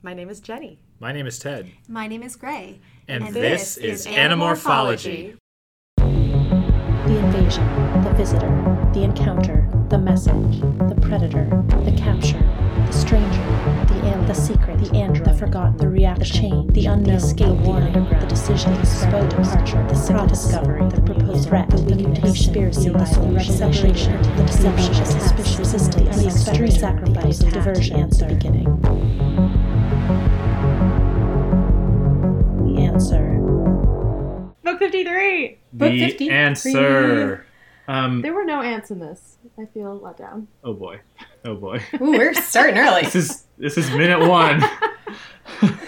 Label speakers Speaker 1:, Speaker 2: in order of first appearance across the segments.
Speaker 1: My name is Jenny.
Speaker 2: My name is Ted.
Speaker 3: My name is Gray.
Speaker 2: And,
Speaker 3: And
Speaker 2: this,
Speaker 3: this
Speaker 2: is
Speaker 3: is
Speaker 2: Animorphology.
Speaker 4: The invasion, the visitor, the encounter, the message, the predator, the capture, the stranger, the alien, the secret, the android, the forgotten, the reaction, the chain, the unknown, the escape, the warning, the decision, the spoke departure, the single discovery, the proposed threat, the mutation, conspiracy, the isolation, separation, the deception, the suspicion, persistence, the extreme sacrifice, the diversion, answer, the beginning. Answer.
Speaker 1: Book 53!
Speaker 3: Book
Speaker 2: the
Speaker 3: 53.
Speaker 2: answer. Um,
Speaker 1: There were no ants in this. I feel let down.
Speaker 2: oh boy. Oh boy.
Speaker 3: Ooh, we're starting early.
Speaker 2: This is this is minute one.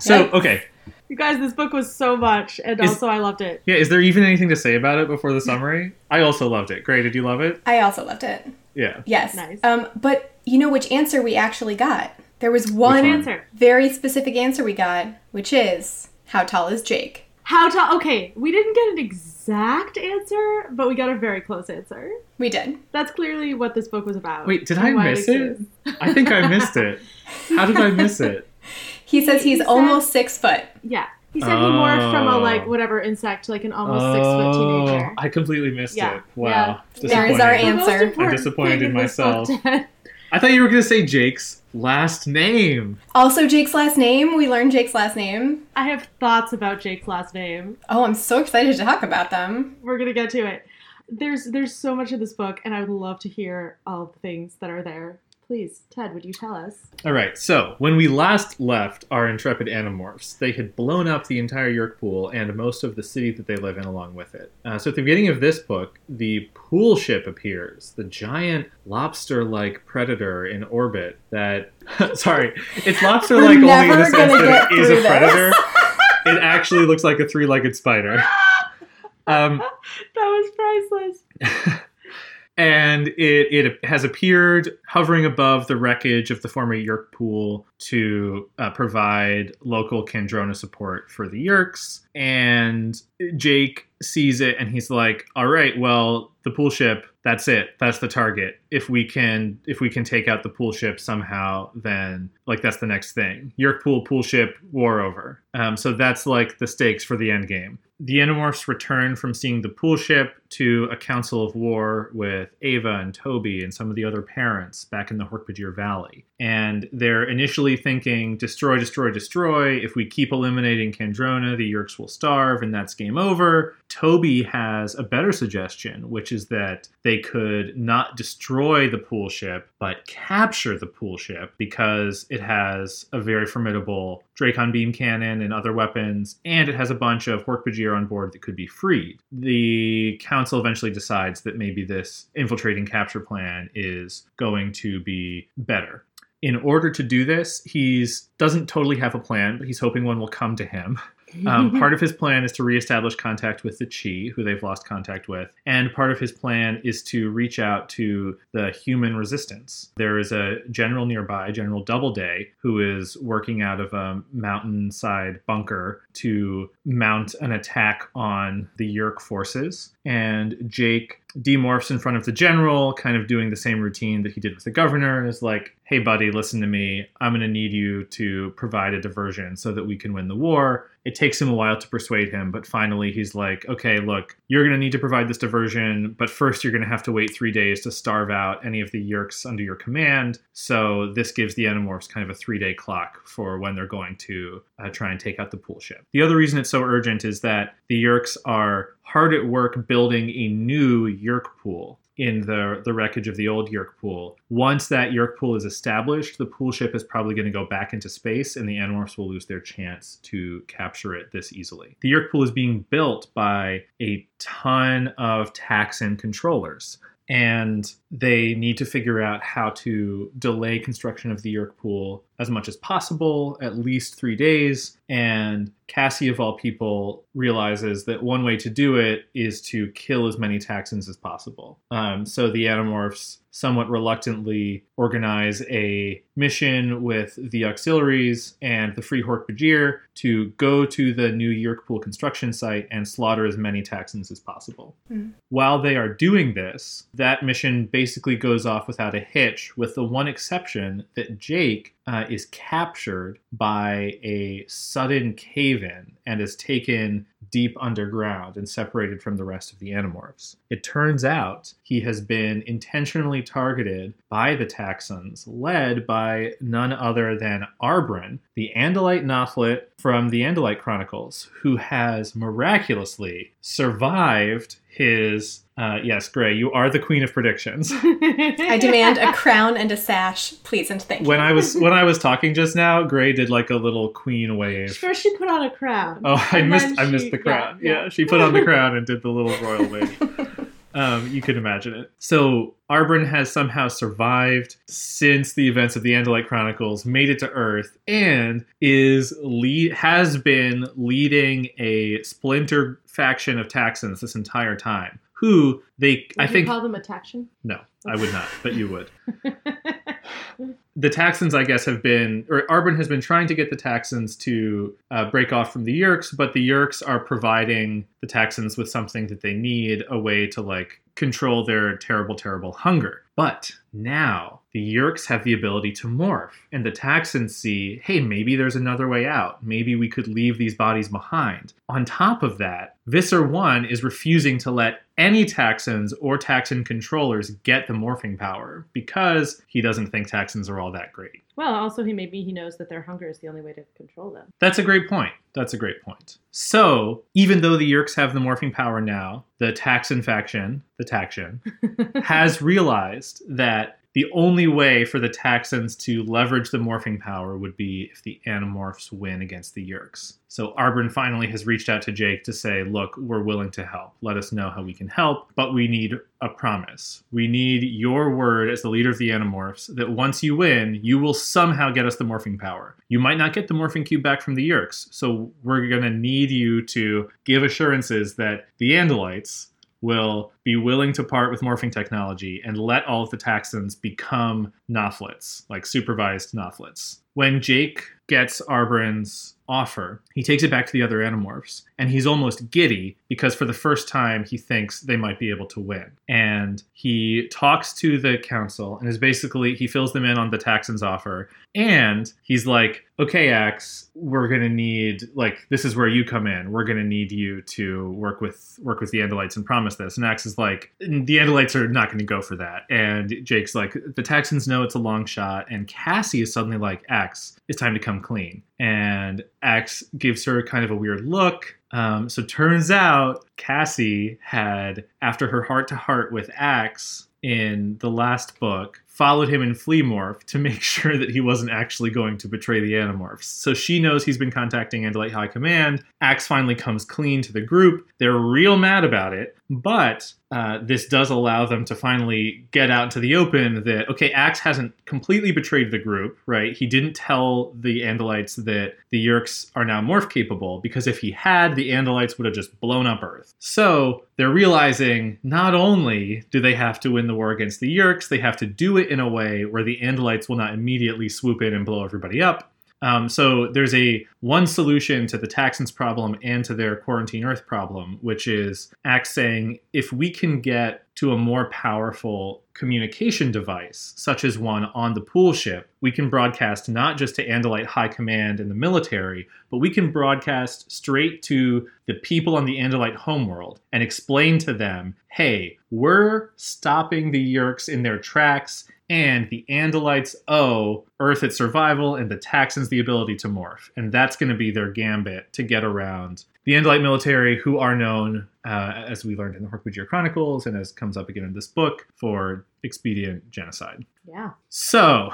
Speaker 2: so okay.
Speaker 1: You guys, this book was so much, and
Speaker 2: Is-
Speaker 1: also I loved it.
Speaker 2: Yeah, is there even anything to say about it before the summary? I also loved it. Great, did you love it?
Speaker 5: I also loved it.
Speaker 2: Yeah.
Speaker 5: Yes.
Speaker 1: Nice.
Speaker 5: Um, but you know which answer we actually got? There was one
Speaker 2: one?
Speaker 1: Answer.
Speaker 5: very specific answer we got, which is how tall is Jake?
Speaker 1: How tall? Okay, we didn't get an exact answer, but we got a very close answer.
Speaker 5: We did.
Speaker 1: That's clearly what this book was about.
Speaker 2: Wait, did I miss it?
Speaker 1: exists.
Speaker 2: I think I missed it. How did I miss it?
Speaker 5: He says
Speaker 1: He
Speaker 5: he's
Speaker 1: said-
Speaker 5: almost six foot.
Speaker 1: Yeah. He said he morphed from a
Speaker 2: Oh.
Speaker 1: like whatever insect to like an almost six foot teenager.
Speaker 2: Oh, I completely missed
Speaker 1: Yeah,
Speaker 2: it. Wow.
Speaker 5: There is our
Speaker 2: Disappointing.
Speaker 1: The most
Speaker 5: answer.
Speaker 2: I'm disappointed in myself.
Speaker 1: Did-
Speaker 2: I thought you were going to say Jake's last name.
Speaker 5: Also, Jake's last name. We learned Jake's last name.
Speaker 1: I have thoughts about Jake's last name.
Speaker 5: Oh, I'm so excited to talk about them.
Speaker 1: We're gonna get to it. There's there's so much in this book, and I would love to hear all the things that are there. Please, Ted, would you tell us?
Speaker 2: All right, so when we last left our intrepid animorphs, they had blown up the entire Yeerk pool and most of the city that they live in along with it. Uh, so at the beginning of this book, the pool ship appears, the giant lobster-like predator in orbit that, sorry, it's lobster-like only in the sense that it is a predator. it actually looks like a three-legged spider. Um,
Speaker 1: That was priceless.
Speaker 2: And it, it has appeared hovering above the wreckage of the former Yeerk pool to uh, provide local Kandrona support for the Yeerks. And Jake sees it and he's like, "All right, well, the pool ship, that's it. That's the target. If we can if we can take out the pool ship somehow, then like that's the next thing. Yeerk pool, pool ship, war over. Um, so that's like the stakes for the end game." The Animorphs return from seeing the pool ship to a council of war with Ava and Toby and some of the other parents back in the Horkbajir Valley. And they're initially thinking, destroy, destroy, destroy. If we keep eliminating Kandrona, the Yeerks will starve and that's game over. Toby has a better suggestion, which is that they could not destroy the pool ship, but capture the pool ship because it has a very formidable Dracon beam cannon and other weapons, and it has a bunch of Hork-Bajir on board that could be freed. The council eventually decides that maybe this infiltrating capture plan is going to be better. In order to do this, he's doesn't totally have a plan, but he's hoping one will come to him. Um, part of his plan is to reestablish contact with the Chee, who they've lost contact with, and part of his plan is to reach out to the human resistance. There is a general nearby, General Doubleday, who is working out of a mountainside bunker to mount an attack on the Yeerk forces. And Jake demorphs in front of the general, kind of doing the same routine that he did with the governor, and is like, hey, buddy, listen to me. I'm going to need you to provide a diversion so that we can win the war. It takes him a while to persuade him, but finally he's like, okay, look, you're going to need to provide this diversion, but first you're going to have to wait three days to starve out any of the Yeerks under your command. So this gives the Animorphs kind of a three day clock for when they're going to uh, try and take out the pool ship. The other reason it's so urgent is that the Yeerks are hard at work building a new Yeerk pool in the the wreckage of the old Yeerk pool. Once that Yeerk pool is established, the pool ship is probably going to go back into space, and the Animorphs will lose their chance to capture it this easily. The Yeerk pool is being built by a ton of Taxxon controllers. And they need to figure out how to delay construction of the Yeerk pool as much as possible, at least three days. And Cassie, of all people, realizes that one way to do it is to kill as many Taxxons as possible. Um, so the Animorphs somewhat reluctantly organize a mission with the auxiliaries and the Free Hork-Bajir to go to the new Yeerkpool construction site and slaughter as many Taxxons as possible.
Speaker 5: Hmm.
Speaker 2: While they are doing this, that mission basically goes off without a hitch, with the one exception that Jake uh, is captured by a sudden cave in and is taken deep underground and separated from the rest of the Animorphs. It turns out he has been intentionally targeted by the Taxxons, led by none other than Arbron, the Andalite Nothlit from the Andalite Chronicles, who has miraculously survived his. Uh, yes, Gray, you are the queen of predictions.
Speaker 5: I demand a crown and a sash, please and thank you.
Speaker 2: when I was when I was talking just now, Gray did like a little queen wave.
Speaker 1: First, she put on a crown.
Speaker 2: Oh, I missed
Speaker 1: then
Speaker 2: I
Speaker 1: she-
Speaker 2: the crown. Yeah,
Speaker 1: yeah.
Speaker 2: she put on the crown and did the little royal wave. Um, you can imagine it. So Arbron has somehow survived since the events of the Andalite Chronicles, made it to Earth, and is lead has been leading a splinter faction of Taxxons this entire time. Who they
Speaker 1: Would
Speaker 2: I
Speaker 1: you
Speaker 2: think
Speaker 1: call them a taction?
Speaker 2: no, I would not, but you would. the Taxxons, I guess, have been, or Arbron has been trying to get the Taxxons to uh, break off from the Yeerks, but the Yeerks are providing the Taxxons with something that they need, a way to like control their terrible, terrible hunger. But now the Yeerks have the ability to morph, and the Taxxons see, hey, maybe there's another way out. Maybe we could leave these bodies behind. On top of that, Visser 1 is refusing to let any Taxxons or Taxxon controllers get the morphing power because he doesn't think Taxxons are all that great.
Speaker 1: Well, also he maybe he knows that their hunger is the only way to control them.
Speaker 2: That's a great point. That's a great point. So, even though the Yeerks have the morphing power now, the Taxxon faction, the Taxion, has realized that the only way for the Taxxons to leverage the morphing power would be if the Animorphs win against the Yeerks. So Arbron finally has reached out to Jake to say, look, we're willing to help. Let us know how we can help, but we need a promise. We need your word as the leader of the Animorphs that once you win, you will somehow get us the morphing power. You might not get the morphing cube back from the Yeerks, so we're going to need you to give assurances that the Andalites will be willing to part with morphing technology and let all of the Taxxons become Nothlits, like supervised Nothlits. When Jake gets Arbron's offer, he takes it back to the other Animorphs, and he's almost giddy because for the first time he thinks they might be able to win. And he talks to the council and is basically, he fills them in on the Taxxon's offer, and he's like, okay, Ax, we're gonna need like this is where you come in. We're gonna need you to work with work with the Andalites and promise this. And Ax is like, the Andalites are not gonna go for that. And Jake's like, the Taxxons know it's a long shot. And Cassie is suddenly like, Ax, it's time to come clean. And Ax gives her kind of a weird look. Um, so turns out Cassie had, after her heart to heart with Ax in the last book, followed him in Flea Morph to make sure that he wasn't actually going to betray the Animorphs. So she knows he's been contacting Andalite High Command. Ax finally comes clean to the group. They're real mad about it, but uh, this does allow them to finally get out into the open that, okay, Ax hasn't completely betrayed the group, right? He didn't tell the Andalites that the Yeerks are now morph capable, because if he had, the Andalites would have just blown up Earth. So they're realizing not only do they have to win the war against the Yeerks, they have to do it in a way where the Andalites will not immediately swoop in and blow everybody up. Um, so there's a one solution to the Taxxons problem and to their quarantine Earth problem, which is Ax saying if we can get to a more powerful communication device, such as one on the pool ship, we can broadcast not just to Andalite High Command and the military, but we can broadcast straight to the people on the Andalite homeworld and explain to them, hey, we're stopping the Yeerks in their tracks and the Andalites owe Earth its survival and the Taxxons the ability to morph. And that's going to be their gambit to get around the Andalite military, who are known, uh, as we learned in the Hork-Bajir Chronicles and as comes up again in this book, for expedient genocide.
Speaker 1: Yeah.
Speaker 2: So,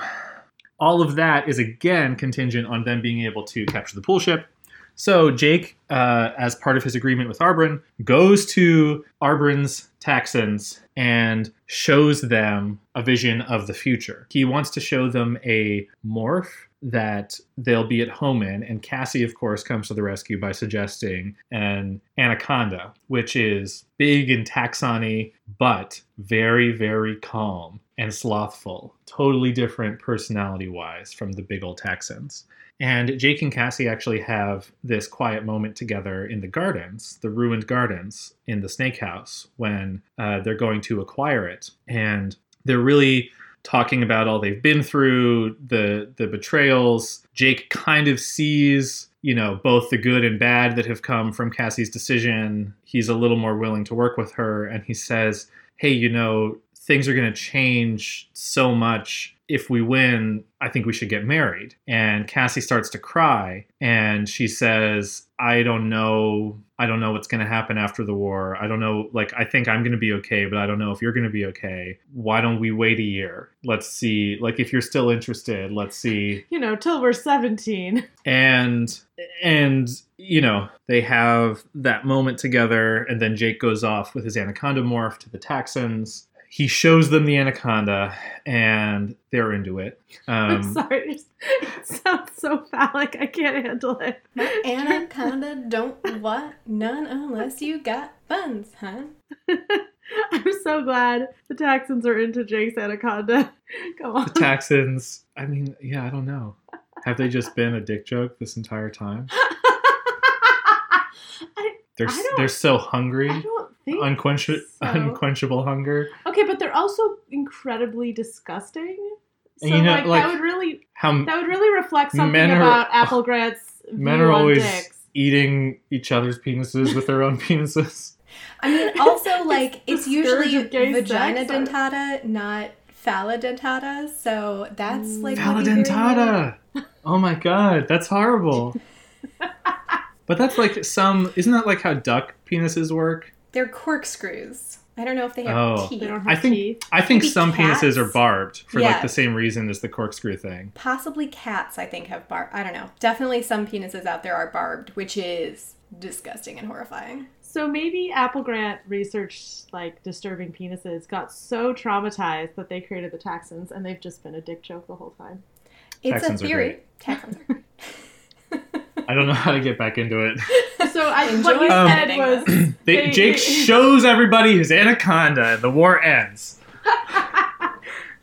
Speaker 2: all of that is again contingent on them being able to capture the pool ship. So, Jake, uh, as part of his agreement with Arbron, goes to Arbron's Taxxons and shows them a vision of the future. He wants to show them a morph that they'll be at home in, and Cassie, of course, comes to the rescue by suggesting an anaconda, which is big and taxony, but very, very calm and slothful. Totally different personality wise from the big old Taxxons. And Jake and Cassie actually have this quiet moment together in the gardens, the ruined gardens in the snake house, when uh, they're going to acquire it. And they're really talking about all they've been through, the the betrayals. Jake kind of sees, you know, both the good and bad that have come from Cassie's decision. He's a little more willing to work with her and he says, "Hey, you know, things are going to change so much if we win, I think we should get married. And Cassie starts to cry and she says, I don't know. I don't know what's going to happen after the war. I don't know. Like, I think I'm going to be okay, but I don't know if you're going to be okay. Why don't we wait a year? Let's see. Like, if you're still interested, let's see.
Speaker 1: You know, till we're 17.
Speaker 2: And, and, you know, they have that moment together. And then Jake goes off with his anaconda morph to the Taxxons he shows them the anaconda and they're into it.
Speaker 1: I'm
Speaker 2: Um,
Speaker 1: sorry. It sounds so phallic. I can't handle it.
Speaker 5: My anaconda don't want none unless you got buns, huh?
Speaker 1: I'm so glad the Texans are into Jake's anaconda. Come on.
Speaker 2: the Texans, I mean, yeah, I don't know. Have they just been a dick joke this entire time?
Speaker 1: I,
Speaker 2: They're
Speaker 1: I
Speaker 2: they're so hungry,
Speaker 1: I don't think
Speaker 2: unquench-
Speaker 1: so.
Speaker 2: unquenchable hunger.
Speaker 1: Okay, but they're also incredibly disgusting. So
Speaker 2: you know,
Speaker 1: like,
Speaker 2: like-
Speaker 1: that would really
Speaker 2: How
Speaker 1: that would really reflect something
Speaker 2: are-
Speaker 1: about Apple Grant's
Speaker 2: men are always
Speaker 1: dicks.
Speaker 2: eating each other's penises with their own penises.
Speaker 5: I mean, also, like,
Speaker 1: the
Speaker 5: it's usually vagina
Speaker 1: sex.
Speaker 5: dentata, not phalla dentata, so that's mm. like. would be very weird.
Speaker 2: Paladentata. Oh my god, that's horrible. but that's like some. Isn't that like how duck penises work?
Speaker 5: They're corkscrews. I don't know if they have
Speaker 2: Oh.
Speaker 5: teeth.
Speaker 1: They don't have
Speaker 2: I think
Speaker 1: teeth.
Speaker 2: I think
Speaker 5: Maybe
Speaker 2: some
Speaker 5: cats?
Speaker 2: penises are barbed for like the same reason as the corkscrew thing.
Speaker 5: Possibly cats, I think, have barb. I don't know. Definitely some penises out there are barbed, which is disgusting and horrifying.
Speaker 1: So maybe Apple Grant researched like disturbing penises, got so traumatized that they created the Taxxons, and they've just been a dick joke the whole time.
Speaker 5: It's
Speaker 2: Texans
Speaker 5: a
Speaker 2: are
Speaker 5: theory.
Speaker 2: great.
Speaker 5: Texans are
Speaker 2: I don't know how to get back into it.
Speaker 1: So I,
Speaker 5: Enjoy
Speaker 1: what you
Speaker 2: Um,
Speaker 1: said was
Speaker 2: They,
Speaker 1: they-
Speaker 2: Jake shows everybody his anaconda, and the war ends.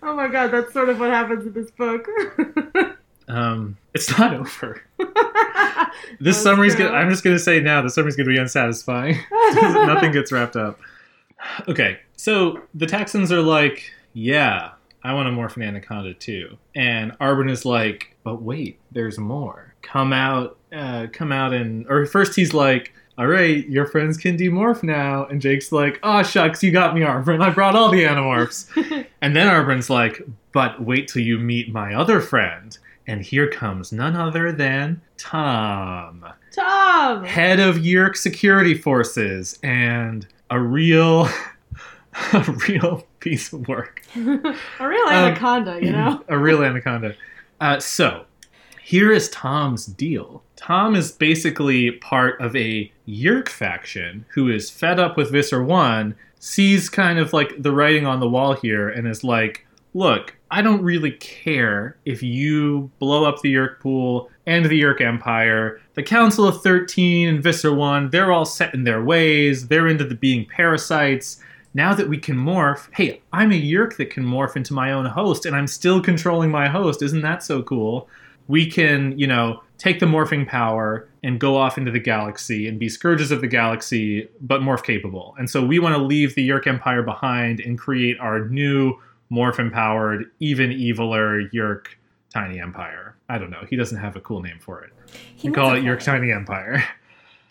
Speaker 1: Oh my god, that's sort of what happens in this book.
Speaker 2: Um, it's not over. This
Speaker 1: That's
Speaker 2: summary's
Speaker 1: true.
Speaker 2: gonna. I'm just gonna say now. The summary's gonna be unsatisfying. Nothing gets wrapped up. Okay, so the Texans are like, yeah, I want to morph an anaconda too, and Arbron is like, but wait, there's more. Come out, uh, come out, and or first he's like. All right, your friends can demorph now. And Jake's like, oh, shucks, you got me, Arbron. I brought all the animorphs. and then Arbron's like, but wait till you meet my other friend. And here comes none other than Tom,
Speaker 1: Tom.
Speaker 2: head of Yeerk Security Forces, and a real, a real piece of work,
Speaker 1: a real anaconda, you know.
Speaker 2: a real anaconda. Uh, so, here is Tom's deal. Tom is basically part of a Yeerk faction who is fed up with Visser 1, sees kind of like the writing on the wall here, and is like, look, I don't really care if you blow up the Yeerk pool and the Yeerk Empire. The Council of 13 and Visser 1, they're all set in their ways. They're into the being parasites. Now that we can morph, hey, I'm a Yeerk that can morph into my own host, and I'm still controlling my host. Isn't that so cool? We can, you know, take the morphing power and go off into the galaxy and be scourges of the galaxy, but morph capable. And so we want to leave the Yeerk Empire behind and create our new morph empowered, even eviler Yeerk Tiny Empire. I don't know. He doesn't have a cool name for it.
Speaker 5: He
Speaker 2: we call it Yeerk
Speaker 5: plan.
Speaker 2: Tiny Empire.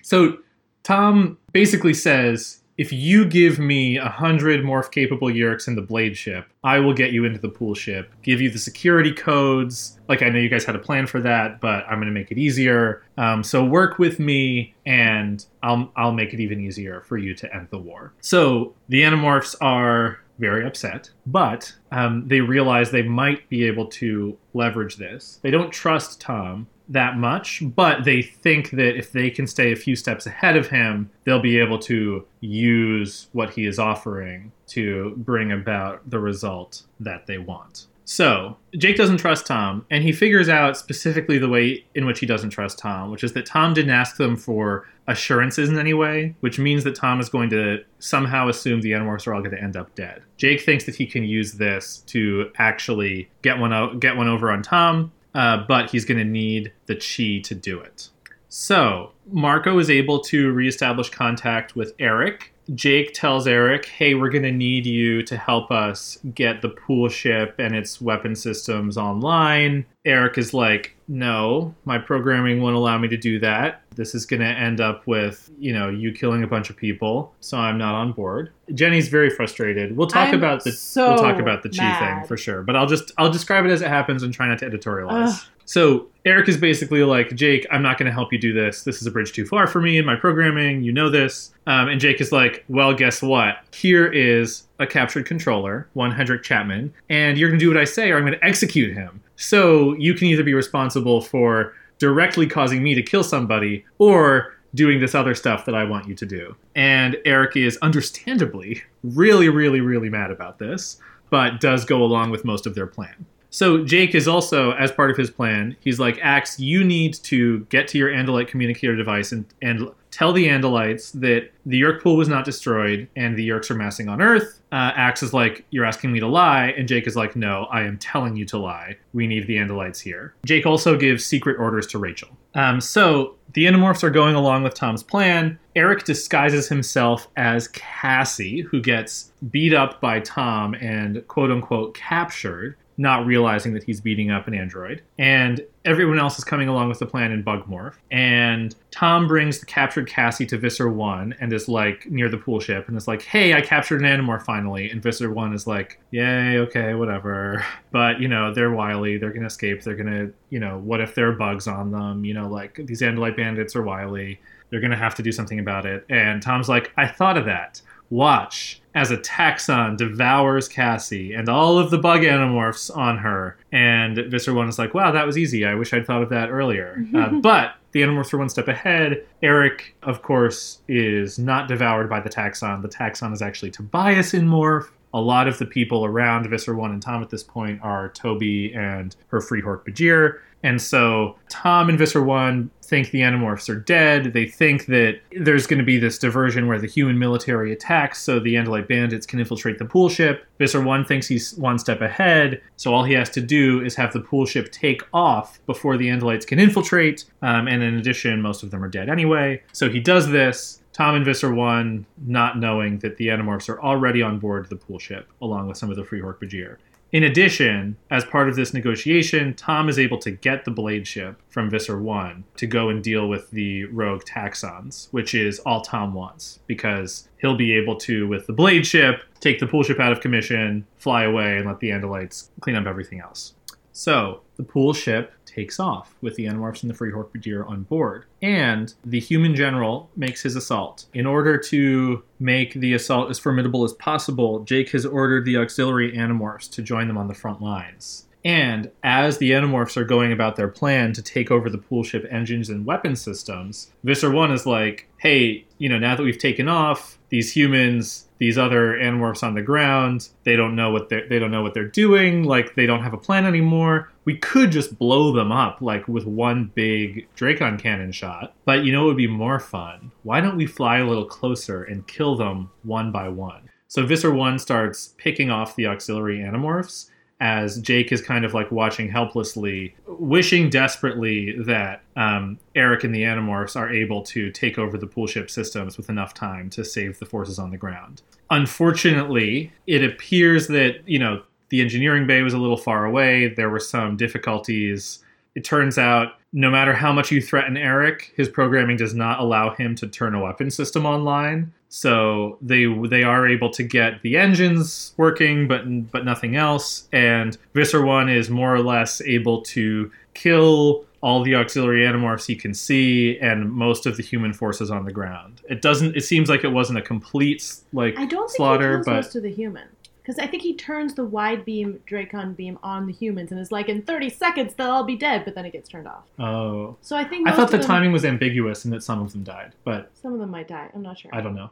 Speaker 2: So Tom basically says if you give me a hundred morph capable Yeerks in the blade ship, I will get you into the pool ship, give you the security codes. Like I know you guys had a plan for that, but I'm going to make it easier. Um, so work with me, and I'll I'll make it even easier for you to end the war. So the Animorphs are very upset, but um, they realize they might be able to leverage this. They don't trust Tom that much, but they think that if they can stay a few steps ahead of him, they'll be able to use what he is offering to bring about the result that they want. So, Jake doesn't trust Tom, and he figures out specifically the way in which he doesn't trust Tom, which is that Tom didn't ask them for assurances in any way, which means that Tom is going to somehow assume the Animorphs are all going to end up dead. Jake thinks that he can use this to actually get one, o- get one over on Tom, uh, but he's going to need the Chee to do it. So, Marco is able to reestablish contact with Erek, Jake tells Erek, "Hey, we're going to need you to help us get the pool ship and its weapon systems online." Erek is like, "No, my programming won't allow me to do that. This is going to end up with, you know, you killing a bunch of people, so I'm not on board." Jenny's very frustrated. We'll talk
Speaker 1: I'm
Speaker 2: about the
Speaker 1: so
Speaker 2: we'll talk about the
Speaker 1: Chee
Speaker 2: thing for sure, but I'll just I'll describe it as it happens and try not to editorialize.
Speaker 1: Ugh.
Speaker 2: So Erek is basically like, Jake, I'm not going to help you do this. This is a bridge too far for me in my programming. You know this. Um, and Jake is like, well, guess what? Here is a captured controller, one Hedrick Chapman, and you're going to do what I say or I'm going to execute him. So you can either be responsible for directly causing me to kill somebody or doing this other stuff that I want you to do. And Erek is understandably really, really, really mad about this, but does go along with most of their plan. So Jake is also, as part of his plan, he's like, Ax, you need to get to your Andalite communicator device and, and tell the Andalites that the Yeerk pool was not destroyed and the Yeerks are massing on Earth. Uh, Ax is like, you're asking me to lie. And Jake is like, no, I am telling you to lie. We need the Andalites here. Jake also gives secret orders to Rachel. Um, so the Animorphs are going along with Tom's plan. Erek disguises himself as Cassie, who gets beat up by Tom and quote unquote captured not realizing that he's beating up an android. And everyone else is coming along with the plan in Bugmorph. And Tom brings the captured Cassie to Visser 1 and is like near the pool ship and is like, hey, I captured an Animorph finally. And Visser 1 is like, yay, okay, whatever. But, you know, they're wily. They're going to escape. They're going to, you know, what if there are bugs on them? You know, like these Andalite bandits are wily. They're going to have to do something about it. And Tom's like, I thought of that. Watch as a taxxon devours Cassie and all of the bug animorphs on her. And Visser 1 is like, wow, that was easy. I wish I'd thought of that earlier. uh, but the animorphs are one step ahead. Erek, of course, is not devoured by the taxxon. The taxxon is actually Tobias in Morph. A lot of the people around Visser 1 and Tom at this point are Toby and her free Hork Bajir. And so Tom and Visser 1 think the Animorphs are dead. They think that there's going to be this diversion where the human military attacks so the Andalite bandits can infiltrate the pool ship. Visser 1 thinks he's one step ahead, so all he has to do is have the pool ship take off before the Andalites can infiltrate. Um, and in addition, most of them are dead anyway. So he does this. Tom and Visser 1 not knowing that the Animorphs are already on board the pool ship, along with some of the Free Hork Bajir. In addition, as part of this negotiation, Tom is able to get the blade ship from Visser 1 to go and deal with the rogue taxxons, which is all Tom wants, because he'll be able to, with the blade ship, take the pool ship out of commission, fly away, and let the Andalites clean up everything else. So, the pool ship takes off with the Animorphs and the Free Hork Bajir on board. And the human general makes his assault. In order to make the assault as formidable as possible, Jake has ordered the auxiliary Animorphs to join them on the front lines. And as the Animorphs are going about their plan to take over the pool ship engines and weapon systems, Visser 1 is like, hey, you know, now that we've taken off, these humans, these other Animorphs on the ground, they don't know what they're they don't know what they're doing, like they don't have a plan anymore. We could just blow them up like with one big Dracon cannon shot. But you know it would be more fun? Why don't we fly a little closer and kill them one by one? So Visser 1 starts picking off the auxiliary Animorphs as Jake is kind of like watching helplessly, wishing desperately that um, Erek and the Animorphs are able to take over the pool ship systems with enough time to save the forces on the ground. Unfortunately, it appears that, you know, the engineering bay was a little far away. There were some difficulties. It turns out no matter how much you threaten Erek, his programming does not allow him to turn a weapon system online. So they they are able to get the engines working, but but nothing else. And Visser One is more or less able to kill all the auxiliary animorphs he can see and most of the human forces on the ground. It doesn't. It seems like it wasn't a complete like
Speaker 1: I don't think
Speaker 2: slaughter,
Speaker 1: he kills
Speaker 2: but
Speaker 1: most of the human. Because I think he turns the wide beam Dracon beam on the humans and is like, in 30 seconds they'll all be dead, but then it gets turned off.
Speaker 2: oh,
Speaker 1: So I think
Speaker 2: I thought the
Speaker 1: them,
Speaker 2: timing was ambiguous and that some of them died, but
Speaker 1: Some of them might die. I'm not sure.
Speaker 2: I don't know.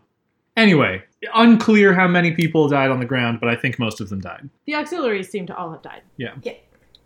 Speaker 2: Anyway, unclear how many people died on the ground, but I think most of them died.
Speaker 1: The auxiliaries seem to all have died. Yeah.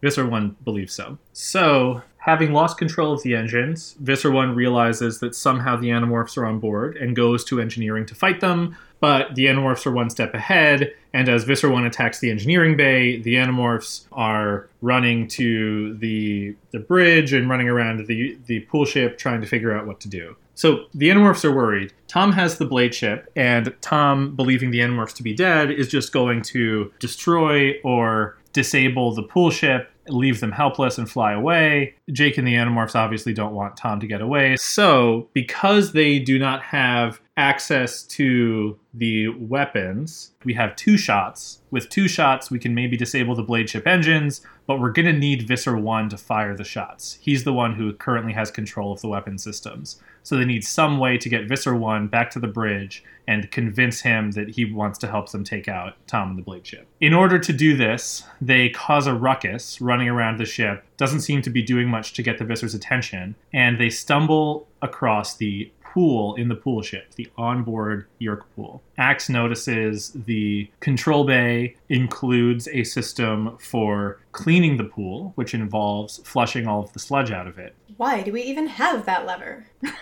Speaker 2: Visser 1 believes so. So, having lost control of the engines, Visser 1 realizes that somehow the Animorphs are on board and goes to engineering to fight them, but the Animorphs are one step ahead, and as Visser 1 attacks the engineering bay, the Animorphs are running to the, the bridge and running around the, the pool ship trying to figure out what to do. So the Animorphs are worried. Tom has the blade chip, and Tom, believing the Animorphs to be dead, is just going to destroy or disable the pool ship, leave them helpless, and fly away. Jake and the Animorphs obviously don't want Tom to get away. So, because they do not have access to the weapons, we have two shots. With two shots, we can maybe disable the blade ship engines, but we're going to need Visser 1 to fire the shots. He's the one who currently has control of the weapon systems. So they need some way to get Visser 1 back to the bridge and convince him that he wants to help them take out Tom and the blade ship. In order to do this, they cause a ruckus running around the ship. Doesn't seem to be doing much to get the Visser's attention, and they stumble across the pool in the pool ship, the onboard Yeerk pool. Ax notices the control bay includes a system for cleaning the pool, which involves flushing all of the sludge out of it.
Speaker 5: Why do we even have that lever?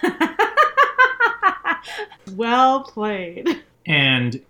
Speaker 1: well played.
Speaker 2: And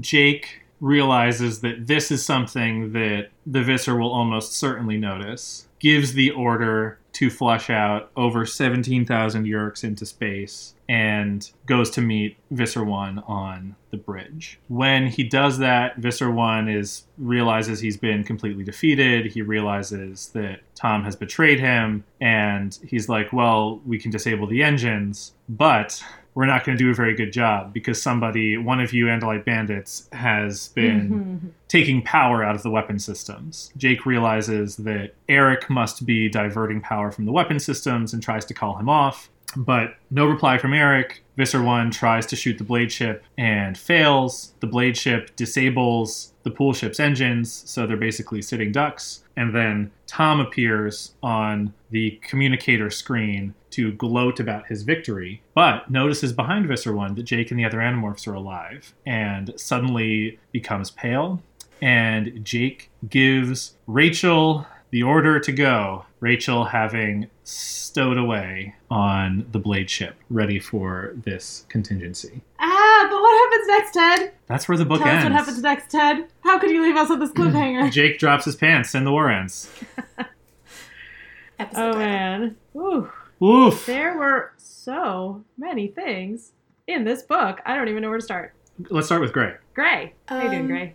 Speaker 2: Jake realizes that this is something that the Visser will almost certainly notice, gives the order to flush out over 17,000 Yeerks into space, and goes to meet Visser 1 on the bridge. When he does that, Visser 1 is realizes he's been completely defeated. He realizes that Tom has betrayed him, and he's like, well, we can disable the engines, but we're not going to do a very good job because somebody, one of you Andalite bandits, has been taking power out of the weapon systems. Jake realizes that Erek must be diverting power from the weapon systems and tries to call him off. But no reply from Erek. Visser 1 tries to shoot the blade ship and fails. The blade ship disables the pool ship's engines, so they're basically sitting ducks. And then Tom appears on the communicator screen to gloat about his victory, but notices behind Visser 1 that Jake and the other Animorphs are alive and suddenly becomes pale. And Jake gives Rachel the order to go, Rachel having stowed away on the blade ship, ready for this contingency.
Speaker 1: Ah, but what happens next, Ted?
Speaker 2: That's where the book
Speaker 1: Tell
Speaker 2: ends.
Speaker 1: us what happens next, Ted. How could you leave us on this cliffhanger?
Speaker 2: Jake drops his pants and the war ends.
Speaker 5: Episode
Speaker 1: oh
Speaker 5: title.
Speaker 1: man. Ooh.
Speaker 2: Oof.
Speaker 1: There were so many things in this book. I don't even know where to start.
Speaker 2: Let's start with Gray.
Speaker 1: Gray. How you doing,
Speaker 5: Um,
Speaker 1: Gray?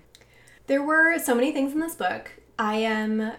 Speaker 5: There were so many things in this book. I am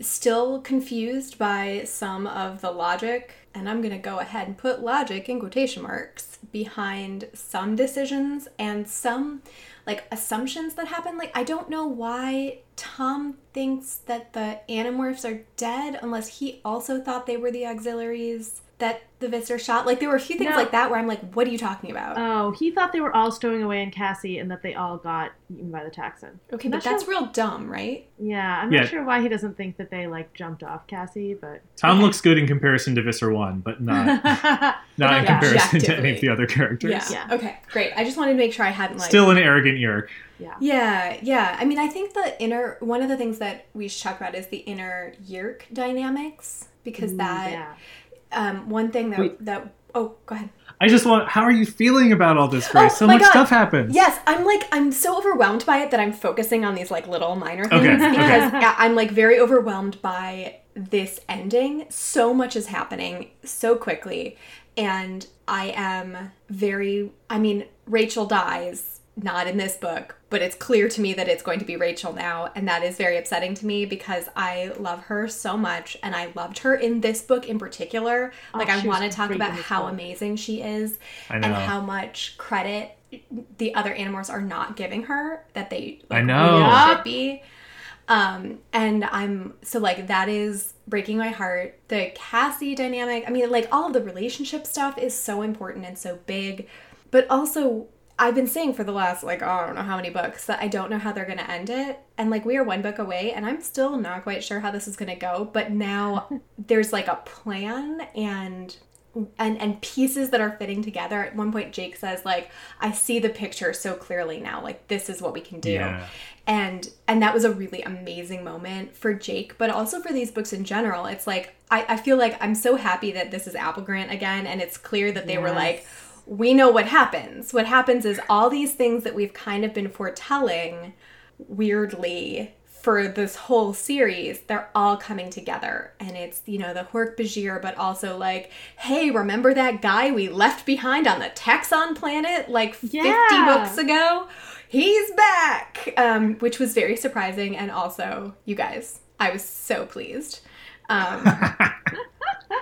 Speaker 5: still confused by some of the logic, and I'm going to go ahead and put logic in quotation marks behind some decisions and some like assumptions that happen. Like, I don't know why Tom thinks that the Animorphs are dead unless he also thought they were the auxiliaries that the Visser shot. Like, there were a few things
Speaker 1: No.
Speaker 5: like that where I'm like, what are you talking about?
Speaker 1: Oh, he thought they were all stowing away in Cassie and that they all got eaten by the Taxxon.
Speaker 5: okay,
Speaker 1: I'm
Speaker 5: but that's
Speaker 1: sure-
Speaker 5: real dumb, right?
Speaker 1: Yeah, I'm
Speaker 2: Yeah.
Speaker 1: not sure why he doesn't think that they like jumped off Cassie, but
Speaker 2: Tom
Speaker 5: Okay.
Speaker 2: looks good in comparison to Visser 1, but not, not in comparison to any of the other characters.
Speaker 5: Yeah.
Speaker 1: Yeah.
Speaker 5: Okay, great. I just wanted to make sure I hadn't like
Speaker 2: Still an arrogant Yeerk.
Speaker 1: yeah.
Speaker 5: Yeah, yeah. I mean, I think the inner one of the things that we should talk about is the inner Yeerk dynamics because that
Speaker 1: yeah.
Speaker 5: Um one thing that
Speaker 2: Wait.
Speaker 5: that oh go ahead.
Speaker 2: I just want. How are you feeling about all this, Grace?
Speaker 5: Oh,
Speaker 2: so much
Speaker 5: God.
Speaker 2: stuff happens.
Speaker 5: Yes, I'm like I'm so overwhelmed by it that I'm focusing on these like little minor things
Speaker 2: Okay, okay.
Speaker 5: because yeah, I'm like very overwhelmed by this ending. So much is happening so quickly and I am very I mean Rachel dies not in this book, but it's clear to me that it's going to be Rachel now and that is very upsetting to me because I love her so much and I loved her in this book in particular. Like
Speaker 1: Oh,
Speaker 5: I want to talk about how
Speaker 1: book.
Speaker 5: amazing she is and how much credit the other animals are not giving her that they like,
Speaker 2: I know.
Speaker 5: really should be. Um, and I'm so like that is breaking my heart. The Cassie dynamic, I mean, like all of the relationship stuff is so important and so big, but also I've been saying for the last like oh, I don't know how many books that I don't know how they're gonna end it, and like we are one book away, and I'm still not quite sure how this is gonna go. But now there's like a plan and and and pieces that are fitting together. At one point, Jake says like, "I see the picture so clearly now. Like this is what we can do."
Speaker 2: Yeah.
Speaker 5: and and that was a really amazing moment for jake but also for these books in general it's like i, I feel like i'm so happy that this is apple grant again and it's clear that they were like we know what happens what happens is all these things that we've kind of been foretelling weirdly for this whole series, they're all coming together. And it's, you know, the Hork-Bajir, but also like, hey, remember that guy we left behind on the Taxxon planet like 50 books ago? He's back! Um, which was very surprising. And also, you guys, I was so pleased. Um,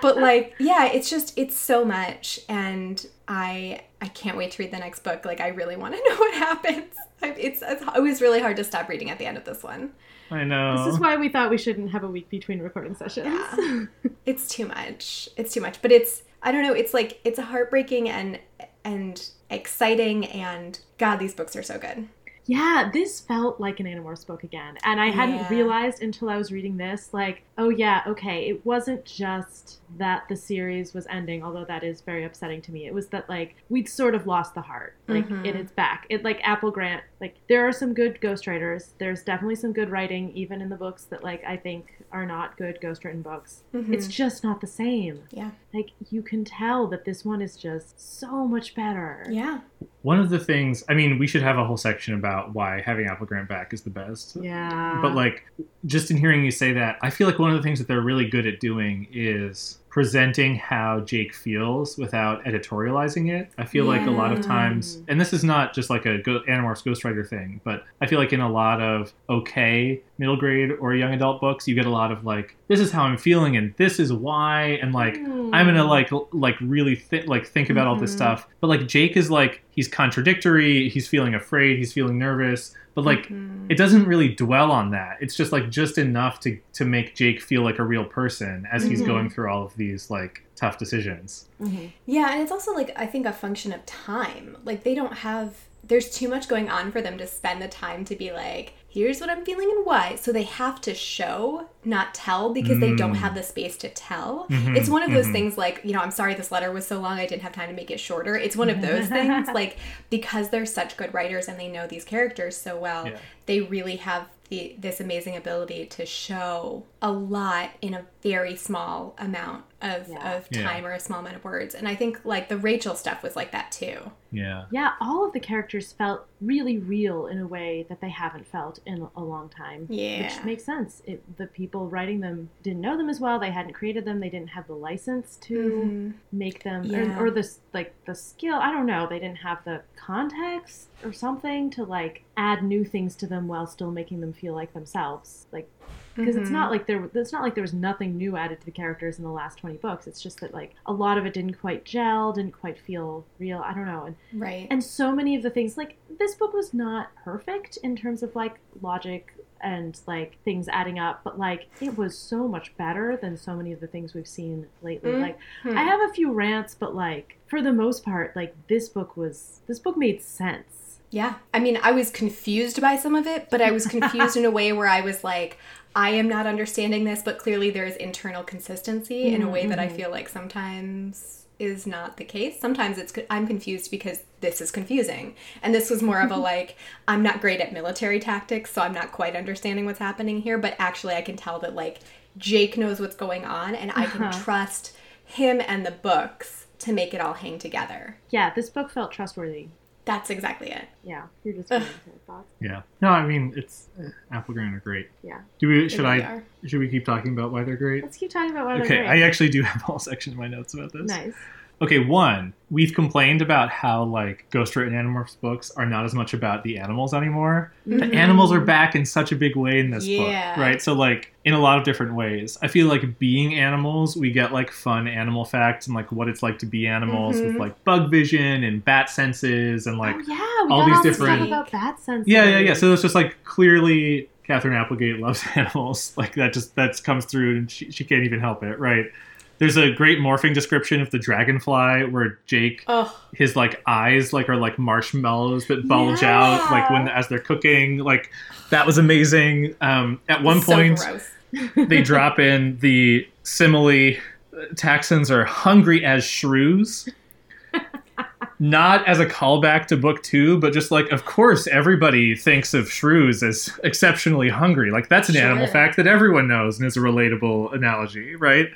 Speaker 5: but like yeah it's just it's so much and i i can't wait to read the next book like i really want to know what happens it's, it's it was really hard to stop reading at the end of this one
Speaker 2: I know.
Speaker 1: This is why we thought we shouldn't have a week between recording sessions.
Speaker 5: Yeah. it's too much it's too much but it's i don't know it's like it's heartbreaking and and exciting and god these books are so good
Speaker 1: Yeah, this felt like an Animorphs book again. And I hadn't
Speaker 5: Yeah.
Speaker 1: realized until I was reading this, like, oh yeah, okay, it wasn't just that the series was ending, although that is very upsetting to me. It was that, like, we'd sort of lost the heart. Like,
Speaker 5: Mhm.
Speaker 1: in its back. It, like, Apple Grant, like, there are some good ghostwriters. There's definitely some good writing, even in the books that, like, I think are not good ghostwritten books.
Speaker 5: Mhm.
Speaker 1: It's just not the same.
Speaker 5: yeah
Speaker 1: Like, you can tell that this one is just so much better.
Speaker 5: yeah
Speaker 2: One of the things, I mean, we should have a whole section about why having Apple Grant back is the best.
Speaker 1: Yeah.
Speaker 2: But like, just in hearing you say that, I feel like one of the things that they're really good at doing is presenting how Jake feels without editorializing it. I feel like a lot of times, and this is not just like a Go- Animorphs Ghostwriter thing, but I feel like in a lot of okay middle grade or young adult books, you get a lot of like, this is how I'm feeling and this is why, and like, I'm gonna like l- like really th- like think about all this
Speaker 5: Mhm.
Speaker 2: stuff. But like Jake is like he's contradictory. He's feeling afraid. He's feeling nervous. But like
Speaker 5: Mhm.
Speaker 2: it doesn't really dwell on that. It's just like just enough to to make Jake feel like a real person as he's
Speaker 1: Mhm.
Speaker 2: going through all of these like tough decisions.
Speaker 1: Mhm.
Speaker 5: Yeah, and it's also like I think a function of time. Like they don't have there's too much going on for them to spend the time to be like, here's what I'm feeling and why. So they have to show, not tell, because they don't
Speaker 2: Mm.
Speaker 5: have the space to tell.
Speaker 2: Mhm,
Speaker 5: It's one of those
Speaker 2: mhm.
Speaker 5: things like, you know, I'm sorry this letter was so long, I didn't have time to make it shorter. It's one of those things. Like, because they're such good writers and they know these characters so well,
Speaker 2: Yeah.
Speaker 5: they really have the, this amazing ability to show a lot in a very small amount of,
Speaker 1: Yeah.
Speaker 5: of
Speaker 2: Yeah.
Speaker 5: time or a small amount of words. And I think like the Rachel stuff was like that too.
Speaker 2: Yeah.
Speaker 1: Yeah, all of the characters felt really real in a way that they haven't felt in a long time.
Speaker 5: Yeah.
Speaker 1: Which makes sense. It, the people writing them didn't know them as well. They hadn't created them. They didn't have the license to
Speaker 5: Mhm.
Speaker 1: make them,
Speaker 5: Yeah.
Speaker 1: or, or the like the skill. I don't know. They didn't have the context or something to like add new things to them while still making them feel like themselves. Like because it's
Speaker 5: Mhm.
Speaker 1: not like there it's not like there was nothing new added to the characters in the last 20 books it's just that like a lot of it didn't quite gel didn't quite feel real i don't know and
Speaker 5: Right.
Speaker 1: and so many of the things like this book was not perfect in terms of like logic and like things adding up but like it was so much better than so many of the things we've seen lately
Speaker 5: Mhm.
Speaker 1: like i have a few rants but like for the most part like this book was this book made sense
Speaker 5: Yeah. I mean, I was confused by some of it, but I was confused in a way where I was like, I am not understanding this, but clearly there is internal consistency in a way that I feel like sometimes is not the case. Sometimes it's I'm confused because this is confusing. And this was more of a like I'm not great at military tactics, so I'm not quite understanding what's happening here, but actually I can tell that like Jake knows what's going on and I can
Speaker 1: Uh-huh.
Speaker 5: trust him and the books to make it all hang together.
Speaker 1: yeah this book felt trustworthy
Speaker 5: That's exactly it.
Speaker 1: yeah you're just
Speaker 5: Ugh.
Speaker 1: going into thoughts
Speaker 2: Yeah. No, I mean it's uh, Apple Grant are great.
Speaker 1: yeah
Speaker 2: Do we should
Speaker 5: really
Speaker 2: I
Speaker 5: are.
Speaker 2: should we keep talking about why they're great?
Speaker 1: let's keep talking about why
Speaker 2: Okay,
Speaker 1: they're great.
Speaker 2: Okay, I actually do have a whole section in my notes about this.
Speaker 1: nice
Speaker 2: Okay, one, we've complained about how like Ghost Written Animorphs books are not as much about the animals anymore. The
Speaker 5: Mhm.
Speaker 2: animals are back in such a big way in this
Speaker 5: Yeah.
Speaker 2: book, right? So like in a lot of different ways. I feel like being animals, we get like fun animal facts and like what it's like to be animals with
Speaker 5: Mhm.
Speaker 2: like bug vision and bat senses and like
Speaker 1: oh yeah, we
Speaker 2: all
Speaker 1: got
Speaker 2: these
Speaker 1: all
Speaker 2: different-
Speaker 1: stuff about bat senses.
Speaker 2: yeah, yeah, yeah. So it's just like clearly Catherine Applegate loves animals. Like that just that comes through and she, she can't even help it, right? There's a great morphing description of the dragonfly where Jake
Speaker 5: Oh,
Speaker 2: his like eyes like are like marshmallows that bulge out like when as they're cooking. Like that was amazing. Um at one
Speaker 5: so
Speaker 2: point they drop in the simile Taxxons are hungry as shrews. Not as a callback to book two, but just like, of course, everybody thinks of shrews as exceptionally hungry. Like, that's an animal fact that everyone knows and is a relatable analogy, right?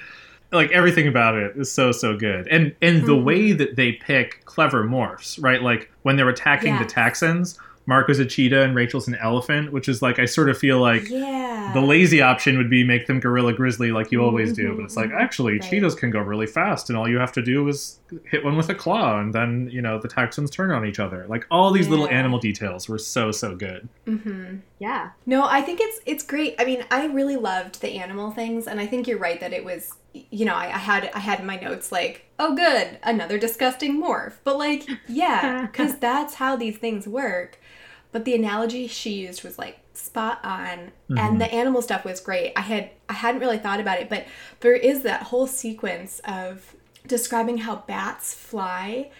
Speaker 2: Like, everything about it is so, so good. And and the
Speaker 5: Mhm.
Speaker 2: way that they pick clever morphs, right? Like, when they're attacking the Taxxons, Marco's a cheetah and Rachel's an elephant, which is like I sort of feel like
Speaker 5: yeah.
Speaker 2: the lazy option would be make them gorilla grizzly like you always do, but it's like
Speaker 1: mhm.
Speaker 2: actually
Speaker 5: Right.
Speaker 2: cheetahs can go really fast, and all you have to do is hit one with a claw, and then you know the Texans turn on each other. Like all these little animal details were so so good.
Speaker 5: hmm
Speaker 1: Yeah.
Speaker 5: No, I think it's it's great. I mean, I really loved the animal things, and I think you're right that it was. You know, I, I had I had in my notes like, oh, good, another disgusting morph. But like, yeah, because that's how these things work. But the analogy she used was like spot on, and mm-hmm. the animal stuff was great. I had I hadn't really thought about it, but there is that whole sequence of describing how bats fly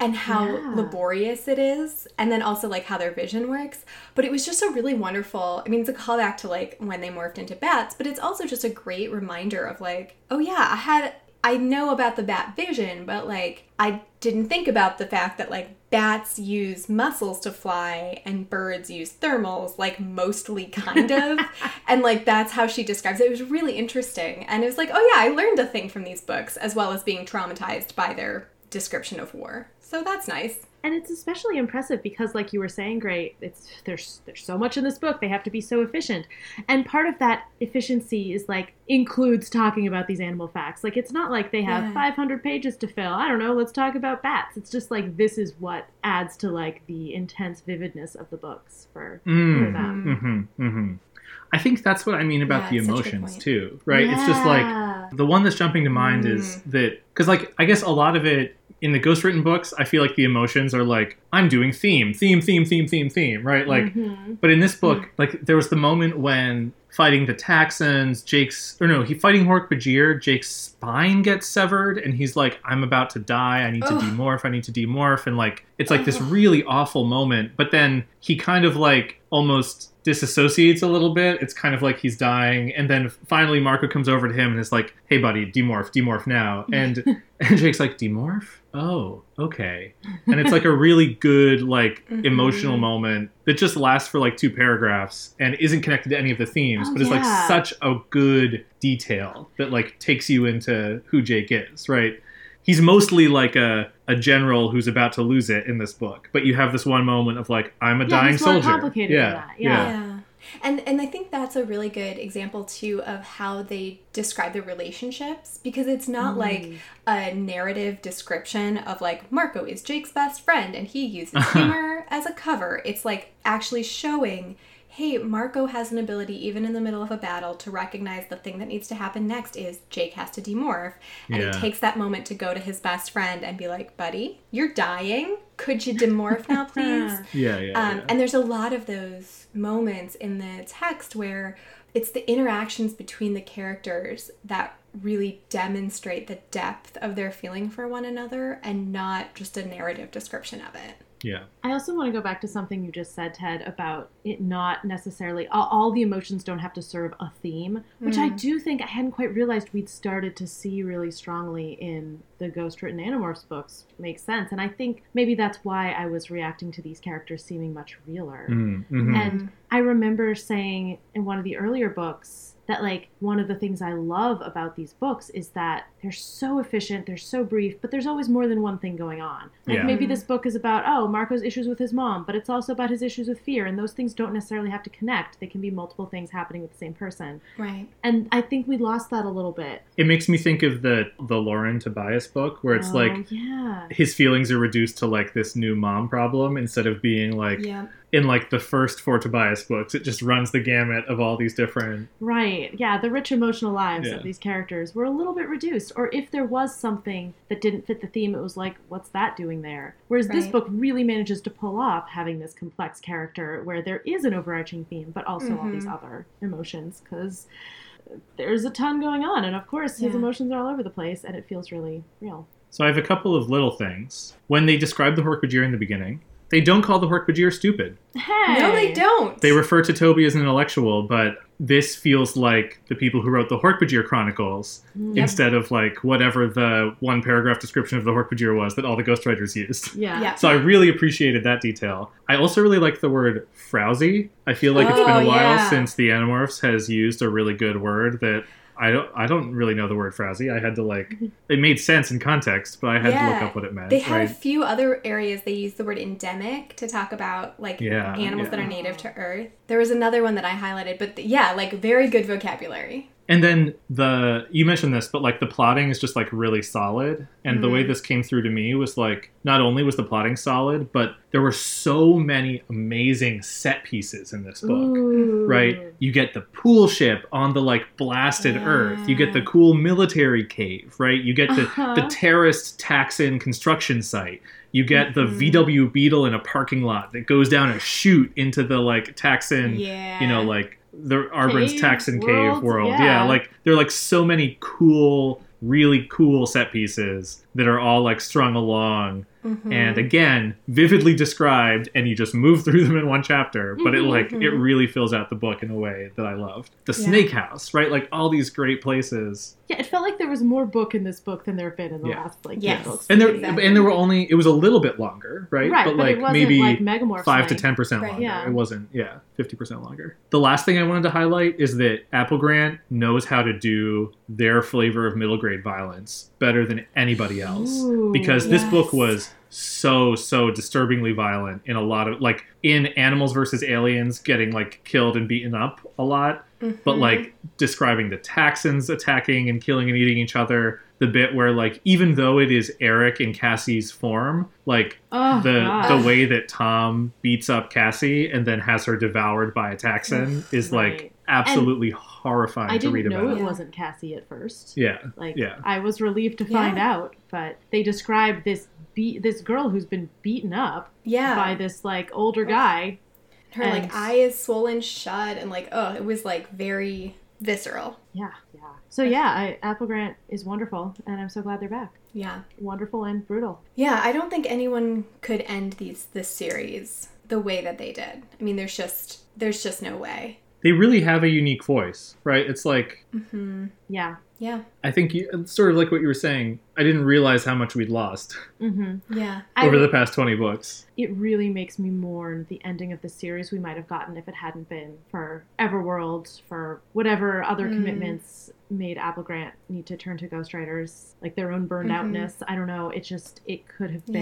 Speaker 5: and how
Speaker 1: Yeah.
Speaker 5: laborious it is and then also like how their vision works but it was just a really wonderful i mean it's a callback to like when they morphed into bats but it's also just a great reminder of like oh yeah i had i know about the bat vision but like i didn't think about the fact that like bats use muscles to fly and birds use thermals like mostly kind of. And like that's how she describes it. It was really interesting. And it was like oh yeah i learned a thing from these books as well as being traumatized by their description of war. So that's nice
Speaker 1: And it's especially impressive because, like you were saying, great. It's there's there's so much in this book. They have to be so efficient, and part of that efficiency is like includes talking about these animal facts. Like it's not like they have
Speaker 5: Yeah.
Speaker 1: 500 pages to fill. I don't know. Let's talk about bats. It's just like this is what adds to like the intense vividness of the books for, for
Speaker 2: Mm.
Speaker 1: them.
Speaker 2: hmm hmm I think that's what I mean about
Speaker 5: Yeah,
Speaker 2: the
Speaker 5: it's such a good
Speaker 2: emotions too, right? It's just like the one that's jumping to mind is
Speaker 5: Mm.
Speaker 2: that because like I guess a lot of it in the ghostwritten books, I feel like the emotions are like I'm doing theme, theme, theme, theme, theme, theme, right? Like,
Speaker 1: Mhm.
Speaker 2: but in this book, like there was the moment when fighting the Taxxons, Jake's or no, he fighting Hork-Bajir, Jake's spine gets severed, and he's like, I'm about to die. I need to demorph. I need to demorph, and like it's like this really awful moment. But then he kind of like almost disassociates a little bit. It's kind of like he's dying, and then finally Marco comes over to him and is like, "Hey, buddy, demorph, demorph now." And and Jake's like, "Demorph? Oh, okay." And it's like a really good like
Speaker 5: Mhm.
Speaker 2: emotional moment that just lasts for like two paragraphs and isn't connected to any of the themes,
Speaker 1: Oh,
Speaker 2: but it's like such a good detail that like takes you into who Jake is, right? He's mostly like a, a general who's about to lose it in this book, but you have this one moment of like, I'm a
Speaker 1: Yeah,
Speaker 2: dying
Speaker 1: it's more
Speaker 2: soldier.
Speaker 1: complicated than that, yeah.
Speaker 5: Yeah. And and I think that's a really good example too of how they describe the relationships because it's not mm-hmm. like a narrative description of like Marco is Jake's best friend and he uses humor as a cover. It's like actually showing hey, Marco has an ability even in the middle of a battle to recognize the thing that needs to happen next is Jake has to demorph. And
Speaker 2: Yeah.
Speaker 5: he takes that moment to go to his best friend and be like, "Buddy, you're dying. Could you demorph now, please?"
Speaker 2: Yeah, yeah.
Speaker 5: Um,
Speaker 2: yeah.
Speaker 5: And there's a lot of those moments in the text where it's the interactions between the characters that really demonstrate the depth of their feeling for one another and not just a narrative description of it.
Speaker 2: Yeah.
Speaker 1: I also want to go back to something you just said, Ted, about it not necessarily all, all the emotions don't have to serve a theme, which I do think I hadn't quite realized we'd started to see really strongly in the Ghost Written Animorphs books. Makes sense, and I think maybe that's why I was reacting to these characters seeming much realer.
Speaker 2: Mm, mhm.
Speaker 1: And I remember saying in one of the earlier books that, like, one of the things I love about these books is that they're so efficient, they're so brief, but there's always more than one thing going on. Like,
Speaker 2: Yeah.
Speaker 1: maybe mm-hmm. this book is about, oh, Marco's issues with his mom, but it's also about his issues with fear, and those things don't necessarily have to connect. They can be multiple things happening with the same person.
Speaker 5: Right.
Speaker 1: And I think we lost that a little bit.
Speaker 2: It makes me think of the the Loren Tobias book where it's
Speaker 1: Oh,
Speaker 2: like
Speaker 1: yeah.
Speaker 2: his feelings are reduced to like this new mom problem instead of being like
Speaker 5: Yeah.
Speaker 2: In like the first four Tobias books. It just runs the gamut of all these different.
Speaker 1: Right. Yeah, the rich emotional lives
Speaker 2: Yeah.
Speaker 1: of these characters were a little bit reduced. Or if there was something that didn't fit the theme, it was like, what's that doing there? Whereas this book really manages to pull off having this complex character where there is an overarching theme, but also all these
Speaker 5: Mhm.
Speaker 1: other emotions, because there's a ton going on. And of course, his
Speaker 5: Yeah.
Speaker 1: emotions are all over the place, and it feels really real.
Speaker 2: So I have a couple of little things. When they describe the Hork-Bajir in the beginning, they don't call the Hork-Bajir stupid.
Speaker 1: Hey!
Speaker 5: No, they don't.
Speaker 2: They refer to Toby as an intellectual, but this feels like the people who wrote the Hork-Bajir Chronicles hmm. instead of like whatever the one paragraph description of the Hork-Bajir was that all the ghostwriters used.
Speaker 1: Yeah.
Speaker 5: Yeah.
Speaker 2: So I really appreciated that detail. I also really like the word frowsy. I feel like it's been
Speaker 5: Oh,
Speaker 2: a while
Speaker 5: yeah.
Speaker 2: since the Animorphs has used a really good word that I don't I don't really know the word frowsy. I had to like mhm. it made sense in context, but I had to look up what it meant.
Speaker 5: They had
Speaker 2: right?
Speaker 5: a few other areas they used the word endemic to talk about like
Speaker 2: Yeah,
Speaker 5: animals that are native to Earth. There was another one that I highlighted, but th- yeah, like very good vocabulary.
Speaker 2: And then the you mentioned this, but like the plotting is just like really solid. And the
Speaker 5: Mm-hmm.
Speaker 2: way this came through to me was like not only was the plotting solid, but there were so many amazing set pieces in this book.
Speaker 1: Ooh.
Speaker 2: Right? You get the pool ship on the like blasted earth. You get the cool military cave, right? You get the,
Speaker 1: Uh-huh.
Speaker 2: the terraced Taxxon construction site. You get the
Speaker 5: Mhm.
Speaker 2: VW Beetle in a parking lot that goes down a chute into the like Taxxon
Speaker 5: Yeah.
Speaker 2: you know, like the Arbron's
Speaker 1: Cave
Speaker 2: Taxxon Cave
Speaker 1: world? Yeah.
Speaker 2: Yeah. like there are like so many cool, really cool set pieces that are all like strung along
Speaker 5: Mhm.
Speaker 2: and again vividly described and you just move through them in one chapter but it like it really fills out the book in a way that i loved the
Speaker 5: Yeah.
Speaker 2: snake house right like all these great places
Speaker 1: Yeah, it felt like there was more book in this book than there have been in the
Speaker 2: Yeah.
Speaker 1: last like
Speaker 5: Yes.
Speaker 1: ten books.
Speaker 2: and there
Speaker 5: Exactly.
Speaker 2: and there were only it was a little bit longer right,
Speaker 1: right,
Speaker 2: but
Speaker 1: it
Speaker 2: like
Speaker 1: wasn't
Speaker 2: maybe
Speaker 1: like
Speaker 2: five to ten percent
Speaker 5: Right.
Speaker 2: longer.
Speaker 1: Yeah.
Speaker 2: It wasn't, yeah, fifty percent longer. The last thing I wanted to highlight is that Apple Grant knows how to do their flavor of middle grade violence better than anybody else.
Speaker 1: Ooh,
Speaker 2: because this book was so so disturbingly violent in a lot of like in animals versus aliens getting like killed and beaten up a lot but
Speaker 5: Mhm.
Speaker 2: like describing the Taxxons attacking and killing and eating each other. The bit where like even though it is Erek in Cassie's form, like
Speaker 1: Oh,
Speaker 2: the
Speaker 1: God.
Speaker 2: the way that Tom beats up Cassie and then has her devoured by a Taxxon is like
Speaker 1: Right.
Speaker 2: absolutely horrifying
Speaker 1: I
Speaker 2: to read
Speaker 1: didn't know
Speaker 2: about.
Speaker 1: it wasn't Cassie at first.
Speaker 2: Yeah,
Speaker 1: Like
Speaker 2: yeah.
Speaker 1: I was relieved to find
Speaker 5: Yeah.
Speaker 1: out, but they described this be- this girl who's been beaten up
Speaker 5: yeah,
Speaker 1: by this like older guy.
Speaker 5: her
Speaker 1: and-
Speaker 5: like eye is swollen shut, and like oh, it was like very visceral.
Speaker 1: Yeah, yeah. So yeah, I, Apple Grant is wonderful, and I'm so glad they're back.
Speaker 5: Yeah,
Speaker 1: Wonderful and brutal.
Speaker 5: yeah. I don't think anyone could end these this series the way that they did. I mean, there's just there's just no way.
Speaker 2: They really have a unique voice, right? It's like
Speaker 5: mm-hmm.
Speaker 1: Yeah.
Speaker 5: Yeah,
Speaker 2: I think you sort of like what you were saying. I didn't realize how much we'd lost
Speaker 1: Mm-hmm.
Speaker 5: yeah,
Speaker 2: over the past 20 books.
Speaker 1: it really makes me mourn the ending of the series we might have gotten if it hadn't been for Everworld, for whatever other
Speaker 5: Mm.
Speaker 1: commitments made Apple Grant need to turn to ghostwriters, like their own burned
Speaker 5: Mhm.
Speaker 1: outness. I don't know. It just it could have
Speaker 5: Yeah.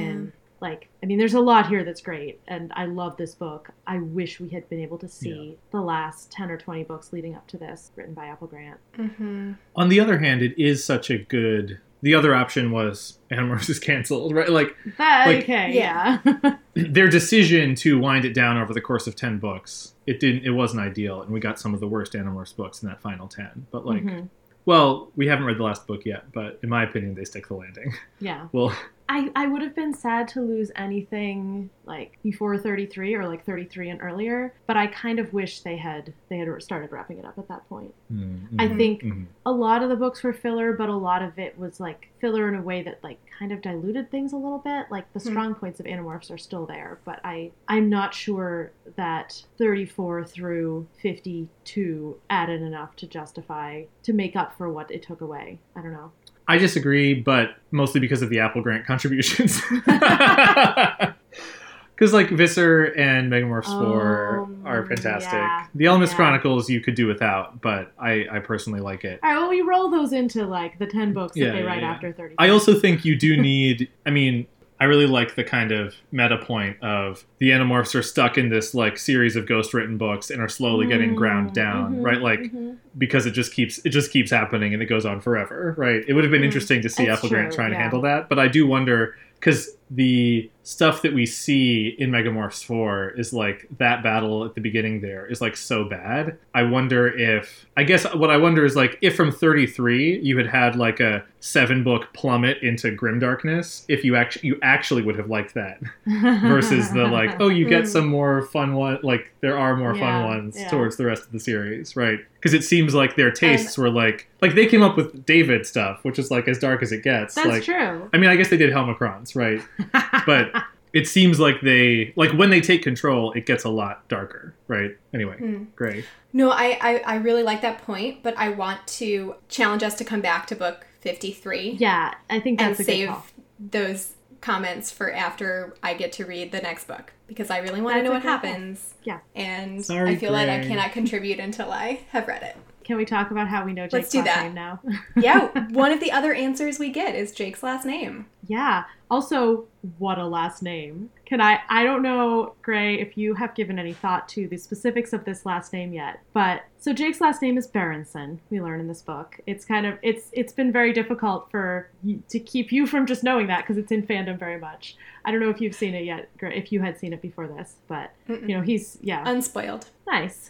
Speaker 1: Been like I mean, there's a lot here that's great, and I love this book. I wish we had been able to see the last ten or twenty books leading up to this, written by Apple Grant.
Speaker 5: hmm
Speaker 2: On the other hand, it is such a good. The other option was Animorphs is canceled, right? Like
Speaker 1: That,
Speaker 2: Like-
Speaker 1: okay,
Speaker 5: Yeah.
Speaker 1: yeah.
Speaker 2: their decision to wind it down over the course of 10 books, it didn't. It wasn't ideal, and we got some of the worst Animorphs books in that final 10. But like,
Speaker 1: Mhm.
Speaker 2: well, we haven't read the last book yet, but in my opinion, they stick the landing.
Speaker 1: yeah.
Speaker 2: Well,
Speaker 1: I, I would have been sad to lose anything like before 33 or like 33 and earlier, but I kind of wish they had they had started wrapping it up at that point.
Speaker 2: mm-hmm,
Speaker 1: I think
Speaker 2: mhm.
Speaker 1: a lot of the books were filler, but a lot of it was like filler in a way that like kind of diluted things a little bit. Like the
Speaker 5: Hmm.
Speaker 1: strong points of Animorphs are still there, but I I'm not sure that 34 through 52 added enough to justify to make up for what it took away. I don't know.
Speaker 2: I disagree, but mostly because of the Apple Grant contributions. Because like Visser and Megamorphs Four
Speaker 1: Um,
Speaker 2: are fantastic.
Speaker 1: yeah,
Speaker 2: the Ellimist
Speaker 1: yeah.
Speaker 2: Chronicles you could do without, but I, I personally like it.
Speaker 1: All right, well we roll those into like the 10 books
Speaker 2: Yeah,
Speaker 1: that they write after 30.
Speaker 2: I also think you do need. I mean, I really like the kind of meta point of the Animorphs are stuck in this like series of ghost written books and are slowly getting ground down,
Speaker 1: Mhm,
Speaker 2: right? Like
Speaker 1: mhm.
Speaker 2: because it just keeps it just keeps happening and it goes on forever, right? It would have been
Speaker 5: Mm,
Speaker 2: interesting to see
Speaker 1: that's
Speaker 2: Apple Grant trying to handle that, but I do wonder because the stuff that we see in Megamorphs 4 is like that battle at the beginning there is like so bad. I wonder if I guess what I wonder is like if from 33 you had had like a seven book plummet into grimdarkness, if you actually you actually would have liked that versus the like oh you get some more fun one like there are more
Speaker 1: Yeah,
Speaker 2: fun ones
Speaker 1: yeah.
Speaker 2: towards the rest of the series right because it seems like their tastes were like like they came up with david stuff which is like as dark as it gets
Speaker 1: That's
Speaker 2: like
Speaker 1: true.
Speaker 2: i mean i guess they did helmacrons right but it seems like they like when they take control it gets a lot darker right anyway
Speaker 5: Hmm.
Speaker 2: gray
Speaker 5: No, I, I I really like that point, but I want to challenge us to come back to book fifty three.
Speaker 1: yeah, I think
Speaker 5: and
Speaker 1: that's a good
Speaker 5: save
Speaker 1: call.
Speaker 5: those comments for after I get to read the next book because I really want to know what
Speaker 1: good call.
Speaker 5: happens.
Speaker 1: Yeah.
Speaker 5: And
Speaker 2: Sorry,
Speaker 5: I feel like I cannot contribute until I have read it.
Speaker 1: Can we talk about how we know Jake's
Speaker 5: Let's do
Speaker 1: last
Speaker 5: that.
Speaker 1: name now?
Speaker 5: yeah, one of the other answers we get is Jake's last name.
Speaker 1: yeah. Also, what a last name. Can I I don't know, Gray, if you have given any thought to the specifics of this last name yet. But so Jake's last name is Berenson, we learn in this book. It's kind of it's it's been very difficult for to keep you from just knowing that because it's in fandom very much. I don't know if you've seen it yet, Gray, if you had seen it before this, but you know, he's yeah.
Speaker 5: Unspoiled.
Speaker 1: Nice.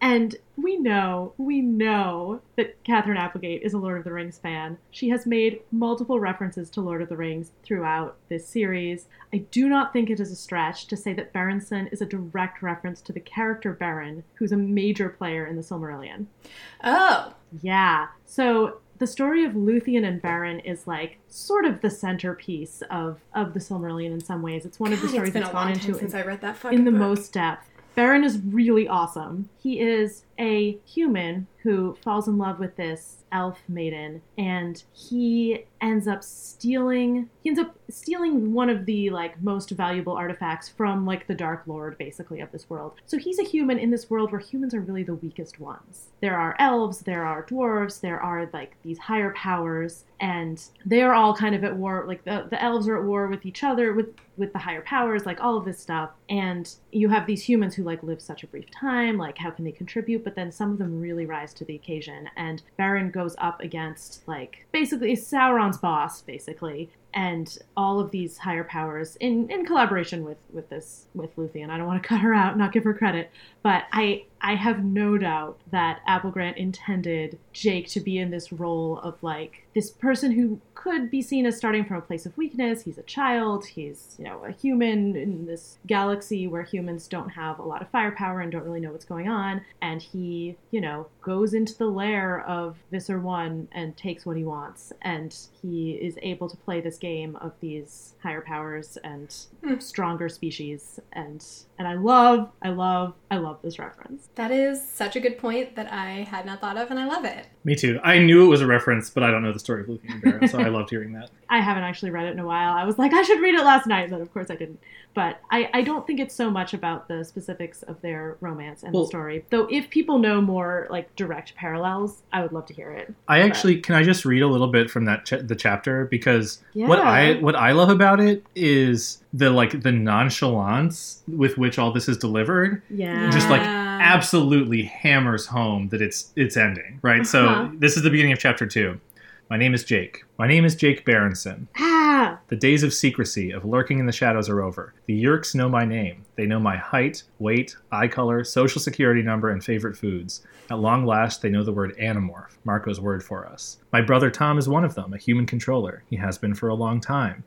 Speaker 1: And we know, we know that Katherine Applegate is a Lord of the Rings fan. She has made multiple references to Lord of the Rings throughout this series. I do not think it is a stretch to say that Berenson is a direct reference to the character Beren, who's a major player in the Silmarillion.
Speaker 5: Oh,
Speaker 1: Yeah. So the story of Luthien and Beren is like sort of the centerpiece of of the Silmarillion in some ways. It's one of the
Speaker 5: God,
Speaker 1: stories
Speaker 5: it's been
Speaker 1: that's
Speaker 5: a
Speaker 1: gone into
Speaker 5: since I read that
Speaker 1: in the
Speaker 5: book.
Speaker 1: most depth. Beren is really awesome. He is a human who falls in love with this elf maiden and he ends up stealing he ends up stealing one of the like most valuable artifacts from like the dark lord basically of this world so he's a human in this world where humans are really the weakest ones there are elves there are dwarves there are like these higher powers and they're all kind of at war like the, the elves are at war with each other with with the higher powers like all of this stuff. And you have these humans who like live such a brief time like how can they contribute? But then some of them really rise to the occasion. And Beren goes up against like basically sauron's boss basically. And all of these higher powers in in collaboration with with this with Luthien. I don't want to cut her out, not give her credit, but I I have no doubt that Apple Grant intended Jake to be in this role of like this person who could be seen as starting from a place of weakness. He's a child, he's, you know, a human in this galaxy where humans don't have a lot of firepower and don't really know what's going on, and he, you know, goes into the lair of Visser 1 and takes what he wants and he is able to play this game of these higher powers and hmm. stronger species and and I love I love I love this reference.
Speaker 5: That is such a good point that I had not thought of, and I love it.
Speaker 2: Me too. I knew it was a reference, but I don't know the story of Luthien and Baron, so I loved hearing that.
Speaker 1: I haven't actually read it in a while. I was like, I should read it last night, but of course I didn't. But I, I don't think it's so much about the specifics of their romance and
Speaker 2: Well-
Speaker 1: the story. Though if people know more like direct parallels, I would love to hear it.
Speaker 2: I actually can I just read a little bit from that ch- the chapter because what I what I love about it is the like the nonchalance with which all this is delivered.
Speaker 1: Yeah.
Speaker 2: Just like absolutely hammers home that it's it's ending right.
Speaker 1: Uh-huh.
Speaker 2: So this is the beginning of chapter two. My name is Jake. My name is Jake Berenson.
Speaker 1: ah,
Speaker 2: The days of secrecy, of lurking in the shadows, are over. The Yeerks know my name. They know my height, weight, eye color, social security number, and favorite foods. At long last, they know the word animorph, Marco's word for us. My brother Tom is one of them, a human controller. He has been for a long time.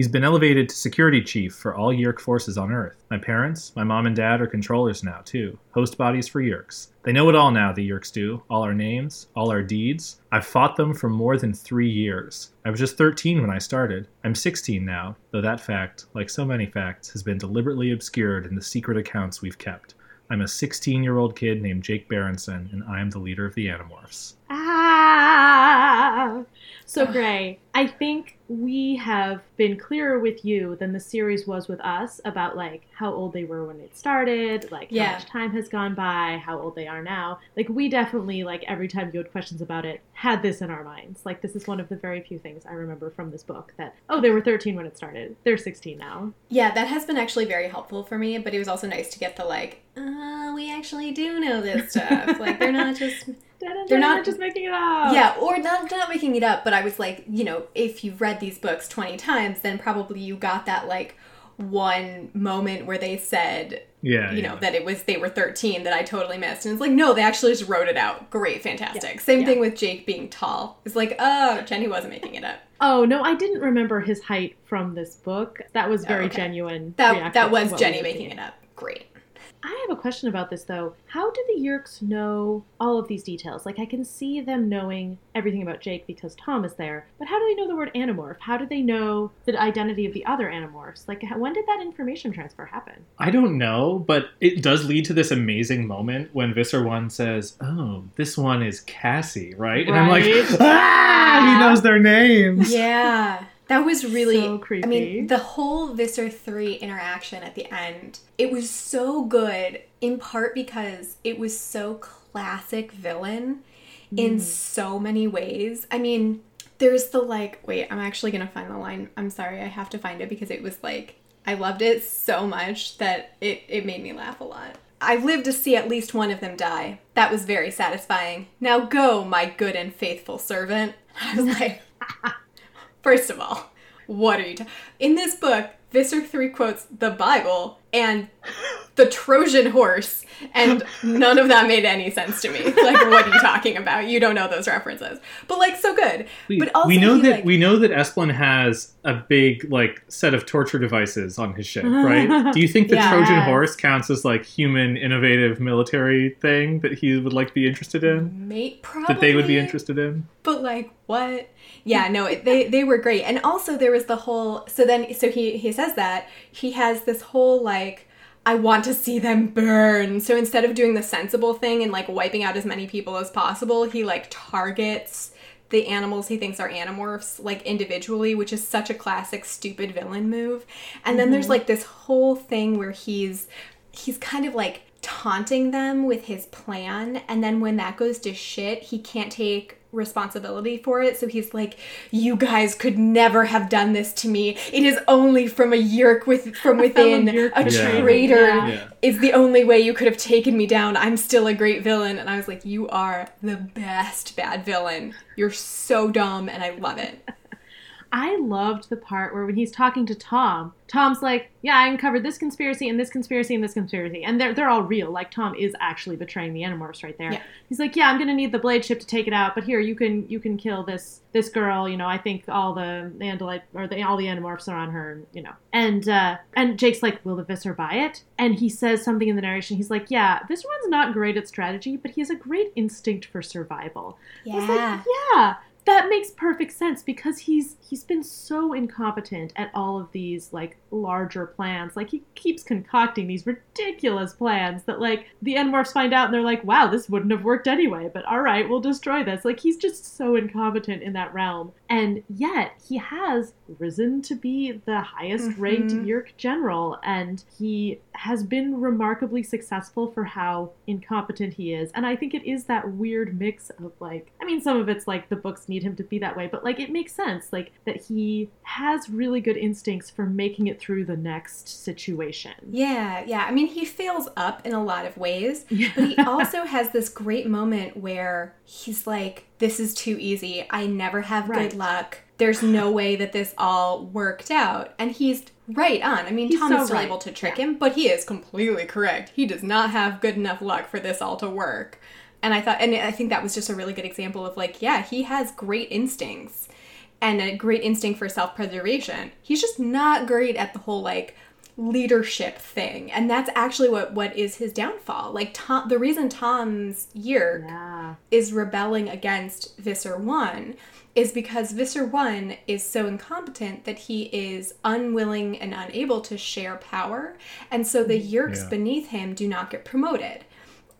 Speaker 2: He's been elevated to security chief for all Yeerk forces on Earth. My parents, my mom and dad, are controllers now, too. Host bodies for Yeerks. They know it all now, the Yeerks do. All our names, all our deeds. I've fought them for more than three years. I was just 13 when I started. I'm 16 now, though that fact, like so many facts, has been deliberately obscured in the secret accounts we've kept. I'm a 16 year old kid named Jake Berenson, and I am the leader of the Animorphs.
Speaker 1: ah. So Gray, I think we have been clearer with you than the series was with us about like how old they were when it started, like
Speaker 5: Yeah.
Speaker 1: how much time has gone by, how old they are now. Like we definitely like every time you had questions about it had this in our minds. Like this is one of the very few things I remember from this book that oh they were 13 when it started. They're 16 now.
Speaker 5: Yeah, that has been actually very helpful for me, but it was also nice to get the like, uh, we actually do know this stuff. like they're not just
Speaker 1: They're
Speaker 5: not-
Speaker 1: just making it up.
Speaker 5: Yeah, or not not making it up, but I was like, you know, if you've read these books 20 times, then probably you got that like one moment where they said,
Speaker 2: Yeah.
Speaker 5: you know,
Speaker 2: yeah.
Speaker 5: that it was they were 13 that I totally missed. And it's like, no, they actually just wrote it out. Great, fantastic.
Speaker 1: Yeah,
Speaker 5: Same
Speaker 1: yeah.
Speaker 5: thing with Jake being tall. It's like, oh, Jenny wasn't making it up.
Speaker 1: Oh no, I didn't remember his height from this book. That was oh, very
Speaker 5: Oh, okay.
Speaker 1: genuine.
Speaker 5: That that was Jenny
Speaker 1: we
Speaker 5: making it up. Great.
Speaker 1: I have a question about this though. How do the Yeerks know all of these details? Like I can see them knowing everything about Jake because Tom is there, but how do they know the word animorph? How do they know the identity of the other animorphs? Like how, when did that information transfer happen?
Speaker 2: I don't know, but it does lead to this amazing moment when Visser One says, "Oh, this one is Cassie, right?" And I'm like, "Ah, he knows their names."
Speaker 5: Yeah. That was really
Speaker 1: So creepy.
Speaker 5: I mean, the whole Visser 3 interaction at the end, it was so good in part because it was so classic villain in mm-hmm. so many ways. I mean, there's the like, wait, I'm actually gonna find the line. I'm sorry, I have to find it because it was like, I loved it so much that it, it made me laugh a lot. I lived to see at least one of them die. That was very satisfying. Now go, my good and faithful servant. I was like, first of all, what are you ta- In this book, Visser 3 quotes the Bible and the Trojan horse, and none of that made any sense to me. Like, what are you talking about? You don't know those references. But, like, so good.
Speaker 2: We,
Speaker 5: but also,
Speaker 2: we know
Speaker 5: he,
Speaker 2: that
Speaker 5: like-
Speaker 2: we know that Esplin has a big like set of torture devices on his ship, right? Do you think the
Speaker 5: Yes.
Speaker 2: Trojan horse counts as like human innovative military thing that he would like be interested in?
Speaker 5: Mate, probably.
Speaker 2: That they would be interested in?
Speaker 5: but like what yeah no it, they they were great and also there was the whole so then so he he says that he has this whole like I want to see them burn. So instead of doing the sensible thing and like wiping out as many people as possible, he like targets the animals he thinks are animorphs like individually, which is such a classic stupid villain move. And then there's mm-hmm. like this whole thing where he's he's kind of like taunting them with his plan and then when that goes to shit, he can't take responsibility for it. So he's like, "You guys could never have done this to me. It is only from a Yeerk with from within.
Speaker 1: Yeerk
Speaker 5: A
Speaker 2: betrayed
Speaker 5: traitor
Speaker 1: Yeah.
Speaker 2: Yeah.
Speaker 5: is the only way you could have taken me down. I'm still a great villain." And I was like, "You are the best bad villain. You're so dumb, and I love it."
Speaker 1: I loved the part where when he's talking to Tom, Tom's like, "Yeah, I uncovered this conspiracy and this conspiracy and this conspiracy, and they're they're all real. Like Tom is actually betraying the Animorphs right there.
Speaker 5: Yeah.
Speaker 1: He's like, "Yeah, I'm gonna need the blade ship to take it out, but here you can you can kill this this girl. You know, I think all the Andalite or the all the Animorphs are on her. You know." And uh, and Jake's like, "Will the Visser buy it?" And he says something in the narration. He's like, "Yeah, this one's not great at strategy, but he has a great instinct for survival." Was like, yeah, that makes perfect sense because he's he's been so incompetent at all of these like larger plans. Like he keeps concocting these ridiculous plans that like the Animorphs find out and they're like, wow, this wouldn't have worked anyway, but all right, we'll destroy this. Like he's just so incompetent in that realm. And yet he has risen to be the highest ranked
Speaker 5: Mhm.
Speaker 1: Yeerk general and he has been remarkably successful for how incompetent he is. And I think it is that weird mix of like I mean some of it's like the books need him to be that way, but like it makes sense like that he has really good instincts for making it through the next situation.
Speaker 5: Yeah, yeah. I mean, he fails up in a lot of ways, but he also has this great moment where he's like, This is too easy. I never have
Speaker 1: Right.
Speaker 5: good luck. There's no way that this all worked out. And he's right on. I mean,
Speaker 1: He's
Speaker 5: Tom
Speaker 1: so
Speaker 5: is still
Speaker 1: right.
Speaker 5: able to trick him, but he is completely correct. He does not have good enough luck for this all to work. And I thought, and I think that was just a really good example of like, yeah, he has great instincts and a great instinct for self preservation. He's just not great at the whole like leadership thing. And that's actually what what is his downfall. Like Tom the reason Tom's Yeerk
Speaker 1: Yeah.
Speaker 5: is rebelling against Visser 1 is because Visser 1 is so incompetent that he is unwilling and unable to share power. And so the mm-hmm.
Speaker 2: Yeerks Yeah.
Speaker 5: beneath him do not get promoted.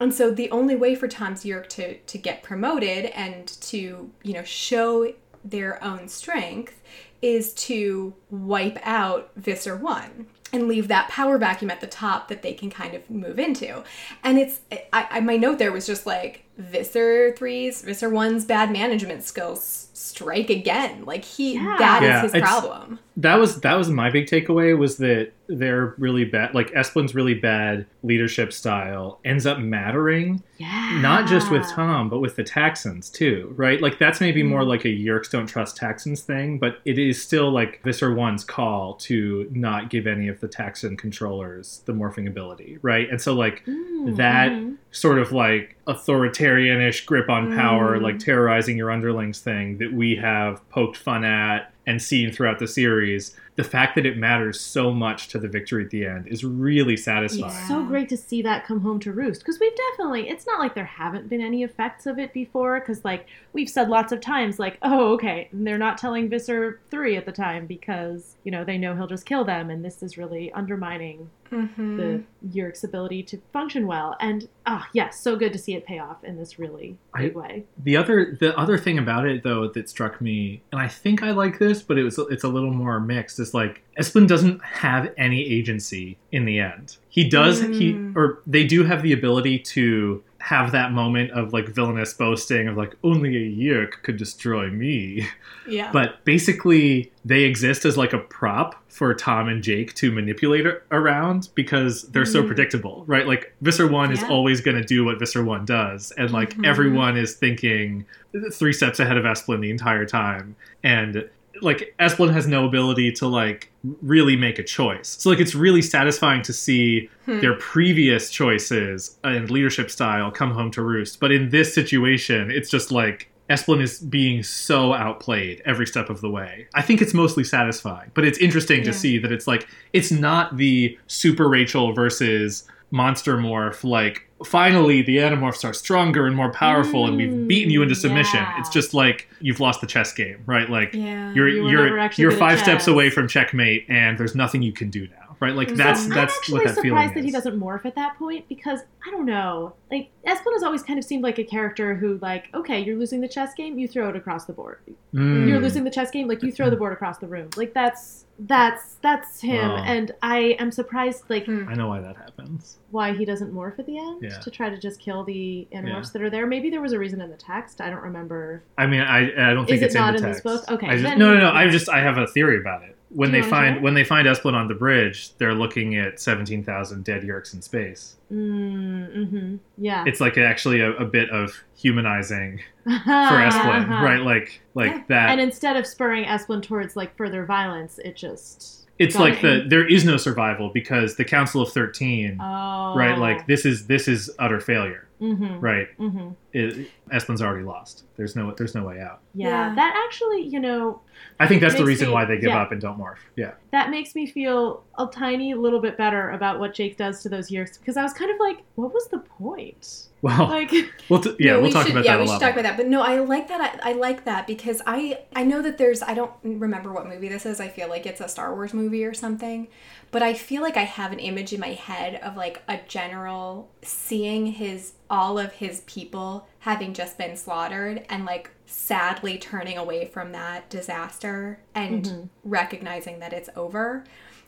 Speaker 5: And so the only way for Tom's Yeerk to, to get promoted and to, you know, show their own strength is to wipe out Visser 1 and leave that power vacuum at the top that they can kind of move into. And it's, I, I my note there was just like, Visser 3's, Visser 1's bad management skills strike again. Like he,
Speaker 1: Yeah.
Speaker 5: that is
Speaker 2: Yeah,
Speaker 5: his problem.
Speaker 2: that was that was my big takeaway was that they're really bad like Esplin's really bad leadership style ends up mattering
Speaker 1: Yeah.
Speaker 2: not just with Tom but with the Taxxons too right like that's maybe more
Speaker 1: Mm.
Speaker 2: like a Yeerks don't trust Taxxons thing but it is still like Visser 1's call to not give any of the Taxxon controllers the morphing ability right and so like
Speaker 1: Mm,
Speaker 2: that
Speaker 1: mhm.
Speaker 2: sort of like authoritarianish grip on power,
Speaker 1: Mm.
Speaker 2: like terrorizing your underlings thing that we have poked fun at and seen throughout the series. The fact that it matters so much to the victory at the end is really satisfying.
Speaker 1: It's so great to see that come home to roost because we've definitely, it's not like there haven't been any effects of it before because, like, we've said lots of times, like, oh, okay, and they're not telling Visser 3 at the time because, you know, they know he'll just kill them and this is really undermining
Speaker 5: Mm-hmm.
Speaker 1: the Yeerk's ability to function well. And, ah, yes, so good to see it pay off in this really
Speaker 2: I-
Speaker 1: way.
Speaker 2: The other the other thing about it though that struck me, and I think I like this, but it was it's a little more mixed. Is like Esplin doesn't have any agency in the end. He does he
Speaker 5: Mm.
Speaker 2: or they do have the ability to have that moment of like villainous boasting of like only a Yeerk could destroy me.
Speaker 5: Yeah.
Speaker 2: But basically, they exist as like a prop for Tom and Jake to manipulate around because they're so predictable, right? Like Visser One is always going to do what Visser One does, and like
Speaker 5: Mhm.
Speaker 2: everyone is thinking three steps ahead of Esplin the entire time, and like Esplin has no ability to like really make a choice. So like it's really satisfying to see
Speaker 5: Hmm.
Speaker 2: their previous choices and leadership style come home to roost. But in this situation, it's just like Esplin is being so outplayed every step of the way. I think it's mostly satisfying, but it's interesting
Speaker 5: Yeah.
Speaker 2: to see that it's like it's not the Super Rachel versus Monster Morph like finally the Animorphs are stronger and more powerful and we've beaten you into submission.
Speaker 1: yeah.
Speaker 2: It's just like you've lost the chess game, right? Like
Speaker 5: yeah.
Speaker 2: you're
Speaker 1: you
Speaker 2: you're you're five steps away from checkmate and there's nothing you can do now, right? Like
Speaker 5: So
Speaker 2: that's
Speaker 1: I'm
Speaker 2: that's
Speaker 1: actually
Speaker 2: what that feeling
Speaker 1: surprised that he doesn't morph at that point because I don't know. Like Esplin has always kind of seemed like a character who, like, okay, you're losing the chess game, you throw it across the board.
Speaker 2: Mm.
Speaker 1: You're losing the chess game, like you throw the board across the room. Like that's that's that's him,
Speaker 2: Oh.
Speaker 1: and I am surprised, like
Speaker 5: Hmm.
Speaker 2: I know why that happens.
Speaker 1: why he doesn't morph at the end
Speaker 2: Yeah.
Speaker 1: to try to just kill the animorphs
Speaker 2: Yeah.
Speaker 1: that are there. Maybe there was a reason in the text. I don't remember.
Speaker 2: I mean, I I don't think
Speaker 1: Is it
Speaker 2: it's
Speaker 1: not
Speaker 2: in the
Speaker 1: in this
Speaker 2: text.
Speaker 1: book? Okay,
Speaker 2: I just,
Speaker 1: then-
Speaker 2: no, no, no. I just I have a theory about it. When they find when they find Esplin on the bridge, they're looking at seventeen thousand dead Yeerks in space.
Speaker 1: Mm, mm-hmm. Yeah.
Speaker 2: It's like actually a, a bit of humanizing for
Speaker 1: Uh-huh.
Speaker 2: Esplin, right? Like like
Speaker 5: Yeah.
Speaker 2: that.
Speaker 1: And instead of spurring Esplin towards like further violence, it just
Speaker 2: it's like the there is no survival because the Council of Thirteen,
Speaker 1: oh
Speaker 2: right? Like this is this is utter failure,
Speaker 1: mm-hmm.
Speaker 2: right?
Speaker 1: Mm-hmm.
Speaker 2: It, Esplin's already lost. There's no there's no way out.
Speaker 1: Yeah,
Speaker 5: Yeah.
Speaker 1: that actually, you know,
Speaker 2: I think that's the reason
Speaker 1: me-
Speaker 2: why they give
Speaker 1: yeah.
Speaker 2: up and don't morph. Yeah.
Speaker 1: that makes me feel a tiny little bit better about what Jake does to those Yeerks because I was kind of like, what was the point?
Speaker 2: Well,
Speaker 1: Like,
Speaker 2: we'll t- yeah,
Speaker 5: No,
Speaker 2: we'll
Speaker 5: we
Speaker 2: talk
Speaker 5: should,
Speaker 2: about
Speaker 5: yeah,
Speaker 2: that a
Speaker 5: we
Speaker 2: lot.
Speaker 5: should talk about that. But no, I like that. I, I like that because I I know that there's I don't remember what movie this is. I feel like it's a Star Wars movie or something. But I feel like I have an image in my head of like a general seeing his all of his people having just been slaughtered and like sadly turning away from that disaster and mm-hmm. recognizing that it's over.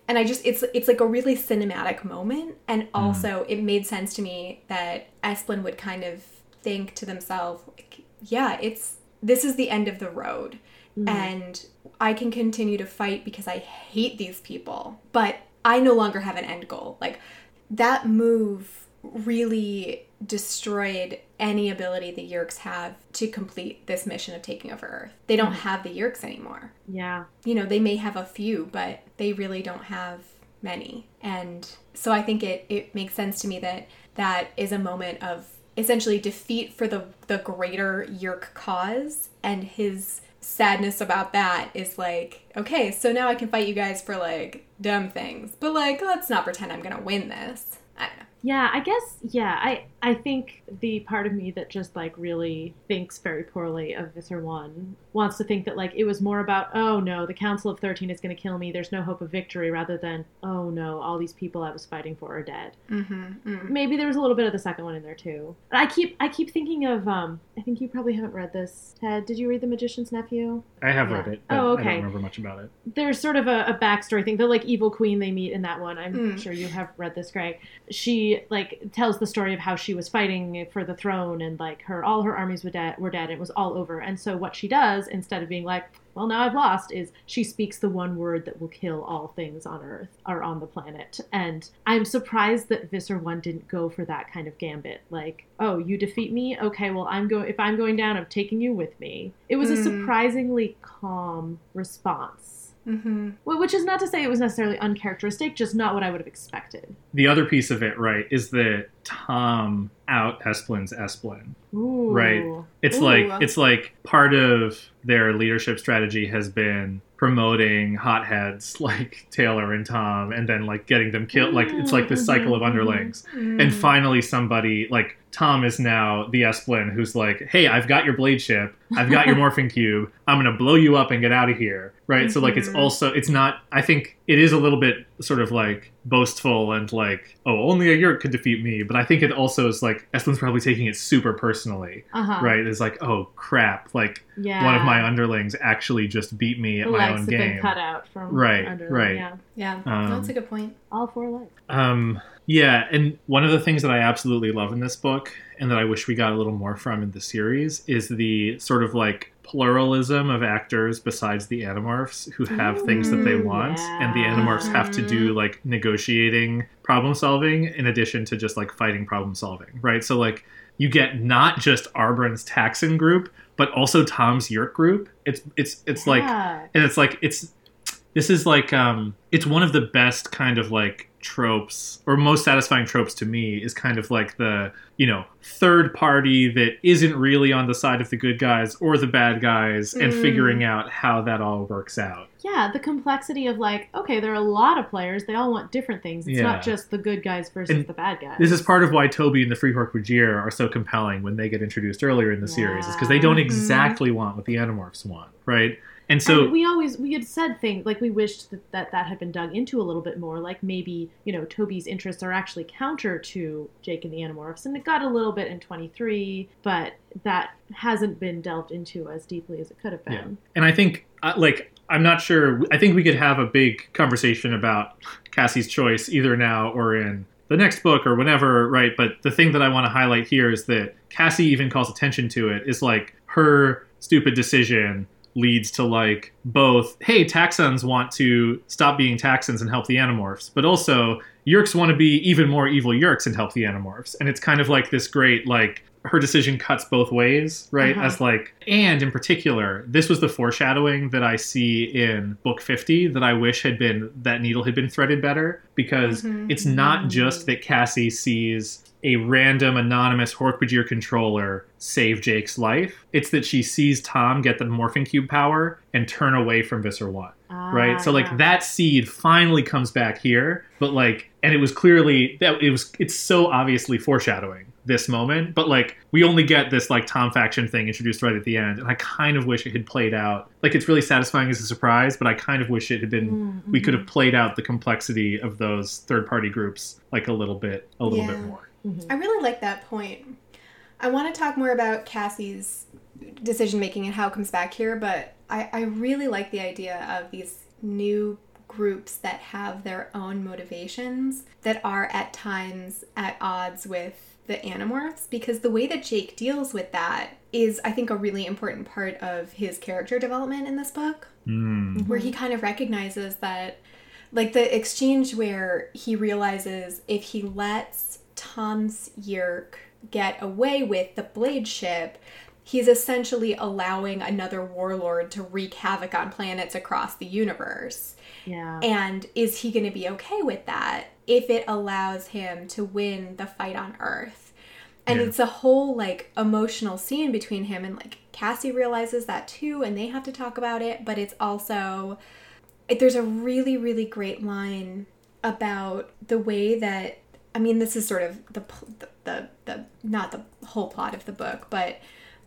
Speaker 5: And i just it's it's like a really cinematic moment. And mm-hmm. also it made sense to me that esplin would kind of think to themselves like, yeah it's this is the end of the road. Mm-hmm. And i can continue to fight because i hate these people. But i no longer have an end goal like that move really destroyed any ability the Yeerks have to complete this mission of taking over Earth. They don't mm-hmm. have the Yeerks anymore
Speaker 1: yeah,
Speaker 5: you know, they may have a few, but they really don't have many. And so I think it, it makes sense to me that that is a moment of essentially defeat for the, the greater Yeerk cause. And his sadness about that is like, okay, so now I can fight you guys for like dumb things. But like, let's not pretend I'm to win this. I don't know.
Speaker 1: yeah. I guess yeah. I I think the part of me that just like really thinks very poorly of Visser One wants to think that like it was more about oh no, the Council of Thirteen is going to kill me. There's no hope of victory, rather than oh no, all these people I was fighting for are dead.
Speaker 5: Mm-hmm.
Speaker 1: maybe there was a little bit of the second one in there too. And I keep I keep thinking of um I think you probably haven't read this. Ted, did you read The Magician's Nephew?
Speaker 2: I have
Speaker 1: Yeah.
Speaker 2: read it. But
Speaker 1: Oh,
Speaker 2: I
Speaker 1: okay.
Speaker 2: don't remember much about it.
Speaker 1: There's sort of a, a backstory thing. The like evil queen they meet in that one. I'm
Speaker 5: Mm.
Speaker 1: sure you have read this, Greg. She like tells the story of how she was fighting for the throne and like her all her armies were dead were dead. It was all over. And so what she does instead of being like well, now I've lost, is she speaks the one word that will kill all things on Earth or on the planet. And I'm surprised that Visser 1 didn't go for that kind of gambit. Like, oh, you defeat me? Okay, well, I'm going, if I'm going down, I'm taking you with me. It was a
Speaker 5: Mm.
Speaker 1: surprisingly calm response.
Speaker 5: Mm-hmm.
Speaker 1: Well, which is not to say it was necessarily uncharacteristic, just not what I would have expected.
Speaker 2: The other piece of it, right, is that Tom out Esplin's Esplin.
Speaker 1: Ooh.
Speaker 2: Right. It's
Speaker 5: Ooh.
Speaker 2: like it's like part of their leadership strategy has been promoting hotheads like Taylor and Tom and then like getting them killed like it's like this cycle of underlings.
Speaker 5: Mm.
Speaker 2: And finally somebody like Tom is now the Esplin who's like, "Hey, I've got your blade ship. I've got your morphing cube. I'm going to blow you up and get out of here." Right? So like it's
Speaker 5: Mhm.
Speaker 2: also it's not I think it is a little bit sort of like boastful and like, "Oh, only a Yeerk could defeat me." But I think it also is like Esplin's probably taking it super personally
Speaker 1: Uh-huh.
Speaker 2: right? It's like, oh crap, like
Speaker 1: Yeah.
Speaker 2: one of my underlings actually just beat me at
Speaker 1: the
Speaker 2: my own
Speaker 1: have
Speaker 2: game.
Speaker 1: been cut out from
Speaker 2: Right,
Speaker 1: under
Speaker 2: right.
Speaker 1: Yeah.
Speaker 5: yeah,
Speaker 2: Um,
Speaker 5: that's a good point.
Speaker 1: All four legs.
Speaker 2: Um, Yeah, and one of the things that I absolutely love in this book, and that I wish we got a little more from in the series, is the sort of like pluralism of actors besides the Animorphs who have things that they
Speaker 1: Ooh,
Speaker 2: want, and the Animorphs have to do like negotiating problem solving in addition to just like fighting problem solving, right? So like you get not just Arbron's Taxxon group, but also Tom's Yeerk group. It's it's it's like and it's like it's this is like um it's one of the best kind of like tropes or most satisfying tropes to me is kind of like the you know third party that isn't really on the side of the good guys or the bad guys and
Speaker 5: Mm.
Speaker 2: figuring out how that all works out
Speaker 1: yeah, the complexity of like, okay, there are a lot of players. They all want different things. It's
Speaker 2: Yeah.
Speaker 1: not just the good guys versus
Speaker 2: And
Speaker 1: the bad guys.
Speaker 2: this is part of why toby and the free Hork-Bajir are so compelling when they get introduced earlier in the series is because they don't
Speaker 5: Mhm.
Speaker 2: exactly want what the animorphs want right and so
Speaker 1: and we always we had said things like we wished that, that that had been dug into a little bit more. Like maybe you know Toby's interests are actually counter to Jake and the Animorphs, and it got a little bit in twenty three, but that hasn't been delved into as deeply as it could have been.
Speaker 2: Yeah. And I think, uh, like, I'm not sure. I think we could have a big conversation about Cassie's choice either now or in the next book or whenever, right? But the thing that I want to highlight here is that Cassie even calls attention to it is like her stupid decision leads to like both hey taxxons want to stop being taxxons and help the animorphs but also yeerks want to be even more evil yeerks and help the animorphs. And it's kind of like this great like her decision cuts both ways right
Speaker 1: Uh-huh.
Speaker 2: as like and in particular this was the foreshadowing that i see in book 50 that i wish had been that needle had been threaded better because
Speaker 5: Mhm.
Speaker 2: it's not just that cassie sees a random anonymous Hork-Bajir controller save Jake's life. It's that she sees Tom get the morphing cube power and turn away from Visser One. Right? So like
Speaker 1: Ah,
Speaker 2: that seed finally comes back here, but like and it was clearly that it was it's so obviously foreshadowing this moment, but like we only get this like Tom faction thing introduced right at the end, and I kind of wish it had played out. Like it's really satisfying as a surprise, but I kind of wish it had been
Speaker 1: Mm,
Speaker 2: we could have played out the complexity of those third party groups like a little bit a little bit
Speaker 5: Yeah.
Speaker 2: more.
Speaker 1: mhm.
Speaker 5: I really like that point. I want to talk more about Cassie's decision making and how it comes back here, but I, I really like the idea of these new groups that have their own motivations that are at times at odds with the Animorphs because the way that Jake deals with that is, I think, a really important part of his character development in this book
Speaker 2: Mm.
Speaker 5: where he kind of recognizes that like the exchange where he realizes if he lets Tom's Yeerk get away with the blade ship, he's essentially allowing another warlord to wreak havoc on planets across the universe.
Speaker 1: yeah.
Speaker 5: And is he going to be okay with that if it allows him to win the fight on Earth? And
Speaker 2: Yeah.
Speaker 5: it's a whole like emotional scene between him and like Cassie realizes that too, and they have to talk about it. But it's also it, there's a really really great line about the way that I mean this is sort of the the the, the not the whole plot of the book, but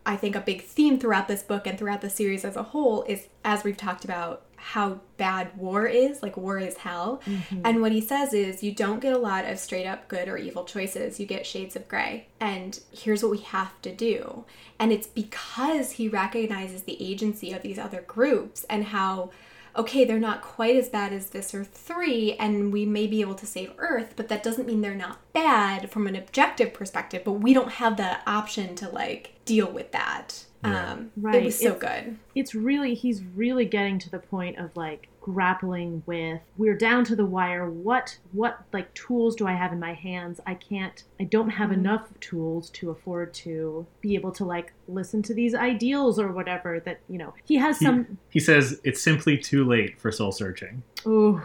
Speaker 5: I think a big theme throughout this book and throughout the series as a whole is, as we've talked about, how bad war is. Like, war is hell. Mm-hmm. And what he says is, you don't get a lot of straight up good or evil choices. You get shades of gray. And here's what we have to do. And it's because he recognizes the agency of these other groups and how okay, they're not quite as bad as Visser 3, and we may be able to save Earth, but that doesn't mean they're not bad from an objective perspective, but we don't have the option to, like, deal with that.
Speaker 2: Yeah.
Speaker 5: Um,
Speaker 1: Right.
Speaker 5: It was so
Speaker 1: It's-
Speaker 5: good.
Speaker 1: it's really he's really getting to the point of like grappling with we're down to the wire what what like tools do i have in my hands i can't i don't have
Speaker 5: Mhm.
Speaker 1: enough tools to afford to be able to like listen to these ideals or whatever that you know he has
Speaker 2: He-
Speaker 1: some
Speaker 2: He says it's simply too late for soul searching.
Speaker 1: Ooh.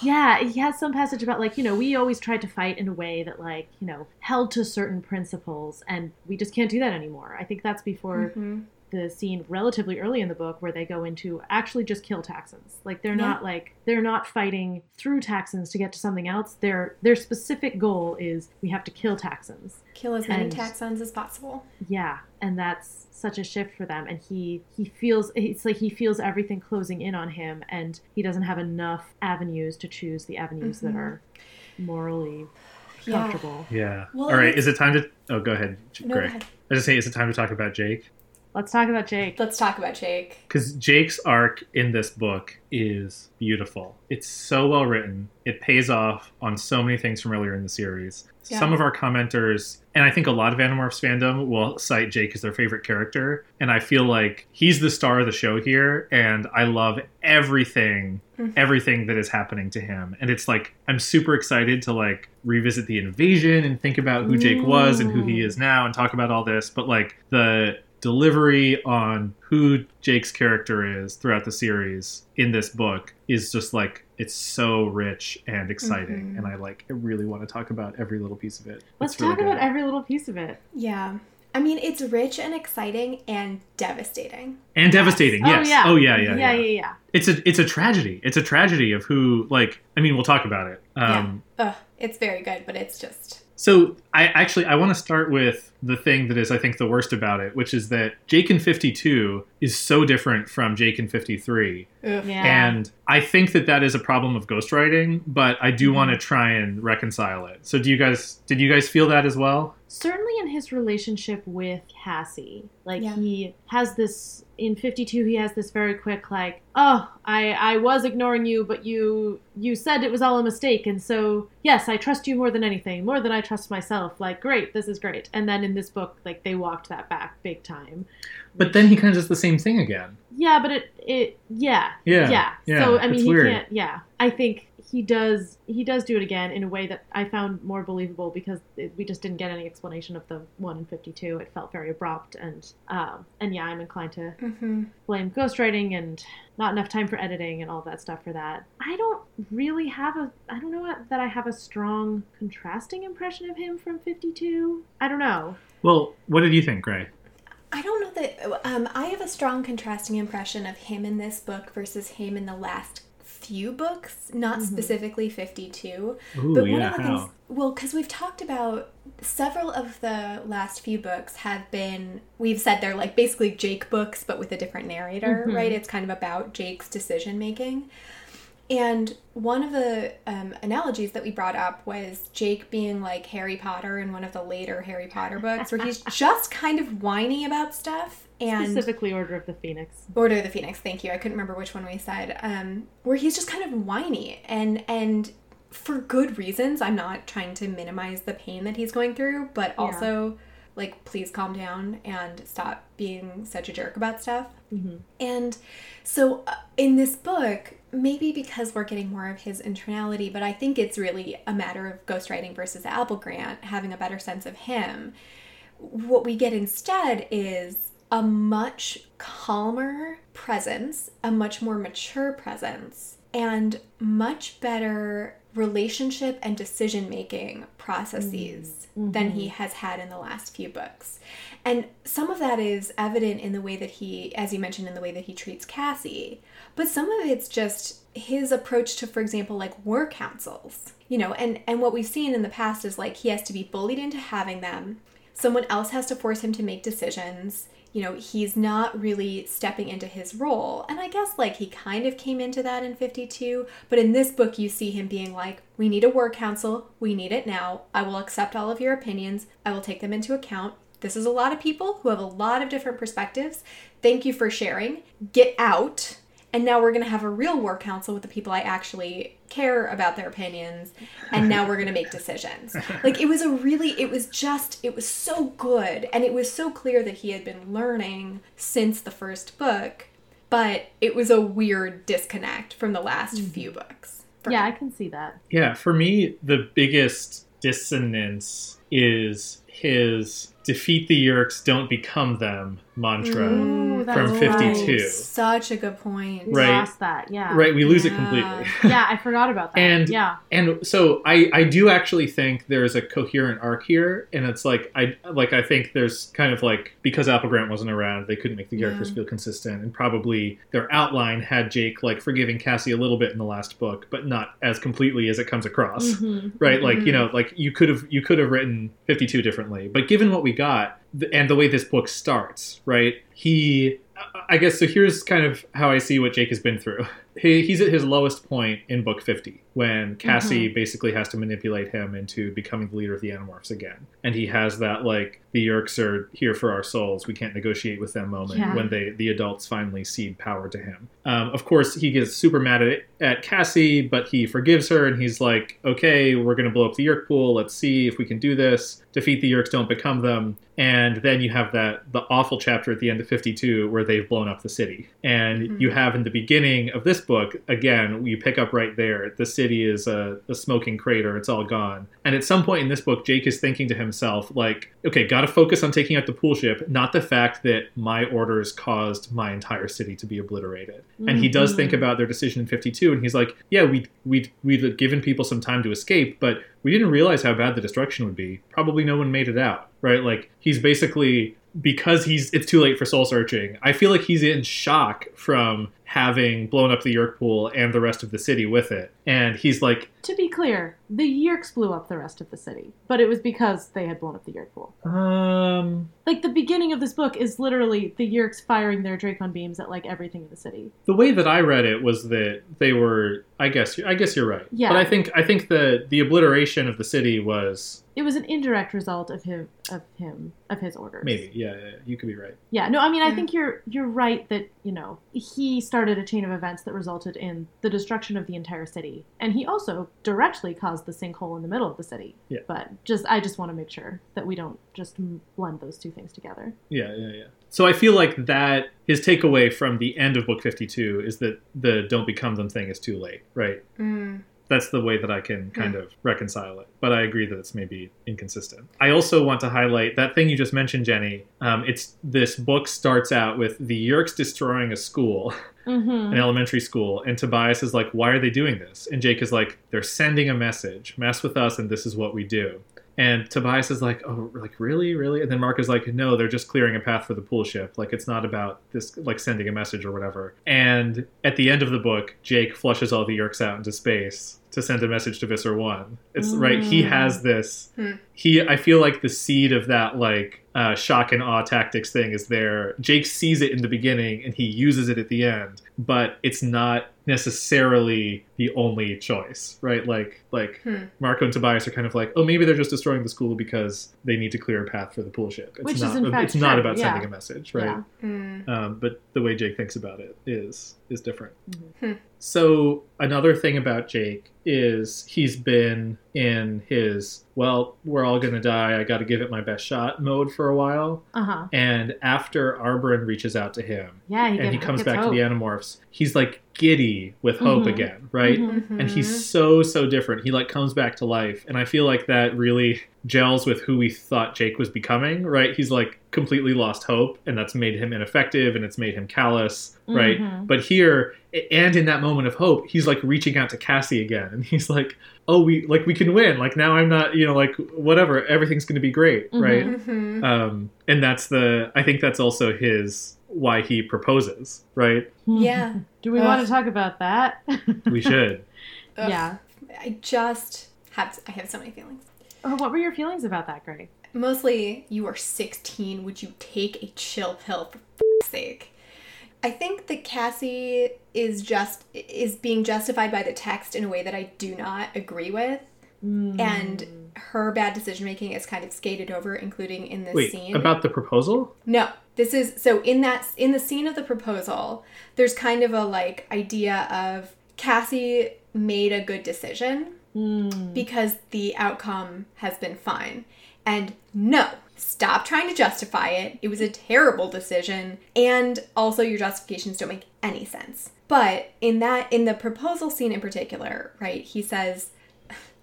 Speaker 1: Yeah, he has some passage about like, you know, we always tried to fight in a way that like, you know, held to certain principles and we just can't do that anymore. I think that's before
Speaker 5: Mhm.
Speaker 1: The scene relatively early in the book where they go into actually just kill Taxxons. Like they're
Speaker 5: Yeah.
Speaker 1: not like they're not fighting through Taxxons to get to something else. Their their specific goal is we have to kill Taxxons.
Speaker 5: Kill as many
Speaker 1: And-
Speaker 5: taxxons as possible.
Speaker 1: Yeah, and that's such a shift for them and he he feels it's like he feels everything closing in on him and he doesn't have enough avenues to choose the avenues that
Speaker 5: Mhm.
Speaker 1: are morally
Speaker 5: Yeah.
Speaker 1: comfortable.
Speaker 2: Yeah.
Speaker 5: Well,
Speaker 2: All right. Is it time to? Oh, go ahead,
Speaker 5: No,
Speaker 2: Greg.
Speaker 5: go ahead.
Speaker 2: I just say, is it time to talk about Jake?
Speaker 1: Let's talk about Jake.
Speaker 5: Let's talk about Jake.
Speaker 2: Because Jake's arc in this book is beautiful. It's so well written. It pays off on so many things from earlier in the series.
Speaker 5: Yeah.
Speaker 2: Some of our commenters, and I think a lot of Animorphs fandom, will cite Jake as their favorite character. And I feel like he's the star of the show here, and I love everything,
Speaker 5: Mhm.
Speaker 2: everything that is happening to him. And it's like I'm super excited to like revisit the invasion and think about who Jake was and who he is now and talk about all this. But like the delivery on who Jake's character is throughout the series in this book is just like it's so rich and exciting
Speaker 5: Mhm.
Speaker 2: and I like I really want to talk about every little piece of it.
Speaker 1: Let's
Speaker 2: really
Speaker 1: talk about every little piece of it.
Speaker 5: Yeah. I mean, it's rich and exciting and devastating.
Speaker 2: and devastating.
Speaker 1: Oh,
Speaker 2: Yes.
Speaker 1: yeah.
Speaker 2: Oh yeah, yeah,
Speaker 1: yeah,
Speaker 2: yeah.
Speaker 1: yeah, yeah.
Speaker 2: It's a it's a tragedy. It's a tragedy of who like I mean we'll talk about it. Um
Speaker 5: Ugh, it's very good, but it's just.
Speaker 2: So I actually I want to start with the thing that is I think the worst about it, which is that Jake in 52 is so different from Jake in 53.
Speaker 1: Yeah.
Speaker 2: And I think that that is a problem of ghostwriting, but I do
Speaker 1: Mm-hmm.
Speaker 2: want to try and reconcile it. So do you guys did you guys feel that as well?
Speaker 1: Certainly in his relationship with Cassie. Like
Speaker 5: Yeah.
Speaker 1: he has this in 52 he has this very quick like, "Oh, I I was ignoring you, but you you said it was all a mistake and so yes, I trust you more than anything, more than I trust myself." Like, "Great, this is great." And then in this book like they walked that back big time.
Speaker 2: But then he kind of does the same thing again.
Speaker 1: Yeah, but it it yeah.
Speaker 2: Yeah.
Speaker 1: Yeah.
Speaker 2: Yeah,
Speaker 1: so I mean
Speaker 2: it's
Speaker 1: he
Speaker 2: weird.
Speaker 1: can't yeah. I think he does he does do it again in a way that I found more believable because it, we just didn't get any explanation of the one in 52. It felt very abrupt and um and yeah, I'm inclined to
Speaker 5: hmm
Speaker 1: blame ghostwriting and not enough time for editing and all that stuff for that. I don't really have a I don't know what, that I have a strong contrasting impression of him from 52. I don't know.
Speaker 2: Well, what did you think, Gray?
Speaker 5: I don't know that. Um, I have a strong contrasting impression of him in this book versus him in the last few books, not
Speaker 1: Mhm.
Speaker 5: specifically 52.
Speaker 2: Ooh,
Speaker 5: but one
Speaker 2: yeah,
Speaker 5: of the
Speaker 2: how?
Speaker 5: things, well, because we've talked about several of the last few books have been, we've said they're like basically Jake books, but with a different narrator,
Speaker 1: Mhm.
Speaker 5: right? It's kind of about Jake's decision making. And one of the um, analogies that we brought up was Jake being like Harry Potter in one of the later Harry Potter books, where he's just kind of whiny about stuff. And
Speaker 1: Specifically Order of the Phoenix.
Speaker 5: Order of the Phoenix, thank you. I couldn't remember which one we said. Um, where he's just kind of whiny and and for good reasons. I'm not trying to minimize the pain that he's going through, but
Speaker 1: Yeah.
Speaker 5: also like please calm down and stop being such a jerk about stuff.
Speaker 1: hmm
Speaker 5: And so uh, in this book, maybe because we're getting more of his internality, but I think it's really a matter of ghostwriting versus Applegate having a better sense of him. What we get instead is a much calmer presence, a much more mature presence, and much better relationship and decision making processes mm-hmm. Mm-hmm. than he has had in the last few books. And some of that is evident in the way that he, as you mentioned, in the way that he treats Cassie. But some of it's just his approach to, for example, like war councils. You know, and, and what we've seen in the past is like he has to be bullied into having them. Someone else has to force him to make decisions. You know, he's not really stepping into his role. And I guess like he kind of came into that in 52. But in this book, you see him being like, we need a war council. We need it now. I will accept all of your opinions. I will take them into account. This is a lot of people who have a lot of different perspectives. Thank you for sharing. Get out. And now we're going to have a real war council with the people I actually care about their opinions. And now we're going to make decisions. Like it was a really, it was just, it was so good. And it was so clear that he had been learning since the first book. But it was a weird disconnect from the last mm-hmm. few books.
Speaker 1: Yeah,
Speaker 5: me.
Speaker 1: I can see that.
Speaker 2: Yeah, for me, the biggest dissonance is his defeat the Yeerks, don't become them mantra.
Speaker 1: Ooh, that's
Speaker 2: From
Speaker 1: right.
Speaker 2: 52.
Speaker 5: Such a good point.
Speaker 2: Right.
Speaker 1: lost that. Yeah.
Speaker 2: Right, we lose it completely.
Speaker 1: yeah, I forgot about that.
Speaker 2: And-
Speaker 1: yeah.
Speaker 2: And so I, I do actually think there's a coherent arc here, and it's like I like I think there's kind of like because Applegate wasn't around, they couldn't make the characters
Speaker 5: Yeah.
Speaker 2: feel consistent, and probably their outline had Jake like forgiving Cassie a little bit in the last book, but not as completely as it comes across.
Speaker 1: Mhm.
Speaker 2: right like you
Speaker 5: Mhm.
Speaker 2: know like you could have you could have written 52 differently but given what we got th- and the way this book starts right? He i guess so here's kind of how i see what jake has been through. He, he's at his lowest point in book 50 when Cassie basically has to manipulate him into becoming the leader of the Animorphs again. And he has that like the Yeerks are here for our souls. We can't negotiate with them moment
Speaker 1: Yeah.
Speaker 2: when they the adults finally cede power to him. Um, of course, he gets super mad at, at Cassie, but he forgives her and he's like, "Okay, we're gonna blow up the Yeerk pool. Let's see if we can do this. Defeat the Yeerks, don't become them." And then you have that the awful chapter at the end of 52 where they've blown up the city. And you have in the beginning of this book, again, you pick up right there. The city is a, a smoking crater. It's all gone. And at some point in this book, Jake is thinking to himself, like, okay, got to focus on taking out the pool ship, not the fact that my orders caused my entire city to be obliterated. And he does think mm-hmm. about their decision in 52, and he's like, yeah, we we'd, we'd given people some time to escape, but we didn't realize how bad the destruction would be. Probably no one made it out, right? Like, he's basically because he's it's too late for soul searching. I feel like he's in shock from having blown up the Yeerk pool and the rest of the city with it. And he's like,
Speaker 1: To be clear, the Yeerks blew up the rest of the city, but it was because they had blown up the Yeerk pool.
Speaker 2: um,
Speaker 1: Like the beginning of this book is literally the Yeerks firing their Dracon beams at like everything in the city.
Speaker 2: the way that I read it was that they were. I guess. I guess you're right.
Speaker 1: Yeah.
Speaker 2: But I think. I think the the obliteration of the city was
Speaker 1: It was an indirect result of him of him of his orders.
Speaker 2: maybe. Yeah. yeah you could be right.
Speaker 1: Yeah, no, I mean, I think you're you're right that you know he started a chain of events that resulted in the destruction of the entire city, and he also directly caused the sinkhole in the middle of the city.
Speaker 2: Yeah.
Speaker 1: But just I just want to make sure that we don't just blend those two things together.
Speaker 2: Yeah, yeah, yeah. So I feel like that his takeaway from the end of book 52 is that the don't become them thing is too late, right?
Speaker 5: Mm.
Speaker 2: That's the way that I can kind of reconcile it. But I agree that it's maybe inconsistent. I also want to highlight that thing you just mentioned, Jenny. Um, it's this book starts out with the Yeerks destroying a school,
Speaker 1: Mm-hmm.
Speaker 2: an elementary school, and Tobias is like, "Why are they doing this?" And Jake is like, "They're sending a message. Mess with us, and this is what we do." And Tobias is like, "Oh, like really, really?" And then Mark is like, "No, they're just clearing a path for the pool ship. Like it's not about this, like sending a message or whatever." And at the end of the book, Jake flushes all the Yeerks out into space to send a message to Visser One. It's right. He
Speaker 1: Mm.
Speaker 2: has this.
Speaker 5: Hmm.
Speaker 2: He, I feel like the seed of that like uh, shock and awe tactics thing is there. Jake sees it in the beginning and he uses it at the end, but it's not necessarily the only choice, right? Like like
Speaker 5: Hmm.
Speaker 2: Marco and Tobias are kind of like, oh, maybe they're just destroying the school because they need to clear a path for the pool ship. It's
Speaker 1: Which is
Speaker 2: not.
Speaker 1: in fact
Speaker 2: it's not about
Speaker 1: yeah.
Speaker 2: sending a message, right?
Speaker 1: Yeah.
Speaker 5: Mm.
Speaker 2: Um, but the way Jake thinks about it is is different.
Speaker 5: Hmm.
Speaker 2: So another thing about Jake is he's been in his well, we're all gonna die. I got to give it my best shot mode for a while.
Speaker 1: Uh huh.
Speaker 2: And after Arbron reaches out to him
Speaker 1: Yeah, he
Speaker 2: and he comes back
Speaker 1: hope.
Speaker 2: to the Animorphs, he's like giddy with hope
Speaker 1: Mhm.
Speaker 2: again, right?
Speaker 1: Mhm.
Speaker 2: and he's so so different he like comes back to life and i feel like that really gels with who we thought jake was becoming right he's like completely lost hope and that's made him ineffective and it's made him callous right
Speaker 1: Mhm.
Speaker 2: but here and in that moment of hope he's like reaching out to cassie again and he's like oh we like we can win like now i'm not you know like whatever everything's going to be great right
Speaker 5: Mhm.
Speaker 2: um and that's the i think that's also his why he proposes right
Speaker 5: Yeah.
Speaker 1: Do we want to talk about that?
Speaker 2: we should
Speaker 5: Ugh.
Speaker 1: yeah.
Speaker 5: I just have I have so many feelings.
Speaker 1: Oh, what were your feelings about that, Greg?
Speaker 5: Mostly, you are 16. Would you take a chill pill for f***'s sake? I think that Cassie is just is being justified by the text in a way that I do not agree with,
Speaker 1: Mm.
Speaker 5: and her bad decision making is kind of skated over, including in this
Speaker 2: wait
Speaker 5: scene.
Speaker 2: about the proposal
Speaker 5: No, this is so in that in the scene of the proposal, there's kind of a like idea of Cassie made a good decision
Speaker 1: Mm.
Speaker 5: because the outcome has been fine. And no, stop trying to justify it. It was a terrible decision and also your justifications don't make any sense. But in that in the proposal scene in particular, right? He says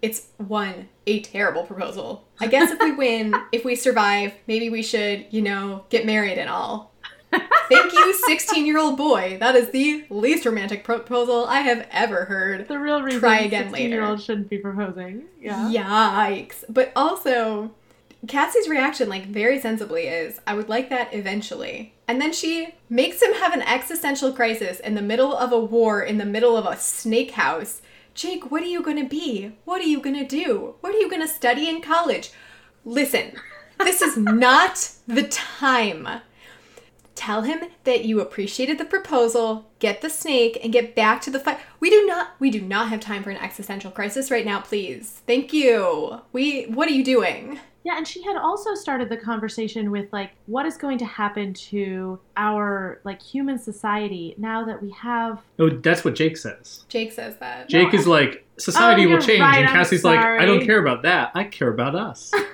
Speaker 5: it's one a terrible proposal. I guess if we win, if we survive, maybe we should, you know, get married and all. Thank you, 16 year old boy. That is the least romantic proposal I have ever heard.
Speaker 1: The real reason
Speaker 5: Try again later.
Speaker 1: year old shouldn't be proposing. Yeah.
Speaker 5: Yikes. But also, Cassie's reaction, like, very sensibly is, I would like that eventually. And then she makes him have an existential crisis in the middle of a war, in the middle of a snake house. Jake, what are you gonna be? What are you gonna do? What are you gonna study in college? Listen, this is not the time. Tell him that you appreciated the proposal, get the snake, and get back to the fight. We do not we do not have time for an existential crisis right now, please. Thank you. We what are you doing?
Speaker 1: Yeah, and she had also started the conversation with like what is going to happen to our like human society now that we have
Speaker 2: Oh, that's what Jake says.
Speaker 5: Jake says that.
Speaker 2: Jake is like, society
Speaker 1: Oh,
Speaker 2: will change,
Speaker 1: right,
Speaker 2: and Cassie's like, I don't care about that. I care about us.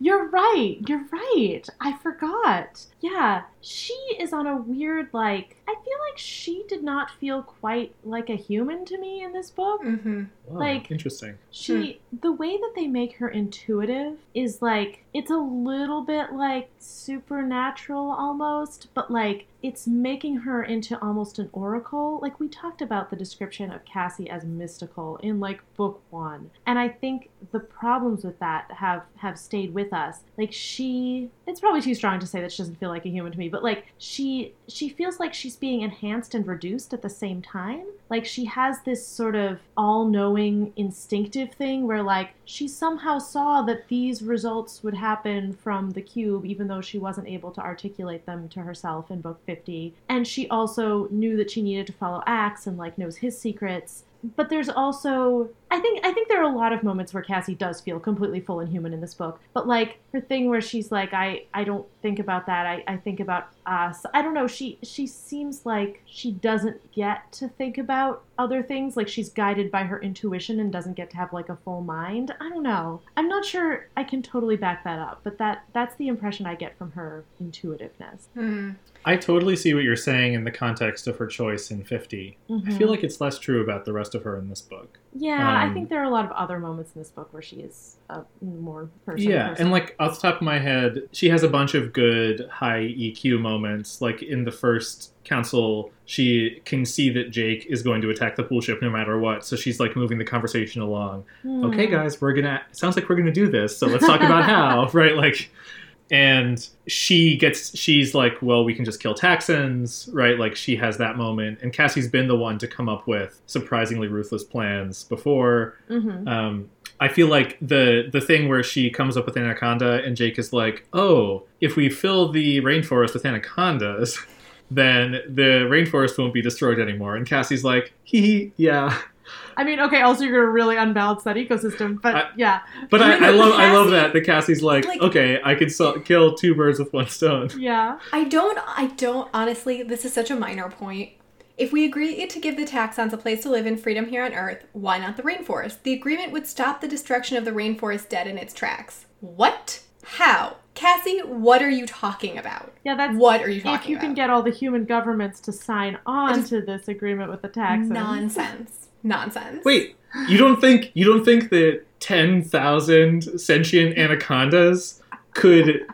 Speaker 1: You're right. You're right. I forgot. Yeah, she is on a weird like I feel like she did not feel quite like a human to me in this book.
Speaker 5: Mm-hmm.
Speaker 2: Whoa,
Speaker 1: Like-
Speaker 2: interesting.
Speaker 1: She the way that they make her intuitive is like it's a little bit like supernatural almost, but like it's making her into almost an oracle. Like we talked about the description of Cassie as mystical in like book 1. And I think the problems with that have have stayed with us. Like she it's probably too strong to say that she doesn't feel like a human to me, but like she she feels like she's being enhanced and reduced at the same time. Like she has this sort of all-knowing instinctive thing where like she somehow saw that these results would happen from the cube even though she wasn't able to articulate them to herself in book 50. And she also knew that she needed to follow Ax and like knows his secrets but there's also I think I think there are a lot of moments where Cassie does feel completely full and human in this book. But like her thing where she's like, I, I don't think about that. I, I think about us. I don't know, she she seems like she doesn't get to think about other things. Like she's guided by her intuition and doesn't get to have like a full mind. I don't know. I'm not sure I can totally back that up, but that that's the impression I get from her intuitiveness.
Speaker 5: Mm.
Speaker 2: I totally see what you're saying in the context of her choice in 50. I
Speaker 1: Mhm.
Speaker 2: feel like it's less true about the rest of her in this book.
Speaker 1: Yeah, I
Speaker 2: um,
Speaker 1: think there are a lot of other moments in this book where she is a more person.
Speaker 2: yeah,
Speaker 1: person.
Speaker 2: and like off the top of my head, she has a bunch of good high EQ moments. Like in the first council, she can see that Jake is going to attack the pool ship no matter what. So she's like moving the conversation along.
Speaker 1: Hmm.
Speaker 2: Okay, guys, we're gonna. Sounds like we're gonna do this. So let's talk about how, right? Like, and she gets. She's like, well, we can just kill Taxxons, right? Like she has that moment, and Cassie's been the one to come up with surprisingly ruthless plans before.
Speaker 1: Mhm.
Speaker 2: Um, I feel like the the thing where she comes up with anaconda and Jake is like, "Oh, if we fill the rainforest with anacondas, then the rainforest won't be destroyed anymore." And Cassie's like, "Hee hee, yeah."
Speaker 1: I mean, okay. Also, you're gonna really unbalance that ecosystem, but
Speaker 2: I-
Speaker 1: yeah,
Speaker 2: But I, I love I love that the Cassie's like,
Speaker 5: like-
Speaker 2: "Okay, I can so- kill two birds with one stone."
Speaker 1: yeah.
Speaker 5: I don't I don't honestly this is such a minor point. If we agree to give the taxxons a place to live in freedom here on Earth, why not the rainforest? The agreement would stop the destruction of the rainforest dead in its tracks. What? How? Cassie, what are you talking about?
Speaker 1: Yeah, that's
Speaker 5: What are you
Speaker 1: if
Speaker 5: talking
Speaker 1: you
Speaker 5: about?
Speaker 1: can get all the human governments to sign on
Speaker 5: It is-
Speaker 1: to this agreement with the taxxons,
Speaker 5: nonsense. Nonsense.
Speaker 2: Wait, you don't think you don't think that ten thousand sentient anacondas could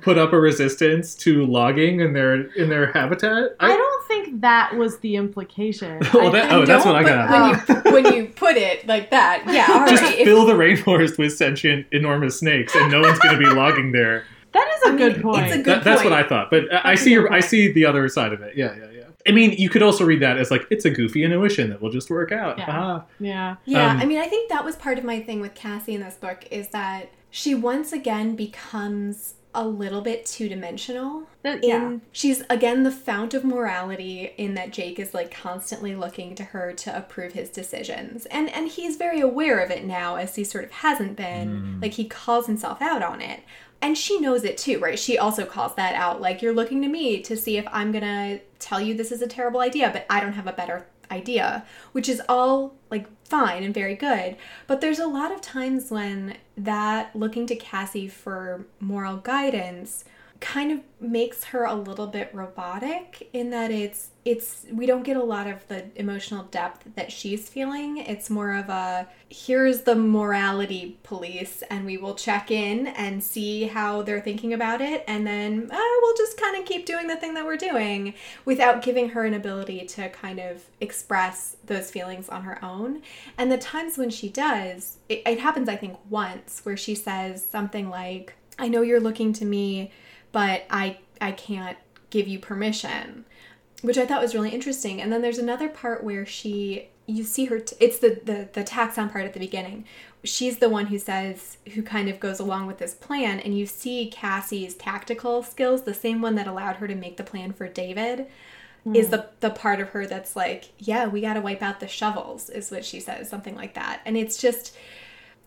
Speaker 2: put up a resistance to logging in their in their habitat?
Speaker 1: I don't think that was the implication.
Speaker 2: Well, oh,
Speaker 1: I
Speaker 2: that- oh, that's what I got.
Speaker 5: When you when you put it like that, yeah, all right.
Speaker 2: Just
Speaker 5: If-
Speaker 2: fill the rainforest with sentient enormous snakes, and no one's going to be logging there.
Speaker 1: that is a
Speaker 5: I mean,
Speaker 1: good
Speaker 5: it's
Speaker 1: point.
Speaker 5: a good-
Speaker 2: That, that's what. I thought. But I- I see
Speaker 1: good
Speaker 2: your, I see the other side of it. Yeah, yeah, yeah. I mean, you could also read that as like it's a goofy intuition that will just work out.
Speaker 1: Yeah.
Speaker 2: Haha.
Speaker 1: yeah.
Speaker 5: Yeah,
Speaker 2: Um,
Speaker 5: I mean, I think that was part of my thing with Cassie in this book is that she once again becomes a little bit two dimensional.
Speaker 1: That-
Speaker 5: In
Speaker 1: yeah.
Speaker 5: she's again the fount of morality in that Jake is like constantly looking to her to approve his decisions. And and he's very aware of it now as he sort of hasn't been. Like he calls himself out on it. And she knows it too, right? She also calls that out like you're looking to me to see if I'm going to tell you this is a terrible idea, but I don't have a better idea, which is all like fine and very good. But there's a lot of times when that looking to Cassie for moral guidance kind of makes her a little bit robotic in that it's it's we don't get a lot of the emotional depth that she's feeling. It's more of a here's the morality police and we will check in and see how they're thinking about it. And then uh, we'll just kind of keep doing the thing that we're doing without giving her an ability to kind of express those feelings on her own. And the times when she does it, it happens i think once where she says something like i know you're looking to me but I I can't give you permission, which I thought was really interesting. And then there's another part where she you see her t- it's the, the the taxxon part at the beginning she's the one who says who kind of goes along with this plan and you see cassie's tactical skills the same one that allowed her to make the plan for david is the the part of her that's like yeah we got to wipe out the shovels is what she says something like that and it's just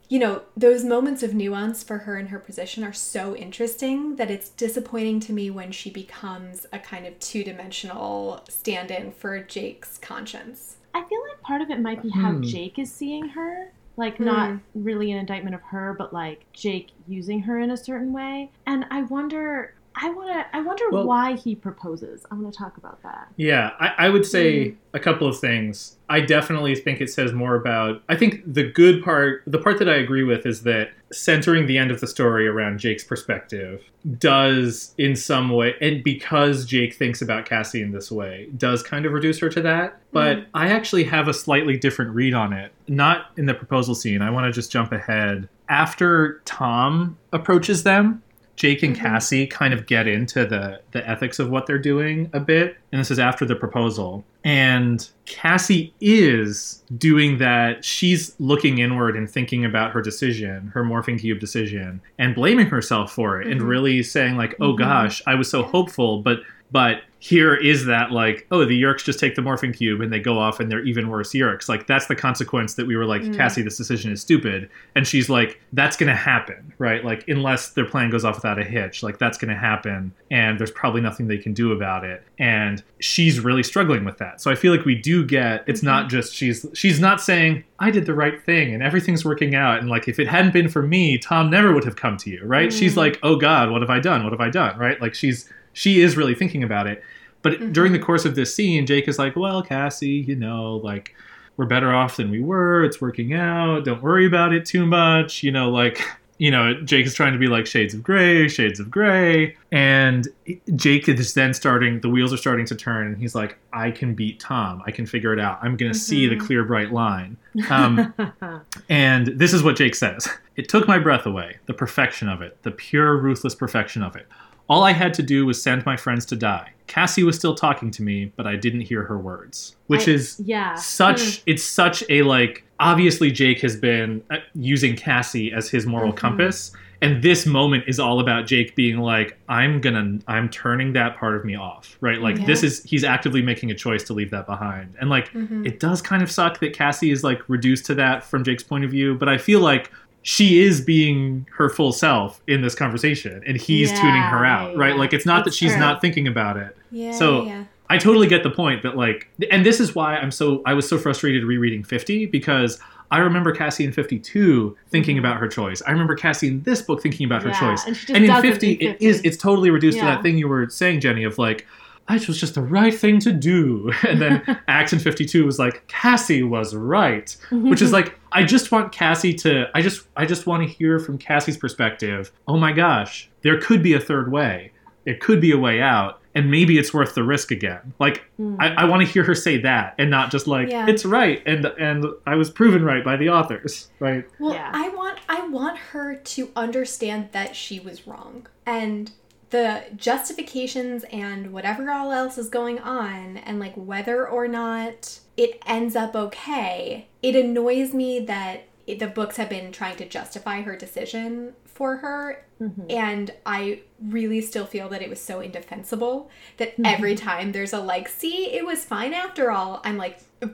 Speaker 5: you know, those moments of nuance for her in her position are so interesting that it's disappointing to me when she becomes a kind of two dimensional stand in for Jake's conscience.
Speaker 1: I feel like part of it might be how
Speaker 2: Hmm.
Speaker 1: Jake is seeing her. Like,
Speaker 5: Hmm.
Speaker 1: not really an indictment of her, but like Jake using her in a certain way. And I wonder, I want to, I wonder
Speaker 2: Well-
Speaker 1: why he proposes. I want to talk about that.
Speaker 2: Yeah, I, I would say
Speaker 5: Mm.
Speaker 2: a couple of things. I definitely think it says more about. I think the good part, the part that I agree with, is that centering the end of the story around Jake's perspective does, in some way, and because Jake thinks about Cassie in this way, does kind of reduce her to that. But I actually have a slightly different read on it. Not in the proposal scene. I want to just jump ahead. After Tom approaches them, Jake and
Speaker 5: Mhm.
Speaker 2: Cassie kind of get into the the ethics of what they're doing a bit, and this is after the proposal. And Cassie is doing that. She's looking inward and thinking about her decision, her morphing cube decision, and blaming herself for it, and
Speaker 5: Mhm.
Speaker 2: really saying like, "Oh
Speaker 1: Mhm.
Speaker 2: gosh, I was so hopeful, but but here is that like, oh, the Yeerks just take the morphing cube and they go off and they're even worse Yeerks. Like that's the consequence that we were like,
Speaker 5: Mm.
Speaker 2: Cassie, this decision is stupid. And she's like, that's gonna happen, right? Like unless their plan goes off without a hitch, like that's gonna happen, and there's probably nothing they can do about it. And she's really struggling with that. So I feel like we do get it's not just she's she's not saying I did the right thing and everything's working out and like if it hadn't been for me, Tom never would have come to you, right? She's
Speaker 5: Mm.
Speaker 2: like, oh God, what have I done? What have I done? Right? Like she's she is really thinking about it. But
Speaker 5: Mhm.
Speaker 2: during the course of this scene, Jake is like, well, Cassie, you know, like we're better off than we were. It's working out. Don't worry about it too much. You know, like, you know, Jake is trying to be like shades of gray, shades of gray. And Jake is then starting, the wheels are starting to turn. And he's like, I can beat Tom. I can figure it out. I'm going to see the
Speaker 5: Mhm.
Speaker 2: clear, bright line. Um, and this is what Jake says It took my breath away, the perfection of it, the pure, ruthless perfection of it. All I had to do was send my friends to die. Cassie was still talking to me, but I didn't hear her words. Which
Speaker 1: I-
Speaker 2: is
Speaker 1: yeah.
Speaker 2: such, it's such a like, obviously, Jake has been uh, using Cassie as his moral
Speaker 5: Mhm.
Speaker 2: compass. And this moment is all about Jake being like, I'm gonna, I'm turning that part of me off, right? Like, this is, he's actively making a choice to leave that behind. And like,
Speaker 5: Mhm.
Speaker 2: it does kind of suck that Cassie is like reduced to that from Jake's point of view, but I feel like she is being her full self in this conversation and he's
Speaker 1: Yeah,
Speaker 2: tuning her out, right?
Speaker 1: yeah.
Speaker 2: Like it's not that she's
Speaker 1: true.
Speaker 2: not thinking about it.
Speaker 5: Yeah.
Speaker 2: So-
Speaker 5: yeah.
Speaker 2: I totally get the point that like and this is why I'm so I was so frustrated rereading 50 because I remember Cassie in 52 thinking
Speaker 1: Mhm.
Speaker 2: about her choice. I remember Cassie in this book thinking about her choice.
Speaker 1: And,
Speaker 2: And in
Speaker 1: doesn't
Speaker 2: 50 it is it's totally reduced to that thing you were saying Jenny of like it was just the right thing to do. And then Ax in 52 was like Cassie was right which is like I just want Cassie to I just I just want to hear from Cassie's perspective. Oh my gosh, there could be a third way. It could be a way out, and maybe it's worth the risk again. Like
Speaker 1: Mhm.
Speaker 2: I, I want to hear her say that, and not just like
Speaker 5: Yeah.
Speaker 2: it's right, and and I was proven right by the authors, right?
Speaker 5: Well,
Speaker 1: Yeah.
Speaker 5: I want I want her to understand that she was wrong. And the justifications and whatever all else is going on and like whether or not it ends up okay. It annoys me that it, the books have been trying to justify her decision for her
Speaker 1: Mhm.
Speaker 5: and I really still feel that it was so indefensible that
Speaker 1: Mm-hmm.
Speaker 5: every time there's a like, see, it was fine after all, I'm like, it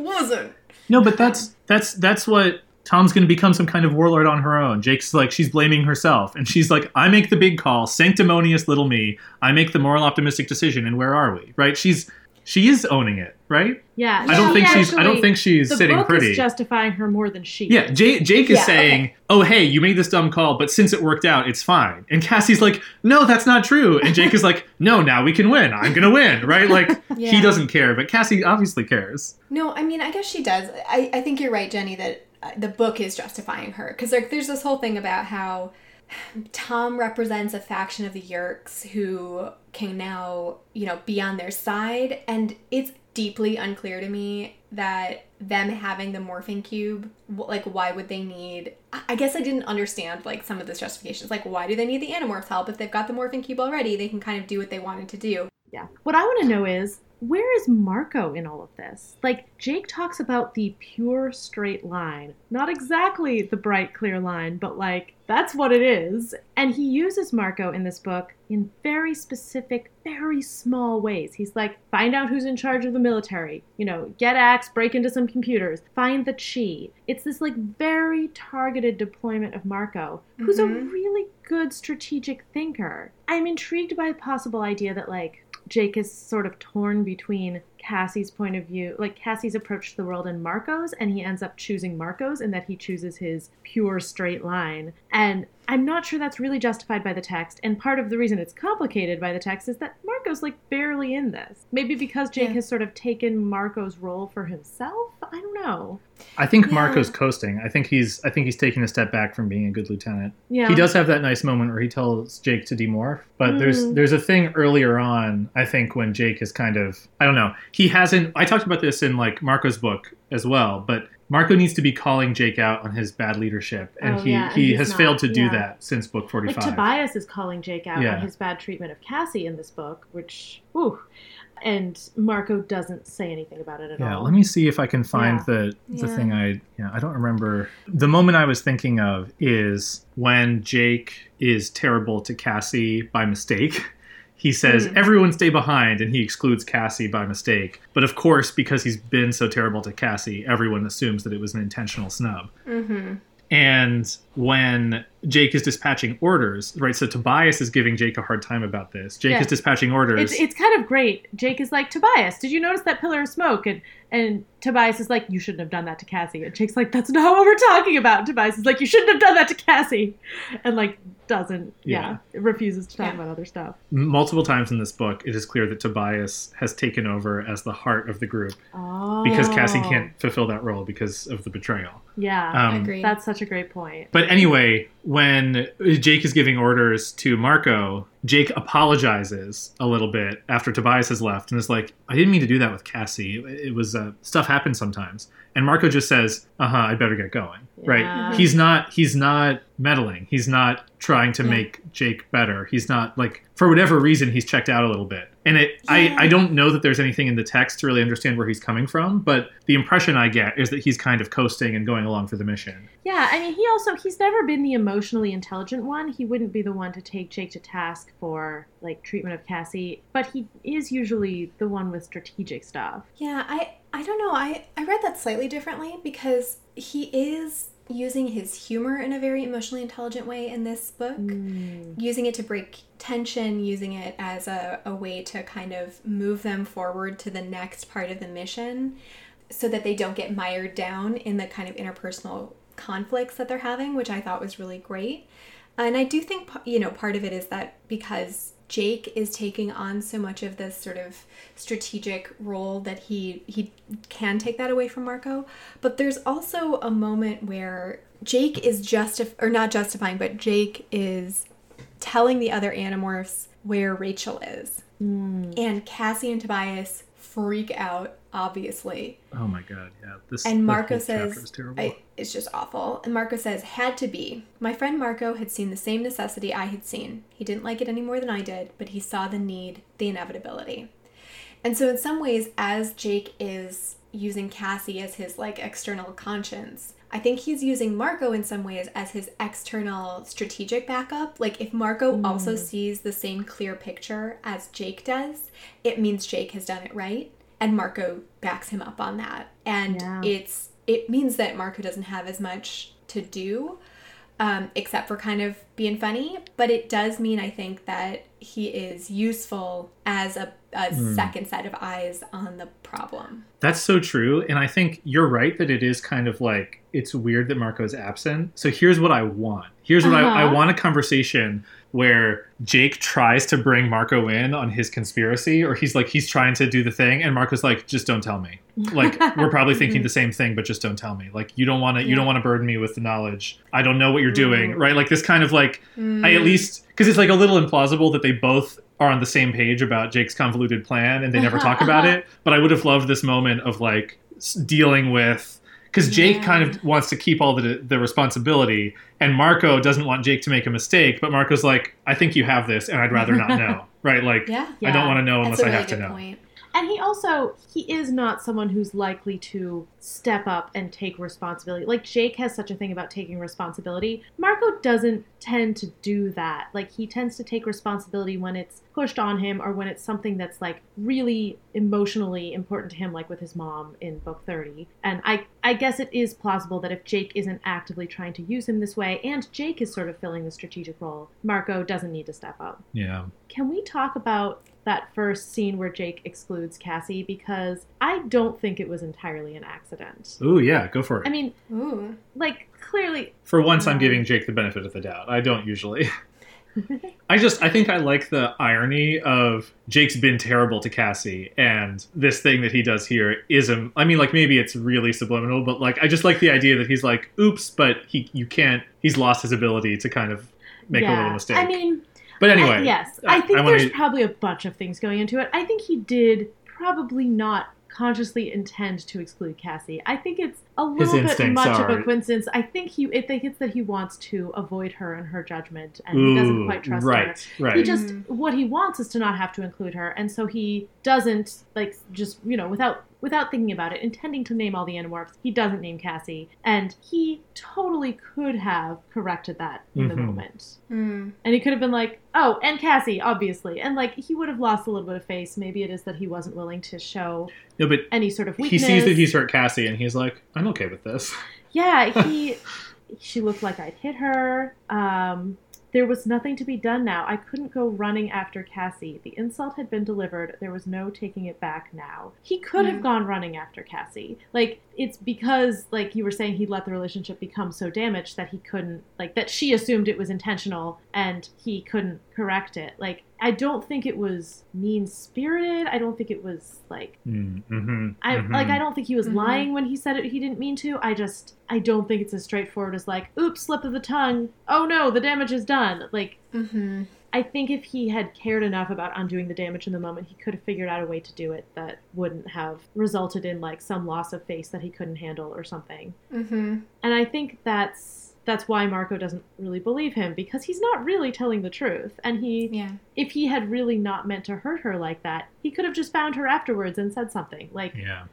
Speaker 5: wasn't.
Speaker 2: No, but that's that's that's what Tom's going to become some kind of warlord on her own. Jake's like she's blaming herself, and she's like, "I make the big call, sanctimonious little me. I make the moral optimistic decision, and where are we?" Right? She's she is owning it, right?
Speaker 1: Yeah.
Speaker 2: I don't
Speaker 1: she
Speaker 2: think she's I don't think she's
Speaker 1: the
Speaker 2: sitting
Speaker 1: book
Speaker 2: pretty.
Speaker 1: is justifying her more than she.
Speaker 2: yeah,
Speaker 1: is.
Speaker 2: Jake, Jake is
Speaker 5: Yeah,
Speaker 2: saying,
Speaker 5: okay.
Speaker 2: "Oh, hey, you made this dumb call, but since it worked out, it's fine." And Cassie's like, "No, that's not true." And Jake is like, "No, now we can win. I'm gonna win." Right? Like he doesn't care, but Cassie obviously cares.
Speaker 5: No, I mean, I guess she does. I, I think you're right, Jenny, that the book is justifying her. Because like, there's this whole thing about how Tom represents a faction of the Yeerks who can now, you know, be on their side. And it's deeply unclear to me that them having the morphing cube, like, why would they need. I guess I didn't understand, like, some of this justifications. Like, why do they need the Animorphs help? If they've got the morphing cube already, they can kind of do what they wanted to do.
Speaker 1: Yeah. What I want to know is where is Marco in all of this? Like, Jake talks about the pure straight line. Not exactly the bright, clear line, but like, that's what it is. And he uses Marco in this book in very specific, very small ways. He's like, find out who's in charge of the military, you know, get Ax, break into some computers, find the Chee. It's this like very targeted deployment of Marco, who's a mm-hmm. really good strategic thinker. I'm intrigued by the possible idea that like Jake is sort of torn between Cassie's point of view, like Cassie's approach to the world and Marco's, and he ends up choosing Marco's and that he chooses his pure straight line. And I'm not sure that's really justified by the text. And part of the reason it's complicated by the text is that Marco's like barely in this. Maybe because Jake
Speaker 5: Yeah.
Speaker 1: has sort of taken Marco's role for himself. I don't know.
Speaker 2: I think
Speaker 5: Yeah.
Speaker 2: Marco's coasting. I think he's I think he's taking a step back from being a good lieutenant.
Speaker 1: Yeah.
Speaker 2: He does have that nice moment where he tells Jake to demorph, but there's
Speaker 1: Mm.
Speaker 2: there's a thing earlier on, I think, when Jake is kind of I don't know. He hasn't I talked about this in like Marco's book as well, but Marco needs to be calling Jake out on his bad leadership, and
Speaker 1: Oh,
Speaker 2: he,
Speaker 1: yeah,
Speaker 2: he has
Speaker 1: not.
Speaker 2: failed to do
Speaker 1: Yeah.
Speaker 2: that since book forty
Speaker 1: Like. Tobias is calling Jake out
Speaker 2: Yeah.
Speaker 1: on his bad treatment of Cassie in this book, which, whew. And Marco doesn't say anything about it at
Speaker 2: Yeah,
Speaker 1: all.
Speaker 2: let me see if I can find
Speaker 1: Yeah.
Speaker 2: the the
Speaker 5: Yeah.
Speaker 2: thing I yeah, I don't remember. The moment I was thinking of is when Jake is terrible to Cassie by mistake. He says,
Speaker 1: Hmm.
Speaker 2: "Everyone stay behind," and he excludes Cassie by mistake. But of course, because he's been so terrible to Cassie, everyone assumes that it was an intentional snub.
Speaker 5: Mm-hmm.
Speaker 2: And when Jake is dispatching orders, right? So Tobias is giving Jake a hard time about this. Jake
Speaker 1: Yeah.
Speaker 2: is dispatching orders.
Speaker 1: It's, it's kind of great. Jake is like, Tobias, did you notice that pillar of smoke? And and Tobias is like, you shouldn't have done that to Cassie. And Jake's like, that's not what we're talking about. And Tobias is like, you shouldn't have done that to Cassie. And like, doesn't, yeah, refuses to talk
Speaker 5: Yeah.
Speaker 1: about other stuff.
Speaker 2: multiple times in this book, it is clear that Tobias has taken over as the heart of the group
Speaker 1: Oh.
Speaker 2: because Cassie can't fulfill that role because of the betrayal.
Speaker 1: Yeah.
Speaker 2: Um,
Speaker 5: Agreed.
Speaker 1: that's such a great point.
Speaker 2: But anyway, when Jake is giving orders to Marco, Jake apologizes a little bit after Tobias has left and is like, I didn't mean to do that with Cassie. It was uh, stuff happens sometimes. And Marco just says, "Uh huh, I better get going."
Speaker 1: Yeah.
Speaker 2: Right? He's not. He's not meddling. He's not trying to
Speaker 5: Yeah.
Speaker 2: make Jake better. He's not like for whatever reason he's checked out a little bit. And it,
Speaker 5: Yeah.
Speaker 2: I, I don't know that there's anything in the text to really understand where he's coming from, but the impression I get is that he's kind of coasting and going along for the mission.
Speaker 1: Yeah, I mean, he also he's never been the emotionally intelligent one. He wouldn't be the one to take Jake to task for like treatment of Cassie, but he is usually the one with strategic stuff.
Speaker 5: Yeah, I I don't know. I I read that slightly differently because he is using his humor in a very emotionally intelligent way in this book. Mm. Using it to break tension, using it as a, a way to kind of move them forward to the next part of the mission so that they don't get mired down in the kind of interpersonal conflicts that they're having, which I thought was really great. And I do think, you know, part of it is that because Jake is taking on so much of this sort of strategic role that he he can take that away from Marco. But there's also a moment where Jake is justif or not justifying, but Jake is telling the other Animorphs where Rachel is. Hmm. And Cassie and Tobias freak out, obviously.
Speaker 2: Oh my god, yeah. This
Speaker 5: And Marco
Speaker 2: whole chapter
Speaker 5: says,
Speaker 2: is terrible.
Speaker 5: I, it's just awful. And Marco says, had to be. My friend Marco had seen the same necessity I had seen. He didn't like it any more than I did, but he saw the need, the inevitability. And so, in some ways, as Jake is using Cassie as his like external conscience, I think he's using Marco in some ways as his external strategic backup. Like, if Marco hmm. also sees the same clear picture as Jake does, it means Jake has done it right. And Marco backs him up on that. And
Speaker 1: Yeah.
Speaker 5: it's it means that Marco doesn't have as much to do, um, except for kind of being funny. But it does mean, I think, that he is useful as a, a second set of eyes on the problem.
Speaker 2: That's so true. And I think you're right that it is kind of like it's weird that Marco's absent. So here's what I want. Here's what I, I
Speaker 1: Uh-huh.
Speaker 2: want a conversation where Jake tries to bring Marco in on his conspiracy, or he's like he's trying to do the thing, and Marco's like, just don't tell me. Like we're probably thinking mm-hmm. the same thing, but just don't tell me. Like you don't want to you don't want to burden me with the knowledge. I don't know what you're doing, mm. right? Like this kind of like I at mm. least because it's like a little implausible that they both are on the same page about Jake's convoluted plan and they never talk about it. But I would have loved this moment of like dealing with because Jake
Speaker 5: Yeah.
Speaker 2: kind of wants to keep all the the responsibility, and Marco doesn't want Jake to make a mistake. But Marco's like, I think you have this, and I'd rather not know, right? Like,
Speaker 5: Yeah.
Speaker 2: I don't want to know unless
Speaker 5: a
Speaker 2: I
Speaker 5: really
Speaker 2: have to know.
Speaker 5: point.
Speaker 1: And he also he is not someone who's likely to step up and take responsibility. Like Jake has such a thing about taking responsibility. Marco doesn't tend to do that. Like he tends to take responsibility when it's pushed on him or when it's something that's like really emotionally important to him like with his mom in book 30. And I I guess it is plausible that if Jake isn't actively trying to use him this way and Jake is sort of filling the strategic role, Marco doesn't need to step up.
Speaker 2: Yeah.
Speaker 1: Can we talk about that first scene where Jake excludes Cassie because I don't think it was entirely an accident.
Speaker 2: Ooh, yeah, go for it.
Speaker 1: I mean,
Speaker 5: Ooh.
Speaker 1: like clearly,
Speaker 2: For once, I'm mm. giving Jake the benefit of the doubt. I don't usually. I just, I think I like the irony of Jake's been terrible to Cassie, and this thing that he does here is a. I mean, like maybe it's really subliminal, but like I just like the idea that he's like, "Oops," but he, you can't. He's lost his ability to kind of make a little mistake.
Speaker 1: I mean,
Speaker 2: but anyway,
Speaker 1: I- yes,
Speaker 2: I-
Speaker 1: I think
Speaker 2: I wanna-
Speaker 1: there's probably a bunch of things going into it. I think he did probably not consciously intend to exclude Cassie. I think it's a little bit
Speaker 2: instincts
Speaker 1: much of a coincidence. I think he, I think it's that he wants to avoid her and her judgment, and he doesn't quite trust her.
Speaker 2: right, right.
Speaker 1: he just mm. what he wants is to not have to include her and so he doesn't like just you know without without thinking about it intending to name all the animorphs he doesn't name cassie and he totally could have corrected that in the
Speaker 2: Mhm.
Speaker 1: moment
Speaker 5: Mm.
Speaker 1: and he could have been like oh and cassie obviously and like he would have lost a little bit of face maybe it is that he wasn't willing to show
Speaker 2: no, but
Speaker 1: any sort of weakness.
Speaker 2: he sees that he's hurt Cassie, and he's like, "I'm okay with this."
Speaker 1: yeah he she looked like i'd hit her um there was nothing to be done now. I couldn't go running after Cassie. The insult had been delivered. There was no taking it back now. He could have
Speaker 5: Mm.
Speaker 1: gone running after Cassie. Like, it's because, like you were saying, he let the relationship become so damaged that he couldn't, like, that she assumed it was intentional and he couldn't correct it. Like, I don't think it was mean spirited. I don't think it was, like,
Speaker 2: Mm-hmm,
Speaker 1: I like I don't think he was
Speaker 5: Mhm.
Speaker 1: lying when he said it he didn't mean to. I just I don't think it's as straightforward as like, oops, slip of the tongue. Oh no, the damage is done. Like
Speaker 5: Mm-hmm.
Speaker 1: I think if he had cared enough about undoing the damage in the moment, he could have figured out a way to do it that wouldn't have resulted in like some loss of face that he couldn't handle or something.
Speaker 5: Mm-hmm.
Speaker 1: And I think that's that's why Marco doesn't really believe him because he's not really telling the truth. And he
Speaker 5: Yeah.
Speaker 1: if he had really not meant to hurt her like that, he could have just found her afterwards and said something. Like,
Speaker 2: Yeah.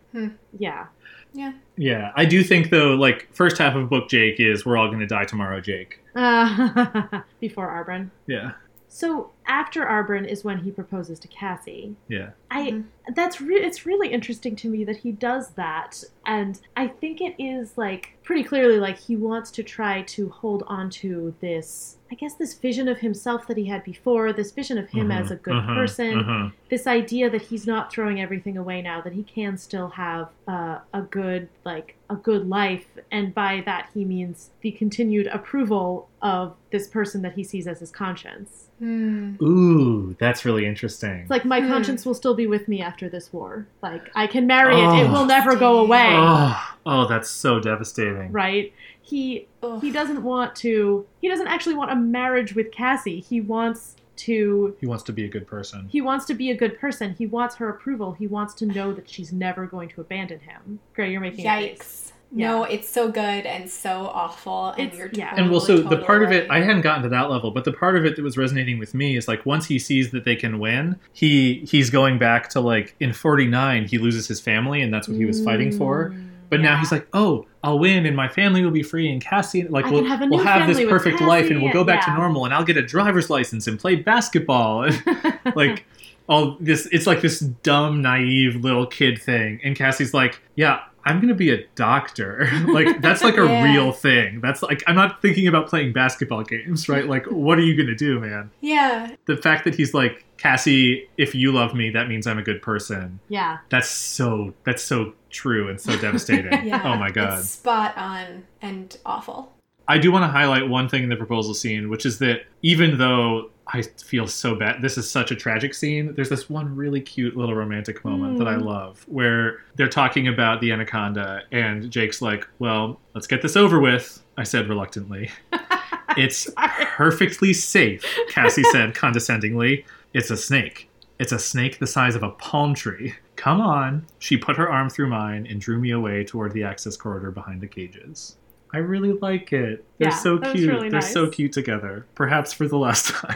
Speaker 1: yeah.
Speaker 5: Yeah.
Speaker 2: Yeah, I do think though, like first half of book Jake is we're all gonna die tomorrow, Jake.
Speaker 1: Uh, before Arbron.
Speaker 2: Yeah,
Speaker 1: So after Arbron is when he proposes to Cassie.
Speaker 2: yeah,
Speaker 1: I
Speaker 5: Mhm.
Speaker 1: that's re- it's really interesting to me that he does that, and I think it is like pretty clearly like he wants to try to hold on to this. I guess this vision of himself that he had before, this vision of him
Speaker 2: Mhm,
Speaker 1: as a good
Speaker 2: mhm,
Speaker 1: person,
Speaker 2: mhm.
Speaker 1: this idea that he's not throwing everything away now, that he can still have uh, a good like a good life, and by that he means the continued approval of this person that he sees as his conscience.
Speaker 5: Mm.
Speaker 2: Ooh, that's really interesting.
Speaker 1: It's like my
Speaker 5: Hmm.
Speaker 1: conscience will still be with me after this war. Like I can marry it; it
Speaker 2: Oh,
Speaker 1: will never go away.
Speaker 2: oh, oh, that's so devastating.
Speaker 1: Right? He
Speaker 5: Ugh.
Speaker 1: he doesn't want to. He doesn't actually want a marriage with Cassie. He wants to.
Speaker 2: He wants to be a good person.
Speaker 1: He wants to be a good person. He wants her approval. He wants to know that she's never going to abandon him. Gray, you're making a face.
Speaker 5: Yikes. No, it's so good and so awful, and
Speaker 1: It's-
Speaker 5: you're
Speaker 1: yeah.
Speaker 2: and well, so
Speaker 5: totally,
Speaker 2: the part of it, I hadn't gotten to that level, but the part of it that was resonating with me is like once he sees that they can win, he he's going back to like in '49, he loses his family, and that's what he was fighting for.
Speaker 1: Mm.
Speaker 2: But now he's like, oh, I'll win, and my family will be free, and Cassie, like,
Speaker 1: I
Speaker 2: we'll
Speaker 1: have
Speaker 2: we'll have this perfect life, and we'll go back
Speaker 1: yeah.
Speaker 2: to normal, and I'll get a driver's license and play basketball, and like all this. It's like this dumb, naive little kid thing, and Cassie's like, yeah. I'm gonna be a doctor. like that's like a
Speaker 5: Yeah.
Speaker 2: real thing. That's like I'm not thinking about playing basketball games, right? Like what are you gonna do, man?
Speaker 5: Yeah.
Speaker 2: The fact that he's like Cassie, if you love me, that means I'm a good person.
Speaker 1: yeah.
Speaker 2: That's so that's so true and so devastating.
Speaker 5: Yeah.
Speaker 2: Oh my god.
Speaker 5: It's spot on and awful.
Speaker 2: I do want to highlight one thing in the proposal scene, which is that even though I feel so bad, this is such a tragic scene. There's this one really cute little romantic moment that I
Speaker 1: Mm.
Speaker 2: love where they're talking about the anaconda, and Jake's like, Well, let's get this over with. I said reluctantly. It's perfectly safe, Cassie said condescendingly. It's a snake. It's a snake the size of a palm tree. Come on. She put her arm through mine and drew me away toward the access corridor behind the cages. I really like it. They're
Speaker 1: Yeah,
Speaker 2: so cute.
Speaker 1: really
Speaker 2: They're so cute together. Perhaps for the last time.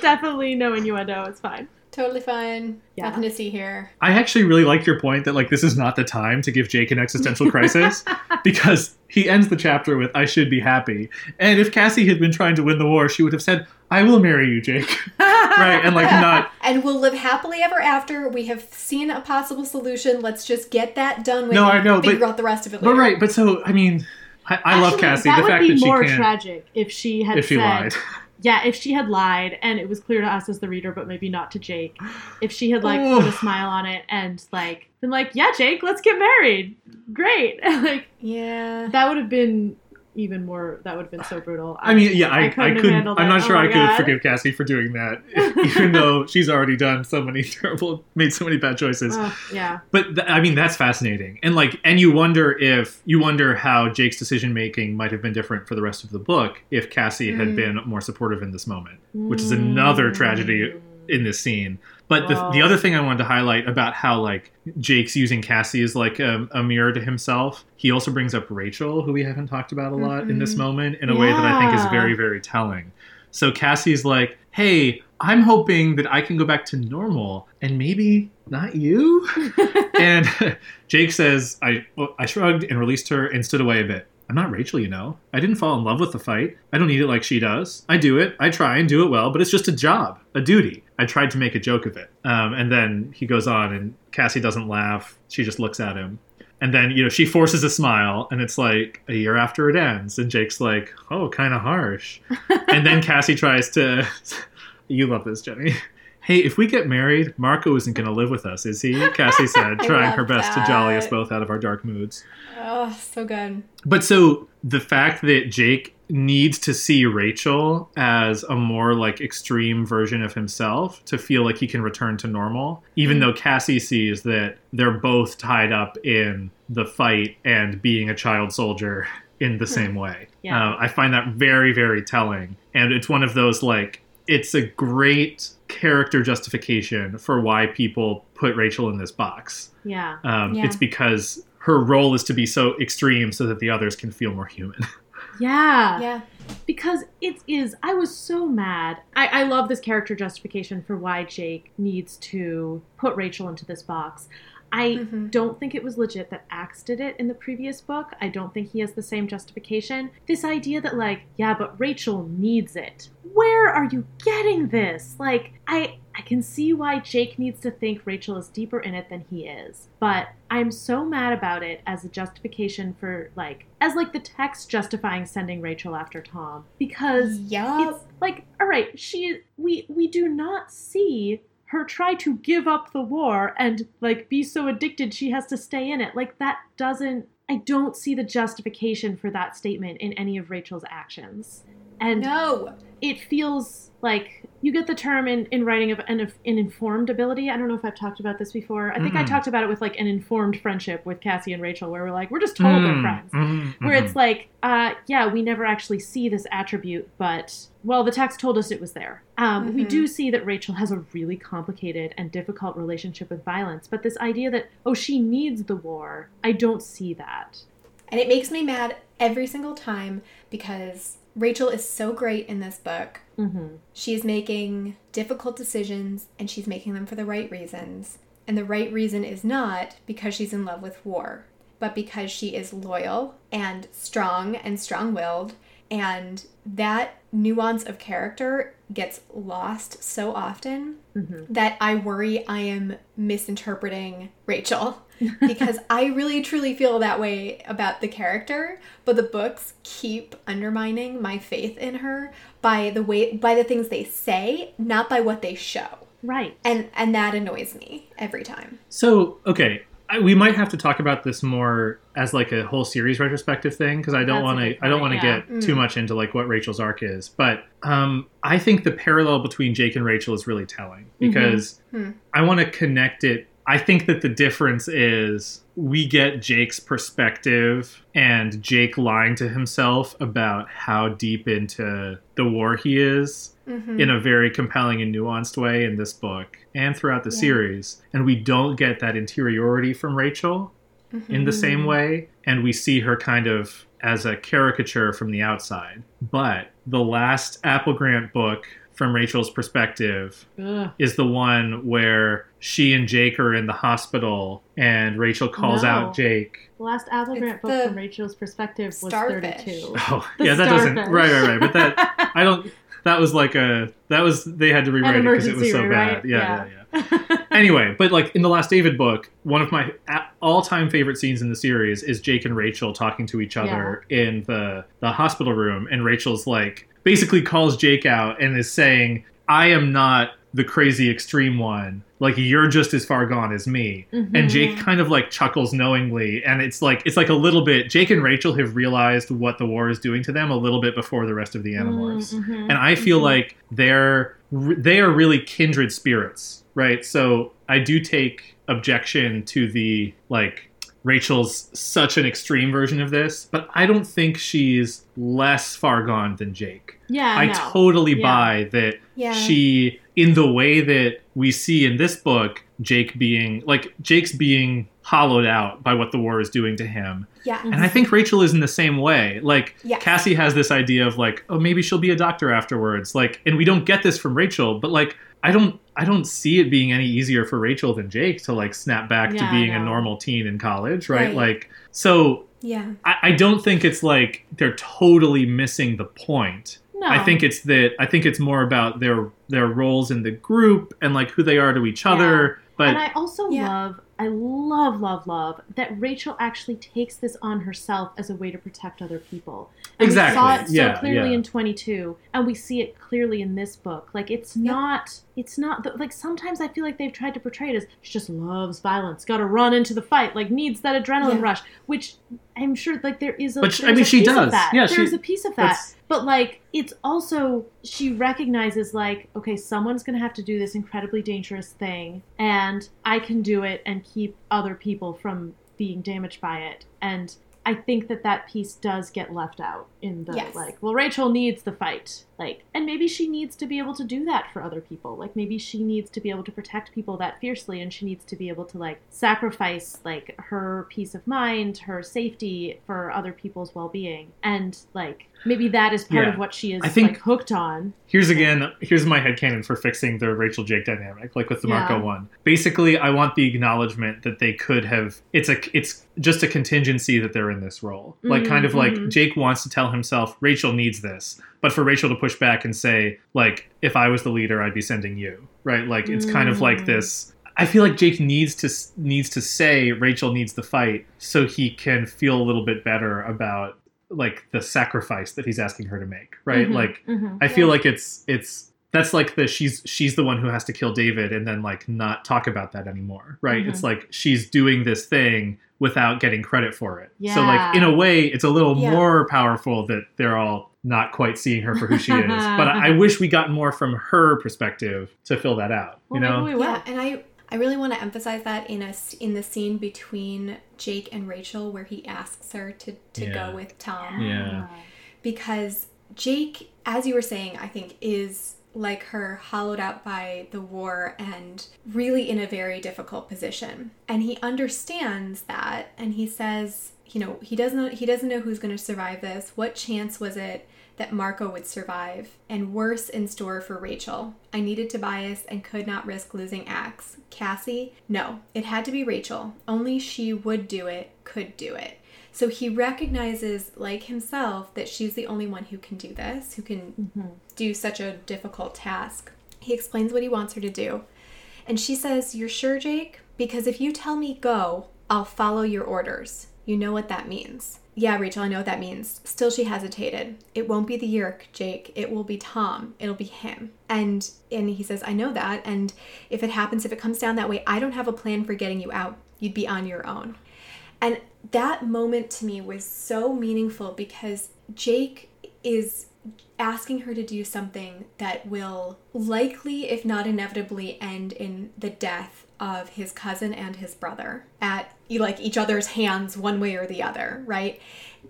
Speaker 1: Definitely no innuendo. It's fine.
Speaker 5: Totally fine.
Speaker 1: Yeah.
Speaker 5: Nothing to see here.
Speaker 2: I actually really like your point that like this is not the time to give Jake an existential crisis because he ends the chapter with "I should be happy," and if Cassie had been trying to win the war, she would have said, "I will marry you, Jake," right? And like not
Speaker 5: And we'll live happily ever after. We have seen a possible solution. Let's just get that done with
Speaker 2: No, I know,
Speaker 5: figure
Speaker 2: but-
Speaker 5: out the rest of it
Speaker 2: But right, but so I mean, I, I love Cassie.
Speaker 1: That
Speaker 2: the
Speaker 1: would
Speaker 2: fact
Speaker 1: be
Speaker 2: that she
Speaker 1: more
Speaker 2: can't,
Speaker 1: tragic if she had
Speaker 2: if she
Speaker 1: said,
Speaker 2: lied.
Speaker 1: Yeah, if she had lied and it was clear to us as the reader, but maybe not to Jake. If she had like
Speaker 2: Oh.
Speaker 1: put a oh. smile on it and like been like, "Yeah, Jake, let's get married." Great. like
Speaker 5: Yeah.
Speaker 1: that would have been even more. That would have been so brutal.
Speaker 2: I mean, yeah, I, I,
Speaker 1: couldn't have
Speaker 2: couldn't. I'm not
Speaker 1: Oh
Speaker 2: sure
Speaker 1: my
Speaker 2: I could
Speaker 1: God.
Speaker 2: forgive Cassie for doing that, even though she's already done so many terrible, made so many bad choices.
Speaker 1: Oh, yeah.
Speaker 2: But th- I mean, that's fascinating, and like, and you wonder if you wonder how Jake's decision making might have been different for the rest of the book if Cassie had
Speaker 5: Mm.
Speaker 2: been more supportive in this moment, which is another tragedy in this scene. But the, the other thing I wanted to highlight about how like Jake's using Cassie as like a, a mirror to himself, he also brings up Rachel, who we haven't talked about a lot in this
Speaker 5: Mhm.
Speaker 2: moment, in a way that I think is very very telling. So Cassie's like, "Hey, I'm hoping that I can go back to normal, and maybe not you." and Jake says, "I I shrugged and released her and stood away a bit." I'm not Rachel, you know. I didn't fall in love with the fight. I don't need it like she does. I do it. I try and do it well, but it's just a job, a duty. I tried to make a joke of it. Um, and then he goes on, and Cassie doesn't laugh. She just looks at him. And then, you know, she forces a smile, and it's like a year after it ends. And Jake's like, oh, kind of harsh. and then Cassie tries to. you love this, Jenny. Hey, if we get married, Marco isn't going to live with us, is he? Cassie said, trying her best to jolly us both out of our dark moods.
Speaker 5: Oh, so good.
Speaker 2: But so the fact that Jake needs to see Rachel as a more like extreme version of himself to feel like he can return to normal, even though Cassie sees that they're both tied up in the fight and being a child soldier in the same way.
Speaker 1: Yeah.
Speaker 2: Uh, I find that very, very telling. And it's one of those like, it's a great character justification for why people put Rachel in this box.
Speaker 1: Yeah.
Speaker 2: Um,
Speaker 5: Yeah.
Speaker 2: It's because her role is to be so extreme so that the others can feel more human.
Speaker 1: Yeah.
Speaker 5: Yeah.
Speaker 1: because it is i was so mad I, I love this character justification for why jake needs to put rachel into this box i
Speaker 5: Mhm.
Speaker 1: don't think it was legit that Ax did it in the previous book i don't think he has the same justification this idea that like yeah but rachel needs it where are you getting this like i i can see why jake needs to think rachel is deeper in it than he is but i'm so mad about it as a justification for like as like the text justifying sending rachel after tom because
Speaker 5: Yup.
Speaker 1: it's like all right she we we do not see her try to give up the war and like be so addicted she has to stay in it like that doesn't i don't see the justification for that statement in any of rachel's actions and
Speaker 5: No.
Speaker 1: It feels like you get the term in, in writing of an, an informed ability. I don't know if I've talked about this before. I think I
Speaker 2: Mhm.
Speaker 1: talked about it with like an informed friendship with Cassie and Rachel, where we're like, we're just told they're
Speaker 2: Mm,
Speaker 1: friends.
Speaker 2: mm,
Speaker 1: Where it's like, uh, yeah, we never actually see this attribute, but well, the text told us it was there. Um, We
Speaker 5: Mhm.
Speaker 1: do see that Rachel has a really complicated and difficult relationship with violence, but this idea that oh, she needs the war, I don't see that.
Speaker 5: And it makes me mad every single time because Rachel is so great in this book.
Speaker 1: hmm
Speaker 5: She is making difficult decisions and she's making them for the right reasons. And the right reason is not because she's in love with war, but because she is loyal and strong and strong willed. And that nuance of character gets lost so often
Speaker 1: hmm
Speaker 5: that I worry I am misinterpreting Rachel because I really truly feel that way about the character, but the books keep undermining my faith in her by the way by the things they say, not by what they show.
Speaker 1: Right.
Speaker 5: And and that annoys me every time.
Speaker 2: So, okay, I, we might have to talk about this more as like a whole series retrospective thing because I don't want to. I don't want to
Speaker 1: yeah.
Speaker 2: get too
Speaker 5: Mm.
Speaker 2: much into like what Rachel's arc is, but um, I think the parallel between Jake and Rachel is really telling because
Speaker 5: Hmm.
Speaker 2: I want to connect it. I think that the difference is we get Jake's perspective and Jake lying to himself about how deep into the war he is
Speaker 5: Mhm.
Speaker 2: in a very compelling and nuanced way in this book and throughout the
Speaker 5: Yeah.
Speaker 2: series. And we don't get that interiority from Rachel in the same way. And we see her kind of as a caricature from the outside. But the last Applegate book from Rachel's perspective
Speaker 1: Ugh.
Speaker 2: is the one where she and Jake are in the hospital and Rachel calls
Speaker 1: No.
Speaker 2: out Jake.
Speaker 1: The last Applegate book from Rachel's perspective was
Speaker 5: starfish.
Speaker 1: 32.
Speaker 2: Oh,
Speaker 1: The
Speaker 2: yeah, that doesn't. Right, right, right. But that I don't. That was like a. That was they had to
Speaker 1: An
Speaker 2: rewrite it because it was so
Speaker 1: rewrite,
Speaker 2: bad. Yeah, yeah, yeah. anyway, but like in the last David book, one of my all-time favorite scenes in the series is Jake and Rachel talking to each other in the the hospital room, and Rachel's like basically calls Jake out and is saying, "I am not the crazy extreme one. Like you're just as far gone as me."
Speaker 1: Mm-hmm.
Speaker 2: And Jake kind of like chuckles knowingly, and it's like it's like a little bit. Jake and Rachel have realized what the war is doing to them a little bit before the rest of the Animorphs
Speaker 1: Mhm.
Speaker 2: and I feel like they're they are really kindred spirits, right? So I do take objection to the like Rachel's such an extreme version of this, but I don't think she's less far gone than Jake.
Speaker 1: Yeah,
Speaker 2: I
Speaker 1: no.
Speaker 2: totally
Speaker 1: Yeah.
Speaker 2: buy that
Speaker 5: Yeah.
Speaker 2: she in the way that we see in this book Jake being like Jake's being hollowed out by what the war is doing to him.
Speaker 5: yeah.
Speaker 2: And I think Rachel is in the same way. Like. Cassie has this idea of like, oh, maybe she'll be a doctor afterwards. Like, and we don't get this from Rachel, but like, I don't, I don't see it being any easier for Rachel than Jake to like snap back to
Speaker 1: Yeah, I
Speaker 2: being a normal teen in college, right?
Speaker 5: Right.
Speaker 2: Like, so
Speaker 5: Yeah.
Speaker 2: I, I don't think it's like they're totally missing the point.
Speaker 1: No.
Speaker 2: I think it's that I think it's more about their their roles in the group and like who they are to each other. But
Speaker 1: and I also
Speaker 5: Yeah.
Speaker 1: love, I love, love, love that Rachel actually takes this on herself as a way to protect other people. And
Speaker 2: Exactly.
Speaker 1: We saw it so
Speaker 2: Yeah,
Speaker 1: clearly
Speaker 2: yeah.
Speaker 1: in 22, and we see it clearly in this book. Like it's not, it's not the, like sometimes I feel like they've tried to portray it as she just loves violence, got to run into the fight, like needs that adrenaline
Speaker 5: Yeah.
Speaker 1: rush, which I'm sure like there is a.
Speaker 2: But she- I mean, she
Speaker 1: piece of
Speaker 2: does.
Speaker 1: that.
Speaker 2: Yeah, she-
Speaker 1: there's a piece of that. But like it's also she recognizes like okay someone's going to have to do this incredibly dangerous thing and I can do it and keep other people from being damaged by it. And I think that that piece does get left out in the
Speaker 5: Yes.
Speaker 1: like well Rachel needs the fight. Like and maybe she needs to be able to do that for other people. Like maybe she needs to be able to protect people that fiercely and she needs to be able to like sacrifice like her peace of mind, her safety for other people's well-being. And like maybe that is part
Speaker 2: Yeah.
Speaker 1: of what she is
Speaker 2: I think-
Speaker 1: like hooked on.
Speaker 2: here's again here's my headcanon for fixing the Rachel Jake dynamic, like with the Marco one. Basically, I want the acknowledgement that they could have it's a it's just a contingency that they're in this role. Like kind of like
Speaker 1: Mhm.
Speaker 2: Jake wants to tell himself Rachel needs this, but for Rachel to push back and say like if I was the leader, I'd be sending you. Right? Like it's kind of like
Speaker 1: Mm.
Speaker 2: this I feel like Jake needs to needs to say Rachel needs the fight so he can feel a little bit better about like the sacrifice that he's asking her to make, right?
Speaker 1: Mhm,
Speaker 2: Like
Speaker 1: mhm.
Speaker 2: I feel like it's it's that's like the she's she's the one who has to kill David and then like not talk about that anymore, right?
Speaker 1: Mhm.
Speaker 2: It's like she's doing this thing without getting credit for it. So like in a way, it's a little
Speaker 5: Yeah.
Speaker 2: more powerful that they're all not quite seeing her for who she is. But I wish we got more from her perspective to fill that out.
Speaker 1: Well,
Speaker 2: you know?
Speaker 1: maybe we will.
Speaker 5: Yeah, and I I really want to emphasize that in a s- in the scene between Jake and Rachel where he asks her to to
Speaker 2: Yeah.
Speaker 5: go with Tom
Speaker 2: Yeah.
Speaker 5: because Jake, as you were saying, I think is like her hollowed out by the war and really in a very difficult position. And he understands that and he says, you know, he doesn't he doesn't know who's going to survive this. What chance was it that Marco would survive? And worse in store for Rachel. I needed Tobias and could not risk losing Ax. Cassie? No, it had to be Rachel. Only she would do it, could do it. So he recognizes, like himself, that she's the only one who can do this, who can mm-hmm. do such a difficult task. He explains what he wants her to do. And she says, You're sure, Jake? Because if you tell me go, I'll follow your orders. You know what that means. Yeah, Rachel, I know what that means. Still, she hesitated. It won't be the Yeerk, Jake. It will be Tom. It'll be him. And and he says, I know that. And if it happens, if it comes down that way, I don't have a plan for getting you out. You'd be on your own. And that moment to me was so meaningful because Jake is asking her to do something that will likely, if not inevitably, end in the death of his cousin and his brother at like each other's hands, one way or the other, right?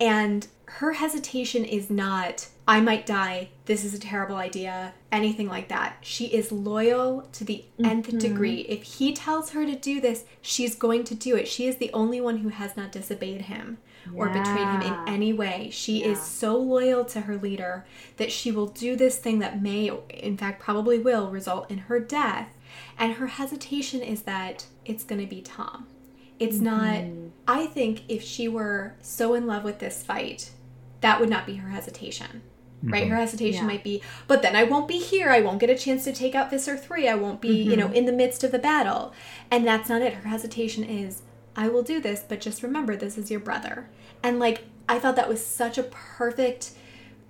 Speaker 5: And her hesitation is not, I might die, this is a terrible idea, anything like that. She is loyal to the nth mm-hmm. degree. If he tells her to do this, she's going to do it. She is the only one who has not disobeyed him. or betrayed him in any way. She is so loyal to her leader that she will do this thing that may, in fact, probably will result in her death. And her hesitation is that it's going to be Tom. It's mm-hmm. not, I think if she were so in love with this fight, that would not be her hesitation. Right? Her mm-hmm. hesitation
Speaker 1: Yeah.
Speaker 5: might be, but then I won't be here. I won't get a chance to take out Visser 3. I won't be, you mm-hmm. know, in the midst of the battle. And that's not it. Her hesitation is, I will do this, but just remember this is your brother. And like, I thought that was such a perfect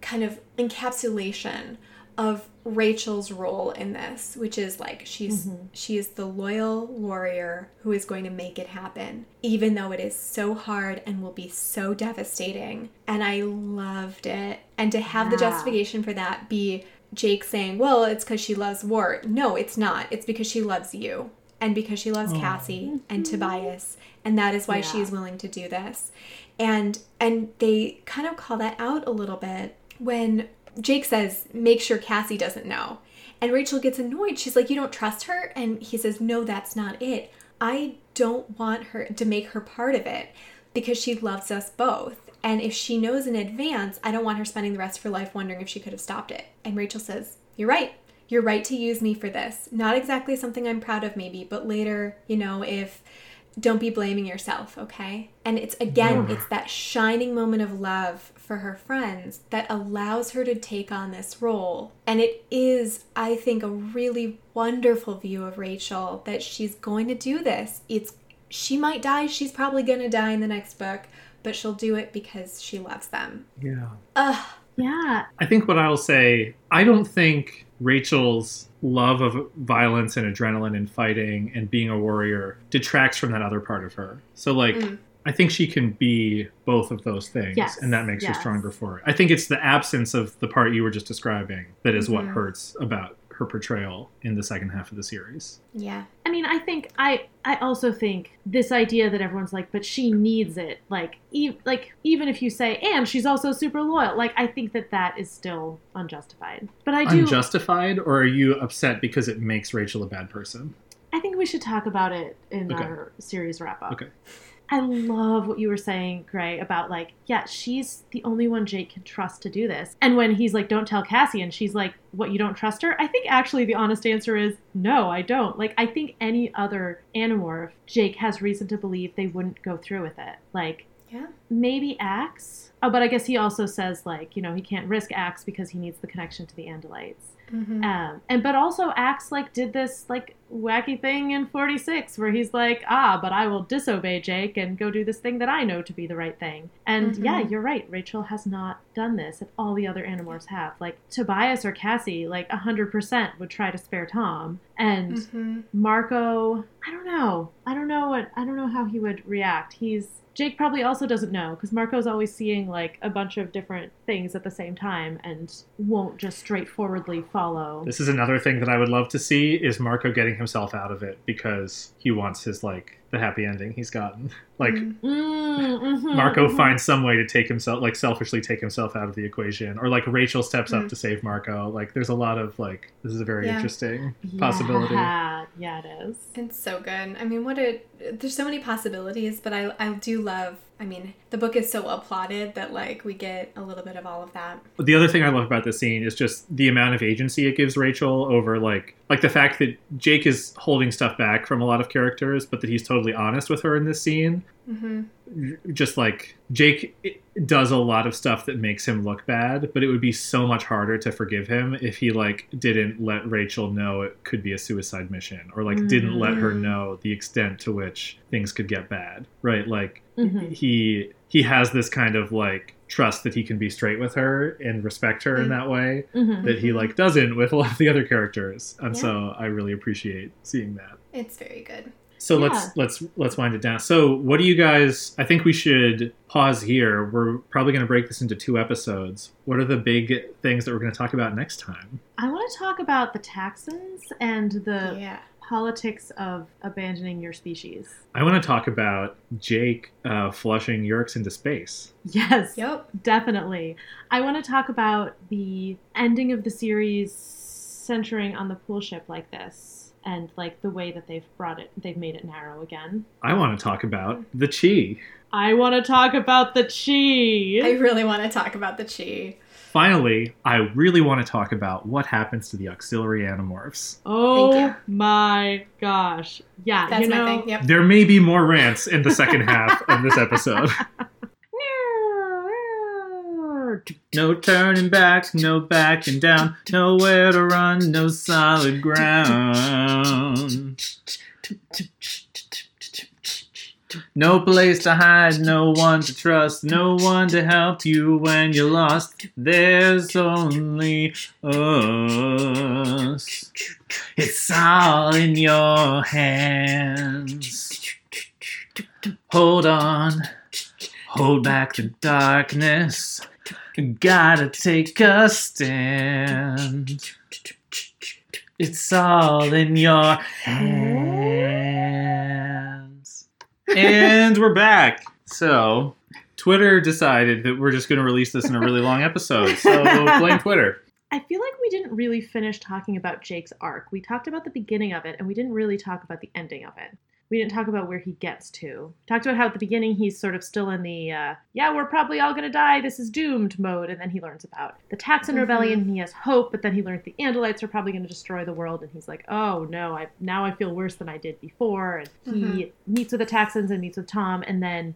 Speaker 5: kind of encapsulation of Rachel's role in this, which is like she's mm-hmm. she is the loyal warrior who is going to make it happen, even though it is so hard and will be so devastating. And I loved it. And to have the justification for that be Jake saying, "Well, it's because she loves Wart." No, it's not. It's because she loves you, and because she loves oh. Cassie and Tobias, and that is why she is willing to do this. And and they kind of call that out a little bit when Jake says, "Make sure Cassie doesn't know." And Rachel gets annoyed. She's like, "You don't trust her?" And he says, "No, that's not it. I don't want her to make her part of it because she loves us both. And if she knows in advance, I don't want her spending the rest of her life wondering if she could have stopped it." And Rachel says, "You're right. You're right to use me for this. Not exactly something I'm proud of maybe, but later, you know, if don't be blaming yourself, okay? And it's again, it's that shining moment of love for her friends that allows her to take on this role. And it is, I think, a really wonderful view of Rachel that she's going to do this. It's she might die, she's probably going to die in the next book, but she'll do it because she loves them.
Speaker 2: Yeah.
Speaker 5: Ugh,
Speaker 1: Yeah.
Speaker 2: I think what I'll say, I don't think Rachel's love of violence and adrenaline and fighting and being a warrior detracts from that other part of her. So, like,
Speaker 5: Mm.
Speaker 2: I think she can be both of those things,
Speaker 1: Yes,
Speaker 2: and that makes her stronger for it. I think it's the absence of the part you were just describing that is what
Speaker 5: Mhm.
Speaker 2: hurts about her portrayal in the second half of the series.
Speaker 5: yeah.
Speaker 1: I mean, I think I I also think this idea that everyone's like, but she needs it. Like, e- like even if you say, and she's also super loyal. Like, I think that that is still unjustified. But I do.
Speaker 2: Unjustified, or are you upset because it makes Rachel a bad person?
Speaker 1: I think we should talk about it in
Speaker 2: Okay.
Speaker 1: our series wrap up.
Speaker 2: Okay.
Speaker 1: I love what you were saying, Gray, about like, yeah, she's the only one Jake can trust to do this. And when he's like, don't tell Cassie, and she's like, what, you don't trust her? I think actually the honest answer is no, I don't. Like, I think any other Animorph, Jake has reason to believe they wouldn't go through with it. Like,
Speaker 5: Yeah.
Speaker 1: maybe Ax. Oh, but I guess he also says, like, you know, he can't risk Ax because he needs the connection to the Andalites.
Speaker 5: Mhm.
Speaker 1: Um, and but also Ax like did this like wacky thing in 46 where he's like, ah, but I will disobey Jake and go do this thing that I know to be the right thing. And
Speaker 5: Mhm.
Speaker 1: yeah, you're right. Rachel has not done this, and all the other Animorphs have. Like Tobias or Cassie, like 100% would try to spare Tom, and
Speaker 5: Mhm.
Speaker 1: Marco, I don't know. I don't know what I don't know how he would react. He's Jake probably also doesn't know because Marco's always seeing like a bunch of different things at the same time and won't just straightforwardly follow.
Speaker 2: This is another thing that I would love to see is Marco getting himself out of it because he wants his like the happy ending he's gotten. Like
Speaker 5: Mhm.
Speaker 1: Mm, mhm,
Speaker 2: Marco
Speaker 1: mhm.
Speaker 2: finds some way to take himself like selfishly take himself out of the equation or like Rachel steps up
Speaker 5: Mm.
Speaker 2: to save Marco. Like there's a lot of like this is a very
Speaker 5: Yeah.
Speaker 2: interesting possibility.
Speaker 1: Yeah, yeah, it is.
Speaker 5: It's so good. I mean, what a there's so many possibilities, but I I do love. I mean, the book is so well plotted that like we get a little bit of all of that.
Speaker 2: The other thing I love about this scene is just the amount of agency it gives Rachel over like like the fact that Jake is holding stuff back from a lot of characters, but that he's totally honest with her in this scene.
Speaker 5: hmm
Speaker 2: Just like Jake does a lot of stuff that makes him look bad, but it would be so much harder to forgive him if he like didn't let Rachel know it could be a suicide mission or like didn't let her
Speaker 5: Mhm.
Speaker 2: know the extent to which things could get bad. Right? Like
Speaker 1: Mhm.
Speaker 2: he he has this kind of like trust that he can be straight with her and respect her in
Speaker 5: Mm.
Speaker 2: that way
Speaker 1: Mhm.
Speaker 2: that he like doesn't with a lot of the other characters and
Speaker 5: Yeah.
Speaker 2: so i really appreciate seeing that
Speaker 5: It's very good.
Speaker 2: So
Speaker 1: Yeah.
Speaker 2: let's let's let's wind it down so what do you guys i think we should pause here we're probably going to break this into two episodes what are the big things that we're going to talk about next time
Speaker 1: I want to talk about the taxxons and the
Speaker 5: yeah.
Speaker 1: politics of abandoning your species.
Speaker 2: i want to talk about jake uh, flushing Yeerks into space
Speaker 1: Yes.
Speaker 5: Yep.
Speaker 1: Definitely. I want to talk about the ending of the series centering on the pool ship like this and like the way that they've brought it they've made it narrow again.
Speaker 2: i want to talk about the Chee
Speaker 1: I want to talk about the Chee.
Speaker 5: I really want to talk about the Chee.
Speaker 2: Finally, I really want to talk about what happens to the auxiliary animorphs.
Speaker 1: oh my gosh. Yeah,
Speaker 5: That's
Speaker 1: you know.
Speaker 5: my thing. Yep.
Speaker 2: There may be more rants in the second half of this episode. No turning back, no backing down, nowhere to run, no solid ground. No place to hide, no one to trust, no one to help you when you're lost. There's only us. It's all in your hands. Hold on, hold back the darkness. Gotta take a stand. It's all in your hands. And we're back. So, Twitter decided that we're just going to release this in a really long episode. So, blame Twitter.
Speaker 1: I feel like we didn't really finish talking about Jake's arc. We talked about the beginning of it, and we didn't really talk about the ending of it. We didn't talk about where he gets to. Talked about how at the beginning he's sort of still in the uh, yeah, we're probably all gonna die, this is doomed mode, and then he learns about the Taxxon Rebellion and he has hope, but then he learns the Andalites are probably gonna destroy the world, and he's like, oh no, I now I feel worse than I did before, and he meets with the Taxxons and meets with Tom, and then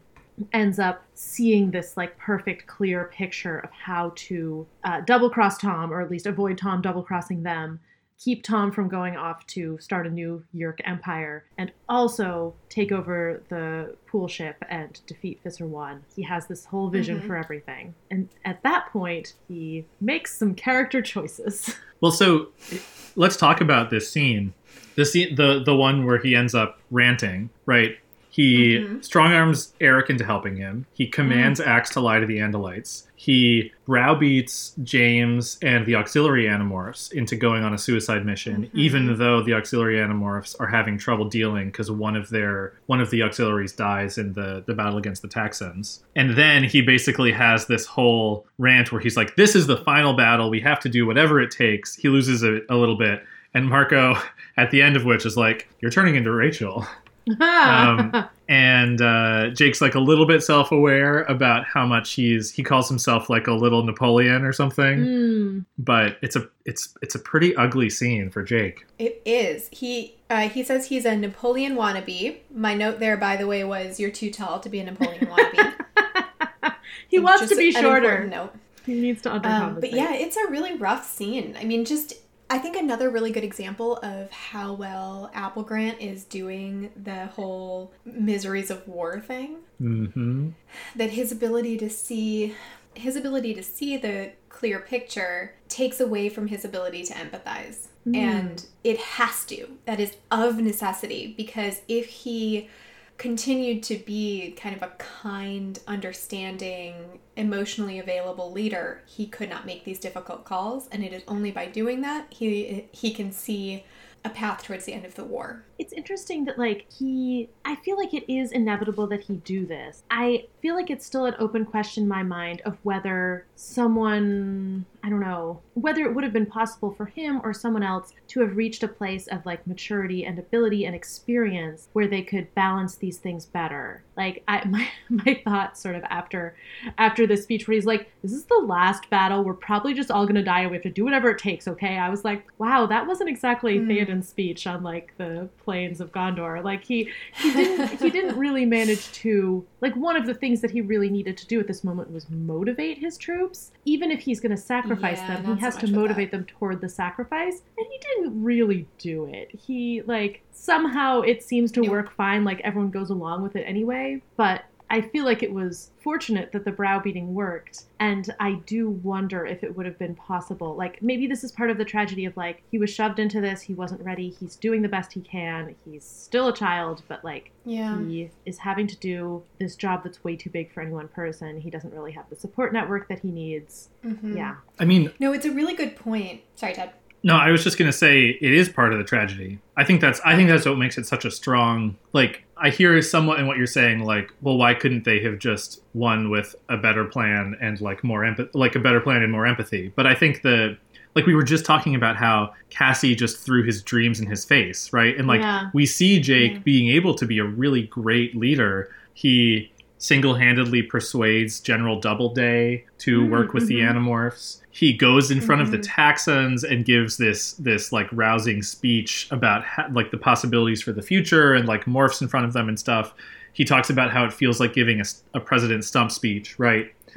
Speaker 1: ends up seeing this like perfect clear picture of how to uh, double cross tom or at least avoid tom double crossing them keep tom from going off to start a new yeerk empire and also take over the pool ship and defeat Visser one he has this whole vision mm-hmm. for everything and at that point he makes some character choices
Speaker 2: Well, so let's talk about this scene. The scene, the the one where he ends up ranting, right? He mm-hmm. strong arms Erek into helping him. He commands mm. Ax to lie to the Andalites. He browbeats James and the auxiliary Animorphs into going on a suicide mission, mm-hmm. even though the auxiliary Animorphs are having trouble dealing because one of their one of the auxiliaries dies in the the battle against the Taxxons. And then he basically has this whole rant where he's like, "This is the final battle. We have to do whatever it takes." He loses a, a little bit, and Marco, at the end of which, is like, "You're turning into Rachel." um, and uh, Jake's like a little bit self-aware about how much he's he calls himself like a little Napoleon or something.
Speaker 1: Hmm.
Speaker 2: But it's a it's it's a pretty ugly scene for Jake.
Speaker 5: It is. He uh, he says he's a Napoleon wannabe. My note there, by the way, was you're too tall to be a Napoleon wannabe.
Speaker 1: he wants to be shorter
Speaker 5: Note.
Speaker 1: he needs to undercompensate
Speaker 5: Um, but yeah, it's a really rough scene. I mean, just I think another really good example of how well Applegate is doing the whole miseries of war thing.
Speaker 2: Mm-hmm.
Speaker 5: That his ability to see his ability to see the clear picture takes away from his ability to empathize. And it has to. That is of necessity because if he continued to be kind of a kind, understanding, emotionally available leader, he could not make these difficult calls, and it is only by doing that he he can see a path towards the end of the war.
Speaker 1: it's interesting that like he i feel like it is inevitable that he do this i feel like it's still an open question in my mind of whether someone i don't know whether it would have been possible for him or someone else to have reached a place of like maturity and ability and experience where they could balance these things better. Like i my, my thoughts sort of after after this speech where he's like this is the last battle. We're probably just all gonna die. And we have to do whatever it takes okay? I was like wow that wasn't exactly hmm. Theoden's speech on like the plains of Gondor. Like he he didn't he didn't really manage to like one of the things that he really needed to do at this moment was motivate his troops. Even if he's going to sacrifice
Speaker 5: Yeah,
Speaker 1: them, he has
Speaker 5: much
Speaker 1: to motivate them toward the sacrifice, and he didn't really do it. He like somehow it seems to work fine like everyone goes along with it anyway, but I feel like it was fortunate that the browbeating worked, and I do wonder if it would have been possible. Like, maybe this is part of the tragedy of like, he was shoved into this, he wasn't ready, he's doing the best he can, he's still a child, but like,
Speaker 5: Yeah.
Speaker 1: he is having to do this job that's way too big for any one person. He doesn't really have the support network that he needs.
Speaker 5: Mm-hmm.
Speaker 1: Yeah.
Speaker 2: I mean,
Speaker 5: No, it's a really good point. Sorry, Ted.
Speaker 2: No, I was just gonna say it is part of the tragedy. I think that's I think that's what makes it such a strong like I hear somewhat in what you're saying, like, well, why couldn't they have just won with a better plan and like more empathy like a better plan and more empathy? But I think the like we were just talking about how Cassie just threw his dreams in his face, right? And like
Speaker 1: Yeah.
Speaker 2: we see Jake
Speaker 1: Yeah.
Speaker 2: being able to be a really great leader. He single-handedly persuades General Doubleday to
Speaker 1: Mm,
Speaker 2: work with the
Speaker 1: mhm.
Speaker 2: Animorphs. He goes in front of the
Speaker 5: Mhm.
Speaker 2: Taxxons and gives this this like rousing speech about ha- like the possibilities for the future and like morphs in front of them and stuff. He talks about how it feels like giving a president stump speech, right?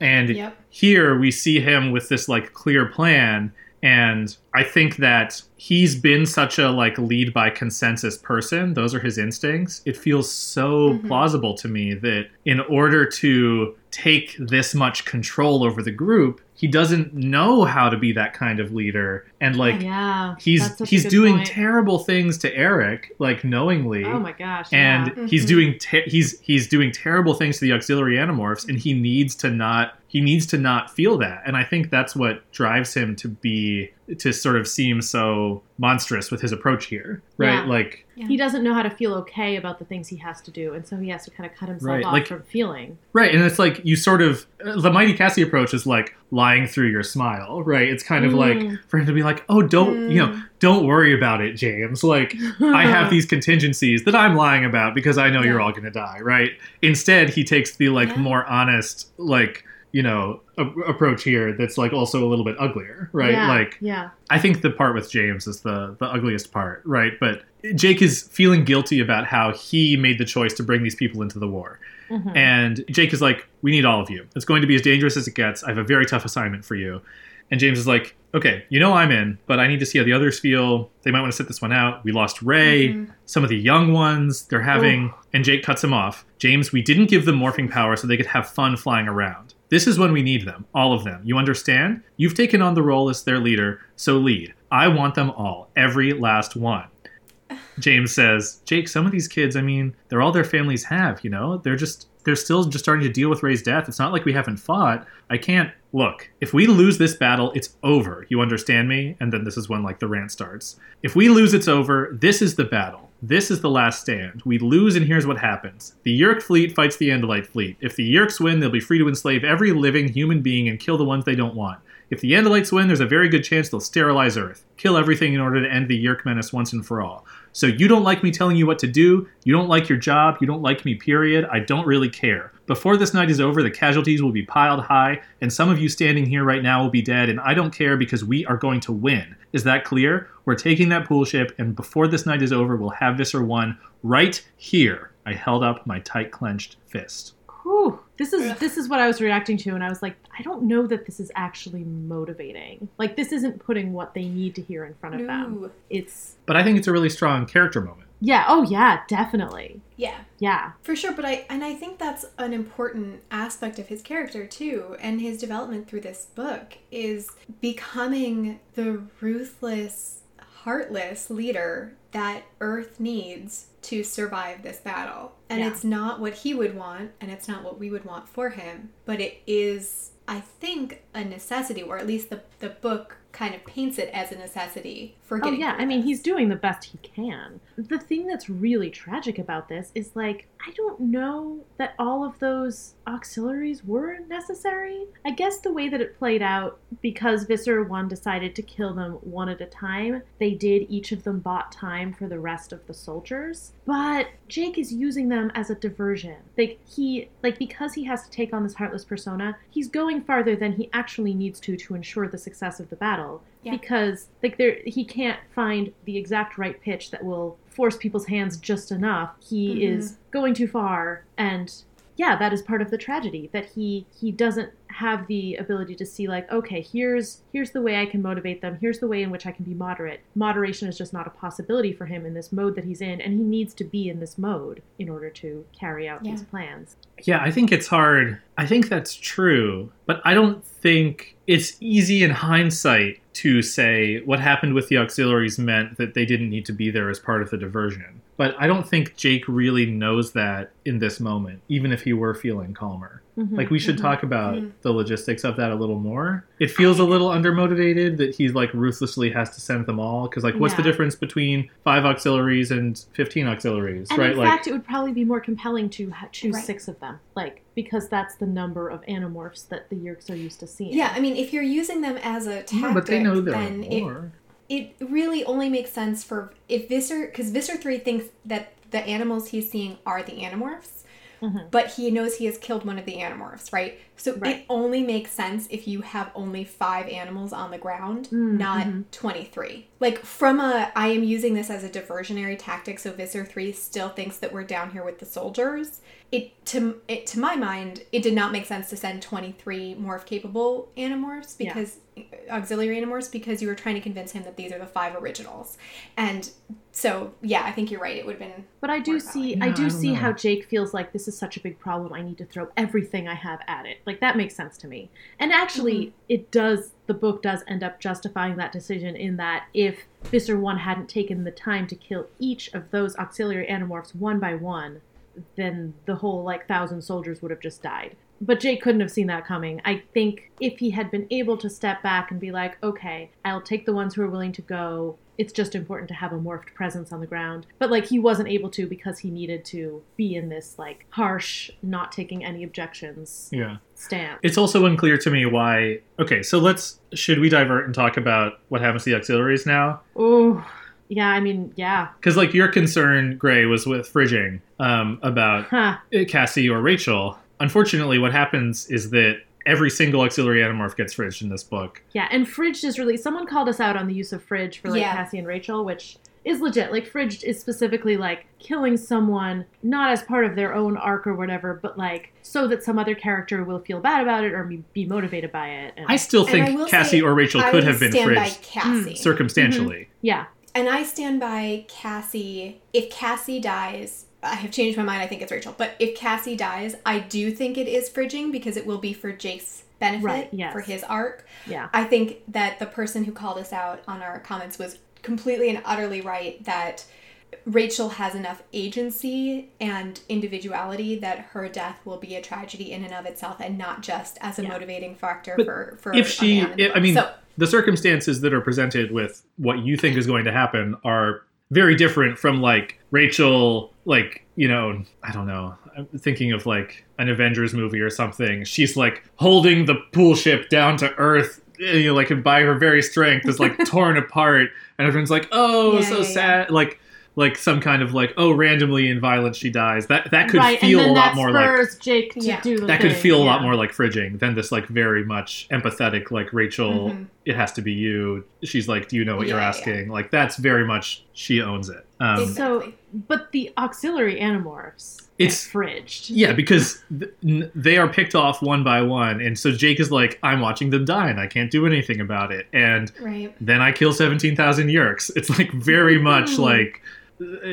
Speaker 2: And
Speaker 5: Yep.
Speaker 2: here we see him with this like clear plan and i think that he's been such a like lead by consensus person those are his instincts it feels so
Speaker 5: Mhm.
Speaker 2: plausible to me that in order to take this much control over the group he doesn't know how to be that kind of leader and like
Speaker 1: yeah,
Speaker 2: he's
Speaker 1: that's such a
Speaker 2: he's doing
Speaker 1: point.
Speaker 2: terrible things to Erek like knowingly
Speaker 1: Oh my gosh!
Speaker 2: and
Speaker 1: yeah.
Speaker 2: he's
Speaker 5: Mhm.
Speaker 2: doing te- he's he's doing terrible things to the auxiliary animorphs and he needs to not he needs to not feel that and i think that's what drives him to be to sort of seem so monstrous with his approach here right
Speaker 1: Yeah.
Speaker 2: like
Speaker 5: Yeah.
Speaker 1: he doesn't know how to feel okay about the things he has to do, and so he has to kind of cut himself
Speaker 2: Right,
Speaker 1: off
Speaker 2: like-
Speaker 1: from feeling.
Speaker 2: right and it's like you sort of the mighty cassie approach is like lying through your smile right it's kind of like
Speaker 1: Mm.
Speaker 2: for him to be like oh don't you know
Speaker 5: Mm.
Speaker 2: don't worry about it james like I have these contingencies that I'm lying about because I know you're all going to die, right? Instead, he takes the like
Speaker 5: Yeah.
Speaker 2: more honest, like you know, a- approach here that's like also a little bit uglier, right?
Speaker 1: Yeah,
Speaker 2: Like
Speaker 1: yeah,
Speaker 2: I think the part with James is the the ugliest part, right? But Jake is feeling guilty about how he made the choice to bring these people into the war.
Speaker 1: Mhm.
Speaker 2: And Jake is like, "We need all of you. It's going to be as dangerous as it gets. I have a very tough assignment for you." And James is like, "Okay, you know I'm in, but I need to see how the others feel. They might want to sit this one out. We lost Ray.
Speaker 5: Mhm.
Speaker 2: Some of the young ones, they're having." And Jake cuts him off. James, we didn't give them morphing power so they could have fun flying around. This is when we need them, all of them. You understand? You've taken on the role as their leader, so lead. I want them all, every last one. James says, Jake, some of these kids, I mean, they're all their families have, you know? They're just they're still just starting to deal with Ray's death. It's not like we haven't fought. I can't look. If we lose this battle, it's over. You understand me? And then this is when like the rant starts. If we lose, it's over. This is the battle. This is the last stand. We lose, and here's what happens. The Yeerk fleet fights the Andalite fleet. If the Yeerks win, they'll be free to enslave every living human being and kill the ones they don't want. If the Andalites win, there's a very good chance they'll sterilize Earth, kill everything in order to end the Yeerk menace once and for all. So you don't like me telling you what to do, you don't like your job, you don't like me, period. I don't really care. Before this night is over, the casualties will be piled high, and some of you standing here right now will be dead, and I don't care because we are going to win. Is that clear? We're taking that pool ship, and before this night is over, we'll have Visser 1 right here. I held up my tight clenched fist.
Speaker 1: Whew. This is this is what I was reacting to, and I was like, I don't know that this is actually motivating. Like, this isn't putting what they need to hear in front of them. It's
Speaker 2: But I think it's a really strong character moment.
Speaker 1: yeah, oh yeah, definitely,
Speaker 5: Yeah.
Speaker 1: yeah,
Speaker 5: For sure, but I and I think that's an important aspect of his character too, and his development through this book is becoming the ruthless, heartless leader that Earth needs to survive this battle. And
Speaker 1: Yeah.
Speaker 5: it's not what he would want, and it's not what we would want for him, but it is, I think, a necessity, or at least the the book kind of paints it as a necessity for
Speaker 1: Oh yeah, I mean he's doing the best he can. The thing that's really tragic about this is like I don't know that all of those auxiliaries were necessary. I guess the way that it played out because Visser 1 decided to kill them one at a time, they did each of them bought time for the rest of the soldiers. But Jake is using them as a diversion. Like he like because he has to take on this heartless persona, he's going farther than he actually needs to to ensure the success of the battle
Speaker 5: Yeah.
Speaker 1: because like there he can't find the exact right pitch that will force people's hands just enough he
Speaker 5: Mhm.
Speaker 1: is going too far and yeah that is part of the tragedy that he he doesn't have the ability to see like okay here's here's the way i can motivate them here's the way in which i can be moderate moderation is just not a possibility for him in this mode that he's in and he needs to be in this mode in order to carry out these
Speaker 5: Yeah.
Speaker 1: plans
Speaker 2: Yeah, I think it's hard. I think that's true, but I don't think it's easy in hindsight to say what happened with the auxiliaries meant that they didn't need to be there as part of the diversion. But I don't think Jake really knows that in this moment, even if he were feeling calmer.
Speaker 1: Mhm,
Speaker 2: Like we should
Speaker 1: mhm.
Speaker 2: talk about
Speaker 5: Mhm.
Speaker 2: the logistics of that a little more. It feels a little undermotivated that he's like ruthlessly has to send them all because like what's the difference between five auxiliaries and 15 auxiliaries,
Speaker 1: And
Speaker 2: right?
Speaker 1: in
Speaker 2: like
Speaker 1: fact, it would probably be more compelling to ha- choose
Speaker 5: Right.
Speaker 1: six of them, like because that's the number of animorphs that the Yeerks are used to seeing.
Speaker 5: Yeah, I mean, if you're using them as a tactic,
Speaker 2: No, but they know there are
Speaker 5: then it,
Speaker 2: more.
Speaker 5: it really only makes sense for if Visser, because Visser three thinks that the animals he's seeing are the animorphs,
Speaker 1: Mhm.
Speaker 5: but he knows he has killed one of the animorphs, right? So
Speaker 1: Right.
Speaker 5: it only makes sense if you have only five animals on the ground,
Speaker 1: Mm,
Speaker 5: not
Speaker 1: mhm.
Speaker 5: 23. Like, from a, I am using this as a diversionary tactic, so Visser 3 still thinks that we're down here with the soldiers. It to it to my mind, it did not make sense to send 23 morph capable animorphs
Speaker 1: Yeah.
Speaker 5: because auxiliary animorphs because you were trying to convince him that these are the five originals. And so, yeah, I think you're right. It would have been
Speaker 1: But I do see,
Speaker 2: way.
Speaker 1: I do
Speaker 2: I don't
Speaker 1: see how. Jake feels like this is such a big problem. I need to throw everything I have at it. Like that makes sense to me. And actually, mm-hmm. it does. The book does end up justifying that decision in that if Visser One hadn't taken the time to kill each of those auxiliary animorphs one by one, then the whole like thousand soldiers would have just died. But Jake couldn't have seen that coming. I think if he had been able to step back and be like, okay, I'll take the ones who are willing to go. It's just important to have a morphed presence on the ground. But like he wasn't able to because he needed to be in this like harsh, not taking any objections
Speaker 2: Yeah.
Speaker 1: stance.
Speaker 2: It's also unclear to me why. Okay, so let's. Should we divert and talk about what happens to the auxiliaries now?
Speaker 1: Oh, yeah. I mean, yeah.
Speaker 2: Because, like, your concern, Gray, was with fridging um, about
Speaker 1: Huh.
Speaker 2: uh, Cassie or Rachel. Unfortunately, what happens is that every single auxiliary animorph gets fridged in this book.
Speaker 1: Yeah, and Fridged is really someone called us out on the use of Fridge for like
Speaker 5: Yeah.
Speaker 1: Cassie and Rachel, which is legit. Like Fridged is specifically like killing someone not as part of their own arc or whatever, but like so that some other character will feel bad about it or be, be motivated by it. And,
Speaker 2: I still
Speaker 5: And I
Speaker 2: think Cassie or Rachel
Speaker 5: I
Speaker 2: could have been
Speaker 5: stand by
Speaker 2: fridged
Speaker 5: Cassie. Mm-hmm.
Speaker 2: circumstantially. Mm-hmm.
Speaker 1: yeah,
Speaker 5: And I stand by Cassie. If Cassie dies, I have changed my mind. I think it's Rachel. But if Cassie dies, I do think it is fridging because it will be for Jake's benefit,
Speaker 1: Right, yes.
Speaker 5: for his arc.
Speaker 1: yeah,
Speaker 5: I think that the person who called us out on our comments was completely and utterly right that Rachel has enough agency and individuality that her death will be a tragedy in and of itself and not just as a
Speaker 1: Yeah.
Speaker 5: motivating factor
Speaker 2: But
Speaker 5: for for
Speaker 2: If she, I mean,
Speaker 5: so
Speaker 2: the circumstances that are presented with what you think is going to happen are very different from like Rachel, like, you know, I don't know. I'm thinking of like an Avengers movie or something. She's like holding the pool ship down to earth, eh, you know, like by her very strength is like torn apart, and everyone's like, "Oh,
Speaker 5: Yeah,
Speaker 2: so
Speaker 5: yeah, yeah.
Speaker 2: sad." Like, like some kind of like, "Oh, randomly in violence she dies." That that could
Speaker 1: right.
Speaker 2: feel
Speaker 1: and
Speaker 2: a lot
Speaker 1: that
Speaker 2: more like
Speaker 1: Jake to
Speaker 5: Yeah.
Speaker 1: do the
Speaker 2: that could
Speaker 1: thing,
Speaker 2: feel a lot more like fridging than this like very much empathetic like rachel
Speaker 5: Mhm.
Speaker 2: it has to be you she's like do you know what you're
Speaker 5: Yeah, yeah.
Speaker 2: asking like that's very much she owns it um,
Speaker 5: Exactly.
Speaker 1: So, but the auxiliary animorphs,
Speaker 2: It's-
Speaker 1: fridged.
Speaker 2: yeah because th- they are picked off one by one and so jake is like i'm watching them die and i can't do anything about it and
Speaker 5: right.
Speaker 2: then i kill 17000 yeerks it's like very much like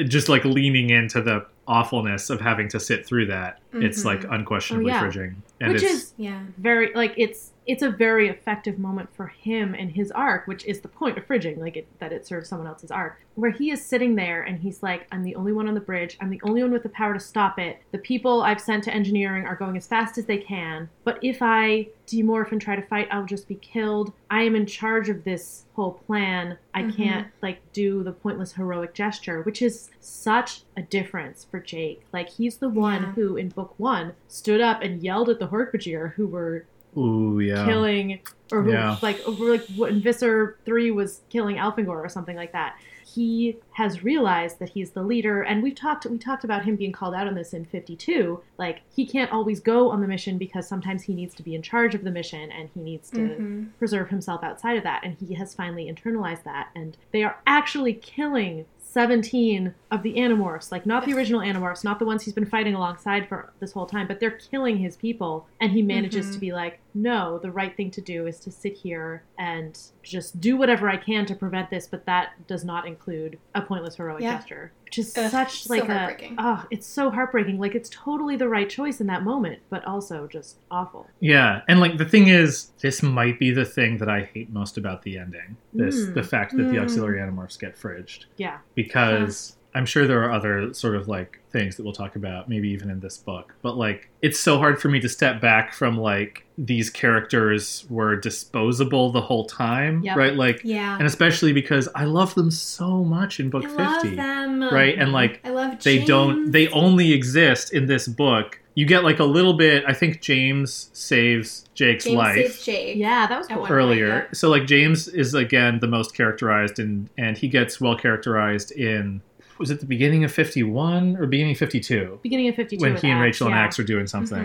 Speaker 2: just like leaning into the awfulness of having to sit through that it's
Speaker 5: Mhm.
Speaker 2: like unquestionably
Speaker 1: Oh, yeah.
Speaker 2: fridging and
Speaker 1: which
Speaker 2: it's
Speaker 1: is
Speaker 5: Yeah.
Speaker 1: very like it's it's a very effective moment for him and his arc, which is the point of fridging, like it, that it serves someone else's arc, where he is sitting there and he's like, "I'm the only one on the bridge. I'm the only one with the power to stop it. The people I've sent to engineering are going as fast as they can. But if I demorph and try to fight, I'll just be killed. I am in charge of this whole plan. I
Speaker 5: Mhm.
Speaker 1: can't like do the pointless heroic gesture, which is such a difference for Jake. Like he's the one
Speaker 5: Yeah.
Speaker 1: who in book one stood up and yelled at the Hork-Bajir who were
Speaker 2: ooh yeah
Speaker 1: killing or who
Speaker 2: Yeah.
Speaker 1: like over like when Visser three was killing Elfangor or something like that. He has realized that he's the leader, and we've talked we talked about him being called out on this in fifty two. Like he can't always go on the mission because sometimes he needs to be in charge of the mission and he needs to
Speaker 5: Mhm.
Speaker 1: preserve himself outside of that. And he has finally internalized that, and they are actually killing 17 of the animorphs like not the original animorphs not the ones he's been fighting alongside for this whole time but they're killing his people and he manages
Speaker 5: Mhm.
Speaker 1: to be like no the right thing to do is to sit here and just do whatever i can to prevent this but that does not include a pointless heroic
Speaker 5: Yeah.
Speaker 1: gesture which is
Speaker 5: Ugh,
Speaker 1: such
Speaker 5: so
Speaker 1: like a oh it's so heartbreaking like it's totally the right choice in that moment but also just awful
Speaker 2: Yeah, and like the thing is, this might be the thing that I hate most about the ending. This
Speaker 1: Mm.
Speaker 2: the fact that the
Speaker 5: Mm.
Speaker 2: auxiliary animorphs get fridged
Speaker 1: yeah
Speaker 2: because I'm sure there are other sort of like things that we'll talk about, maybe even in this book. But like, it's so hard for me to step back from like these characters were disposable the whole time,
Speaker 1: Yep.
Speaker 2: right? Like,
Speaker 5: Yeah.
Speaker 2: and especially because I love them so much in book
Speaker 5: I love
Speaker 2: fifty,
Speaker 5: them.
Speaker 2: right? And like,
Speaker 5: I love
Speaker 2: they don't they only exist in this book you get like a little bit i think james saves jake's
Speaker 5: James
Speaker 2: life
Speaker 5: saves Jake.
Speaker 1: yeah that was cool
Speaker 2: earlier
Speaker 5: point, yeah.
Speaker 2: so like james is again the most characterized and and he gets well characterized in was it the beginning of 51 or beginning of 52
Speaker 1: Beginning of 52.
Speaker 2: when he and
Speaker 1: Ax,
Speaker 2: Rachel and
Speaker 1: yeah.
Speaker 2: Ax are doing something.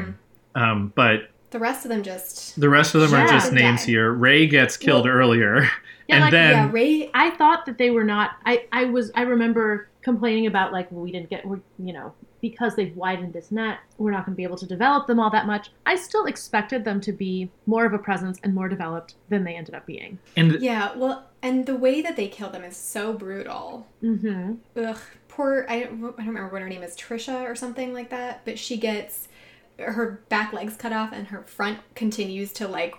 Speaker 5: Mm-hmm.
Speaker 2: Um, but
Speaker 5: The rest of them just.
Speaker 2: the rest of them are just names
Speaker 5: Die.
Speaker 2: here. Ray gets killed
Speaker 5: Well-
Speaker 2: earlier,
Speaker 1: Yeah,
Speaker 2: and
Speaker 1: like,
Speaker 2: then
Speaker 5: yeah, Ray.
Speaker 1: I thought that they were not. I I was. I remember complaining about like well, we didn't get. We're, you know because they've widened this net, we're not going to be able to develop them all that much. I still expected them to be more of a presence and more developed than they ended up being.
Speaker 2: and
Speaker 5: Yeah, well, and the way that they kill them is so brutal.
Speaker 1: Mm-hmm.
Speaker 5: Ugh, poor. I don't, I don't remember what her name is, Trisha or something like that. But she gets her back legs cut off, and her front continues to like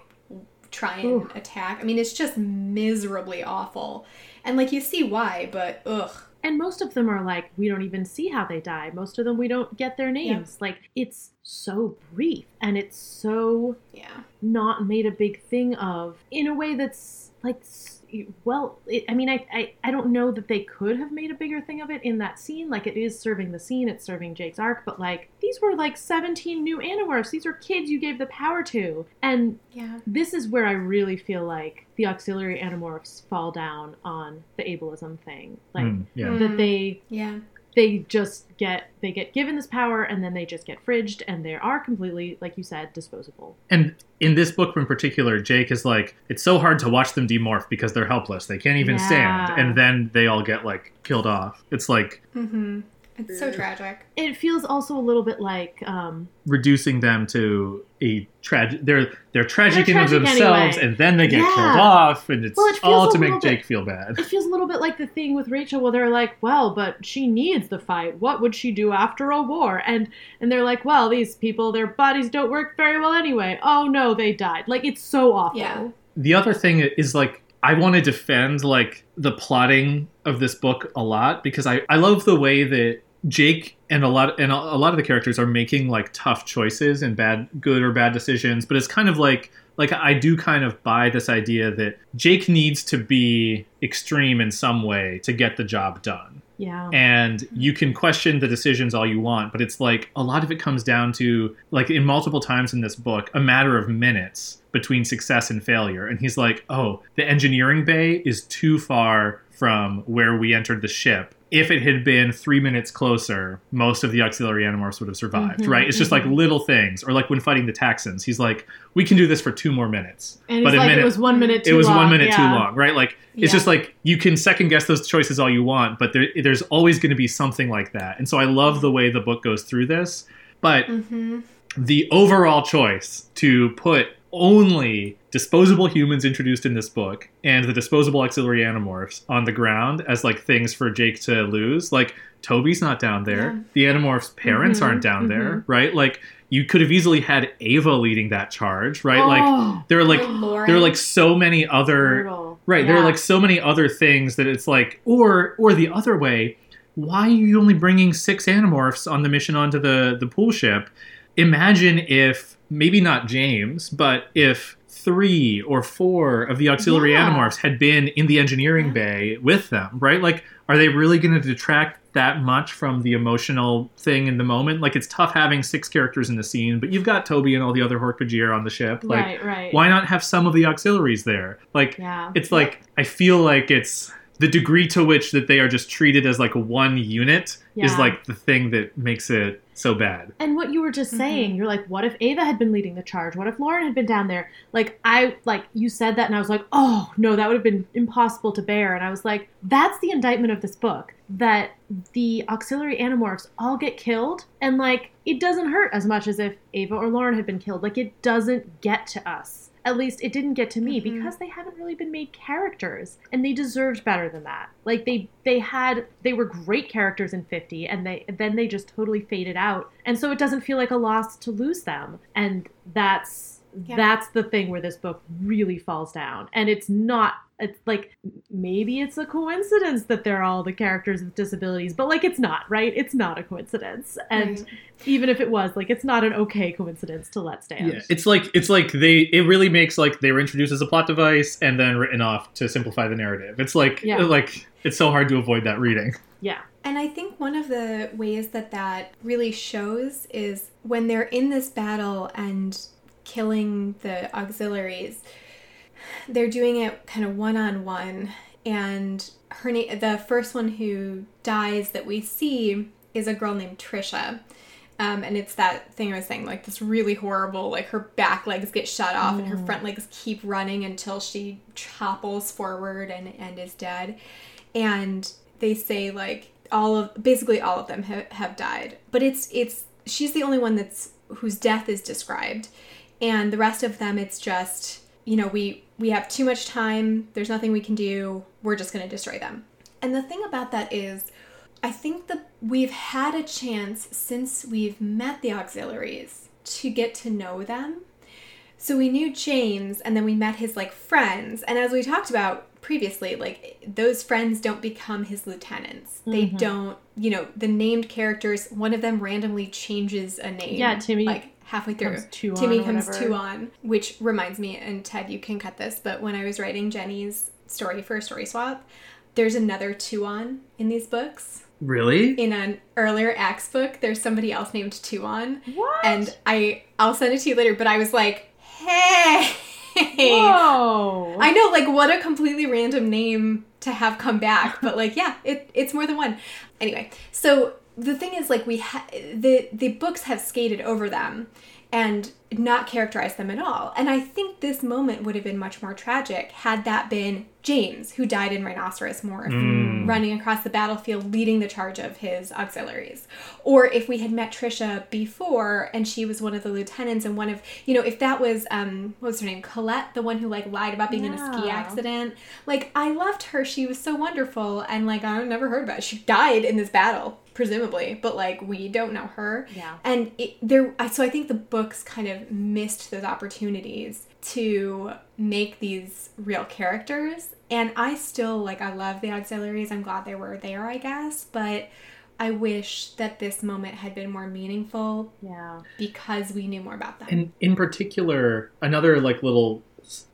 Speaker 5: try and
Speaker 1: Ooh.
Speaker 5: attack. I mean, it's just miserably awful. And like you see why, but ugh.
Speaker 1: And most of them are like, we don't even see how they die. Most of them, we don't get their names. Like, it's so brief and it's so
Speaker 5: Yeah.
Speaker 1: not made a big thing of in a way that's like well it, i mean I, I i don't know that they could have made a bigger thing of it in that scene like it is serving the scene it's serving jake's arc but like these were like 17 new animorphs these are kids you gave the power to and
Speaker 5: Yeah.
Speaker 1: this is where i really feel like the auxiliary animorphs fall down on the ableism thing like
Speaker 2: Mm, yeah.
Speaker 5: Mm.
Speaker 1: that they
Speaker 5: Yeah.
Speaker 1: They just get they get given this power and then they just get fridged and they are completely like you said disposable
Speaker 2: And in this book in particular, Jake is like, it's so hard to watch them demorph because they're helpless. They can't even stand. And then they all get like killed off. It's like
Speaker 5: Mm-hmm. It's so tragic.
Speaker 1: it feels also a little bit like um
Speaker 2: reducing them to a tragic. They're they're tragic
Speaker 1: They're
Speaker 2: in
Speaker 1: tragic
Speaker 2: themselves,
Speaker 1: anyway.
Speaker 2: and then they get
Speaker 1: Yeah.
Speaker 2: killed off, and it's
Speaker 1: Well, it
Speaker 2: all to make
Speaker 1: bit-
Speaker 2: Jake feel bad.
Speaker 1: it feels a little bit like the thing with Rachel where they're like, well, but she needs the fight. What would she do after a war? And and they're like, well, these people, their bodies don't work very well anyway. Oh no, they died. Like it's so awful.
Speaker 5: Yeah.
Speaker 2: the other thing is like I want to defend like the plotting of this book a lot because I I love the way that Jake and a lot and a lot of the characters are making like tough choices and bad good or bad decisions but it's kind of like like I do kind of buy this idea that Jake needs to be extreme in some way to get the job done
Speaker 1: Yeah.
Speaker 2: and you can question the decisions all you want but it's like a lot of it comes down to like in multiple times in this book a matter of minutes between success and failure and he's like oh the engineering bay is too far from where we entered the ship if it had been three minutes closer most of the auxiliary animorphs would have survived
Speaker 1: Mhm,
Speaker 2: right it's just like
Speaker 1: mhm.
Speaker 2: little things or like when fighting the taxxons he's like we can do this for two more minutes
Speaker 1: and
Speaker 2: but
Speaker 1: it's like
Speaker 2: minute
Speaker 1: it was one minute too
Speaker 2: it was
Speaker 1: long.
Speaker 2: one minute too long, right? Like it's
Speaker 5: Yeah.
Speaker 2: just like you can second guess those choices all you want, but there, there's always going to be something like that. And so I love the way the book goes through this. But
Speaker 5: Mm-hmm.
Speaker 2: the overall choice to put only disposable humans introduced in this book and the disposable auxiliary animorphs on the ground as like things for Jake to lose, like Toby's not down there.
Speaker 5: Yeah.
Speaker 2: The animorphs' parents
Speaker 1: Mhm,
Speaker 2: aren't down there,
Speaker 1: mhm.
Speaker 2: right? Like you could have easily had Ava leading that charge, right? Like
Speaker 1: Oh,
Speaker 2: there are like there are like so many other
Speaker 1: brutal.
Speaker 2: right there are like so many other things that it's like or or the other way why are you only bringing six animorphs on the mission onto the the pool ship imagine if maybe not james but if three or four of the auxiliary
Speaker 1: Yeah.
Speaker 2: animorphs had been in the engineering
Speaker 5: Yeah.
Speaker 2: bay with them right like are they really going to detract that much from the emotional thing in the moment like it's tough having six characters in the scene but you've got toby and all the other Hork-Bajir on the ship like
Speaker 1: right, right.
Speaker 2: why not have some of the auxiliaries there like
Speaker 1: Yeah.
Speaker 2: it's like I feel like it's the degree to which that they are just treated as like one unit is like the thing that makes it so bad.
Speaker 1: And what you were just
Speaker 5: Mhm.
Speaker 1: saying, you're like, what if Ava had been leading the charge? What if Loren had been down there? Like, I, like, you said that, and I was like, oh, no, that would have been impossible to bear. And I was like, that's the indictment of this book that the auxiliary animorphs all get killed, and, like, it doesn't hurt as much as if Ava or Loren had been killed. Like, it doesn't get to us. At least it didn't get to me
Speaker 5: Mhm.
Speaker 1: because they haven't really been made characters and they deserved better than that. Like they they had they were great characters in 50 and they then they just totally faded out. And so it doesn't feel like a loss to lose them. And that's
Speaker 5: Yeah.
Speaker 1: that's the thing where this book really falls down. And it's not it's like maybe it's a coincidence that they're all the characters with disabilities, but like it's not, right? It's not a coincidence. And
Speaker 5: Right.
Speaker 1: even if it was, like it's not an okay coincidence to let stand.
Speaker 2: Yeah, it's like it's like they it really makes like they were introduced as a plot device and then written off to simplify the narrative. It's like
Speaker 1: Yeah.
Speaker 2: like it's so hard to avoid that reading.
Speaker 1: yeah.
Speaker 5: And I think one of the ways that that really shows is when they're in this battle and killing the auxiliaries, they're doing it kind of one on one. and her name, the first one who dies that we see is a girl named Trisha. Um, and it's that thing I was saying, like this really horrible, like her back legs get shut off and her front legs keep running until she topples forward and, and is dead. And they say like all of basically all of them ha- have died, but it's it's she's the only one that's whose death is described, and the rest of them it's just you know we we have too much time. There's nothing we can do. We're just going to destroy them. And the thing about that is I think that we've had a chance since we've met the auxiliaries to get to know them. So we knew James and then we met his like friends. And as we talked about previously, like those friends don't become his lieutenants. They mm-hmm. don't, you know, the named characters, one of them randomly changes a name.
Speaker 1: Yeah, Timmy
Speaker 5: like halfway through.
Speaker 1: comes two on
Speaker 5: Timmy
Speaker 1: or
Speaker 5: comes
Speaker 1: whatever.
Speaker 5: two on, which reminds me, and Ted, you can cut this, but when I was writing Jenny's story for a story swap, there's another two on in these books
Speaker 2: Really?
Speaker 5: in an earlier Ax book, there's somebody else named Tuon.
Speaker 1: What?
Speaker 5: And I I'll send it to you later, but I was like, hey.
Speaker 1: Whoa.
Speaker 5: I know, like what a completely random name to have come back, but like yeah, it it's more than one. Anyway, so the thing is like we ha- the the books have skated over them and not characterized them at all. And I think this moment would have been much more tragic had that been James, who died in Rhinoceros Morph, running across the battlefield, leading the charge of his auxiliaries. Or if we had met Trisha before and she was one of the lieutenants and one of, you know, if that was, um, what was her name? Colette, the one who like lied about being in a ski accident. Like, I loved her. She was so wonderful. And like, I've never heard about it. She died in this battle, presumably, but like, we don't know her.
Speaker 1: Yeah.
Speaker 5: And it, there, so I think the books kind of missed those opportunities to make these real characters. And I still like, I love the auxiliaries. I'm glad they were there, I guess. But I wish that this moment had been more meaningful
Speaker 1: yeah.
Speaker 5: because we knew more about them.
Speaker 2: And in particular, another like little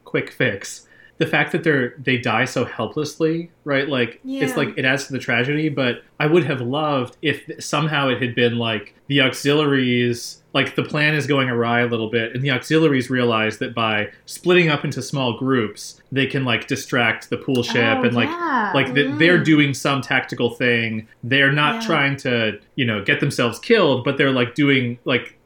Speaker 2: quick fix. The fact that they're they die so helplessly, right? Like it's like it adds to the tragedy, but I would have loved if somehow it had been like the auxiliaries like the plan is going awry a little bit and the auxiliaries realize that by splitting up into small groups, they can like distract the pool ship
Speaker 1: Oh,
Speaker 2: and like
Speaker 1: yeah.
Speaker 2: like that mm. they're doing some tactical thing. They're not
Speaker 5: Yeah.
Speaker 2: trying to, you know, get themselves killed, but they're like doing like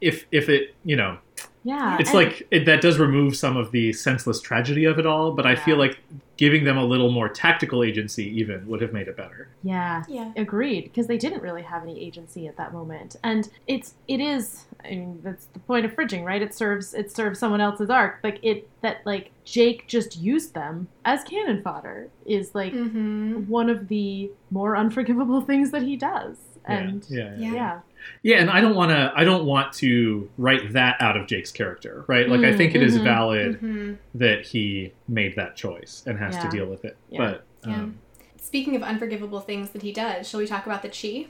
Speaker 2: if if it, you know,
Speaker 1: Yeah.
Speaker 2: it's
Speaker 5: and-
Speaker 2: like it, that does remove some of the senseless tragedy of it all, but I feel like giving them a little more tactical agency even would have made it better.
Speaker 1: Yeah.
Speaker 5: Yeah.
Speaker 1: Agreed, because they didn't really have any agency at that moment. And it's it is I mean, that's the point of fridging, right? It serves it serves someone else's arc. Like it that like Jake just used them as cannon fodder is like
Speaker 5: Mm-hmm.
Speaker 1: one of the more unforgivable things that he does. And
Speaker 2: yeah, yeah,
Speaker 5: Yeah.
Speaker 1: yeah.
Speaker 2: Yeah, and I don't want to. I don't want to write that out of Jake's character, right? Like, I
Speaker 1: Mm,
Speaker 2: think it is
Speaker 1: mhm,
Speaker 2: valid
Speaker 5: Mm-hmm.
Speaker 2: that he made that choice and has to deal with it.
Speaker 1: Yeah.
Speaker 2: But
Speaker 5: Yeah.
Speaker 2: um,
Speaker 5: Speaking of unforgivable things that he does, shall we talk about the chee?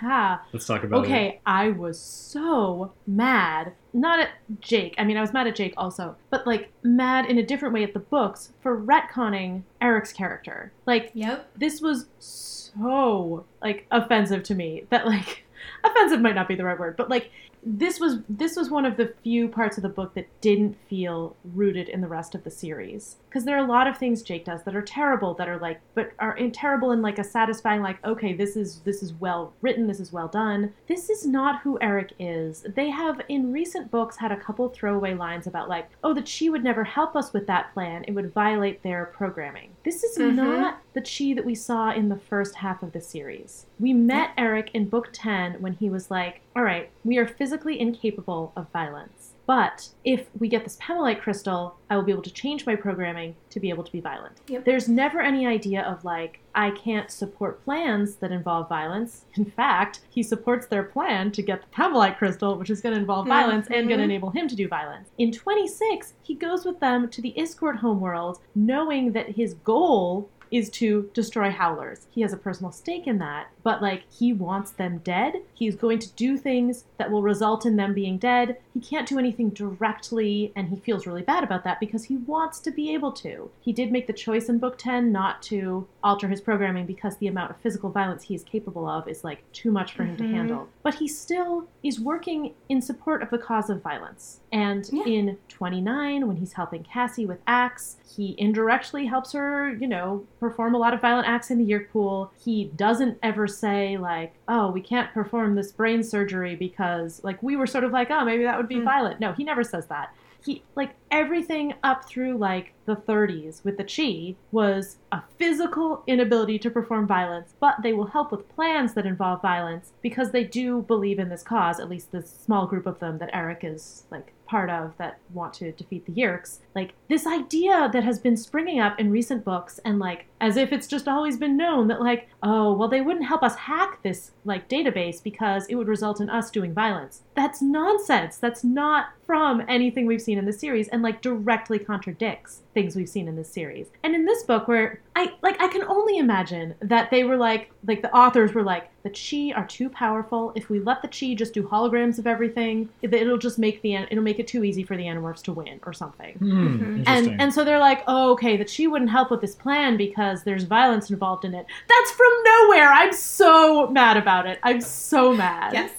Speaker 1: Yeah.
Speaker 2: let's talk about it.
Speaker 1: Okay, I was so mad. Not at Jake. I mean, I was mad at Jake also, but like mad in a different way at the books for retconning Erek's character. Like
Speaker 5: Yep.
Speaker 1: this was so like offensive to me that like offensive might not be the right word, but like this was this was one of the few parts of the book that didn't feel rooted in the rest of the series. Because there are a lot of things Jake does that are terrible that are like but are in, terrible in like a satisfying like okay this is this is well written this is well done. This is not who Erek is. They have in recent books had a couple throwaway lines about like oh the chee would never help us with that plan. It would violate their programming. This is
Speaker 5: Mhm.
Speaker 1: not the chee that we saw in the first half of the series we met Erek in book 10 when he was like all right we are physically incapable of violence but if we get this Pemalite crystal, I will be able to change my programming to be able to be violent.
Speaker 5: Yep.
Speaker 1: There's never any idea of like, I can't support plans that involve violence. In fact, he supports their plan to get the Pemalite crystal, which is going to involve mm-hmm. violence and going to enable him to do violence. In 26, he goes with them to the Iskoort homeworld, knowing that his goal is to destroy Howlers. He has a personal stake in that, but like he wants them dead. He's going to do things that will result in them being dead. He can't do anything directly, and he feels really bad about that because he wants to be able to. He did make the choice in book 10 not to alter his programming because the amount of physical violence he is capable of is like too much for him to mm-hmm. handle. But he still is working in support of the cause of violence. And
Speaker 5: Yeah.
Speaker 1: in 29, when he's helping Cassie with Ax, he indirectly helps her, you know, perform a lot of violent acts in the Yeerk pool. He doesn't ever say, like, oh, we can't perform this brain surgery because, like, we were sort of like, oh, maybe that would be mm. violent. No, he never says that. He, like, everything up through, like, the 30s with the Chee was a physical inability to perform violence, but they will help with plans that involve violence because they do believe in this cause, at least this small group of them that Erek is, like, part of that want to defeat the Yeerks. Like this idea that has been springing up in recent books and like as if it's just always been known that like, oh, well they wouldn't help us hack this like database because it would result in us doing violence. That's nonsense. That's not from anything we've seen in the series and like directly contradicts things we've seen in this series. And in this book where I like I can only imagine that they were like like the authors were like the chee are too powerful. If we let the chee just do holograms of everything, it- it'll just make the an- it'll make it too easy for the Animorphs to win or something.
Speaker 2: Hmm.
Speaker 1: And and so they're like, oh, okay, the chee wouldn't help with this plan because there's violence involved in it. That's from nowhere. I'm so mad about it. I'm so mad.
Speaker 5: Yes.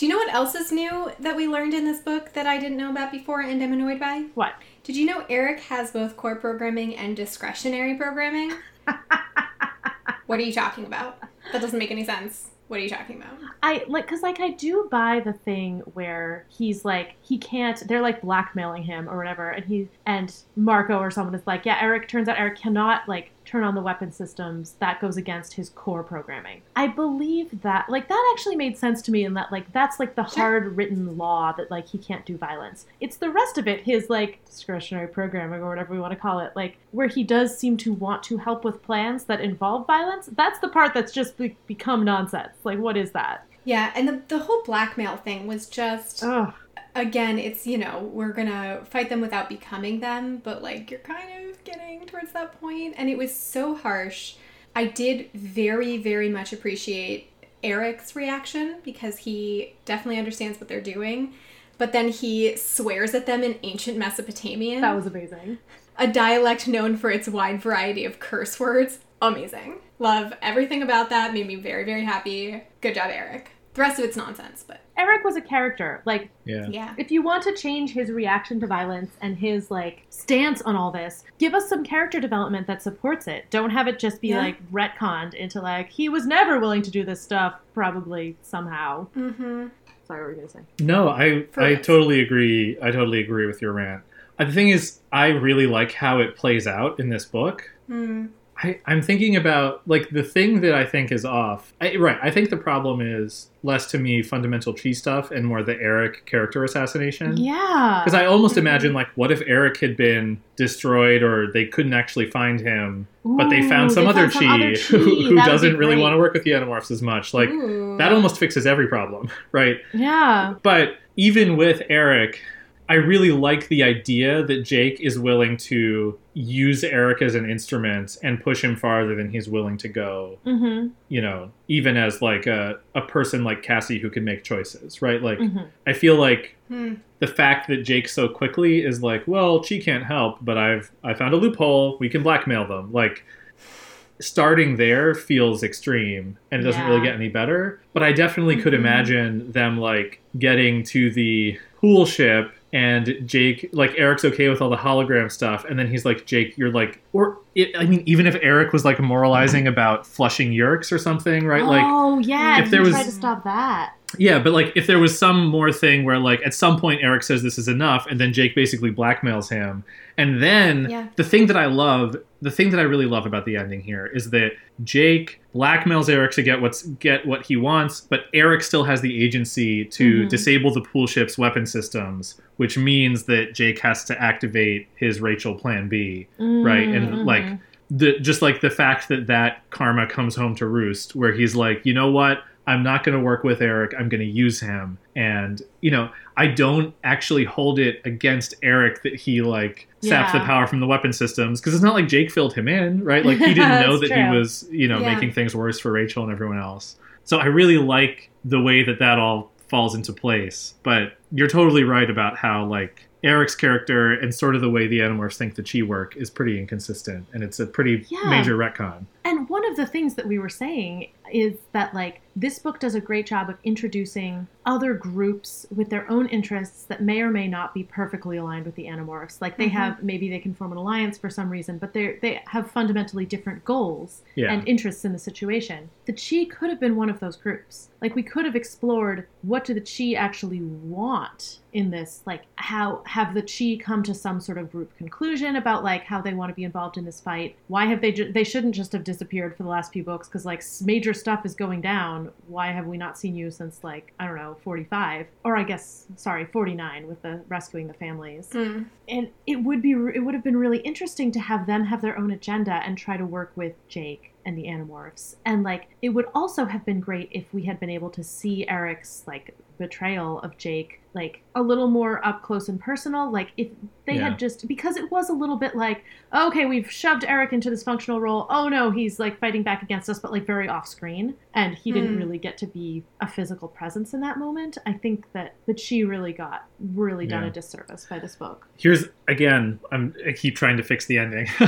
Speaker 5: Do you know what else is new that we learned in this book that I didn't know about before and am annoyed by?
Speaker 1: What?
Speaker 5: Did you know Erek has both core programming and discretionary programming? what are you talking about? That doesn't make any sense. What are you talking about?
Speaker 1: I like because like I do buy the thing where he's like he can't. They're like blackmailing him or whatever, and he and Marco or someone is like, yeah, Erek. Turns out Erek cannot like turn on the weapon systems. That goes against his core programming. I believe that like that actually made sense to me, in that like that's like the
Speaker 5: Sure.
Speaker 1: hard written law that like he can't do violence. It's the rest of it, his like discretionary programming or whatever we want to call it, like where he does seem to want to help with plans that involve violence. That's the part that's just be- become nonsense. Like what is that?
Speaker 5: Yeah, and the, the whole blackmail thing was just
Speaker 1: Ugh.
Speaker 5: again, it's you know, we're gonna fight them without becoming them, but like you're kind of getting towards that point, and it was so harsh. I did very, very much appreciate Erek's reaction because he definitely understands what they're doing. But then he swears at them in ancient Mesopotamian,
Speaker 1: That was amazing.
Speaker 5: a dialect known for its wide variety of curse words. Amazing. Love everything about that. Made me very, very happy. Good job, Erek. The rest of it's nonsense, but
Speaker 1: Erek was a character. Like,
Speaker 2: yeah.
Speaker 5: yeah.
Speaker 1: if you want to change his reaction to violence and his like stance on all this, give us some character development that supports it. Don't have it just be
Speaker 5: Yeah.
Speaker 1: like retconned into like he was never willing to do this stuff, probably somehow.
Speaker 5: Mm-hmm.
Speaker 1: Sorry, what were you gonna say?
Speaker 2: No, I
Speaker 5: For
Speaker 2: I
Speaker 5: us.
Speaker 2: totally agree. I totally agree with your rant. Uh, The thing is, I really like how it plays out in this book.
Speaker 5: Hmm.
Speaker 2: I, I'm thinking about like the thing that I think is off. I, right, I think the problem is less to me fundamental chee stuff and more the Erek character assassination.
Speaker 1: Yeah.
Speaker 2: Because I almost mm-hmm. imagine like, what if Erek had been destroyed or they couldn't actually find him, but they found some
Speaker 1: they
Speaker 2: other
Speaker 1: found
Speaker 2: chee,
Speaker 1: other
Speaker 2: who,
Speaker 1: chee.
Speaker 2: who
Speaker 1: be
Speaker 2: doesn't really want to work with the Animorphs as much. Like
Speaker 5: Ooh.
Speaker 2: that almost fixes every problem, right?
Speaker 1: Yeah.
Speaker 2: But even with Erek, I really like the idea that Jake is willing to use Erek as an instrument and push him farther than he's willing to go.
Speaker 1: Mm-hmm.
Speaker 2: You know, even as like a, a person like Cassie who can make choices, right? Like,
Speaker 1: Mhm.
Speaker 2: I feel like
Speaker 5: Hmm.
Speaker 2: the fact that Jake so quickly is like, well, she can't help, but I've I found a loophole. We can blackmail them. Like starting there feels extreme and it doesn't really get any better. But I definitely could
Speaker 5: Mhm.
Speaker 2: imagine them like getting to the pool ship and Jake like Erek's okay with all the hologram stuff and then he's like Jake you're like or it, I mean even if Erek was like moralizing about flushing yeerks or something right like
Speaker 1: oh yeah.
Speaker 2: if there was-
Speaker 1: tried to stop that.
Speaker 2: yeah, but like if there was some more thing where like at some point Erek says this is enough and then Jake basically blackmails him. And then
Speaker 5: Yeah.
Speaker 2: the thing that I love, the thing that I really love about the ending here is that Jake blackmails Erek to get what's get what he wants, but Erek still has the agency to
Speaker 1: Mhm.
Speaker 2: disable the pool ship's weapon systems, which means that Jake has to activate his Rachel plan B right and
Speaker 1: Mhm.
Speaker 2: like the just like the fact that that karma comes home to roost where he's like you know what i'm not going to work with erek i'm going to use him and you know I don't actually hold it against Erek that he like saps the power from the weapon systems because it's not like Jake filled him in, right? Like he didn't know that
Speaker 1: That's
Speaker 2: he was you know
Speaker 5: Yeah.
Speaker 2: making things worse for Rachel and everyone else. So I really like the way that that all falls into place. But you're totally right about how like Erek's character and sort of the way the Animorphs think the Chee work is pretty inconsistent, and it's a pretty
Speaker 1: Yeah.
Speaker 2: major retcon.
Speaker 1: And one of the things that we were saying is that like this book does a great job of introducing other groups with their own interests that may or may not be perfectly aligned with the Animorphs. Like they
Speaker 5: Mhm.
Speaker 1: have maybe they can form an alliance for some reason, but they they have fundamentally different goals
Speaker 2: Yeah.
Speaker 1: and interests in the situation. The Chee could have been one of those groups. Like we could have explored what do the Chee actually want in this like how have the Chee come to some sort of group conclusion about like how they want to be involved in this fight? Why have they ju- they shouldn't just have disappeared for the last few books cuz like major stuff is going down. Why have we not seen you since like I don't know, 45 or I guess sorry, 49 with the rescuing the families
Speaker 5: Mm.
Speaker 1: and it would be it would have been really interesting to have them have their own agenda and try to work with Jake and the Animorphs. And like it would also have been great if we had been able to see Erek's like betrayal of Jake like a little more up close and personal like if they
Speaker 2: Yeah.
Speaker 1: had just because it was a little bit like okay we've shoved Erek into this functional role oh no he's like fighting back against us but like very off screen and he didn't
Speaker 5: Hmm.
Speaker 1: really get to be a physical presence in that moment I think that that she really got really done
Speaker 2: Yeah.
Speaker 1: a disservice by this book
Speaker 2: Here's again, I'm I keep trying to fix the ending.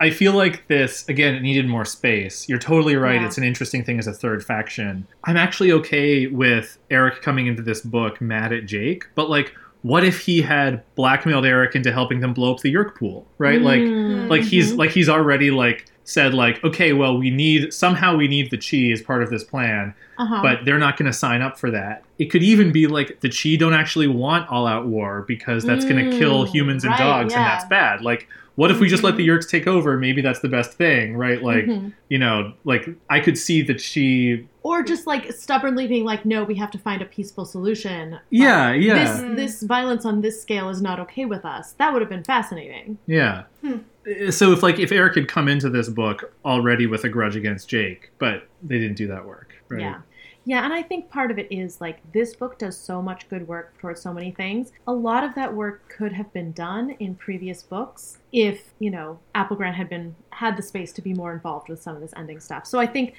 Speaker 2: I feel like this again it needed more space. You're totally right.
Speaker 1: Yeah.
Speaker 2: It's an interesting thing as a third faction. I'm actually okay with Erek coming into this book mad at Jake, but like what if he had blackmailed Erek into helping them blow up the Yeerk pool, right? Like
Speaker 1: Mm.
Speaker 2: like he's
Speaker 1: Mhm.
Speaker 2: like he's already like said like okay, well we need somehow we need the chee as part of this plan
Speaker 1: uh-huh.
Speaker 2: but they're not going to sign up for that. It could even be like the Chee don't actually want all out war because that's going to kill
Speaker 1: Mm,
Speaker 2: humans and
Speaker 1: right,
Speaker 2: dogs, and that's bad. Like, what if we just let the Yeerks take over? Maybe that's the best thing, right? Like,
Speaker 1: Mhm.
Speaker 2: you know, like I could see the Chee.
Speaker 1: Or just like stubbornly being like no we have to find a peaceful solution But
Speaker 2: Yeah, yeah,
Speaker 1: this this violence on this scale is not okay with us that would have been fascinating
Speaker 2: yeah.
Speaker 5: Hmm.
Speaker 2: So if like if Erek had come into this book already with a grudge against Jake, but they didn't do that work, right?
Speaker 1: Yeah. Yeah, and I think part of it is like this book does so much good work towards so many things. A lot of that work could have been done in previous books if, you know, Applegate had been had the space to be more involved with some of this ending stuff. So I think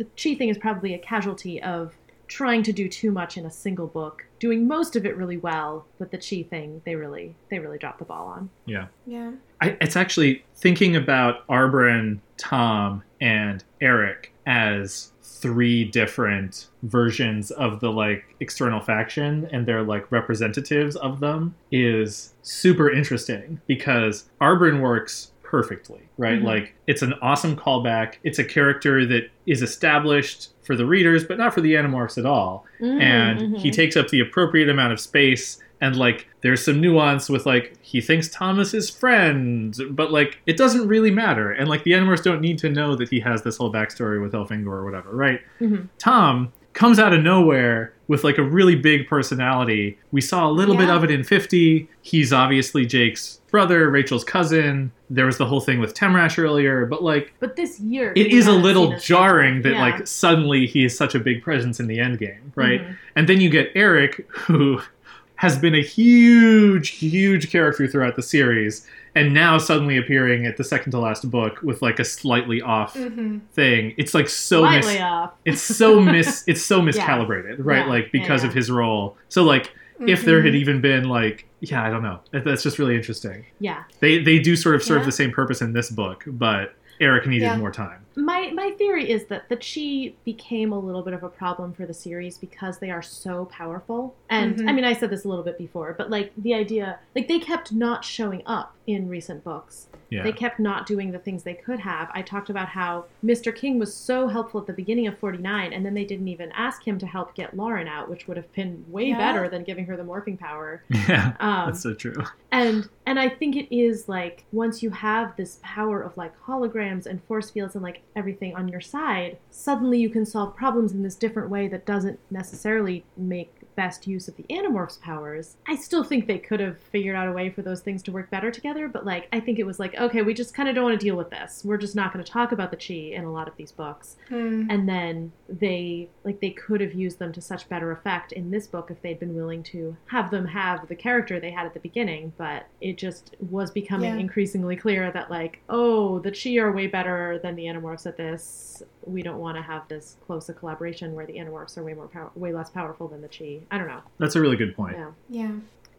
Speaker 1: the Chee thing is probably a casualty of trying to do too much in a single book, doing most of it really well, but the Chee thing they really they really dropped the ball on.
Speaker 2: Yeah.
Speaker 5: Yeah.
Speaker 2: I, it's actually thinking about Arbron, Tom, and Erek as three different versions of the like external faction and they're like representatives of them is super interesting because Arbron works perfectly, right?
Speaker 1: Mhm.
Speaker 2: Like it's an awesome callback. It's a character that is established for the readers, but not for the Animorphs at all and
Speaker 1: Mm-hmm.
Speaker 2: he takes up the appropriate amount of space and like there's some nuance with like he thinks thomas is friend but like it doesn't really matter and like the Animorphs don't need to know that he has this whole backstory with elfangor or whatever right
Speaker 1: Mhm.
Speaker 2: tom comes out of nowhere with like a really big personality. We saw a little bit of it in 50 he's obviously jake's brother rachel's cousin. There was the whole thing with temrash earlier but like
Speaker 1: But this year
Speaker 2: it is a little jarring that
Speaker 1: Yeah.
Speaker 2: like suddenly he is such a big presence in the end game right?
Speaker 1: Mhm.
Speaker 2: and then you get erek who has been a huge huge character throughout the series and now suddenly appearing at the second to last book with like a slightly off
Speaker 5: Mm-hmm.
Speaker 2: thing it's like so
Speaker 1: Slightly
Speaker 2: mis-
Speaker 1: off.
Speaker 2: it's so mis it's so miscalibrated right
Speaker 1: Yeah.
Speaker 2: like
Speaker 1: Yeah,
Speaker 2: because of his role so like if there
Speaker 5: Mm-hmm.
Speaker 2: had even been like yeah i don't know That- that's just really interesting
Speaker 1: Yeah.
Speaker 2: they they do sort of serve
Speaker 5: Yeah.
Speaker 2: the same purpose in this book but erek needed
Speaker 5: Yeah.
Speaker 2: more time
Speaker 1: My my theory is that the Chee became a little bit of a problem for the series because they are so powerful. And
Speaker 5: Mhm.
Speaker 1: I mean, I said this a little bit before, but like the idea, like they kept not showing up in recent books.
Speaker 2: yeah
Speaker 1: They kept not doing the things they could have. I talked about how Mr. King was so helpful at the beginning of 49, and then they didn't even ask him to help get Loren out, which would have been way
Speaker 5: Yeah.
Speaker 1: better than giving her the morphing power.
Speaker 2: yeah
Speaker 1: Um,
Speaker 2: that's so true
Speaker 1: and and I think it is like once you have this power of like holograms and force fields and like everything on your side, suddenly you can solve problems in this different way that doesn't necessarily make best use of the Animorphs' powers. I still think they could have figured out a way for those things to work better together, but like I think it was like, okay, we just kind of don't want to deal with this. We're just not going to talk about the chee in a lot of these books.
Speaker 5: Hmm.
Speaker 1: And then they like they could have used them to such better effect in this book if they'd been willing to have them have the character they had at the beginning, but it just was becoming
Speaker 5: Yeah.
Speaker 1: increasingly clear that like, oh, the chee are way better than the Animorphs at this. We don't want to have this close a collaboration where the Animorphs are way more power- way less powerful than the chee. I don't know.
Speaker 2: That's a really good point.
Speaker 1: Yeah.
Speaker 5: Yeah.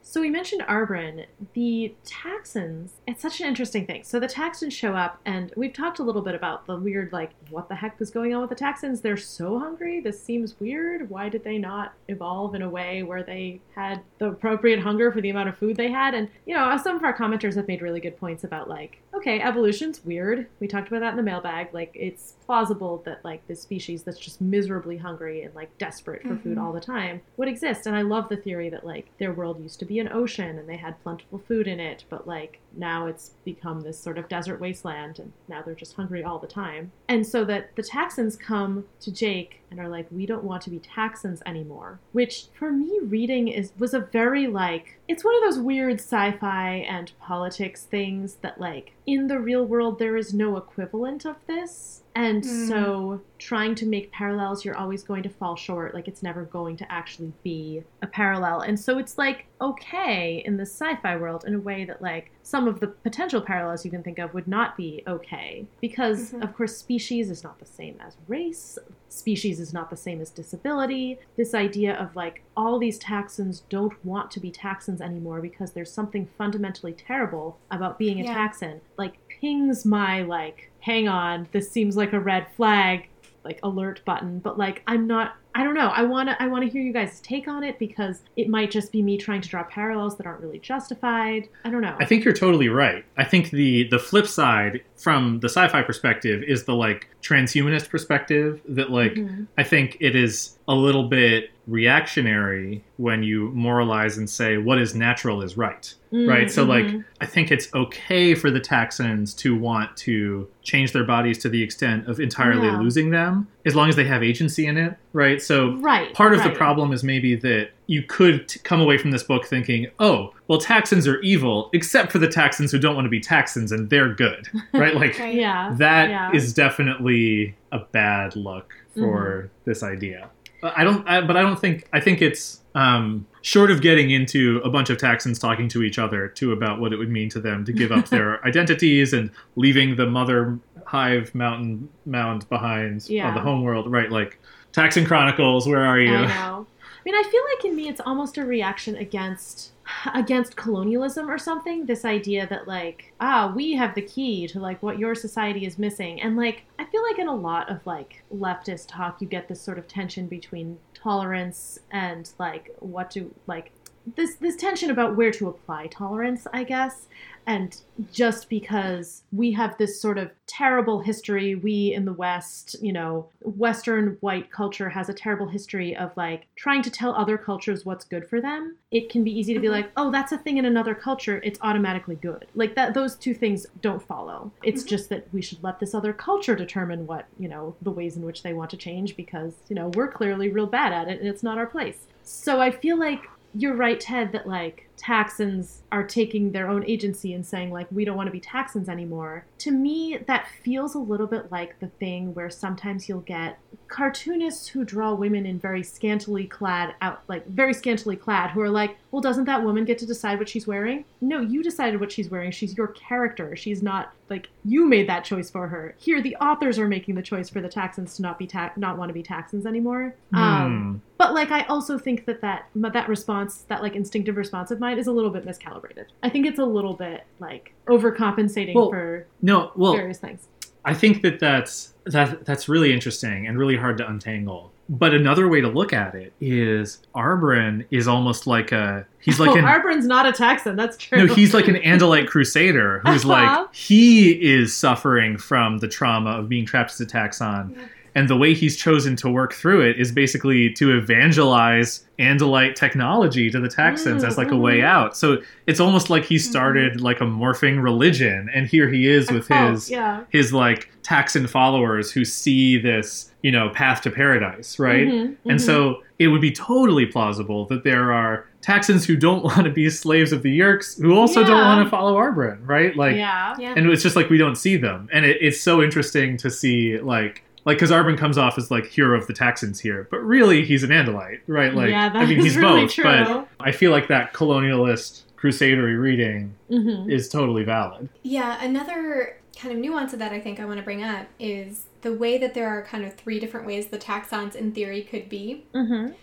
Speaker 1: So we mentioned Arbron. The Taxxons, it's such an interesting thing. So the Taxxons show up, and we've talked a little bit about the weird, like, what the heck is going on with the Taxxons? They're so hungry. This seems weird. Why did they not evolve in a way where they had the appropriate hunger for the amount of food they had? And, you know, some of our commenters have made really good points about, like, okay, evolution's weird. We talked about that in the mailbag. Like, it's plausible that, like, this species that's just miserably hungry and, like, desperate for food
Speaker 5: Mhm.
Speaker 1: all the time would exist. And I love the theory that, like, their world used to be an ocean and they had plentiful food in it, but, like, now it's become this sort of desert wasteland and now they're just hungry all the time. And so that the Taxxons come to Jake and are like, we don't want to be Taxxons anymore. Which, for me, reading is was a very, like, it's one of those weird sci-fi and politics things that, like, in the real world, there is no equivalent of this. And
Speaker 5: Hmm.
Speaker 1: so trying to make parallels, you're always going to fall short. Like it's never going to actually be a parallel. And so it's like okay in the sci-fi world in a way that like some of the potential parallels you can think of would not be okay. Because
Speaker 5: Mhm.
Speaker 1: of course species is not the same as race. Species is not the same as disability. This idea of like all these taxxons don't want to be taxxons anymore because there's something fundamentally terrible about being a
Speaker 5: Yeah.
Speaker 1: taxxon. Like pings my like hang on, this seems like a red flag, like alert button, but like I'm not I don't know. I want to I want to hear you guys' take on it because it might just be me trying to draw parallels that aren't really justified. I don't know.
Speaker 2: I think you're totally right. I think the the flip side from the sci-fi perspective is the like transhumanist perspective that like
Speaker 1: Mhm.
Speaker 2: I think it is a little bit reactionary when you moralize and say what is natural is right. Right? So like
Speaker 1: Mhm.
Speaker 2: I think it's okay for the Taxxons to want to change their bodies to the extent of entirely
Speaker 1: Yeah.
Speaker 2: losing them as long as they have agency in it, right? So
Speaker 1: right.
Speaker 2: part of the problem is maybe that you could t- come away from this book thinking, oh, well, Taxxons are evil, except for the Taxxons who don't want to be Taxxons, and they're good, right? Like
Speaker 5: Right.
Speaker 1: Yeah.
Speaker 2: that is
Speaker 1: yeah.
Speaker 2: definitely a bad look for
Speaker 1: Mm-hmm.
Speaker 2: this idea. But I don't, I, but I don't think. I think it's um, short of getting into a bunch of Taxxons talking to each other too about what it would mean to them to give up their identities and leaving the mother hive mountain mound behind on the homeworld, right? Like Taxxon Chronicles, where are you?
Speaker 1: I know. I mean, I feel like in me, it's almost a reaction against against colonialism or something. This idea that like, ah, we have the key to like what your society is missing, and like, I feel like in a lot of like leftist talk, you get this sort of tension between tolerance and like what to like this this tension about where to apply tolerance, I guess. And just because we have this sort of terrible history, we in the West, you know, Western white culture has a terrible history of like trying to tell other cultures what's good for them. It can be easy to be
Speaker 5: Mhm.
Speaker 1: like, oh, that's a thing in another culture. It's automatically good. Like that, those two things don't follow. It's
Speaker 5: Mhm.
Speaker 1: just that we should let this other culture determine what, you know, the ways in which they want to change because, you know, we're clearly real bad at it and it's not our place. So I feel like you're right, Ted, that like Taxxons are taking their own agency and saying like we don't want to be Taxxons anymore. To me, that feels a little bit like the thing where sometimes you'll get cartoonists who draw women in very scantily clad out like very scantily clad who are like, well, doesn't that woman get to decide what she's wearing? No, you decided what she's wearing. She's your character. She's not like you made that choice for her. Here, the authors are making the choice for the Taxxons to not be ta- not want to be Taxxons anymore. Um,
Speaker 2: Hmm.
Speaker 1: but like I also think that that that response, that like instinctive response of mine, is a little bit miscalibrated. I think it's a little bit like overcompensating
Speaker 2: Well,
Speaker 1: for
Speaker 2: No, well,
Speaker 1: various things.
Speaker 2: I think that that's that that's really interesting and really hard to untangle. But another way to look at it is Arbron is almost like a he's like
Speaker 1: oh,
Speaker 2: an
Speaker 1: Arbron's not a Taxxon. That's true.
Speaker 2: no he's like an Andalite crusader who's
Speaker 1: Uh-huh.
Speaker 2: like he is suffering from the trauma of being trapped as a taxxon and the way he's chosen to work through it is basically to evangelize Andalite technology to the Taxxons as like a way mm-hmm. out. So it's almost like he mm-hmm. started like a morphing religion, and here he is with
Speaker 1: Oh,
Speaker 2: his
Speaker 1: yeah.
Speaker 2: his like Taxxon followers who see this, you know, path to paradise, right?
Speaker 1: Mhm,
Speaker 2: And so mm-hmm. it would be totally plausible that there are Taxxons who don't want to be slaves of the Yeerks who also don't want to follow Arbron, right? Like,
Speaker 1: yeah.
Speaker 5: Yeah.
Speaker 2: and it's just like we don't see them, and it, it's so interesting to see like. Like, because Arbron comes off as like hero of the Taxxons here, but really he's an Andalite, right? Like,
Speaker 1: Yeah,
Speaker 2: I mean, he's
Speaker 1: really
Speaker 2: both,
Speaker 1: true.
Speaker 2: but I feel like that colonialist crusadery reading
Speaker 1: Mhm.
Speaker 2: is totally valid.
Speaker 5: Yeah, another kind of nuance of that I think I want to bring up is the way that there are kind of three different ways the taxxons in theory could be,
Speaker 1: Mhm.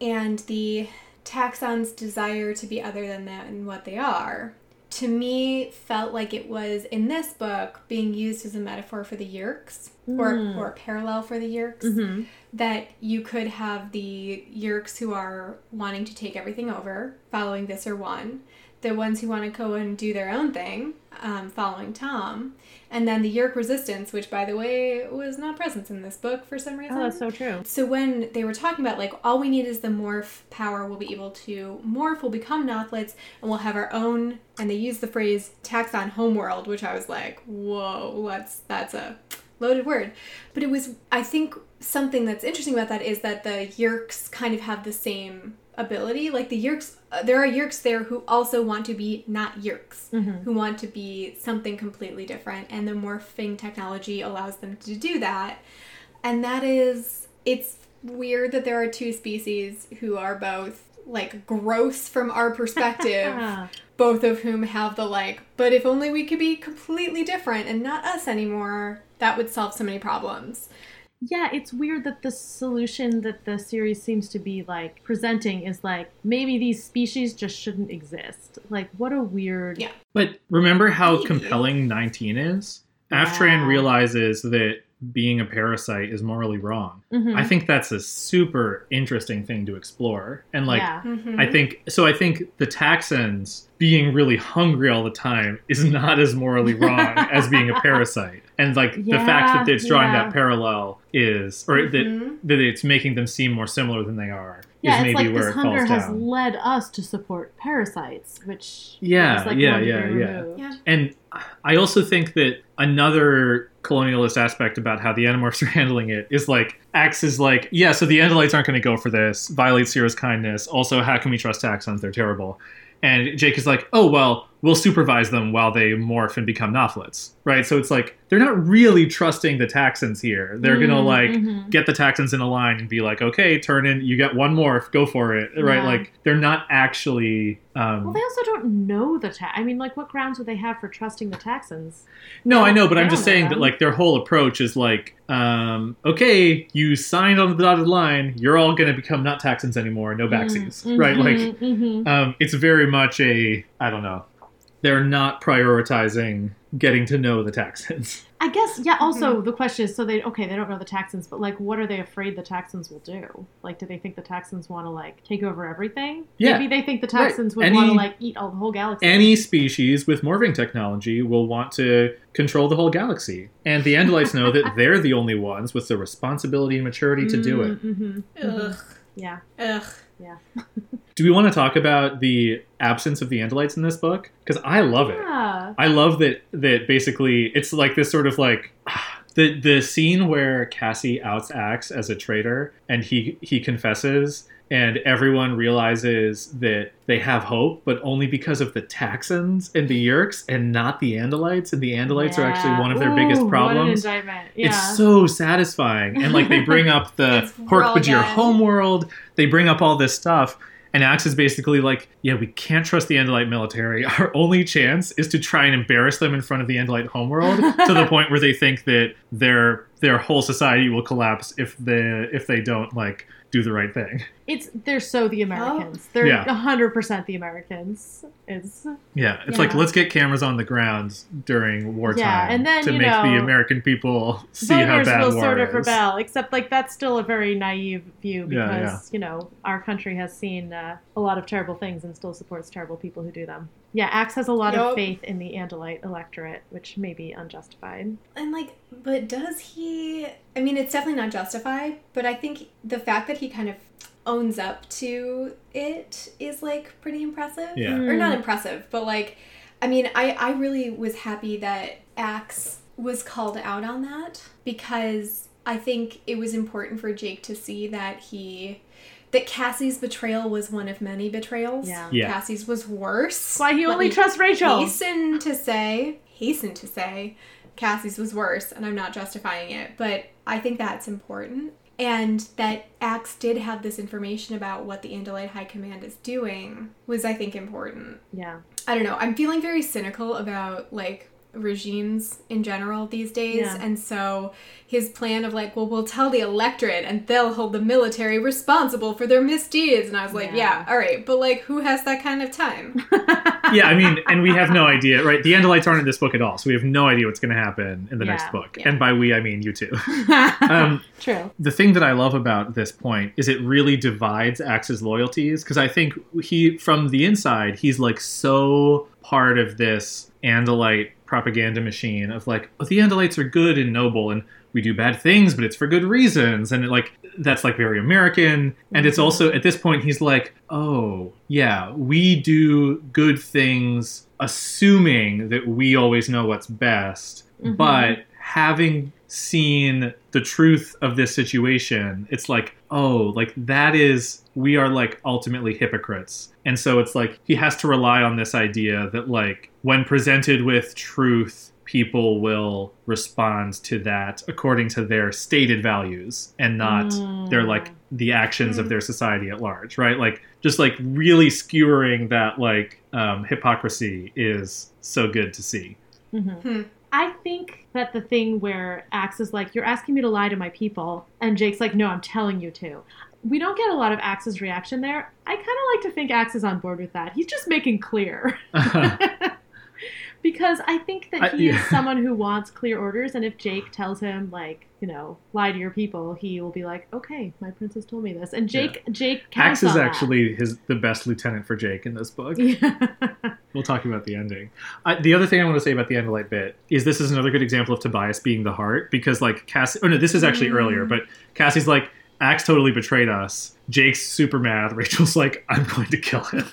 Speaker 5: and the taxxons' desire to be other than that and what they are. To me, felt like it was in this book being used as a metaphor for the Yeerks, or
Speaker 1: Mm.
Speaker 5: or a parallel for the Yeerks.
Speaker 1: Mhm.
Speaker 5: that you could have the Yeerks who are wanting to take everything over, following Visser one, the ones who want to go and do their own thing, um, following Tom, and then the Yeerk resistance, which by the way was not present in this book for some reason.
Speaker 1: Oh, that's so true.
Speaker 5: So when they were talking about like all we need is the morph power, we'll be able to morph, we'll become Nothlits, and we'll have our own. And they use the phrase "taxxon homeworld," which I was like, "Whoa, that's that's a loaded word." But it was, I think, something that's interesting about that is that the Yeerks kind of have the same ability. Like the Yeerks, uh, there are Yeerks there who also want to be not Yeerks, who want to be something completely different, and the morphing technology allows them to do that and that is it's weird that there are two species who are both like gross from our perspective both of whom have the like but if only we could be completely different and not us anymore that would solve so many problems
Speaker 1: Yeah, it's weird that the solution that the series seems to be like presenting is like maybe these species just shouldn't exist. Like, what a weird.
Speaker 5: Yeah.
Speaker 2: But remember how
Speaker 5: Maybe.
Speaker 2: compelling 19 is?
Speaker 1: Yeah.
Speaker 2: Aftran realizes that being a parasite is morally wrong.
Speaker 1: Mhm.
Speaker 2: I think that's a super interesting thing to explore. And like
Speaker 1: yeah.
Speaker 5: Mm-hmm.
Speaker 2: I think so I think the Taxxons being really hungry all the time is not as morally wrong as being a parasite. And like the fact that
Speaker 1: Yeah,
Speaker 2: it's drawing
Speaker 1: yeah.
Speaker 2: that parallel is or
Speaker 5: Mhm.
Speaker 2: that that it's making them seem more similar than they are
Speaker 1: Yeah,
Speaker 2: is
Speaker 1: it's like
Speaker 2: where
Speaker 1: this
Speaker 2: it
Speaker 1: hunger
Speaker 2: falls
Speaker 1: has
Speaker 2: down.
Speaker 1: led us to support parasites, which
Speaker 2: Yeah,
Speaker 1: is like
Speaker 2: yeah,
Speaker 1: one
Speaker 2: yeah, yeah.
Speaker 5: yeah
Speaker 2: And I also think that another colonialist aspect about how the Animorphs are handling it is like Ax is like, yeah, so the Andalites aren't going to go for this. Violate Seerow's kindness. Also, how can we trust Taxxons? They're terrible. And Jake is like, oh well, we'll supervise them while they morph and become Nothlits, right? So it's like they're not really trusting the Taxxons here. They're gonna
Speaker 1: Mm,
Speaker 2: like
Speaker 1: mhm.
Speaker 2: get the Taxxons in a line and be like, okay, turn in, you get one morph, go for it, right?
Speaker 1: Yeah.
Speaker 2: Like they're not actually. Um,
Speaker 1: Well, they also don't know the ta- I mean, like, what grounds would they have for trusting the Taxxons?
Speaker 2: No, I know, but I'm just saying that like their whole approach is like, um, okay, you signed on the dotted line, you're all to become not Taxxons anymore, no backsies,
Speaker 1: Mm,
Speaker 2: right? Like,
Speaker 1: mhm.
Speaker 2: um, it's very much a, I don't know, they're not prioritizing getting to know the Taxxons.
Speaker 1: I guess, yeah. Also,
Speaker 2: Mm-hmm.
Speaker 1: the question is, so they okay, they don't know the Taxxons, but like, what are they afraid the Taxxons will do? Like, do they think the Taxxons want to like take over everything?
Speaker 2: Yeah.
Speaker 1: Maybe they think the
Speaker 2: Right.
Speaker 1: Taxxons would want to like eat all the whole galaxy.
Speaker 2: Any species with morphing technology will want to control the whole galaxy, and the Andalites know that they're the only ones with the responsibility and maturity to do it.
Speaker 1: Mm-hmm.
Speaker 5: ugh
Speaker 1: Yeah.
Speaker 5: ugh
Speaker 1: Yeah.
Speaker 2: Do we want to talk about the absence of the Andalites in this book? Because I love it. I love that that basically it's like this sort of like the the scene where Cassie outs Ax as a traitor and he he confesses and everyone realizes that they have hope, but only because of the Taxxons and the Yeerks and not the Andalites. And the Andalites are actually one of their
Speaker 1: Ooh,
Speaker 2: biggest problems.
Speaker 1: Yeah.
Speaker 2: It's so satisfying. And like they bring up the Hork-Bajir homeworld, they bring up all this stuff. And Ax is basically like, yeah, we can't trust the Andalite military. Our only chance is to try and embarrass them in front of the Andalite homeworld to the point where they think that their their whole society will collapse if the if they don't like do the right thing.
Speaker 1: It's they're so the Americans. They're
Speaker 2: Yeah.
Speaker 1: hundred percent the Americans. It's
Speaker 2: Yeah, it's
Speaker 1: Yeah.
Speaker 2: like let's get cameras on the ground during wartime
Speaker 1: Yeah, and then,
Speaker 2: to
Speaker 1: you
Speaker 2: make the
Speaker 1: know,
Speaker 2: American people see how
Speaker 1: voters
Speaker 2: bad
Speaker 1: will
Speaker 2: war
Speaker 1: sort of
Speaker 2: is.
Speaker 1: rebel. Except like that's still a very naive view because
Speaker 2: yeah.
Speaker 1: you know our country has seen uh, a lot of terrible things and still supports terrible people who do them. Yeah, Ax has a lot of faith in the Andalite electorate, which may be unjustified.
Speaker 5: And like, but does he? I mean, it's definitely not justified, but I think the fact that he kind of owns up to it is like pretty impressive.
Speaker 2: Yeah.
Speaker 5: Or not mm. impressive, but like, I mean, I I really was happy that Ax was called out on that because I think it was important for Jake to see that he. That Cassie's betrayal was one of many betrayals.
Speaker 1: Yeah.
Speaker 2: Yeah.
Speaker 5: Cassie's was worse.
Speaker 1: Why he only
Speaker 5: me
Speaker 1: trusts Rachel.
Speaker 5: Hasten to say, hasten to say, Cassie's was worse, and I'm not justifying it, but I think that's important. And that Ax did have this information about what the Andalite High Command is doing was, I think, important.
Speaker 1: Yeah.
Speaker 5: I don't know. I'm feeling very cynical about like regimes in general these days.
Speaker 1: Yeah.
Speaker 5: And so his plan of like, well, we'll tell the electorate and they'll hold the military responsible for their misdeeds. And I was like,
Speaker 1: Yeah.
Speaker 5: yeah, all right. But like, who has that kind of time?
Speaker 2: yeah, I mean, and we have no idea, right? The Andalites aren't in this book at all, so we have no idea what's going to happen in the
Speaker 1: Yeah,
Speaker 2: next book.
Speaker 5: yeah.
Speaker 2: And by we, I mean you two. um,
Speaker 1: True.
Speaker 2: the thing that I love about this point is it really divides Ax's loyalties because I think he, from the inside, he's like so part of this Andalite propaganda machine of like, oh, the Andalites are good and noble and we do bad things, but it's for good reasons. And like, that's like very American. And it's mm-hmm. also, at this point, he's like, oh, yeah, we do good things assuming that we always know what's best. Mm-hmm. But having seen the truth of this situation, it's like, oh, like that is, we are like ultimately hypocrites. And so it's like he has to rely on this idea that, like, when presented with truth, people will respond to that according to their stated values and not
Speaker 1: Mm.
Speaker 2: their like the actions of their society at large right like just like really skewering that like um, hypocrisy is so good to see
Speaker 1: Mhm.
Speaker 5: Hmm.
Speaker 1: I think that the thing where Ax is like, "You're asking me to lie to my people," and Jake's like, "No, I'm telling you to." We don't get a lot of Ax's reaction there. I kind of like to think Ax is on board with that. He's just making clear. because I think that
Speaker 2: I-
Speaker 1: he
Speaker 2: yeah.
Speaker 1: is someone who wants clear orders, and if Jake tells him like, you know, lie to your people, he will be like, "Okay, my princess told me this." And Jake, Jake Ax
Speaker 2: is
Speaker 1: on that.
Speaker 2: actually his the best lieutenant for Jake in this book.
Speaker 1: Yeah.
Speaker 2: We'll talk about the ending. I, the other thing I want to say about the Andalite bit is this is another good example of Tobias being the heart because like Cassie. Oh no, this is actually
Speaker 1: Mm.
Speaker 2: earlier, but Cassie's like Ax totally betrayed us. Jake's super mad. Rachel's like, I'm going to kill him,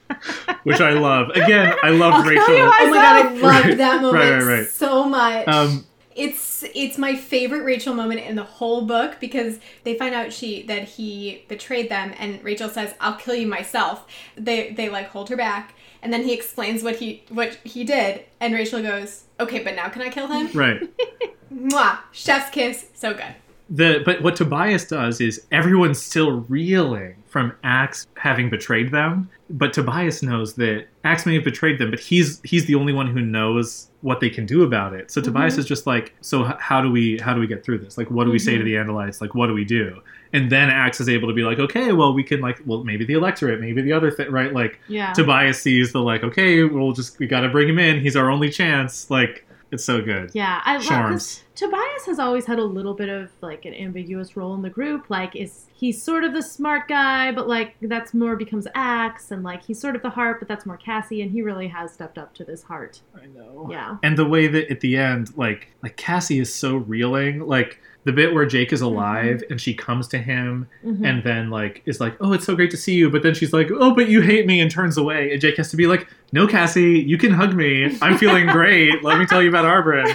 Speaker 2: which I love. Again, I love
Speaker 1: I'll kill
Speaker 2: Rachel.
Speaker 1: you,
Speaker 5: Oh my god, I
Speaker 1: Myself.
Speaker 5: loved
Speaker 2: Right,
Speaker 5: that moment
Speaker 2: right, right, right.
Speaker 5: so much.
Speaker 2: Um,
Speaker 5: it's it's my favorite Rachel moment in the whole book because they find out she that he betrayed them and Rachel says, "I'll kill you myself." They they like hold her back and then he explains what he what he did and Rachel goes, "Okay, but now can I kill him?"
Speaker 2: right.
Speaker 5: Mwah! Chef's kiss. So good.
Speaker 2: The but what Tobias does is everyone's still reeling from Ax having betrayed them, but Tobias knows that Ax may have betrayed them, but he's he's the only one who knows what they can do about it. So Tobias mm-hmm. is just like, so h- how do we how do we get through this? Like, what do we say to mm-hmm. the Andalites? Like, what do we do? And then Ax is able to be like, okay, well, we can like, well, maybe the electorate, maybe the other thing, right? Like,
Speaker 1: yeah.
Speaker 2: Tobias sees the like, okay, we'll just we got to bring him in. He's our only chance. Like, it's so good.
Speaker 1: Yeah, I love 'cause
Speaker 2: Charms.
Speaker 1: Tobias has always had a little bit of like an ambiguous role in the group. Like, is he's sort of the smart guy, but like that's more becomes Ax, and like he's sort of the heart, but that's more Cassie, and he really has stepped up to this heart.
Speaker 2: I know.
Speaker 1: Yeah,
Speaker 2: and the way that at the end like like cassie is so reeling like the bit where jake is alive and she comes to him
Speaker 1: Mhm.
Speaker 2: and then like is like oh it's so great to see you but then she's like oh but you hate me and turns away and jake has to be like no cassie you can hug me i'm feeling great let me tell you about Arbron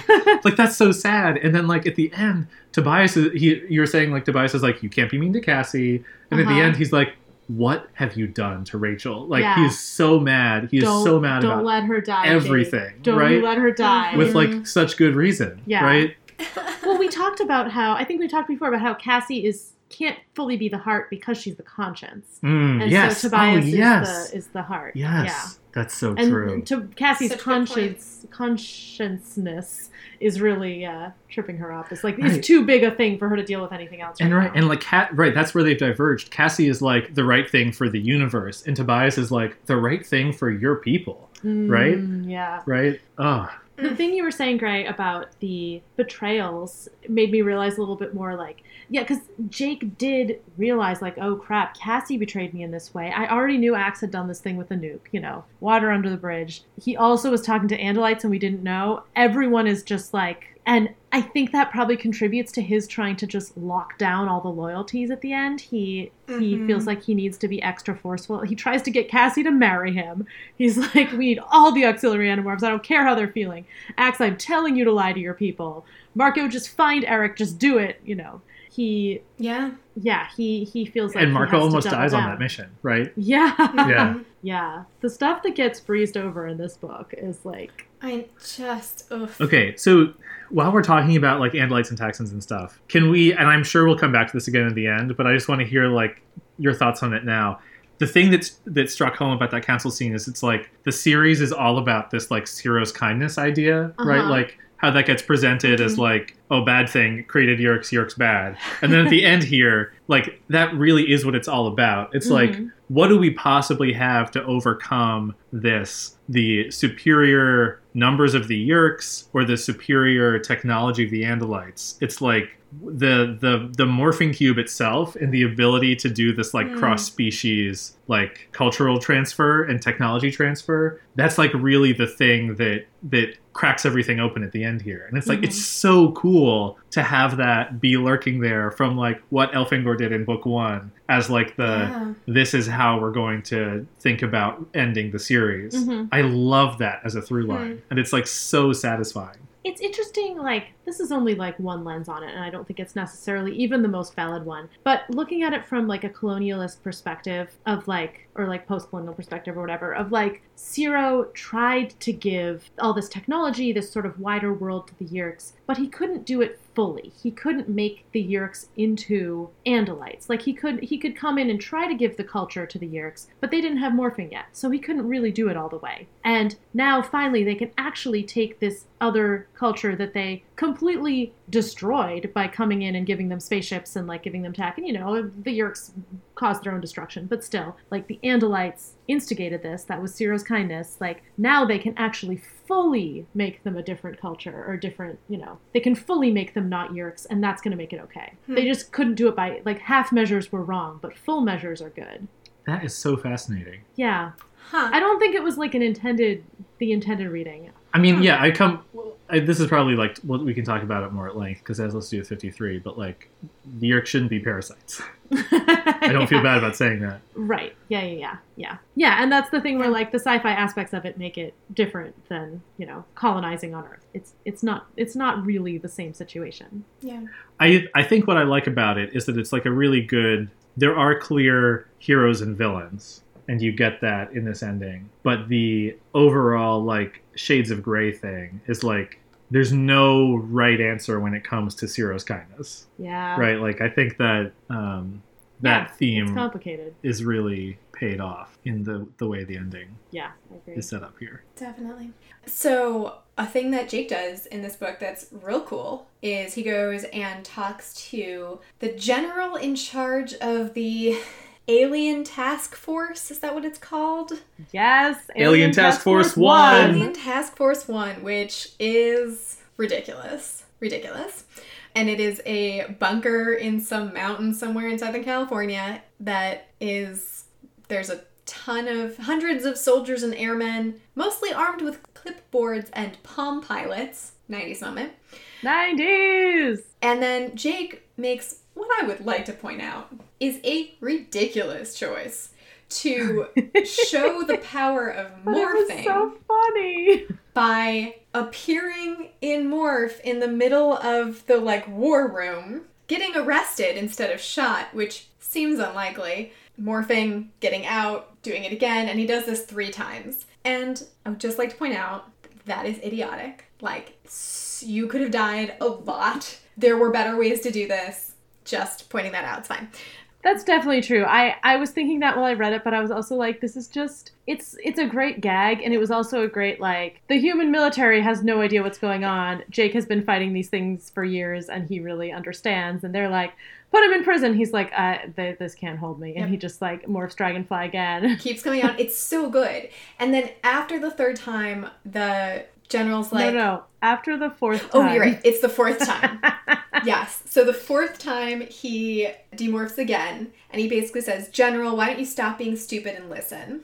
Speaker 2: like that's so sad and then like at the end tobias is he you're saying like tobias is like you can't be mean to cassie and at the
Speaker 1: Uh-huh.
Speaker 2: end he's like what have you done to rachel like
Speaker 1: Yeah.
Speaker 2: he's so mad he is
Speaker 1: don't
Speaker 2: so mad
Speaker 1: don't
Speaker 2: about
Speaker 1: let her die. Jake.
Speaker 2: everything,
Speaker 1: Don't
Speaker 2: right?
Speaker 1: you let her die.
Speaker 2: with like such good reason
Speaker 1: Yeah.
Speaker 2: right
Speaker 1: well, we talked about how I think we talked before about how Cassie is can't fully be the heart because she's the conscience.
Speaker 2: Mm,
Speaker 1: And
Speaker 2: yes.
Speaker 1: so Tobias
Speaker 2: oh, yes.
Speaker 1: is the is the heart.
Speaker 2: yes. That's so
Speaker 1: Yeah.
Speaker 2: true.
Speaker 1: And to Cassie's
Speaker 5: Such
Speaker 1: conscience consciousness is really uh, tripping her up. It's like
Speaker 2: Right.
Speaker 1: it's too big a thing for her to deal with anything else.
Speaker 2: and
Speaker 1: right,
Speaker 2: right,
Speaker 1: now.
Speaker 2: and like Cat, right, that's where they've diverged. Cassie is like the right thing for the universe, and Tobias is like the right thing for your people, right?
Speaker 1: Mm, Yeah.
Speaker 2: right? Oh,
Speaker 1: The mm. thing you were saying, Gray, about the betrayals made me realize a little bit more like, yeah, because Jake did realize, like, oh crap, Cassie betrayed me in this way. I already knew Ax had done this thing with the nuke, you know, water under the bridge. He also was talking to Andalites and we didn't know. Everyone is just like, and I think that probably contributes to his trying to just lock down all the loyalties at the end. He he
Speaker 5: Mhm.
Speaker 1: feels like he needs to be extra forceful. He tries to get Cassie to marry him. He's like, we need all the auxiliary animorphs. I don't care how they're feeling. Ax, I'm telling you to lie to your people. Marco, just find Erek. Just do it. You know, he,
Speaker 5: Yeah.
Speaker 1: yeah, he he feels like
Speaker 2: and
Speaker 1: he
Speaker 2: Marco
Speaker 1: has
Speaker 2: almost
Speaker 1: double
Speaker 2: dies on that mission, right?
Speaker 1: Yeah,
Speaker 2: Yeah.
Speaker 1: yeah. The stuff that gets breezed over in this book is like,
Speaker 5: I just ugh.
Speaker 2: Okay, so while we're talking about like Andalites and Taxxons and stuff, can we? And I'm sure we'll come back to this again at the end, but I just want to hear like your thoughts on it now. The thing that's that struck home about that council scene is it's like the series is all about this like Seerow's kindness idea, right?
Speaker 1: Uh-huh.
Speaker 2: Like how that gets presented as like oh bad thing created Yeerks, Yeerks bad, and then at the end here, like that really is what it's all about. It's like
Speaker 1: Mhm.
Speaker 2: what do we possibly have to overcome this the superior numbers of the yeerks or the superior technology of the andalites it's like the the the morphing cube itself and the ability to do this like
Speaker 5: Mm.
Speaker 2: cross species like cultural transfer and technology transfer that's like really the thing that that cracks everything open at the end here and it's like
Speaker 1: Mhm.
Speaker 2: it's so cool to have that be lurking there from like what elfangor did in book one as like the
Speaker 5: Yeah.
Speaker 2: this is how we're going to think about ending the series.
Speaker 1: Mhm.
Speaker 2: I love that as a through line, and it's like so satisfying.
Speaker 1: It's interesting like this is only like one lens on it and i don't think it's necessarily even the most valid one. But looking at it from like a colonialist perspective of like or like post-colonial perspective or whatever of like Seerow tried to give all this technology this sort of wider world to the Yeerks but he couldn't do it fully. He couldn't make the Yeerks into Andalites. Like he could he could come in and try to give the culture to the Yeerks but they didn't have morphing yet so he couldn't really do it all the way. And now finally they can actually take this other culture that they completely destroyed by coming in and giving them spaceships and like giving them tech. And you know the Yeerks caused their own destruction. But still like the Andalites instigated this. That was Seerow's kindness. Like now they can actually fully make them a different culture or different you know they can fully make them not Yeerks and that's going to make it okay.
Speaker 5: Hmm.
Speaker 1: they just couldn't do it by like half measures were wrong but full measures are good.
Speaker 2: That is so fascinating.
Speaker 1: yeah.
Speaker 5: Huh.
Speaker 1: I don't think it was like an intended the intended reading
Speaker 2: I mean, yeah, I come. I, this is probably like well, we can talk about it more at length because as let's do with fifty three. But like, the yeerk shouldn't be parasites. I don't feel bad about saying that.
Speaker 1: Right. Yeah, yeah, yeah. Yeah. Yeah, and that's the thing where like the sci-fi aspects of it make it different than, you know, colonizing on Earth. It's it's not it's not really the same situation.
Speaker 5: yeah.
Speaker 2: I I think what I like about it is that it's like a really good. There are clear heroes and villains, and you get that in this ending. But the overall like shades of gray thing is like there's no right answer when it comes to Seerow's kindness,
Speaker 1: Yeah.
Speaker 2: right? Like I think that um, that
Speaker 1: Yeah,
Speaker 2: theme
Speaker 1: complicated.
Speaker 2: is really paid off in the the way the ending
Speaker 1: Yeah, I agree.
Speaker 2: is set up here.
Speaker 5: Definitely. So, a thing that Jake does in this book that's real cool is he goes and talks to the general in charge of the Alien Task Force. Is that what it's called?
Speaker 1: Yes.
Speaker 2: Alien Task Force One.
Speaker 5: Alien Task Force 1, which is ridiculous. Ridiculous. And it is a bunker in some mountain somewhere in Southern California that is. There's a ton of hundreds of soldiers and airmen, mostly armed with clipboards and palm pilots. 90s moment.
Speaker 1: 90s.
Speaker 5: And then Jake makes what I would like to point out is a ridiculous choice to show the power of
Speaker 1: But it was
Speaker 5: morphing
Speaker 1: so funny.
Speaker 5: by appearing in morph in the middle of the like war room, getting arrested instead of shot, which seems unlikely. Morphing, getting out, doing it again, and he does this three times. And I would just like to point out that is idiotic. Like, you could have died a lot. There were better ways to do this. just pointing that out. It's fine.
Speaker 1: That's definitely true. I I was thinking that while I read it, but I was also like, this is just it's it's a great gag, and it was also a great like the human military has no idea what's going on. Jake has been fighting these things for years, and he really understands. And they're like, put him in prison. He's like, uh, they, this can't hold me, and
Speaker 5: Yep.
Speaker 1: he just like morphs Dragonfly again.
Speaker 5: Keeps coming out. It's so good. And then after the third time, the general's like,
Speaker 1: no, no. After the fourth time.
Speaker 5: Oh, you're right. It's the fourth time. yes. So the fourth time he demorphs again, and he basically says, General, why don't you stop being stupid and listen?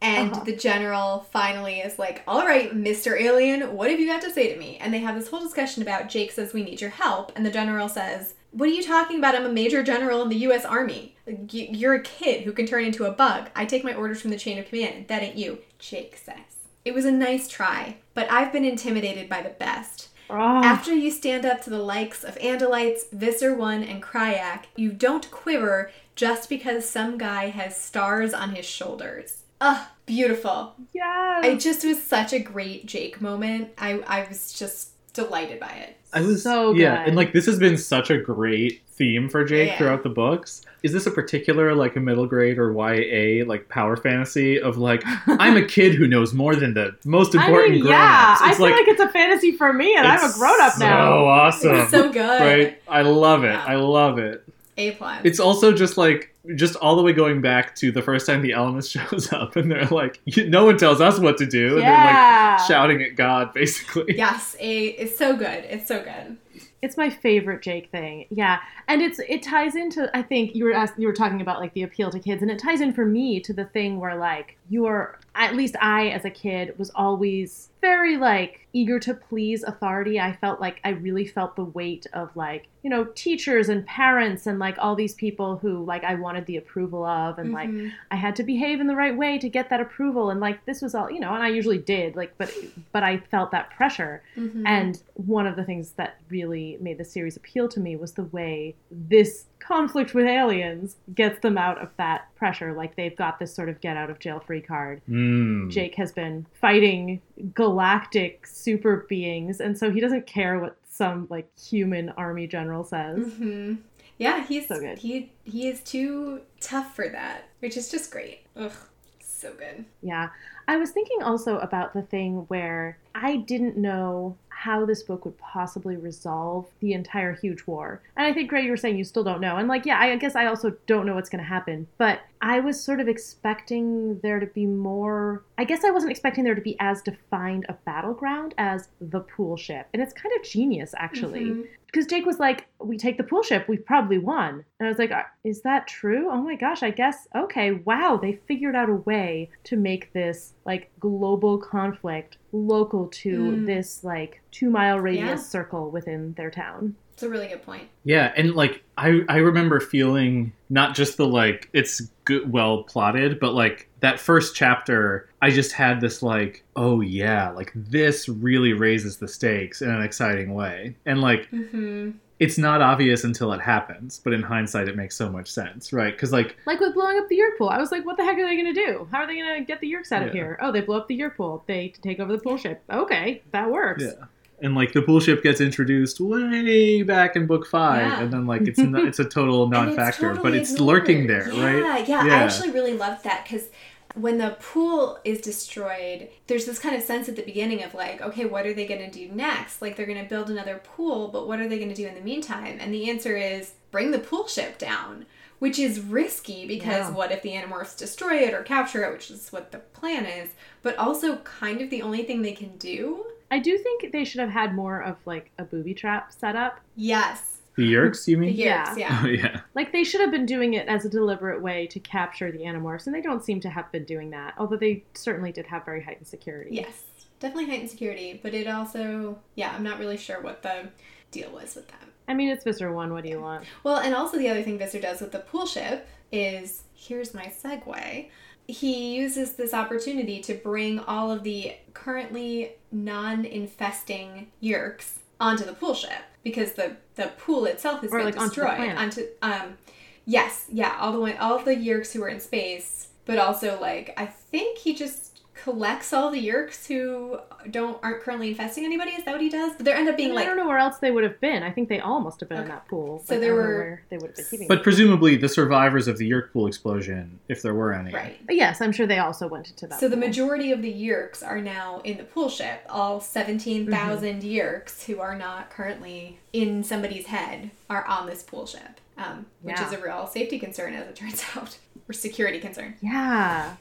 Speaker 5: And
Speaker 1: Uh-huh.
Speaker 5: the general finally is like, All right, Mr. Alien, what have you got to say to me? And they have this whole discussion about Jake says, We need your help. And the general says, What are you talking about? I'm a major general in the U.S. Army. You're a kid who can turn into a bug. I take my orders from the chain of command. That ain't you, Jake says. It was a nice try, but I've been intimidated by the best.
Speaker 1: Oh,
Speaker 5: After you stand up to the likes of Andalites, Visser One, and Crayak, you don't quiver just because some guy has stars on his shoulders. Ugh, beautiful.
Speaker 1: Yeah.
Speaker 5: I just was such a great Jake moment. I, I was just delighted by it.
Speaker 2: I was
Speaker 1: So
Speaker 2: yeah,
Speaker 1: good.
Speaker 2: and like this has been such a great theme for Jake
Speaker 5: Yeah.
Speaker 2: throughout the books. Is this a particular like a middle grade or YA like power fantasy of like I'm a kid who knows more than the most
Speaker 1: I
Speaker 2: important
Speaker 1: mean,
Speaker 2: grown-ups?
Speaker 1: yeah, I feel like, it's a fantasy for me, and I'm a grown up now.
Speaker 2: So awesome.
Speaker 5: It's so good.
Speaker 2: Right? I love it.
Speaker 5: Yeah.
Speaker 2: I love it.
Speaker 5: A plus.
Speaker 2: It's also just like just all the way going back to the first time the Ellimist shows up and they're like, no one tells us what to do, and
Speaker 1: Yeah.
Speaker 2: they're like shouting at God basically.
Speaker 5: yes, a it's so good. It's so good.
Speaker 1: It's my favorite Jake thing. Yeah. And it's it ties into I think you were asked, you were talking about like the appeal to kids and it ties in for me to the thing where like you're at least I as a kid was always very like eager to please authority. I felt like I really felt the weight of like, you know, teachers and parents and like all these people who like I wanted the approval of and like
Speaker 5: Mhm.
Speaker 1: I had to behave in the right way to get that approval and like this was all, you know, and I usually did like but but I felt that pressure.
Speaker 5: Mhm.
Speaker 1: And one of the things that really made the series appeal to me was the way this conflict with aliens gets them out of that pressure. Like they've got this sort of get out of jail free card.
Speaker 2: Mm.
Speaker 1: Jake has been fighting galactic super beings, and so he doesn't care what some like human army general says.
Speaker 5: hmm Yeah, he's
Speaker 1: So good.
Speaker 5: he he is too tough for that, which is just great. Ugh, so good.
Speaker 1: Yeah. I was thinking also about the thing where I didn't know how this book would possibly resolve the entire huge war. And I think, Gray, you were saying you still don't know. And, like, yeah, I guess I also don't know what's going to happen. But I was sort of expecting there to be more. I guess I wasn't expecting there to be as defined a battleground as the pool ship. And it's kind of genius, actually
Speaker 5: Mhm.
Speaker 1: because Jake was like, "We take the pool ship, we probably won," and I was like, "Uh, "Is that true? Oh my gosh, I guess okay. Wow, they figured out a way to make this like global conflict local to
Speaker 5: Mm.
Speaker 1: this like two mile radius
Speaker 5: Yeah.
Speaker 1: circle within their town."
Speaker 5: It's a really good point.
Speaker 2: Yeah, and like I I remember feeling not just the like it's good well plotted, but like that first chapter, I just had this like, oh yeah, like this really raises the stakes in an exciting way. And like
Speaker 5: hmm
Speaker 2: it's not obvious until it happens, but in hindsight it makes so much sense, right? Cuz like
Speaker 1: Like with blowing up the Yeerk pool, I was like, "What the heck are they going to do? How are they going to get the Yeerks out of here? Oh, they blow up the Yeerk pool. They take over the pool ship. Okay, that works."
Speaker 2: yeah. And like the pool ship gets introduced way back in book 5
Speaker 5: Yeah.
Speaker 2: and then like it's not, it's a total non-factor, but
Speaker 5: totally
Speaker 2: it's lurking there,
Speaker 5: yeah,
Speaker 2: right?
Speaker 5: Yeah,
Speaker 2: Yeah.
Speaker 5: I actually really loved that because when the pool is destroyed, there's this kind of sense at the beginning of like, okay, what are they going to do next? Like, they're going to build another pool, but what are they going to do in the meantime? And the answer is bring the pool ship down, which is risky because
Speaker 1: Yeah.
Speaker 5: what if the Animorphs destroy it or capture it, which is what the plan is, but also kind of the only thing they can do?
Speaker 1: I do think they should have had more of like a booby trap set up.
Speaker 5: Yes.
Speaker 2: The Yeerks, you
Speaker 5: The
Speaker 2: mean?
Speaker 5: Yeerks, yeah.
Speaker 2: Oh yeah.
Speaker 1: Like they should have been doing it as a deliberate way to capture the Animorphs, and they don't seem to have been doing that. Although they certainly did have very heightened security.
Speaker 5: Yes, definitely heightened security, but it also, yeah, I'm not really sure what the deal was with them.
Speaker 1: I mean, it's Visser One. What do you want?
Speaker 5: Well, and also the other thing Visser does with the pool ship is here's my segue. He uses this opportunity to bring all of the currently non infesting Yeerks onto the pool ship because the, the pool itself is
Speaker 1: Or, like, onto
Speaker 5: destroyed.
Speaker 1: planet.
Speaker 5: Onto um yes, yeah, all the way all of the Yeerks who were in space, but also like I think he just collects all the Yeerks who don't aren't currently infesting anybody. Is that what he does? But there end up being
Speaker 1: I
Speaker 5: like I
Speaker 1: don't know where else they would have been. I think they all must have been in that pool.
Speaker 5: So
Speaker 1: but
Speaker 5: there
Speaker 1: I don't know
Speaker 5: were-
Speaker 1: they would have been keeping.
Speaker 2: But
Speaker 1: them.
Speaker 2: presumably the survivors of the Yeerk pool explosion, if there were any.
Speaker 5: right.
Speaker 1: But yes, I'm sure they also went into that.
Speaker 5: So the majority of the Yeerks are now in the pool ship. All 17,000 Yeerks who are not currently in somebody's head are on this pool ship, um, which
Speaker 1: Yeah.
Speaker 5: is a real safety concern as it turns out, or security concern
Speaker 1: Yeah.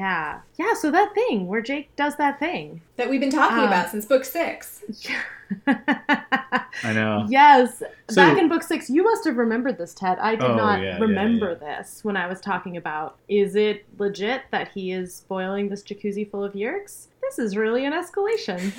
Speaker 1: Yeah. Yeah, so that thing where Jake does that thing.
Speaker 5: that we've been talking
Speaker 1: Um,
Speaker 5: about since book six.
Speaker 2: I know.
Speaker 1: yes.
Speaker 2: So-
Speaker 1: Back in book six, you must have remembered this, Ted. I did
Speaker 2: Oh,
Speaker 1: not
Speaker 2: yeah, yeah,
Speaker 1: remember
Speaker 2: yeah.
Speaker 1: this when I was talking about is it legit that he is spoiling this jacuzzi full of yeerks? This is really an escalation.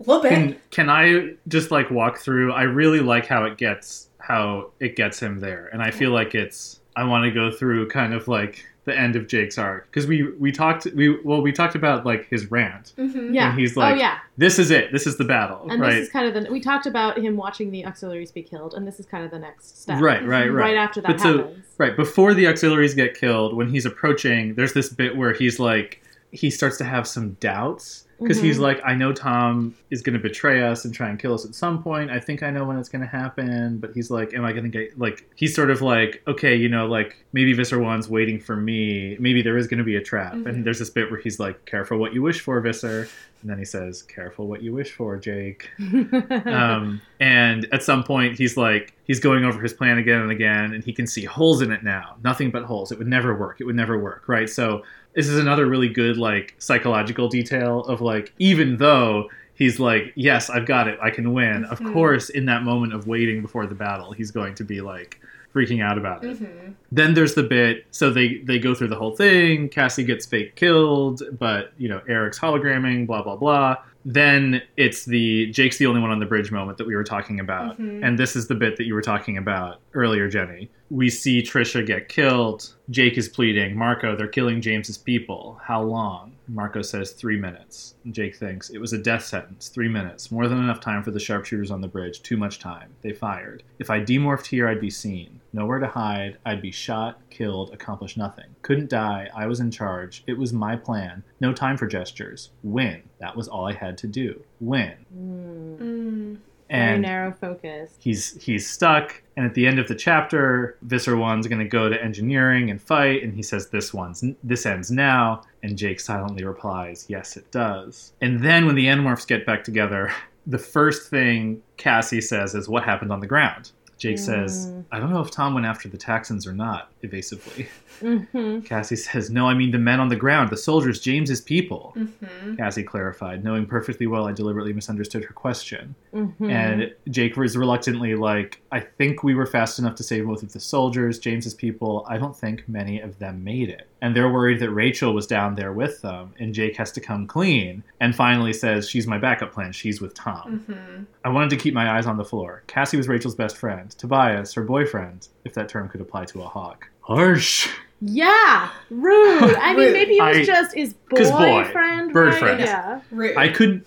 Speaker 5: A little bit.
Speaker 2: Can can I just like walk through? I really like how it gets how it gets him there, and I feel like it's. I want to go through kind of like the end of Jake's arc because we we talked we well we talked about like his rant.
Speaker 5: Mhm.
Speaker 1: Yeah.
Speaker 2: And he's like,
Speaker 1: oh, yeah.
Speaker 2: This is it. This is the battle,
Speaker 1: And
Speaker 2: right?
Speaker 1: this is kind of the. We talked about him watching the auxiliaries be killed, and this is kind of the next step.
Speaker 2: Right, right, right.
Speaker 1: Right after that
Speaker 2: But so-
Speaker 1: happens.
Speaker 2: Right before the auxiliaries get killed, when he's approaching, there's this bit where he's like, he starts to have some doubts because he's
Speaker 1: Mhm.
Speaker 2: like, I know Tom is going to betray us and try and kill us at some point. I think I know when it's going to happen, but he's like, am I going to get like? He's sort of like, okay, you know, like maybe Visser One's waiting for me. Maybe there is going to be a trap.
Speaker 5: Mhm.
Speaker 2: And there's this bit where he's like, careful what you wish for, Visser. And then he says, careful what you wish for, Jake um, and at some point he's like he's going over his plan again and again and he can see holes in it now nothing but holes it would never work it would never work right so this is another really good like psychological detail of like even though he's like yes i've got it i can win of
Speaker 5: Mhm.
Speaker 2: course in that moment of waiting before the battle he's going to be like freaking out about it
Speaker 5: Mhm.
Speaker 2: then there's the bit so they they go through the whole thing cassie gets fake killed but you know erek's hologramming blah blah blah then it's the jake's the only one on the bridge moment that we were talking about
Speaker 5: Mhm.
Speaker 2: and this is the bit that you were talking about earlier jenny. We see trisha get killed. Jake is pleading. Marco they're killing james's people. How long? Marco says three minutes. Jake thinks it was a death sentence. Three minutes. More than enough time for the sharpshooters on the bridge. Too much time. They fired. If i demorphed here i'd be seen. Nowhere to hide. I'd be shot killed accomplished nothing. Couldn't die. I was in charge. It was my plan. No time for gestures. Win that was all i had to do. Win
Speaker 1: Mm,
Speaker 5: Mm.
Speaker 1: Very
Speaker 2: and
Speaker 1: narrow focus.
Speaker 2: he's he's stuck and at the end of the chapter visser one's going to go to engineering and fight and he says this one's this ends now and jake silently replies yes it does and then when the animorphs get back together the first thing cassie says is what happened on the ground jake says
Speaker 1: Mm.
Speaker 2: i don't know if tom went after the taxxons or not evasively
Speaker 1: hmm
Speaker 2: cassie says no i mean the men on the ground the soldiers james's people
Speaker 5: Mhm.
Speaker 2: cassie clarified knowing perfectly well i deliberately misunderstood her question
Speaker 1: hmm
Speaker 2: and Jake was reluctantly like, I think we were fast enough to save both of the soldiers, James's people. I don't think many of them made it. And they're worried that Rachel was down there with them, and Jake has to come clean. And finally says, She's my backup plan. She's with Tom.
Speaker 5: Mhm.
Speaker 2: I wanted to keep my eyes on the floor. Cassie was Rachel's best friend. Tobias, her boyfriend, if that term could apply to a hawk. Harsh.
Speaker 1: Yeah, rude. I mean, maybe it was
Speaker 2: I-
Speaker 1: just his
Speaker 2: 'cause boy,
Speaker 1: boyfriend,
Speaker 2: bird
Speaker 1: right?
Speaker 2: friend.
Speaker 1: Yeah.
Speaker 5: Rude.
Speaker 2: I couldn't.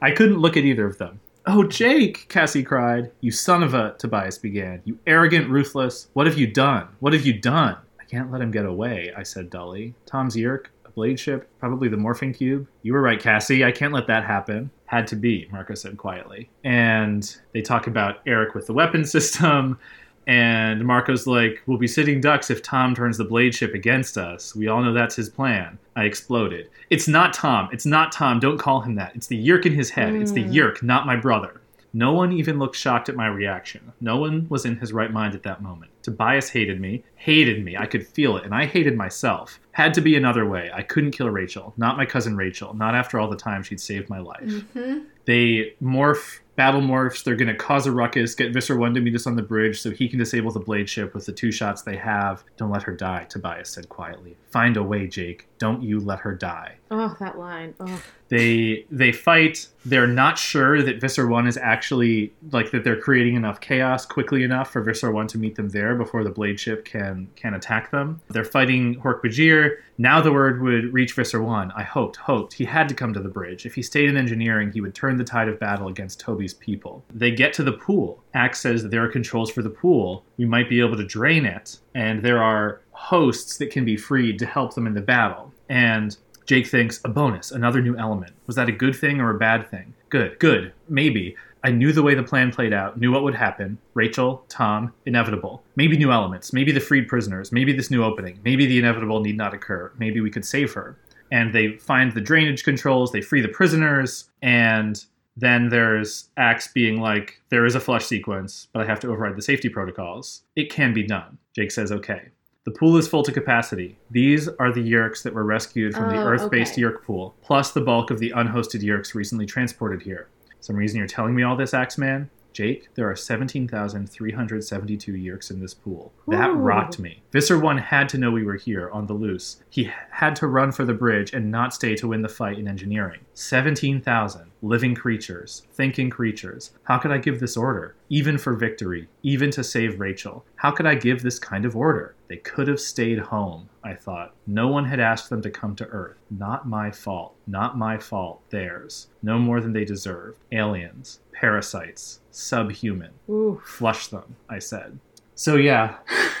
Speaker 2: I couldn't look at either of them. Oh, Jake, Cassie cried. You son of a, Tobias began. You arrogant, ruthless. What have you done? What have you done? Can't let him get away, I said dully. Tom's Yeerk, a blade ship, probably the morphing cube. You were right, Cassie. I can't let that happen. Had to be, Marco said quietly. And they talk about Erek with the weapon system. And Marco's like, We'll be sitting ducks if Tom turns the blade ship against us. We all know that's his plan. I exploded. It's not Tom. It's not Tom. Don't call him that. It's the yeerk in his head. It's the
Speaker 1: Mm.
Speaker 2: yeerk, not my brother. No one even looked shocked at my reaction. No one was in his right mind at that moment. Tobias hated me, hated me. I could feel it, and I hated myself. Had to be another way. I couldn't kill Rachel. Not my cousin Rachel. Not after all the time she'd saved my life.
Speaker 5: Mhm.
Speaker 2: They morph, battle morphs. They're going to cause a ruckus, get Visser 1 to meet us on the bridge so he can disable the blade ship with the two shots they have. Don't let her die, Tobias said quietly. Find a way, Jake. Don't you let her die.
Speaker 1: Oh, that line. Oh.
Speaker 2: They they fight. They're not sure that Visser One is actually like that. They're creating enough chaos quickly enough for Visser One to meet them there before the blade ship can can attack them. They're fighting Hork Bajir. Now the word would reach Visser One. I hoped, hoped he had to come to the bridge. If he stayed in engineering, he would turn the tide of battle against Toby's people. They get to the pool. Ax says that there are controls for the pool. We might be able to drain it, and there are hosts that can be freed to help them in the battle. And Jake thinks, a bonus, another new element. Was that a good thing or a bad thing? Good, good, maybe. I knew the way the plan played out, knew what would happen. Rachel, Tom, inevitable. Maybe new elements, maybe the freed prisoners, maybe this new opening, maybe the inevitable need not occur, maybe we could save her. And they find the drainage controls, they free the prisoners, and then there's Ax being like, there is a flush sequence, but I have to override the safety protocols. It can be done. Jake says, okay. The pool is full to capacity. These are the Yeerks that were rescued from the
Speaker 1: Oh,
Speaker 2: Earth based
Speaker 1: okay.
Speaker 2: Yeerk pool, plus the bulk of the unhosted Yeerks recently transported here. Some reason you're telling me all this, Axeman? Jake, there are 17,372 Yeerks in this pool. That
Speaker 1: Ooh.
Speaker 2: rocked me. Visser 1 had to know we were here on the loose. He had to run for the bridge and not stay to win the fight in engineering. 17,000 living creatures, thinking creatures. How could I give this order? Even for victory, even to save Rachel. How could I give this kind of order? They could have stayed home, I thought. No one had asked them to come to Earth. Not my fault. Not my fault. Theirs. No more than they deserved. Aliens. Parasites. Subhuman.
Speaker 1: Ooh.
Speaker 2: Flush them, I said. So, yeah,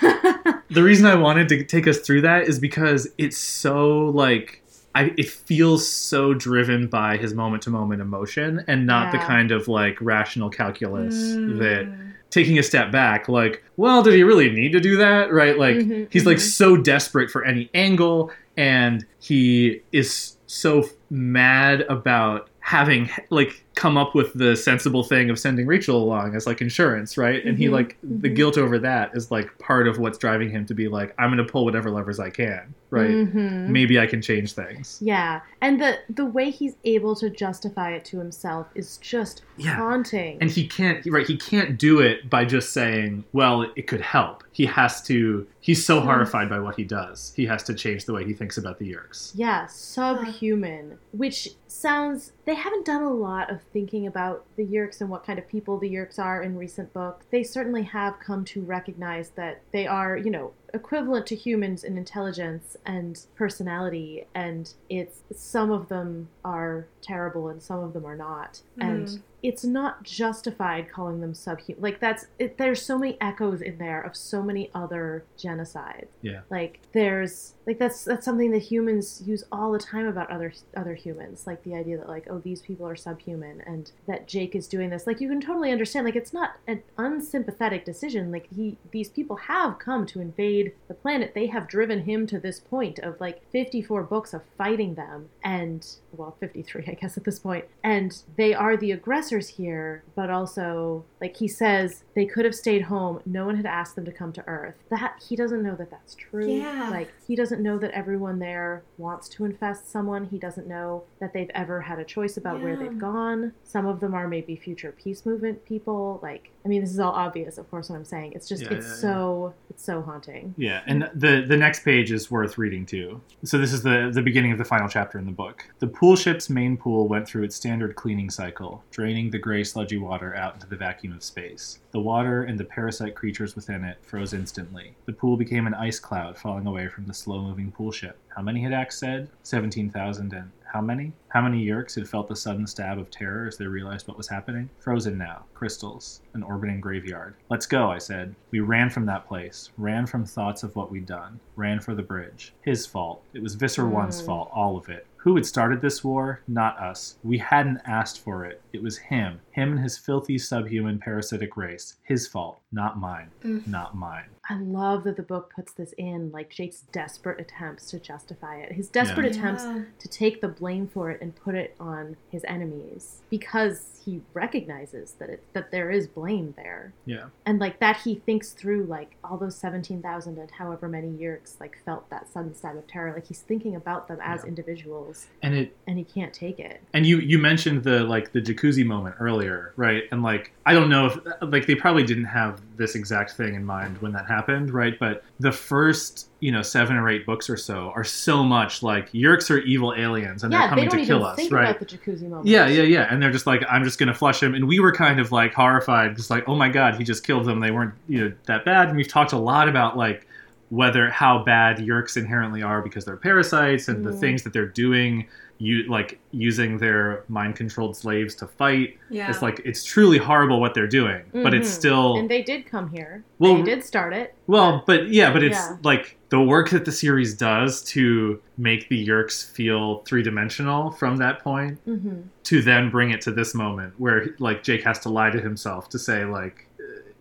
Speaker 2: the reason I wanted to take us through that is because it's so like I it feels so driven by his moment to moment emotion and not the kind of like rational calculus
Speaker 5: Mm.
Speaker 2: that taking a step back like well did he really need to do that right like
Speaker 1: Mhm,
Speaker 2: he's like
Speaker 1: mhm.
Speaker 2: so desperate for any angle and he is so mad about having like come up with the sensible thing of sending Rachel along as like insurance, right? And he
Speaker 1: Mhm,
Speaker 2: like the
Speaker 1: mhm.
Speaker 2: guilt over that is like part of what's driving him to be like, I'm gonna pull whatever levers I can, right?
Speaker 1: Mhm.
Speaker 2: Maybe I can change things.
Speaker 1: Yeah, and the the way he's able to justify it to himself is just
Speaker 2: Yeah.
Speaker 1: haunting.
Speaker 2: And he can't right, he can't do it by just saying, Well, it could help. He has to he's so horrified by what he does. He has to change the way he thinks about the Yeerks.
Speaker 1: yeah, subhuman, which sounds they haven't done a lot of thinking about the Yeerks and what kind of people the Yeerks are in recent books. They certainly have come to recognize that they are, you know, equivalent to humans in intelligence and personality and it's some of them are terrible and some of them are not. And
Speaker 5: Mhm.
Speaker 1: it's not justified calling them subhuman. Like that's it, there's so many echoes in there of so many other genocides.
Speaker 2: Yeah.
Speaker 1: Like there's like that's that's something that humans use all the time about other other humans. Like the idea that like oh these people are subhuman and that Jake is doing this. Like you can totally understand. Like it's not an unsympathetic decision. Like he these people have come to invade the planet. They have driven him to this point of like 54 books of fighting them and well 53 I guess at this. And they are the aggressors here, but also like he says they could have stayed home. No one had asked them to come to Earth. That he doesn't know that that's true.
Speaker 5: Yeah.
Speaker 1: Like he doesn't know that everyone there wants to infest someone. He doesn't know that they've ever had a choice about where they've gone. Some of them are maybe future peace movement people. Like I mean, this is all obvious, of course. What I'm saying, it's just
Speaker 2: Yeah,
Speaker 1: it's
Speaker 2: yeah, yeah.
Speaker 1: so it's so haunting.
Speaker 2: Yeah, and the the next page is worth reading too. So this is the the beginning of the final chapter in the book. The pool ship's main pool went through its standard cleaning cycle, draining the gray sludgy water out into the vacuum of space. The water and the parasite creatures within it froze instantly. The pool became an ice cloud falling away from the slow-moving pool ship. How many had Ax said? Seventeen thousand and how many? How many Yeerks had felt the sudden stab of terror as they realized what was happening? Frozen now. Crystals. An orbiting graveyard. Let's go, I said. We ran from that place. Ran from thoughts of what we'd done. Ran for the bridge. His fault. It was Visser One's
Speaker 1: Mm.
Speaker 2: fault, all of it. Who had started this war? Not us. We hadn't asked for it. It was him. Him and his filthy subhuman parasitic race. His fault. Not mine.
Speaker 5: Mm.
Speaker 2: Not mine.
Speaker 1: I love that the book puts this in, like Jake's desperate attempts to justify it. His desperate
Speaker 2: Yeah.
Speaker 1: attempts
Speaker 5: Yeah.
Speaker 1: to take the blame for it and put it on his enemies because he recognizes that it that there is blame there.
Speaker 2: Yeah.
Speaker 1: And like that he thinks through like all those 17,000 and however many Yeerks like felt that sudden stab of terror. Like he's thinking about them as
Speaker 2: Yeah.
Speaker 1: individuals
Speaker 2: And it
Speaker 1: and he can't take it.
Speaker 2: And you you mentioned the like the jacuzzi moment earlier, right? And like I don't know if like they probably didn't have this exact thing in mind when that happened, right? But the first you know seven or eight books or so are so much like Yeerks are evil aliens and
Speaker 1: yeah,
Speaker 2: they're
Speaker 1: they
Speaker 2: coming
Speaker 1: don't
Speaker 2: to kill us, right?
Speaker 1: about the jacuzzi moment.
Speaker 2: Yeah, yeah, yeah. And they're just like, I'm just gonna flush him. And we were kind of like horrified, just like, oh my god, he just killed them. They weren't, you know, that bad. And we've talked a lot about like whether how bad Yeerks inherently are because they're parasites and the
Speaker 1: Mm.
Speaker 2: things that they're doing, you like using their mind controlled slaves to fight.
Speaker 5: Yeah.
Speaker 2: It's like it's truly horrible what they're doing, but it's
Speaker 1: Mhm.
Speaker 2: still
Speaker 1: And they did come here.
Speaker 2: Well-
Speaker 1: they did start it.
Speaker 2: well, but yeah, but it's
Speaker 1: Yeah.
Speaker 2: like the work that the series does to make the Yeerks feel three dimensional from that point
Speaker 1: hmm
Speaker 2: to then bring it to this moment where like Jake has to lie to himself to say like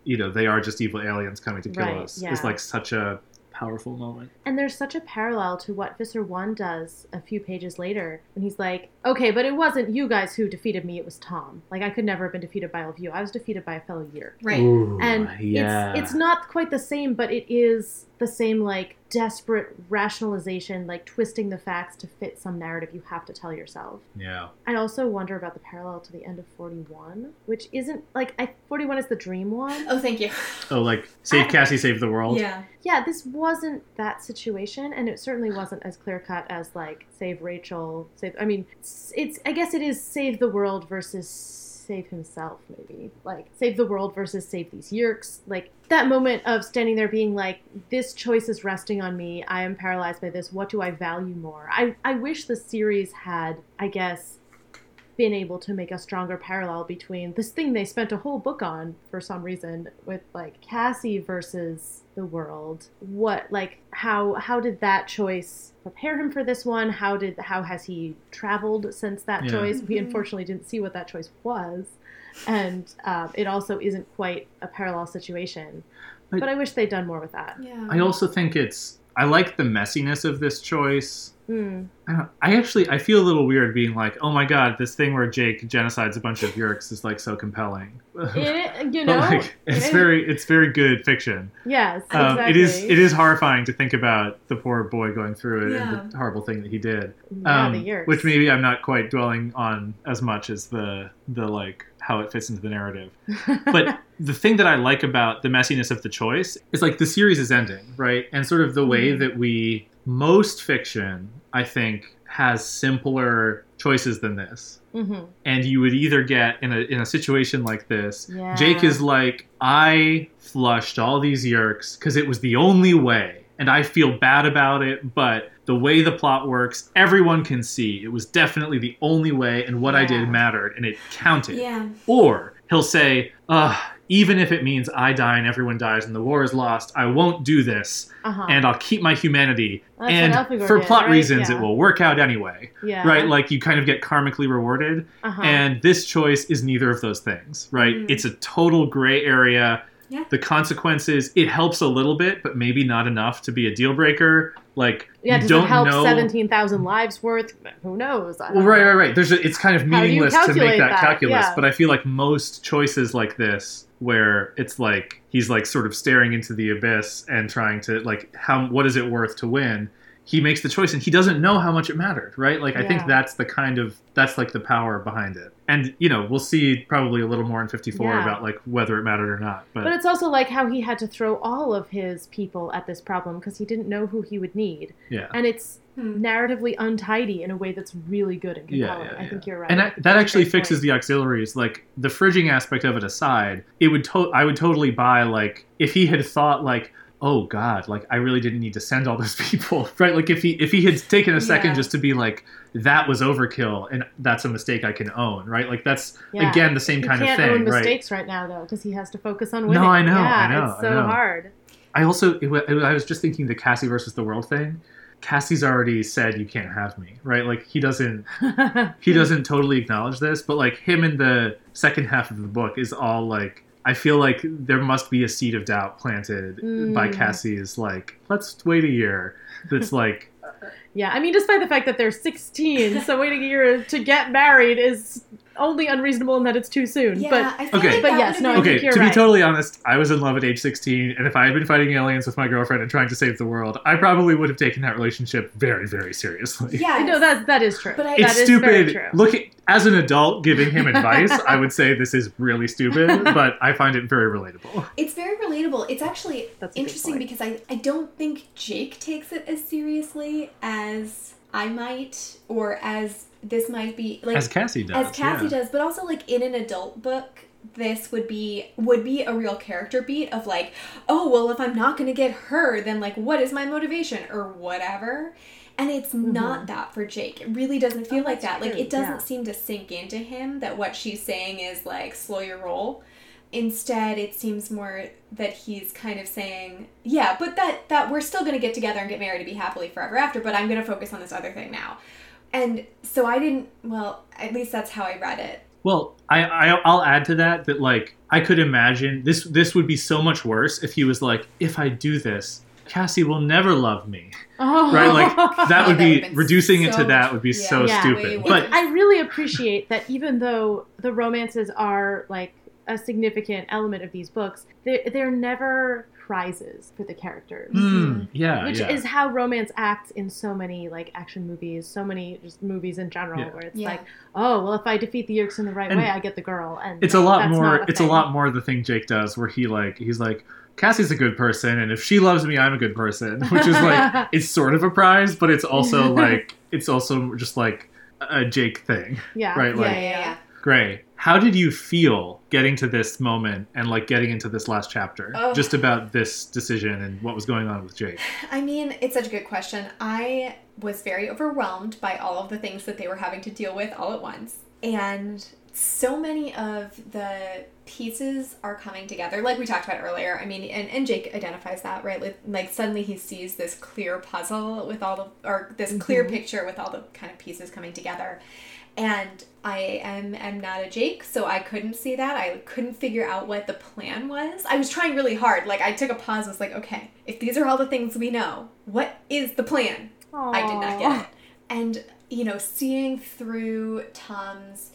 Speaker 2: you know they are just evil aliens coming to kill
Speaker 1: Right,
Speaker 2: us
Speaker 1: yeah.
Speaker 2: is like such a powerful moment.
Speaker 1: And there's such a parallel to what Visser 1 does a few pages later when he's like, okay, but it wasn't you guys who defeated me, it was Tom. Like, I could never have been defeated by all of you. I was defeated by a fellow Yeerk.
Speaker 5: Right.
Speaker 1: And it's, it's not quite the same, but it is the same, like, desperate rationalization, like twisting the facts to fit some narrative you have to tell yourself.
Speaker 2: yeah.
Speaker 1: I also wonder about the parallel to the end of 41, which isn't, like, I, 41 is the dream one.
Speaker 5: Oh, thank you.
Speaker 2: Oh, like save
Speaker 1: I-
Speaker 2: Cassie, save the world.
Speaker 5: Yeah.
Speaker 1: yeah, this wasn't that situation, and it certainly wasn't as clear cut as like save Rachel, save. I mean, it's, it's I guess it is save the world versus save himself, maybe like save the world versus save these Yeerks. Like that moment of standing there being like, this choice is resting on me. I am paralyzed by this. What do I value more? I I wish the series had, I guess, been able to make a stronger parallel between this thing they spent a whole book on for some reason with like Cassie versus the world. What like how how did that choice prepare him for this one? How did how has he traveled since that
Speaker 2: Yeah.
Speaker 1: choice? We
Speaker 5: Mhm.
Speaker 1: unfortunately didn't see what that choice was. And um, it also isn't quite a parallel situation.
Speaker 2: But-
Speaker 1: But I wish they'd done more with that.
Speaker 5: Yeah.
Speaker 2: I also think it's I like the messiness of this choice.
Speaker 1: Hmm.
Speaker 2: I, I actually I feel a little weird being like, oh my god, this thing where Jake genocides a bunch of Yeerks is like so compelling.
Speaker 1: It, you know,
Speaker 2: like, it's
Speaker 1: it-
Speaker 2: very it's very good fiction.
Speaker 1: yes,
Speaker 2: Um,
Speaker 1: exactly.
Speaker 2: It is it is horrifying to think about the poor boy going through it
Speaker 5: Yeah.
Speaker 2: and the horrible thing that he did.
Speaker 1: Yeah,
Speaker 2: Um,
Speaker 1: the Yeerks.
Speaker 2: which maybe I'm not quite dwelling on as much as the the like how it fits into the narrative. But the thing that I like about the messiness of the choice is like the series is ending, right? And sort of the way
Speaker 1: Mhm.
Speaker 2: that we most fiction, I think, has simpler choices than this.
Speaker 1: Mhm.
Speaker 2: And you would either get in a in a situation like this,
Speaker 1: Yeah.
Speaker 2: Jake is like, I flushed all these yeerks because it was the only way, and I feel bad about it, but the way the plot works, everyone can see it was definitely the only way, and what I did mattered, and it counted.
Speaker 5: Yeah.
Speaker 2: Or he'll say, Ugh, even if it means I die and everyone dies and the war is lost, I won't do this,
Speaker 1: Uh-huh.
Speaker 2: and I'll keep my humanity.
Speaker 1: That's
Speaker 2: and for
Speaker 1: did,
Speaker 2: plot
Speaker 1: right?
Speaker 2: reasons,
Speaker 1: Yeah.
Speaker 2: it will work out anyway.
Speaker 1: yeah.
Speaker 2: Right? Like you kind of get karmically rewarded.
Speaker 1: uh-huh.
Speaker 2: And this choice is neither of those things, right?
Speaker 5: Mm.
Speaker 2: It's a total gray area.
Speaker 5: Yeah.
Speaker 2: The consequences, it helps a little bit, but maybe not enough to be a deal breaker. Like,
Speaker 1: yeah,
Speaker 2: you
Speaker 1: does
Speaker 2: don't
Speaker 1: it help
Speaker 2: know.
Speaker 1: seventeen thousand lives worth? Who knows?
Speaker 2: Well, right, right, right. There's a, it's kind of
Speaker 1: How do you
Speaker 2: meaningless to make that,
Speaker 1: that?
Speaker 2: calculus,
Speaker 1: Yeah.
Speaker 2: but I feel like most choices like this, where it's like he's like sort of staring into the abyss and trying to like how what is it worth to win? He makes the choice and he doesn't know how much it mattered, right? Like I think that's the kind of that's like the power behind it. And you know, we'll see probably a little more in 54
Speaker 1: Yeah.
Speaker 2: about like whether it mattered or not. But,
Speaker 1: But it's also like how he had to throw all of his people at this problem because he didn't know who he would need,
Speaker 2: yeah.
Speaker 1: and it's
Speaker 5: Hmm.
Speaker 1: narratively untidy in a way that's really good and
Speaker 2: Yeah,
Speaker 1: compelling.
Speaker 2: yeah,
Speaker 1: I think you're right.
Speaker 2: And
Speaker 1: I
Speaker 2: that, that
Speaker 1: that's
Speaker 2: actually fixes
Speaker 1: point.
Speaker 2: the auxiliaries. Like the fridging aspect of it aside, it would to- I would totally buy like if he had thought like, oh god, like I really didn't need to send all those people, right? Like if he if he had taken a second
Speaker 5: Yeah.
Speaker 2: just to be like that was overkill and that's a mistake I can own, right? Like that's
Speaker 1: Yeah.
Speaker 2: again the same
Speaker 1: He
Speaker 2: kind of
Speaker 1: can't
Speaker 2: thing,
Speaker 1: own
Speaker 2: right?
Speaker 1: mistakes right now though because he has to focus on winning No.
Speaker 2: I know,
Speaker 1: Yeah,
Speaker 2: I know,
Speaker 1: It's
Speaker 2: I
Speaker 1: so
Speaker 2: know.
Speaker 1: hard.
Speaker 2: I also it, wa- I was just thinking the Cassie versus the world thing. Cassie's already said you can't have me, right? Like he doesn't he doesn't totally acknowledge this, but like him in the second half of the book is all like I feel like there must be a seed of doubt planted by
Speaker 1: Mm.
Speaker 2: Cassie's like, let's wait a year. That's like
Speaker 1: yeah, I mean, despite the fact that they're 16, so waiting a year to get married is only unreasonable in that it's too soon.
Speaker 5: Yeah,
Speaker 1: but
Speaker 5: I feel
Speaker 2: Okay.
Speaker 5: like
Speaker 1: But yes,
Speaker 5: would've
Speaker 1: no, I
Speaker 2: Okay,
Speaker 1: think you're
Speaker 2: to be totally honest, I was in love at age 16, and if I had been fighting aliens with my girlfriend and trying to save the world, I probably would have taken that relationship very, very seriously.
Speaker 5: Yeah,
Speaker 1: I know that that is true.
Speaker 5: But I-
Speaker 1: That
Speaker 2: It's
Speaker 1: is very
Speaker 2: stupid.
Speaker 1: true.
Speaker 2: Look, as an adult giving him advice, I would say this is really stupid, but I find it very relatable.
Speaker 5: It's very relatable. It's actually
Speaker 1: That's
Speaker 5: interesting because I, I don't think Jake takes it as seriously as I might or as this might be like
Speaker 2: As Cassie does.
Speaker 5: as Cassie
Speaker 2: yeah.
Speaker 5: does, but also like in an adult book, this would be would be a real character beat of like, oh well, if I'm not gonna get her, then like what is my motivation or whatever. And it's not that for Jake. It really doesn't feel
Speaker 1: Mm-hmm. Oh,
Speaker 5: like
Speaker 1: that's
Speaker 5: that. Like it doesn't
Speaker 1: yeah.
Speaker 5: seem to sink into him that what she's saying is like slow your roll. instead it seems more that he's kind of saying, yeah, but that that we're still going to get together and get married and be happily forever after, but I'm going to focus on this other thing now. And so I didn't, well, at least that's how I read it.
Speaker 2: Well, I, I I'll add to that that like I could imagine this this would be so much worse if he was like, if I do this, Cassie will never love me.
Speaker 1: Oh.
Speaker 2: Right? Like that would
Speaker 5: That
Speaker 2: be
Speaker 5: would've been
Speaker 2: reducing it
Speaker 5: so
Speaker 2: to that would be
Speaker 5: yeah.
Speaker 2: so
Speaker 1: Yeah,
Speaker 2: stupid.
Speaker 5: way
Speaker 2: But.
Speaker 1: I really appreciate that even though the romances are like a significant element of these books, they're, they're never prizes for the characters.
Speaker 2: Hmm, yeah,
Speaker 1: Which
Speaker 2: yeah.
Speaker 1: is how romance acts in so many like action movies, so many just movies in general,
Speaker 2: Yeah.
Speaker 1: where it's
Speaker 5: Yeah.
Speaker 1: like, oh, well, if I defeat the Yeerks in the right
Speaker 2: And
Speaker 1: way, I get the girl, and
Speaker 2: it's a lot more
Speaker 1: not
Speaker 2: it's a lot more the thing Jake does where he like he's like Cassie's a good person and if she loves me I'm a good person which is like it's sort of a prize but it's also like it's also just like a Jake thing
Speaker 1: Yeah,
Speaker 2: right like
Speaker 5: yeah, yeah.
Speaker 2: Gray how did you feel getting to this moment and like getting into this last chapter
Speaker 5: Ugh.
Speaker 2: just about this decision and what was going on with Jake
Speaker 5: I mean, it's such a good question. I was very overwhelmed by all of the things that they were having to deal with all at once. And so many of the pieces are coming together, like we talked about earlier. I mean, and, and Jake identifies that, right? Like, like suddenly he sees this clear puzzle with all the, or this clear mm-hmm. picture with all the kind of pieces coming together. And I am am not a Jake, so I couldn't see that. I couldn't figure out what the plan was. I was trying really hard. Like I took a pause. And Was like, okay, if these are all the things we know, what is the plan? I did not get it. And you know, seeing through Tom's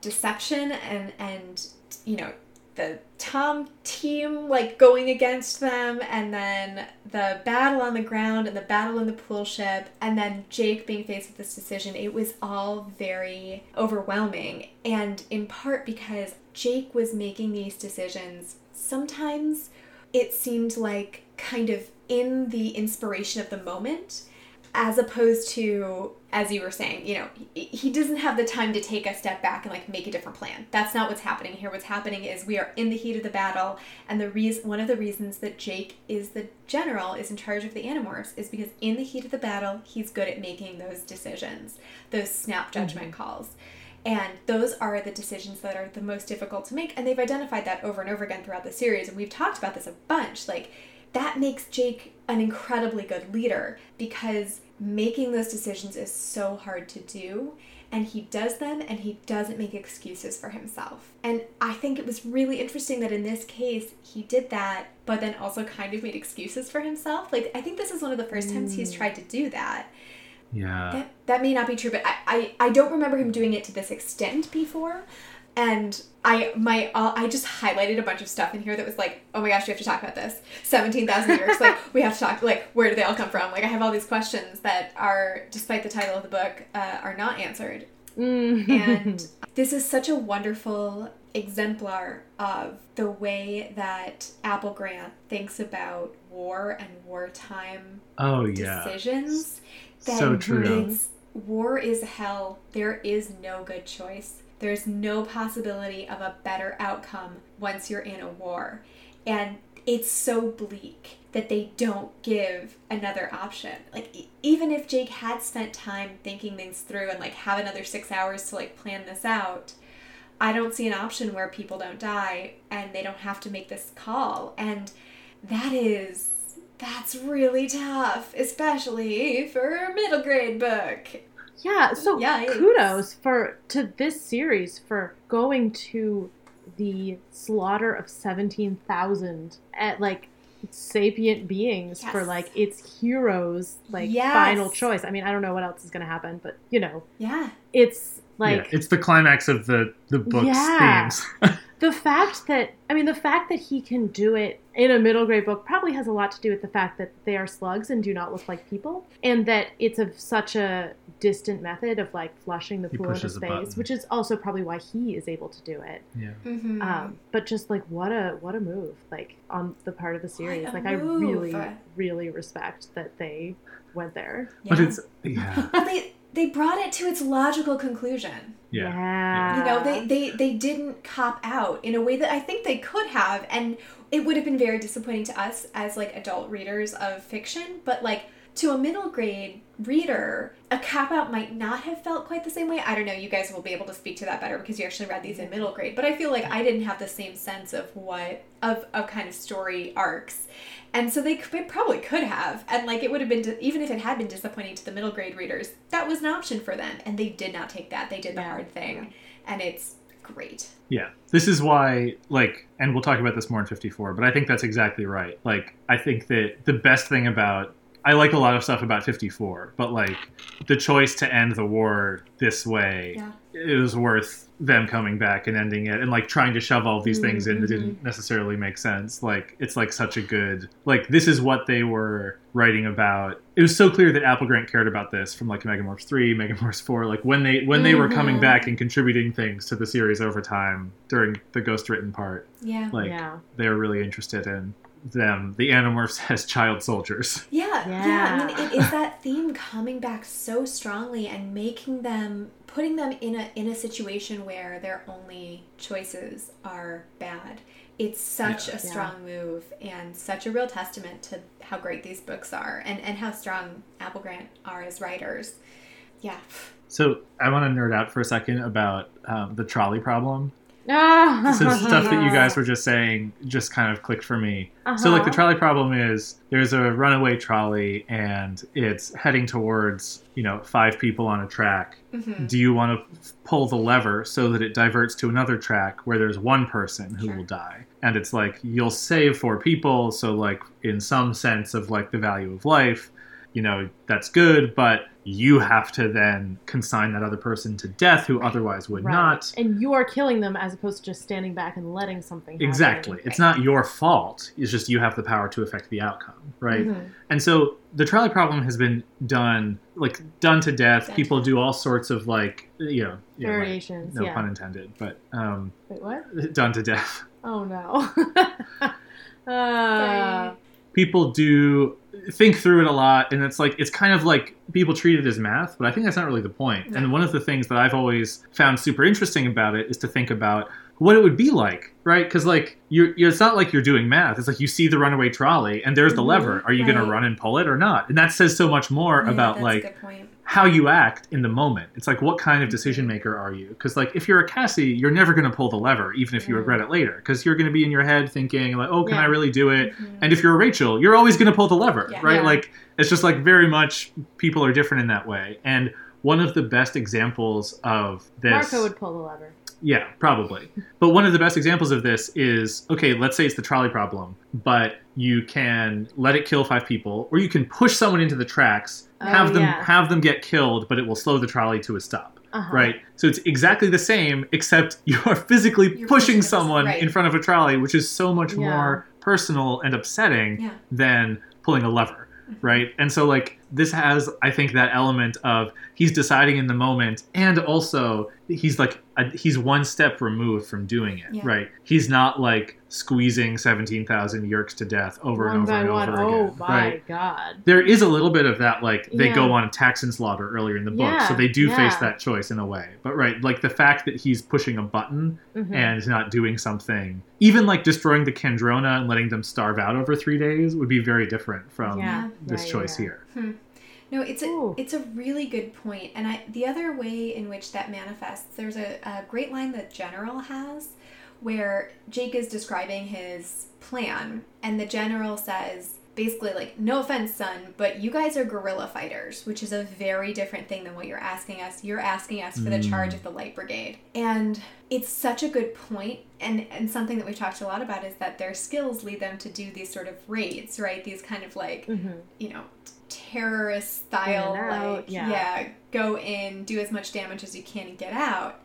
Speaker 5: deception and and you know the Tom team like going against them, and then the battle on the ground and the battle in the pool ship, and then Jake being faced with this decision. It was all very overwhelming, and in part because Jake was making these decisions. Sometimes it seemed like kind of in the inspiration of the moment as opposed to as you were saying you know he, doesn't have the time to take a step back and like make a different plan. That's not what's happening here. What's happening is we are in the heat of the battle and the reason one of the reasons that jake is the general is in charge of the animorphs is because in the heat of the battle he's good at making those decisions those snap mm-hmm. judgment calls. And those are the decisions that are the most difficult to make and they've identified that over and over again throughout the series and we've talked about this a bunch. Like that makes Jake an incredibly good leader because making those decisions is so hard to do and he does them and he doesn't make excuses for himself. And I think it was really interesting that in this case he did that but then also kind of made excuses for himself. Like I think this is one of the first times he's mm. tried to do that.
Speaker 2: yeah
Speaker 5: That that may not be true, but I, I, I don't remember him doing it to this extent before. And I my uh, I just highlighted a bunch of stuff in here that was like, oh my gosh, we have to talk about this. Seventeen thousand Yeerks, like we have to talk. Like where do they all come from? Like I have all these questions that are, despite the title of the book, uh, are not answered.
Speaker 1: Mm.
Speaker 5: And this is such a wonderful exemplar of the way that Applegate thinks about war and wartime
Speaker 2: oh yeah
Speaker 5: decisions.
Speaker 2: So true.
Speaker 5: War is hell. There is no good choice. There's no possibility of a better outcome once you're in a war. And it's so bleak that they don't give another option. Like even if Jake had spent time thinking things through and like have another 6 hours to like plan this out, I don't see an option where people don't die and they don't have to make this call. And that is that's really tough, especially for a middle grade book.
Speaker 1: Yeah, so
Speaker 5: Yikes.
Speaker 1: kudos for to this series for going to the slaughter of 17,000 at eh, like sapient beings for like its heroes like
Speaker 5: Yes.
Speaker 1: final choice. I mean, I don't know what else is going to happen, but you know,
Speaker 5: Yeah.
Speaker 1: it's like
Speaker 2: yeah, it's the climax of the the book's
Speaker 1: Yeah.
Speaker 2: themes
Speaker 1: the fact that I mean the fact that he can do it in a middle grade book probably has a lot to do with the fact that they are slugs and do not look like people, and that it's of such a distant method of like flushing the
Speaker 2: He
Speaker 1: pool into space, which is also probably why he is able to do it.
Speaker 2: yeah
Speaker 5: Mm-hmm.
Speaker 1: Um, but just like what a what a move like on the part of the series.
Speaker 5: a
Speaker 1: Like I really really respect that they went there.
Speaker 2: but it's yeah
Speaker 5: But they they brought it to its logical conclusion.
Speaker 2: yeah
Speaker 1: Yeah.
Speaker 5: You know, they, they they didn't cop out in a way that I think they could have, and it would have been very disappointing to us as like adult readers of fiction. But like to a middle grade reader, a cop out might not have felt quite the same way. I don't know. You guys will be able to speak to that better because you actually read these in mm-hmm. middle grade. But I feel like I didn't have the same sense of what of of kind of story arcs, and so they, they probably could have. And like it would have been even if it had been disappointing to the middle grade readers, that was an option for them, and they did not take that. They did the
Speaker 1: Yeah.
Speaker 5: hard thing, and it's great.
Speaker 2: Yeah. This is why, like, and we'll talk about this more in 54, but I think that's exactly right. Like, I think that the best thing about, I like a lot of stuff about 54, but, like, the choice to end the war this way,
Speaker 5: Yeah.
Speaker 2: it was worth them coming back and ending it and, like, trying to shove all these things in that didn't mm-hmm. necessarily make sense. Like, it's, like, such a good, like, this is what they were writing about. It was so clear that Applegrant cared about this from, like, Megamorphs 3, Megamorphs 4, like, when they, when they were mm-hmm.
Speaker 1: coming
Speaker 2: back and contributing things to the series over time during the ghost written part.
Speaker 5: Yeah.
Speaker 2: Like
Speaker 1: yeah.
Speaker 2: they were really interested in them, the Animorphs as child soldiers.
Speaker 5: Yeah, yeah. I mean,
Speaker 1: Yeah.
Speaker 5: it is that theme coming back so strongly and making them, putting them in a in a situation where their only choices are bad. It's such a
Speaker 1: Yeah.
Speaker 5: strong move and such a real testament to how great these books are and and how strong Applegrant are as writers. Yeah.
Speaker 2: So I want to nerd out for a second about um, the trolley problem. Some stuff that you guys were just saying just kind of clicked for me. So like the
Speaker 1: Uh-huh.
Speaker 2: trolley problem is there's a runaway trolley and it's heading towards you know five people on a track.
Speaker 5: Mhm.
Speaker 2: Do you want to pull the lever so that it diverts to another track where there's one person who
Speaker 5: Sure.
Speaker 2: will die? And it's like you'll save four people, so like in some sense of like the value of life, you know that's good, but you have to then consign that other person to death who otherwise would
Speaker 1: Right.
Speaker 2: not.
Speaker 1: And you are killing them as opposed to just standing back and letting something happen.
Speaker 2: Exactly. It's not your fault. It's just you have the power to affect the outcome, right?
Speaker 1: Mhm.
Speaker 2: And so the trolley problem has been done like done to death.
Speaker 5: Done
Speaker 2: People do all sorts of like you know, you know, like,
Speaker 1: Variations.
Speaker 2: no
Speaker 1: yeah.
Speaker 2: pun intended, but um,
Speaker 1: Wait, what?
Speaker 2: done to death.
Speaker 1: Oh no. uh,
Speaker 2: People do think through it a lot, and it's like it's kind of like people treat it as math, but I think that's not really the point. And one of the things that I've always found super interesting about it is to think about what it would be like, right? Because like you're, you're, it's not like you're doing math. It's like you see the runaway trolley, and there's the
Speaker 1: Mhm,
Speaker 2: lever. Are you going to run and pull it or not? And that says so much more
Speaker 5: Yeah,
Speaker 2: about like
Speaker 5: a good point.
Speaker 2: How you act in the moment. It's like what kind of decision maker are you? Because like if you're a Cassie, you're never going to pull the lever, even if you regret it later, because you're going to be in your head thinking like, oh, can
Speaker 1: Yeah.
Speaker 2: I really do it?
Speaker 5: Mhm.
Speaker 2: And if you're a Rachel, you're always going to pull the lever,
Speaker 5: Yeah.
Speaker 2: right?
Speaker 1: Yeah.
Speaker 2: Like it's just like very much people are different in that way. And one of the best examples of this,
Speaker 1: Marco would pull the lever.
Speaker 2: yeah, probably. But one of the best examples of this is okay, let's say it's the trolley problem, but you can let it kill five people, or you can push someone into the tracks,
Speaker 1: Oh,
Speaker 2: have them
Speaker 1: yeah.
Speaker 2: have them get killed, but it will slow the trolley to a stop.
Speaker 1: Uh-huh.
Speaker 2: Right? So it's exactly the same, except you are physically
Speaker 5: You're
Speaker 2: pushing
Speaker 5: pushing
Speaker 2: someone
Speaker 5: right.
Speaker 2: in front of a trolley, which is so much
Speaker 1: Yeah.
Speaker 2: more personal and upsetting
Speaker 5: Yeah.
Speaker 2: than pulling a lever. Right? And so like this has I think that element of he's deciding in the moment and also he's like a, he's one step removed from doing it.
Speaker 5: Yeah.
Speaker 2: Right? He's not like squeezing 17,000 Yeerks to death over
Speaker 1: one
Speaker 2: and over
Speaker 1: by
Speaker 2: and
Speaker 1: one.
Speaker 2: over
Speaker 1: Oh
Speaker 2: again.
Speaker 1: my
Speaker 2: Right?
Speaker 1: god.
Speaker 2: there is a little bit of that like they
Speaker 1: Yeah.
Speaker 2: go on a Taxxon slaughter earlier in the book
Speaker 1: Yeah,
Speaker 2: so they do face that choice in a way but right like the fact that he's pushing a button
Speaker 1: Mhm.
Speaker 2: and not doing something even like destroying the Kandrona and letting them starve out over three days would be very different from
Speaker 1: Yeah.
Speaker 2: this
Speaker 1: Yeah,
Speaker 2: choice
Speaker 1: yeah.
Speaker 2: Here
Speaker 5: No, it's a
Speaker 1: Ooh.
Speaker 5: it's a really good point, and I the other way in which that manifests, there's a, a great line that General has, where Jake is describing his plan, and the General says basically like, "No offense, son, but you guys are guerrilla fighters, which is a very different thing than what you're asking us. You're asking us for the charge of the Light Brigade, and it's such a good point, and and something that we've talked a lot about is that their skills lead them to do these sort of raids, right? These kind of like
Speaker 1: Mhm.
Speaker 5: you know, terrorist style,
Speaker 1: In and out,
Speaker 5: like,
Speaker 1: yeah.
Speaker 5: yeah. go in, do as much damage as you can, and get out.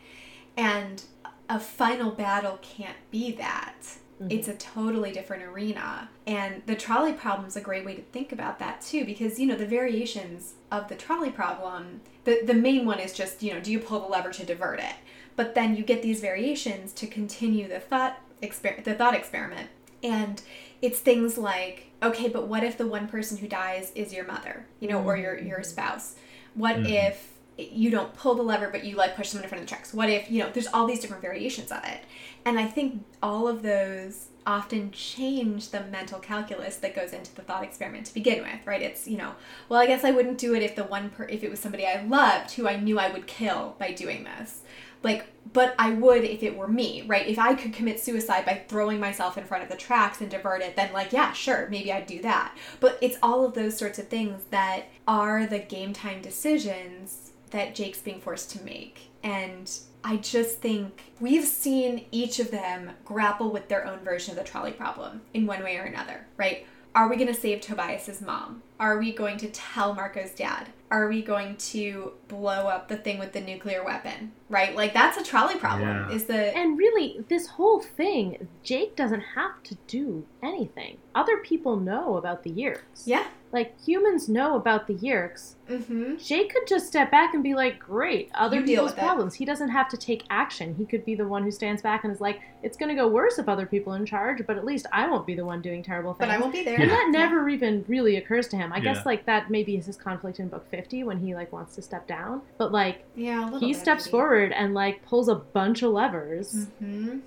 Speaker 5: And a final battle can't be that.
Speaker 1: Mm-hmm.
Speaker 5: It's a totally different arena. And the trolley problem is a great way to think about that too, because, you know, the variations of the trolley problem, the, the main one is just, you know, do you pull the lever to divert it? But then you get these variations to continue the thought exper- the thought experiment. And it's things like, okay, but what if the one person who dies is your mother, you know, or your mm-hmm. your spouse? What mm-hmm. if you don't pull the lever, but you like push someone in front of the tracks? What if, you know, there's all these different variations of it. And I think all of those often change the mental calculus that goes into the thought experiment to begin with, right? It's, you know, well, I guess I wouldn't do it if the one per if it was somebody I loved who I knew I would kill by doing this. Like, but I would if it were me, right? If I could commit suicide by throwing myself in front of the tracks and divert it, then like, yeah, sure, maybe I'd do that. But it's all of those sorts of things that are the game time decisions that Jake's being forced to make. And I just think we've seen each of them grapple with their own version of the trolley problem in one way or another, right? Are we going to save Tobias's mom? Are we going to tell Marco's dad? Are we going to blow up the thing with the nuclear weapon? Right? Like that's a trolley problem.
Speaker 2: Yeah.
Speaker 5: Is the
Speaker 1: And really, this whole thing, Jake doesn't have to do anything. Other people know about the Yeerks.
Speaker 5: yeah.
Speaker 1: Like, humans know about the Yeerks.
Speaker 5: Mm-hmm.
Speaker 1: Jake could just step back and be like, great, other
Speaker 5: You
Speaker 1: people's
Speaker 5: with it.
Speaker 1: problems. He doesn't have to take action. He could be the one who stands back and is like, it's going to go worse if other people are in charge, but at least I won't be the one doing terrible things.
Speaker 5: But I won't be there.
Speaker 1: And that never even really occurs to him. I
Speaker 2: Yeah.
Speaker 1: guess like that maybe is his conflict in book 50 when he like wants to step down. But like
Speaker 5: Yeah,
Speaker 1: he
Speaker 5: bit,
Speaker 1: steps
Speaker 5: maybe.
Speaker 1: forward and like pulls a bunch of levers.
Speaker 5: hmm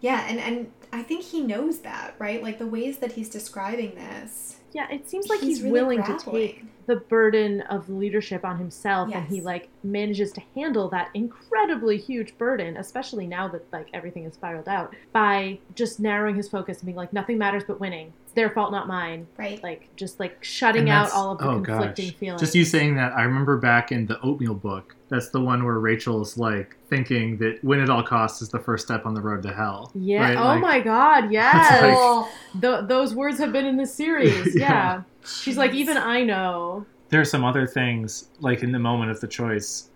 Speaker 5: Yeah, and and I think he knows that, right? Like the ways that he's describing this.
Speaker 1: Yeah, it seems like
Speaker 5: He's
Speaker 1: he's,
Speaker 5: really
Speaker 1: willing to
Speaker 5: grappling.
Speaker 1: take the burden of leadership on himself and he like manages to handle that incredibly huge burden, especially now that like everything is spiraled out, by just narrowing his focus and being like nothing matters but winning. It's their fault, not mine.
Speaker 5: Right.
Speaker 1: Like just like shutting out all of the
Speaker 2: oh,
Speaker 1: conflicting
Speaker 2: gosh.
Speaker 1: feelings.
Speaker 2: Just you saying that, I remember back in the oatmeal book. That's the one where Rachel's like thinking that win at all costs is the first step on the road to hell.
Speaker 1: Yeah.
Speaker 2: right?
Speaker 1: Oh
Speaker 2: Like,
Speaker 1: my God.
Speaker 2: It's
Speaker 1: Yes.
Speaker 2: like-
Speaker 1: Th- those words have been in the series.
Speaker 2: Yeah.
Speaker 1: yeah. She's like, even I know.
Speaker 2: There are some other things like in the moment of the choice.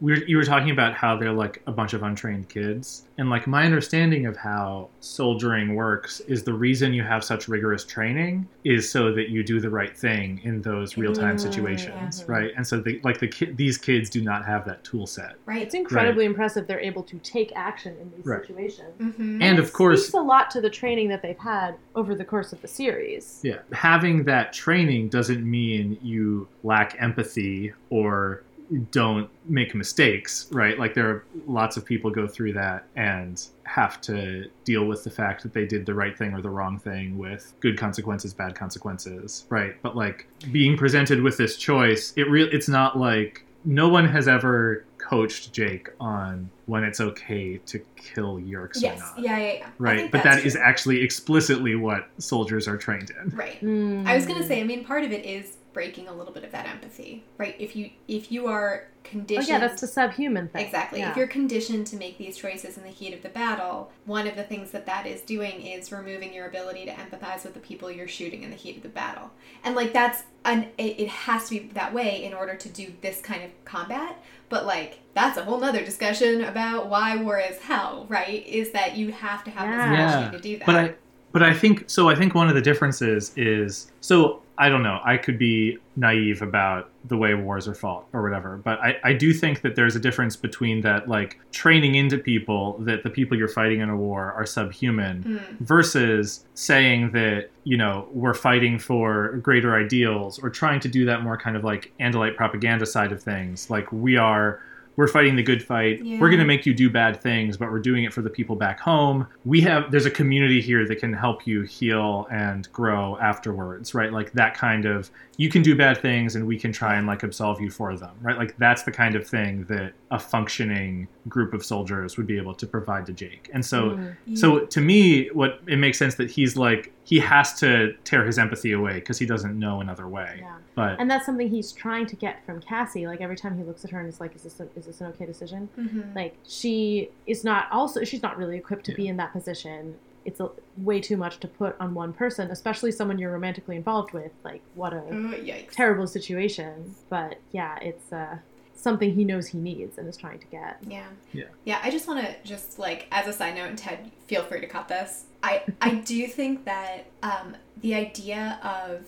Speaker 2: We were, you were talking about how they're like a bunch of untrained kids, and like my understanding of how soldiering works is the reason you have such rigorous training is so that you do the right thing in those real time
Speaker 1: Mm,
Speaker 2: situations,
Speaker 1: yeah.
Speaker 2: right? And so the, like the ki- these kids do not have that tool set.
Speaker 5: right.
Speaker 1: It's incredibly impressive they're able to take action in these
Speaker 2: Right.
Speaker 1: situations.
Speaker 5: hmm
Speaker 2: And
Speaker 1: It
Speaker 2: of course,
Speaker 1: speaks a lot to the training that they've had over the course of the series.
Speaker 2: Yeah, having that training doesn't mean you lack empathy or don't make mistakes, right? Like there are lots of people go through that and have to deal with the fact that they did the right thing or the wrong thing with good consequences, bad consequences, right? But like being presented with this choice, it real it's not like no one has ever coached Jake on when it's okay to kill Yeerks
Speaker 5: Yes.
Speaker 2: or not.
Speaker 5: Yeah, yeah, yeah.
Speaker 2: Right, but
Speaker 5: that's
Speaker 2: that is
Speaker 5: true.
Speaker 2: actually explicitly what soldiers are trained in.
Speaker 5: right.
Speaker 1: Mm.
Speaker 5: I was gonna say, I mean, part of it is breaking a little bit of that empathy, right? If you if you are
Speaker 1: Oh
Speaker 5: conditioned,
Speaker 1: yeah, that's the subhuman thing.
Speaker 5: Exactly.
Speaker 1: Yeah.
Speaker 5: If you're conditioned to make these choices in the heat of the battle, one of the things that that is doing is removing your ability to empathize with the people you're shooting in the heat of the battle. And like that's an it, it has to be that way in order to do this kind of combat. But like that's a whole nother discussion about why war is hell, right? Is that you have to have
Speaker 1: Yeah.
Speaker 5: this
Speaker 2: Yeah,
Speaker 5: to do that.
Speaker 2: But I, but I think so. I think one of the differences is so. I don't know. I could be naive about the way wars are fought or whatever, but I, I do think that there's a difference between that, like training into people that the people you're fighting in a war are subhuman,
Speaker 5: Mm.
Speaker 2: versus saying that you know we're fighting for greater ideals or trying to do that more kind of like Andalite propaganda side of things. Like we are we're fighting the good fight.
Speaker 5: Yeah.
Speaker 2: We're going to make you do bad things, but we're doing it for the people back home. We have there's a community here that can help you heal and grow afterwards, right? Like that kind of you can do bad things and we can try and like absolve you for them, right? Like that's the kind of thing that a functioning group of soldiers would be able to provide to Jake. And so
Speaker 1: Mm.
Speaker 2: so to me, what it makes sense that he's like he has to tear his empathy away because he doesn't know another way.
Speaker 1: Yeah.
Speaker 2: But
Speaker 1: And that's something he's trying to get from Cassie. Like every time he looks at her and is like, "Is this a, is this an okay decision?"
Speaker 5: Mhm.
Speaker 1: Like she is not also she's not really equipped to be in that position. It's a, way too much to put on one person, especially someone you're romantically involved with. Like what a
Speaker 5: Oh,
Speaker 1: terrible situation. But yeah, it's uh, something he knows he needs and is trying to get.
Speaker 5: Yeah.
Speaker 2: Yeah.
Speaker 5: Yeah, I just want to just like as a side note, and Ted, feel free to cut this. I I do think that um, the idea of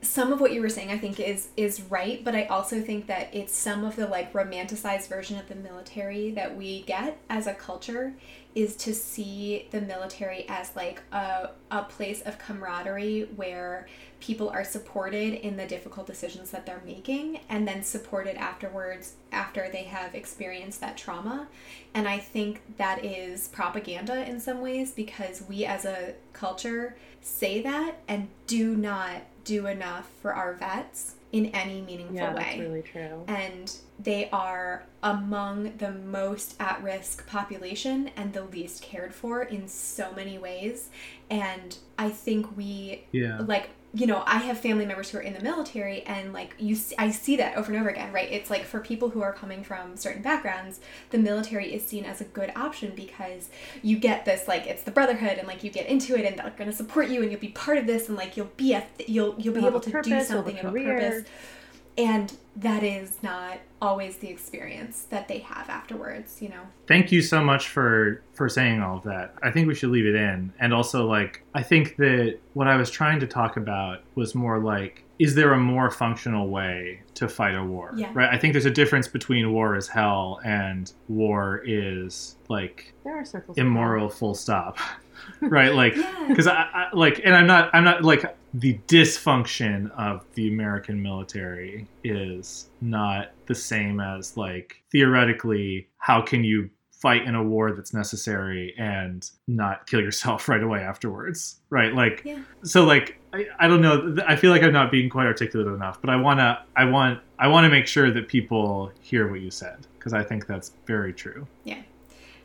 Speaker 5: some of what you were saying I think is is right, but I also think that it's some of the like romanticized version of the military that we get as a culture is to see the military as like a, a place of camaraderie where people are supported in the difficult decisions that they're making and then supported afterwards after they have experienced that trauma. And I think that is propaganda in some ways because we as a culture say that and do not do enough for our vets in any meaningful
Speaker 1: Yeah,
Speaker 5: way
Speaker 1: that's really true.
Speaker 5: and they are among the most at risk population and the least cared for in so many ways. And I think we,
Speaker 2: Yeah.
Speaker 5: like, you know, I have family members who are in the military, and like you, I see that over and over again, right? It's like for people who are coming from certain backgrounds, the military is seen as a good option because you get this, like, it's the brotherhood, and like you get into it, and they're going to support you, and you'll be part of this, and like you'll be a, th- you'll you'll be
Speaker 1: You'll
Speaker 5: able to do
Speaker 1: purpose, a
Speaker 5: something of a purpose. And that is not always the experience that they have afterwards, you know?
Speaker 2: Thank you so much for for saying all of that. I think we should leave it in. And also like I think that what I was trying to talk about was more like is there a more functional way to fight a war?
Speaker 5: Yeah.
Speaker 2: Right? I think there's a difference between war is hell and war is like
Speaker 1: There are circles.
Speaker 2: immoral full stop. right? Like
Speaker 5: Yeah.
Speaker 2: because I, I like and i'm not i'm not like the dysfunction of the american military is not the same as like theoretically how can you fight in a war that's necessary and not kill yourself right away afterwards right like
Speaker 5: Yeah.
Speaker 2: so like I, I don't know i feel like i'm not being quite articulate enough but i want to i want i want to make sure that people hear what you said because i think that's very true yeah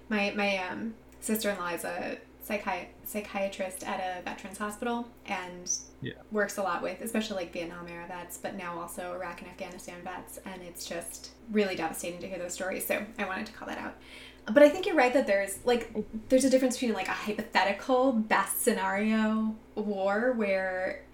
Speaker 5: My my um, sister in law is a psychi- psychiatrist at a veterans hospital and
Speaker 2: Yeah.
Speaker 5: works a lot with, especially like Vietnam era vets, but now also Iraq and Afghanistan vets. And it's just really devastating to hear those stories. So I wanted to call that out. But I think you're right that there's like there's a difference between like a hypothetical best scenario war where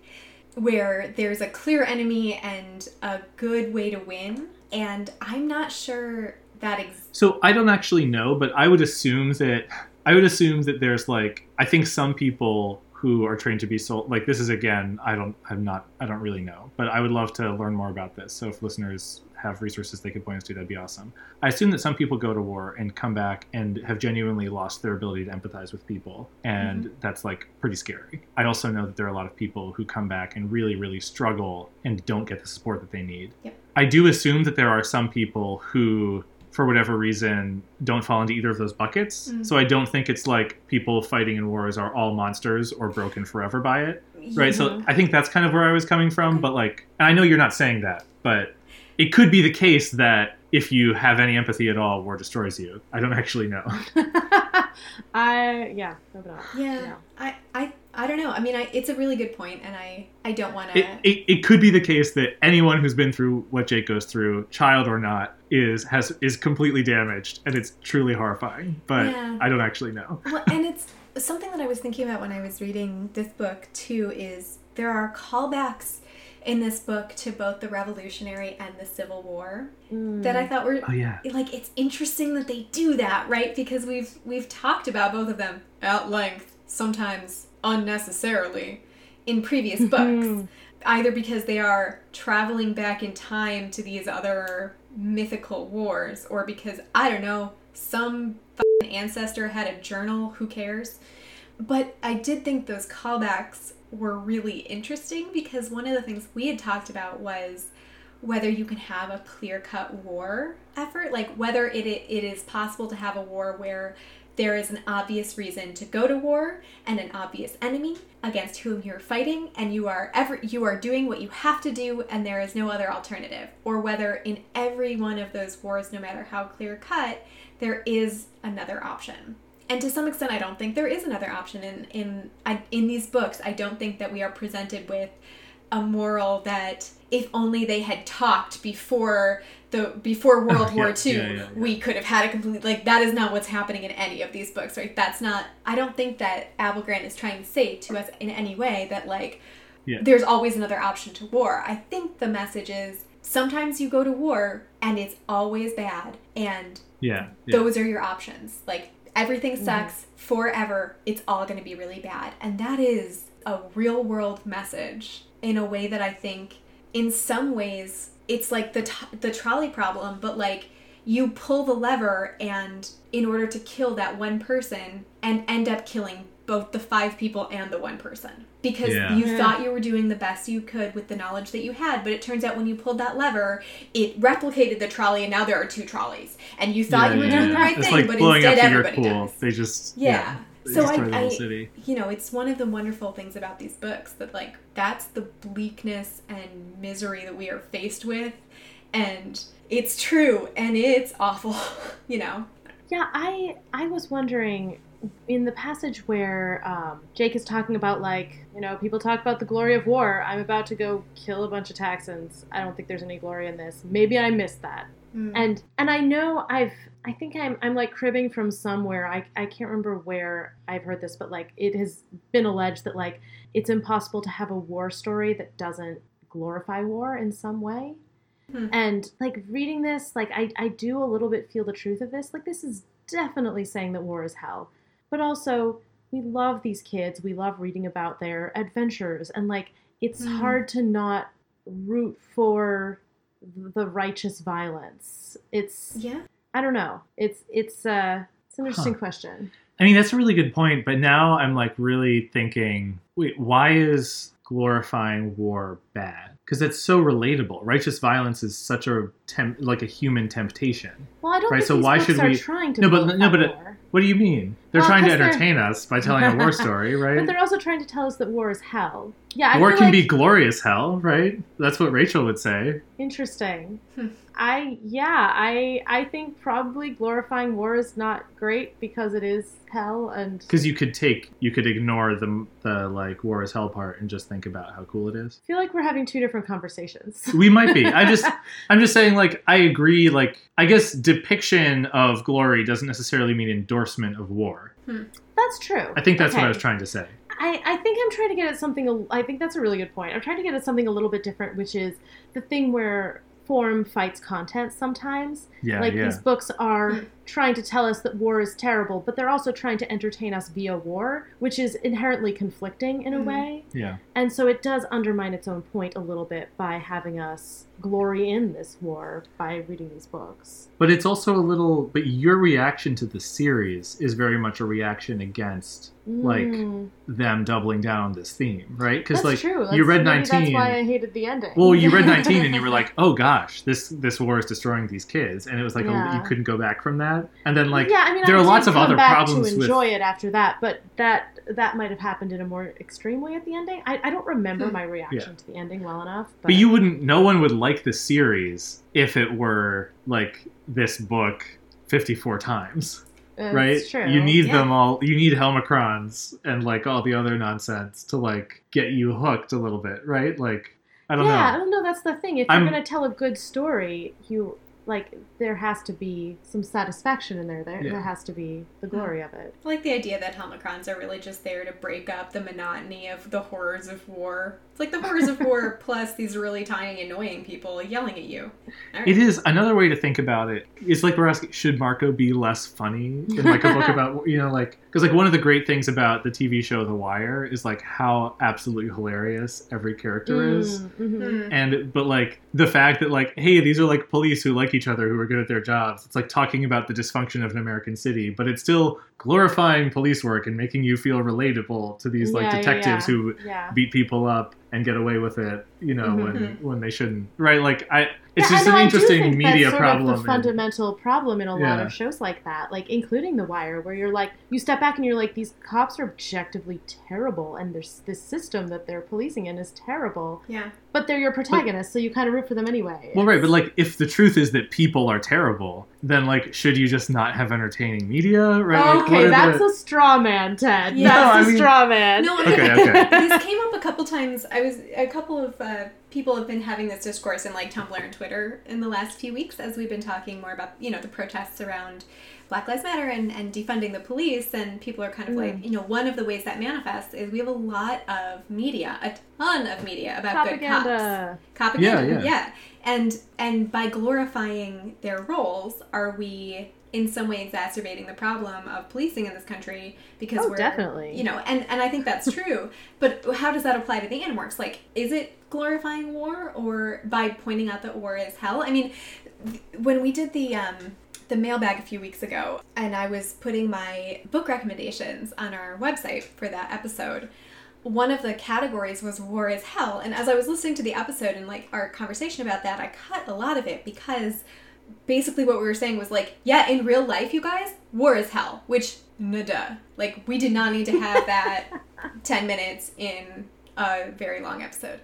Speaker 5: where there's a clear enemy and a good way to win. And I'm not sure that ex-
Speaker 2: So I don't actually know, but I would assume that I would assume that there's like I think some people who are trained to be sold like this is again I don't I'm not I don't really know, but I would love to learn more about this. So if listeners have resources they could point us to, that'd be awesome. I assume that some people go to war and come back and have genuinely lost their ability to empathize with people, and mm-hmm. that's like pretty scary. I also know that there are a lot of people who come back and really really struggle and don't get the support that they need.
Speaker 5: Yep.
Speaker 2: I do assume that there are some people who for whatever reason don't fall into either of those buckets.
Speaker 5: Mm.
Speaker 2: So I don't think it's like people fighting in wars are all monsters or broken forever by it. Right. So I think that's kind of where I was coming from. But like, and I know you're not saying that, but it could be the case that if you have any empathy at all, war destroys you. I don't actually know.
Speaker 1: I yeah, no, but not.
Speaker 5: Yeah,
Speaker 1: No.
Speaker 5: I, I, I don't know. I mean, I, it's a really good point, and I, I don't want to.
Speaker 2: It, it, it could be the case that anyone who's been through what Jake goes through, child or not, is has is completely damaged, and it's truly horrifying. But
Speaker 5: Yeah.
Speaker 2: I don't actually know.
Speaker 5: well, and it's something that I was thinking about when I was reading this book too. Is there are callbacks in this book to both the Revolutionary and the Civil War mm. that I thought were
Speaker 2: Oh yeah.
Speaker 5: like it's interesting that they do that, right? Because we've we've talked about both of them at length, sometimes unnecessarily, in previous mm-hmm. books. Either because they are traveling back in time to these other mythical wars, or because I don't know, some ancestor had a journal. Who cares? But I did think those callbacks were really interesting because one of the things we had talked about was whether you can have a clear cut war effort, like whether it, it is possible to have a war where there is an obvious reason to go to war and an obvious enemy against whom you're fighting and you are ever you are doing what you have to do and there is no other alternative. Or whether in every one of those wars no matter how clear cut there is another option and to some extent, I don't think there is another option in in I, in these books. I don't think that we are presented with a moral that if only they had talked before the before World War II,
Speaker 2: yeah, yeah, yeah.
Speaker 5: we could have had a complete like that is not what's happening in any of these books, right? That's not. I don't think that Applegrant is trying to say to us in any way that like there's always another option to war. I think the message is sometimes you go to war and it's always bad and
Speaker 2: yeah.
Speaker 5: those are your options. Like everything mm-hmm. sucks forever. It's all going to be really bad. And that is a real world message in a way that I think, in some ways, it's like the t- the trolley problem, but like you pull the lever and in order to kill that one person and end up killing both the five people and the one person because
Speaker 2: Yeah.
Speaker 5: you
Speaker 1: Yeah.
Speaker 5: thought you were doing the best you could with the knowledge that you had but it turns out when you pulled that lever it replicated the trolley and now there are two trolleys and you thought
Speaker 2: Yeah,
Speaker 5: you were
Speaker 2: yeah,
Speaker 5: doing the right
Speaker 2: it's
Speaker 5: thing
Speaker 2: like
Speaker 5: but
Speaker 2: blowing
Speaker 5: instead
Speaker 2: up the Yeerk
Speaker 5: everybody
Speaker 2: pool.
Speaker 5: does
Speaker 2: They just
Speaker 5: Yeah.
Speaker 2: they
Speaker 5: So
Speaker 2: destroy
Speaker 5: I-
Speaker 2: the whole
Speaker 5: I-
Speaker 2: city.
Speaker 5: you know, it's one of the wonderful things about these books that like that's the bleakness and misery that we are faced with and it's true and it's awful, you know.
Speaker 1: Yeah, I I was wondering in the passage where um, Jake is talking about like you know people talk about the glory of war. I'm about to go kill a bunch of Taxxons. I don't think there's any glory in this. Maybe I missed that. And and I know I've I think I'm I'm like cribbing from somewhere. I I can't remember where I've heard this, but like it has been alleged that like it's impossible to have a war story that doesn't glorify war in some way.
Speaker 5: Hmm.
Speaker 1: And like reading this, like I I do a little bit feel the truth of this. Like this is definitely saying that war is hell. But also we love these kids. We love reading about their adventures and like it's
Speaker 5: Hmm.
Speaker 1: hard to not root for the righteous violence. It's
Speaker 5: yeah.
Speaker 1: I don't know. It's it's uh it's an interesting
Speaker 2: Huh.
Speaker 1: question.
Speaker 2: I mean, that's a really good point. But now I'm like really thinking, wait, why is glorifying war bad? Because it's so relatable. Righteous violence is such a temp, like a human temptation.
Speaker 1: Well, I don't
Speaker 2: Right,
Speaker 1: think
Speaker 2: so
Speaker 1: these
Speaker 2: why
Speaker 1: books
Speaker 2: should
Speaker 1: are
Speaker 2: we-
Speaker 1: trying to
Speaker 2: No, but- no, but it-
Speaker 1: war.
Speaker 2: What do you mean? They're
Speaker 1: Well,
Speaker 2: trying to entertain us by telling a war story, right?
Speaker 1: But they're also trying to tell us that war is hell. Yeah, I
Speaker 2: war
Speaker 1: feel
Speaker 2: can
Speaker 1: like,
Speaker 2: be glorious hell, right? That's what Rachel would say.
Speaker 1: interesting.
Speaker 5: Hmm.
Speaker 1: I yeah, I I think probably glorifying war is not great because it is hell and
Speaker 2: Because you could take, you could ignore the the like war is hell part and just think about how cool it is.
Speaker 1: I feel like we're having two different conversations.
Speaker 2: We might be. I just, I'm just saying. Like, I agree. Like, I guess depiction of glory doesn't necessarily mean endorsement of war.
Speaker 1: That's true.
Speaker 2: I think that's what I was trying to say.
Speaker 1: I, I think I'm trying to get at something. I think that's a really good point. I'm trying to get at something a little bit different, which is the thing where form fights content sometimes.
Speaker 2: Yeah,
Speaker 1: like
Speaker 2: yeah.
Speaker 1: these books are
Speaker 5: Hmm.
Speaker 1: Trying to tell us that war is terrible, but they're also trying to entertain us via war, which is inherently conflicting in a
Speaker 5: Hmm.
Speaker 1: way.
Speaker 2: Yeah.
Speaker 1: And so it does undermine its own point a little bit by having us glory in this war by reading these books.
Speaker 2: But it's also a little. But your reaction to the series is very much a reaction against like
Speaker 1: Mm,
Speaker 2: them doubling down on this theme, right? Because like
Speaker 1: true.
Speaker 2: you read 19.
Speaker 1: That's why I hated the ending.
Speaker 2: Well, you read 19 and you were like, "Oh gosh, this this war is destroying these kids," and it was like a, you couldn't go back from that. And then like
Speaker 1: yeah, I mean,
Speaker 2: there
Speaker 1: I
Speaker 2: are lots of other
Speaker 1: back
Speaker 2: problems
Speaker 1: to
Speaker 2: with
Speaker 1: enjoy it after that, but that that might have happened in a more extreme way at the ending. I, I don't remember
Speaker 5: Hmm.
Speaker 1: my reaction
Speaker 2: Yeah.
Speaker 1: to the ending well enough. But,
Speaker 2: But you wouldn't. No one would like the series if it were like this book fifty-four times,
Speaker 1: It's
Speaker 2: right?
Speaker 1: True.
Speaker 2: You need
Speaker 5: Yeah.
Speaker 2: them all. You need Helmacrons and like all the other nonsense to like get you hooked a little bit, right? Like I don't know.
Speaker 1: yeah, I don't know. That's the thing. If
Speaker 2: I'm-
Speaker 1: you're going to tell a good story, you like there has to be some satisfaction in there. There,
Speaker 2: Yeah.
Speaker 1: there has to be the glory of it.
Speaker 5: I like the idea that Helmacrons are really just there to break up the monotony of the horrors of war. It's like the horrors of war plus these really tiny, annoying people yelling at you. All right.
Speaker 2: It is another way to think about it. It's like we're asking, should Marco be less funny in like a book about you know like because like one of the great things about the TV show The Wire is like how absolutely hilarious every character is.
Speaker 1: Mm, mhm.
Speaker 5: Hmm.
Speaker 2: and but like the fact that like hey these are like police who like each other who are good at their jobs it's like talking about the dysfunction of an american city but it's still glorifying police work and making you feel relatable to these like
Speaker 1: Yeah, yeah,
Speaker 2: detectives
Speaker 1: yeah.
Speaker 2: who
Speaker 1: Yeah.
Speaker 2: beat people up and get away with it you know when
Speaker 5: Mhm.
Speaker 2: when they shouldn't right like i it's
Speaker 1: Yeah,
Speaker 2: just an
Speaker 1: I do
Speaker 2: interesting
Speaker 1: think
Speaker 2: media
Speaker 1: that's sort
Speaker 2: problem
Speaker 1: Of
Speaker 2: and-
Speaker 1: the fundamental problem in a lot of shows like that, like including The Wire, where you're like, you step back and you're like, these cops are objectively terrible, and there's this system that they're policing in is terrible,
Speaker 5: Yeah.
Speaker 1: but they're your protagonists, so you kind of root for them anyway.
Speaker 2: well right but like if the truth is that people are terrible then like should you just not have entertaining media right
Speaker 1: okay,
Speaker 2: are
Speaker 1: that's
Speaker 2: the-
Speaker 1: a straw man, Ted.
Speaker 5: Yeah.
Speaker 1: that's
Speaker 2: No,
Speaker 1: a
Speaker 2: I mean-
Speaker 1: straw man.
Speaker 5: No,
Speaker 2: Okay, okay.
Speaker 5: this came up a couple times. I was a couple of uh, people have been having this discourse in like Tumblr and Twitter in the last few weeks as we've been talking more about you know the protests around Black Lives Matter and, and defunding the police and people are kind of like mm. you know one of the ways that manifests is we have a lot of media, a ton of media about good cops.
Speaker 1: Propaganda.
Speaker 5: Propaganda,
Speaker 2: Yeah, yeah.
Speaker 5: And and by glorifying their roles, are we in some way exacerbating the problem of policing in this country because
Speaker 1: Oh,
Speaker 5: we're
Speaker 1: definitely.
Speaker 5: you know and and I think that's true but how does that apply to the animorphs like is it glorifying war or by pointing out that war is hell? I mean th- when we did the um the mailbag a few weeks ago and I was putting my book recommendations on our website for that episode one of the categories was war is hell. And as i was listening to the episode and like our conversation about that i cut a lot of it because basically what we were saying was like yeah in real life you guys war is hell which nada like we did not need to have that 10 minutes in a very long episode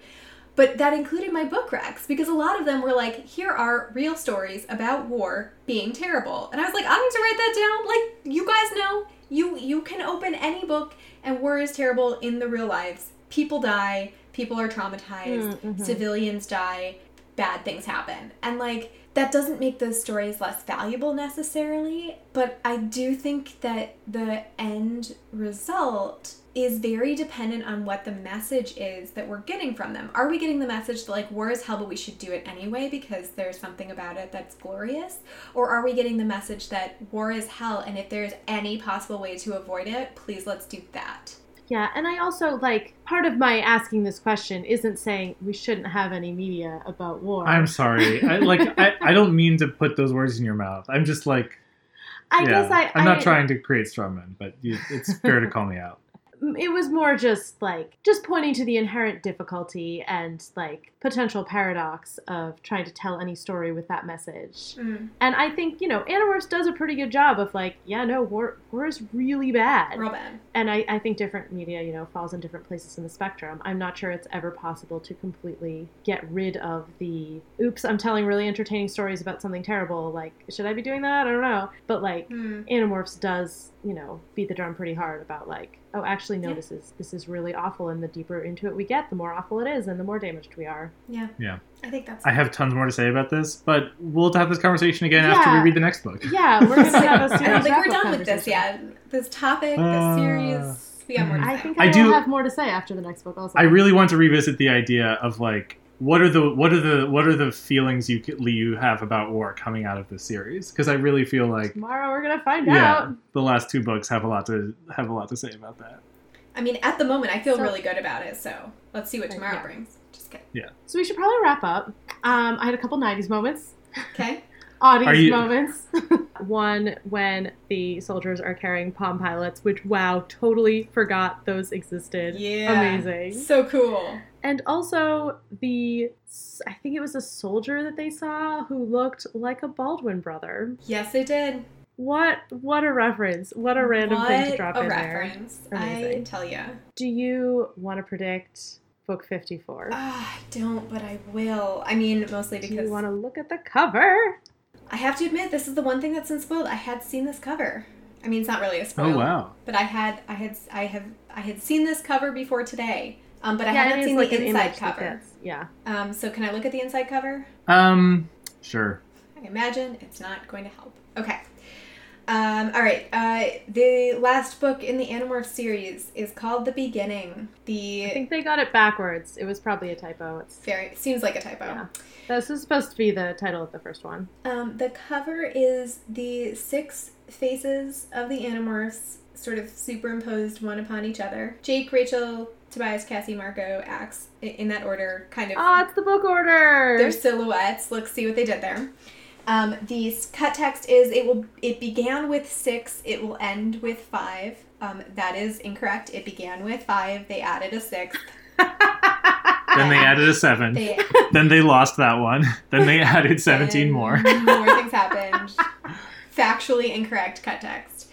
Speaker 5: but that included my book racks because a lot of them were like here are real stories about war being terrible. And i was like i need to write that down. Like you guys know you you can open any book and war is terrible in the real lives. People die people are traumatized mm, mm-hmm. civilians die bad things happen. And like that doesn't make those stories less valuable necessarily but i do think that the end result is very dependent on what the message is that we're getting from them. Are we getting the message that like war is hell but we should do it anyway because there's something about it that's glorious? Or are we getting the message that war is hell and if there's any possible way to avoid it, please let's do that.
Speaker 1: Yeah, and I also like part of my asking this question isn't saying we shouldn't have any media about war.
Speaker 2: I'm sorry. I like I, I don't mean to put those words in your mouth. I'm just like
Speaker 1: I
Speaker 2: yeah,
Speaker 1: guess I
Speaker 2: I'm not
Speaker 1: I-
Speaker 2: trying to create strawmen, but you, it's fair to call me out.
Speaker 1: It was more just like just pointing to the inherent difficulty and like potential paradox of trying to tell any story with that message.
Speaker 5: Mm,
Speaker 1: And I think, you know, Animorphs does a pretty good job of like, yeah, no, war war is really bad.
Speaker 5: real bad.
Speaker 1: And I, I think different media, you know, falls in different places in the spectrum. I'm not sure it's ever possible to completely get rid of the oops, I'm telling really entertaining stories about something terrible. Like, should I be doing that? I don't know. But like
Speaker 5: Mm.
Speaker 1: Animorphs does, you know, beat the drum pretty hard about like, oh, actually, no,
Speaker 5: Yeah.
Speaker 1: this is this is really awful, and the deeper into it we get, the more awful it is, and the more damaged we are.
Speaker 5: Yeah.
Speaker 2: Yeah.
Speaker 5: I think that's
Speaker 2: I have tons more to say about this, but we'll have this conversation again after we read the next book.
Speaker 1: Yeah, we're gonna have a
Speaker 5: I
Speaker 1: serious.
Speaker 5: don't think we're done with this
Speaker 1: conversation.
Speaker 5: yet. This topic,
Speaker 2: Uh,
Speaker 5: this series, we got more to
Speaker 1: I think
Speaker 2: I
Speaker 1: I,
Speaker 2: do-
Speaker 1: have more to say after the next book. Also,
Speaker 2: I really want to revisit the idea of like what are the what are the what are the feelings you you have about war coming out of this series because I really feel like
Speaker 1: tomorrow we're gonna find
Speaker 2: yeah
Speaker 1: out.
Speaker 2: the last two books have a lot to have a lot to say about that.
Speaker 5: I mean, at the moment, I feel
Speaker 1: So-
Speaker 5: really good about it. So let's see what tomorrow
Speaker 1: yeah.
Speaker 5: brings. Just kidding. Yeah.
Speaker 1: So we should probably wrap up. Um, I had a couple '90s moments.
Speaker 5: Okay.
Speaker 1: Audience
Speaker 2: you-
Speaker 1: moments. One when the soldiers are carrying Palm Pilots, which wow, totally forgot those existed.
Speaker 5: Yeah.
Speaker 1: amazing.
Speaker 5: So cool.
Speaker 1: And also the, I think it was a soldier that they saw who looked like a Baldwin brother.
Speaker 5: Yes, they did.
Speaker 1: What what a reference! What a random
Speaker 5: what
Speaker 1: thing to drop
Speaker 5: a
Speaker 1: in there.
Speaker 5: reference. I tell you.
Speaker 1: Do you want to predict book fifty four?
Speaker 5: Ah, I don't, but I will. I mean, mostly
Speaker 1: Do
Speaker 5: because
Speaker 1: you want to look at the cover?
Speaker 5: I have to admit this is the one thing that's been spoiled. I had seen this cover. I mean, it's not really a spoil.
Speaker 2: Oh wow!
Speaker 5: But I had, I had, I have, I had seen this cover before today. Um, but I
Speaker 1: yeah,
Speaker 5: had
Speaker 1: it
Speaker 5: not seen
Speaker 1: like
Speaker 5: the inside cover.
Speaker 1: fits. Yeah.
Speaker 5: Um, so can I look at the inside cover?
Speaker 2: Um, sure.
Speaker 5: I imagine it's not going to help. Okay. Um, all right. Uh, the last book in the Animorph series is called The Beginning. The
Speaker 1: I think they got it backwards. It was probably a typo. It's
Speaker 5: very seems like a typo.
Speaker 1: Yeah. this is supposed to be the title of the first one.
Speaker 5: Um, the cover is the six faces of the Animorphs, sort of superimposed one upon each other. Jake, Rachel, Tobias, Cassie, Marco, Ax, in that order, kind of.
Speaker 1: Oh, it's the book order.
Speaker 5: their silhouettes. Let's see what they did there. Um, the cut text is it will it began with six. It will end with five. Um, that is incorrect. It began with five. They added a sixth.
Speaker 2: Then they added a seven.
Speaker 5: They
Speaker 2: then they lost that one. Then they added seventeen more.
Speaker 5: More things happened. Factually incorrect cut text.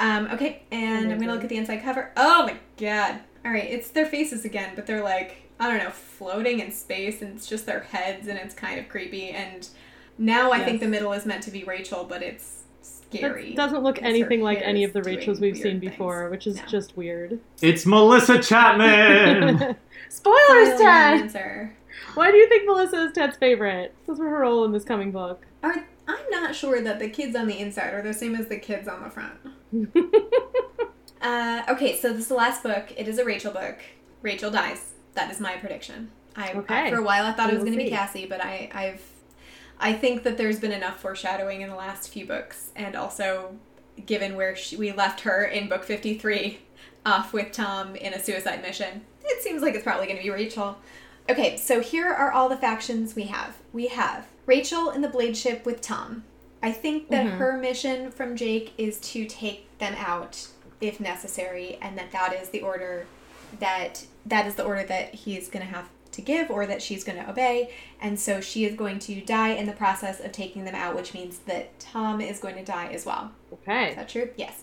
Speaker 5: Um, okay, and I'm gonna look at the inside cover. Oh my god! All right, it's their faces again, but they're like I don't know, floating in space, and it's just their heads, and it's kind of creepy. And now I think the middle is meant to be Rachel, but it's scary.
Speaker 1: It doesn't look anything like any of the Rachels we've
Speaker 5: weird
Speaker 1: seen
Speaker 5: things.
Speaker 1: before, which is
Speaker 5: No.
Speaker 1: just weird.
Speaker 2: It's Melissa Chapman.
Speaker 1: Spoilers,
Speaker 5: Final
Speaker 1: Ted!
Speaker 5: answer.
Speaker 1: Why do you think Melissa is Ted's favorite? This was her role in this coming book.
Speaker 5: Are, I'm not sure that the kids on the inside are the same as the kids on the front. Uh, okay, so this is the last book. It is a Rachel book. Rachel dies. That is my prediction. I,
Speaker 1: Okay.
Speaker 5: for a while I thought
Speaker 1: We
Speaker 5: it was going to be. Cassie, but I, I've I think that there's been enough foreshadowing in the last few books, and also given where she, we left her in book 53 off with Tom in a suicide mission, it seems like it's probably going to be Rachel. Okay, so here are all the factions we have. We have Rachel in the Blade Ship with Tom. I think that mm-hmm. her mission from Jake is to take them out if necessary, and that that is the order that that is the order that he's going to have to give or that she's going to obey. And so she is going to die in the process of taking them out, which means that Tom is going to die as well. Is
Speaker 1: Okay.
Speaker 5: that true? Yes.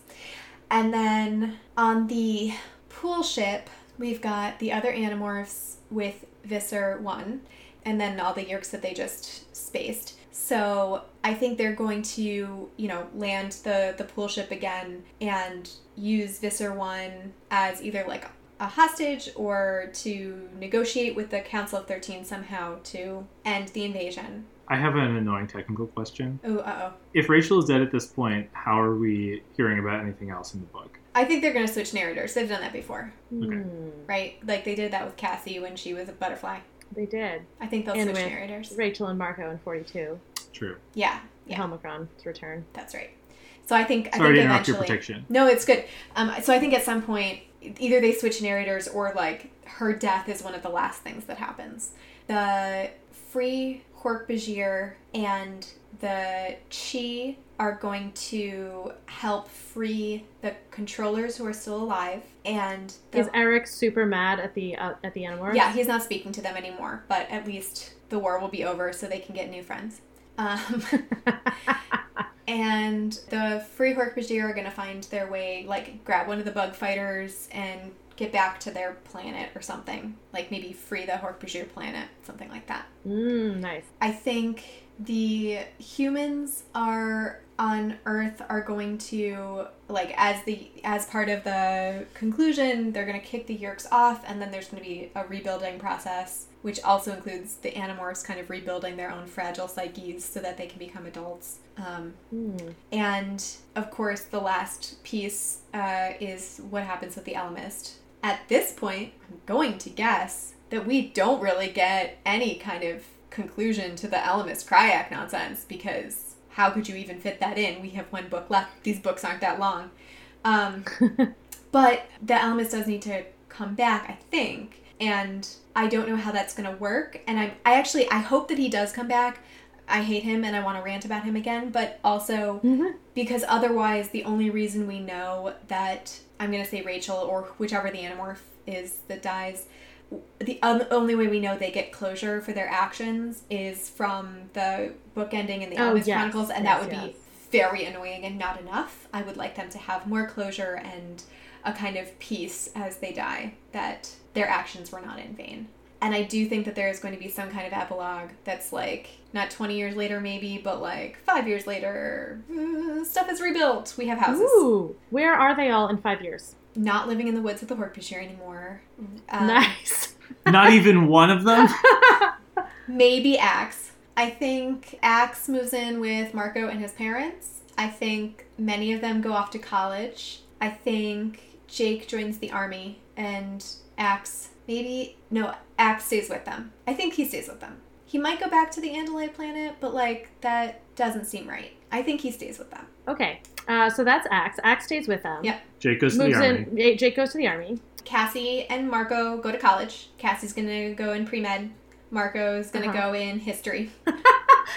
Speaker 5: And then on the pool ship, we've got the other Animorphs with Visser 1, and then all the Yeerks that they just spaced. So I think they're going to, you know, land the, the pool ship again and use Visser 1 as either like a hostage or to negotiate with the Council of 13 somehow to end the invasion.
Speaker 2: I have an annoying technical question.
Speaker 5: Oh, uh oh.
Speaker 2: If Rachel is dead at this point, how are we hearing about anything else in the book?
Speaker 5: I think they're going to switch narrators. They've done that before.
Speaker 2: Okay.
Speaker 1: Hmm,
Speaker 5: right? Like they did that with Cassie when she was a butterfly.
Speaker 1: they did.
Speaker 5: I think they'll
Speaker 1: And
Speaker 5: switch
Speaker 1: with
Speaker 5: narrators.
Speaker 1: Rachel and Marco in 42.
Speaker 2: True.
Speaker 5: Yeah, yeah,
Speaker 1: Helmacron's return.
Speaker 5: that's right. So I think I
Speaker 2: Sorry to
Speaker 5: think
Speaker 2: interrupt your
Speaker 5: eventually.
Speaker 2: prediction.
Speaker 5: No, it's good. Um, so I think at some point either they switch narrators or like her death is one of the last things that happens. The free Hork Bajir and the Chee are going to help free the controllers who are still alive and the
Speaker 1: Is Erek super mad at the uh, at the Animorphs?
Speaker 5: Yeah, he's not speaking to them anymore, but at least the war will be over so they can get new friends. Um, and the Free Hork Bajir are going to find their way, like, grab one of the bug fighters and get back to their planet or something. Like, maybe free the Hork Bajir planet, something like that.
Speaker 1: mm, nice.
Speaker 5: I think the humans are on Earth are going to like as the as part of the conclusion, they're going to kick the Yeerks off, and then there's going to be a rebuilding process, which also includes the Animorphs kind of rebuilding their own fragile psyches so that they can become adults. Um,
Speaker 1: Hmm.
Speaker 5: and of course, the last piece uh, is what happens with the Ellimist. At this point, I'm going to guess that we don't really get any kind of conclusion to the Ellimist Crayak nonsense because how could you even fit that in? We have one book left. These books aren't that long. Um, but the Ellimist does need to come back, I think. And I don't know how that's going to work. And I, I actually, I hope that he does come back. I hate him and I want to rant about him again. But also,
Speaker 1: Mhm.
Speaker 5: because otherwise, the only reason we know that I'm going to say Rachel or whichever the Animorph is that dies, the only way we know they get closure for their actions is from the book ending in the
Speaker 1: Oh, yes.
Speaker 5: Chronicles, and
Speaker 1: Yes,
Speaker 5: that would
Speaker 1: yes.
Speaker 5: be very annoying and not enough. I would like them to have more closure and a kind of peace as they die that their actions were not in vain. And I do think that there is going to be some kind of epilogue that's like not 20 years later, maybe, but like five years later, uh, stuff is rebuilt. We have houses.
Speaker 1: Ooh, where are they all in five years?
Speaker 5: Not living in the woods with the Hork-Bajir anymore. Um,
Speaker 1: nice.
Speaker 2: Not even one of them?
Speaker 5: Maybe Ax. I think Ax moves in with Marco and his parents. I think many of them go off to college. I think Jake joins the army and Ax maybe no, Ax stays with them. I think he stays with them. He might go back to the Andalite planet, but like that doesn't seem right. I think he stays with them.
Speaker 1: Okay, uh, so that's Ax. Ax stays with them.
Speaker 5: Yep.
Speaker 2: Jake goes to the
Speaker 1: Moves
Speaker 2: army.
Speaker 1: in. Jake Jake goes to the army.
Speaker 5: Cassie and Marco go to college. Cassie's gonna go in pre med. Marco's gonna
Speaker 1: Uh-huh.
Speaker 5: go in history.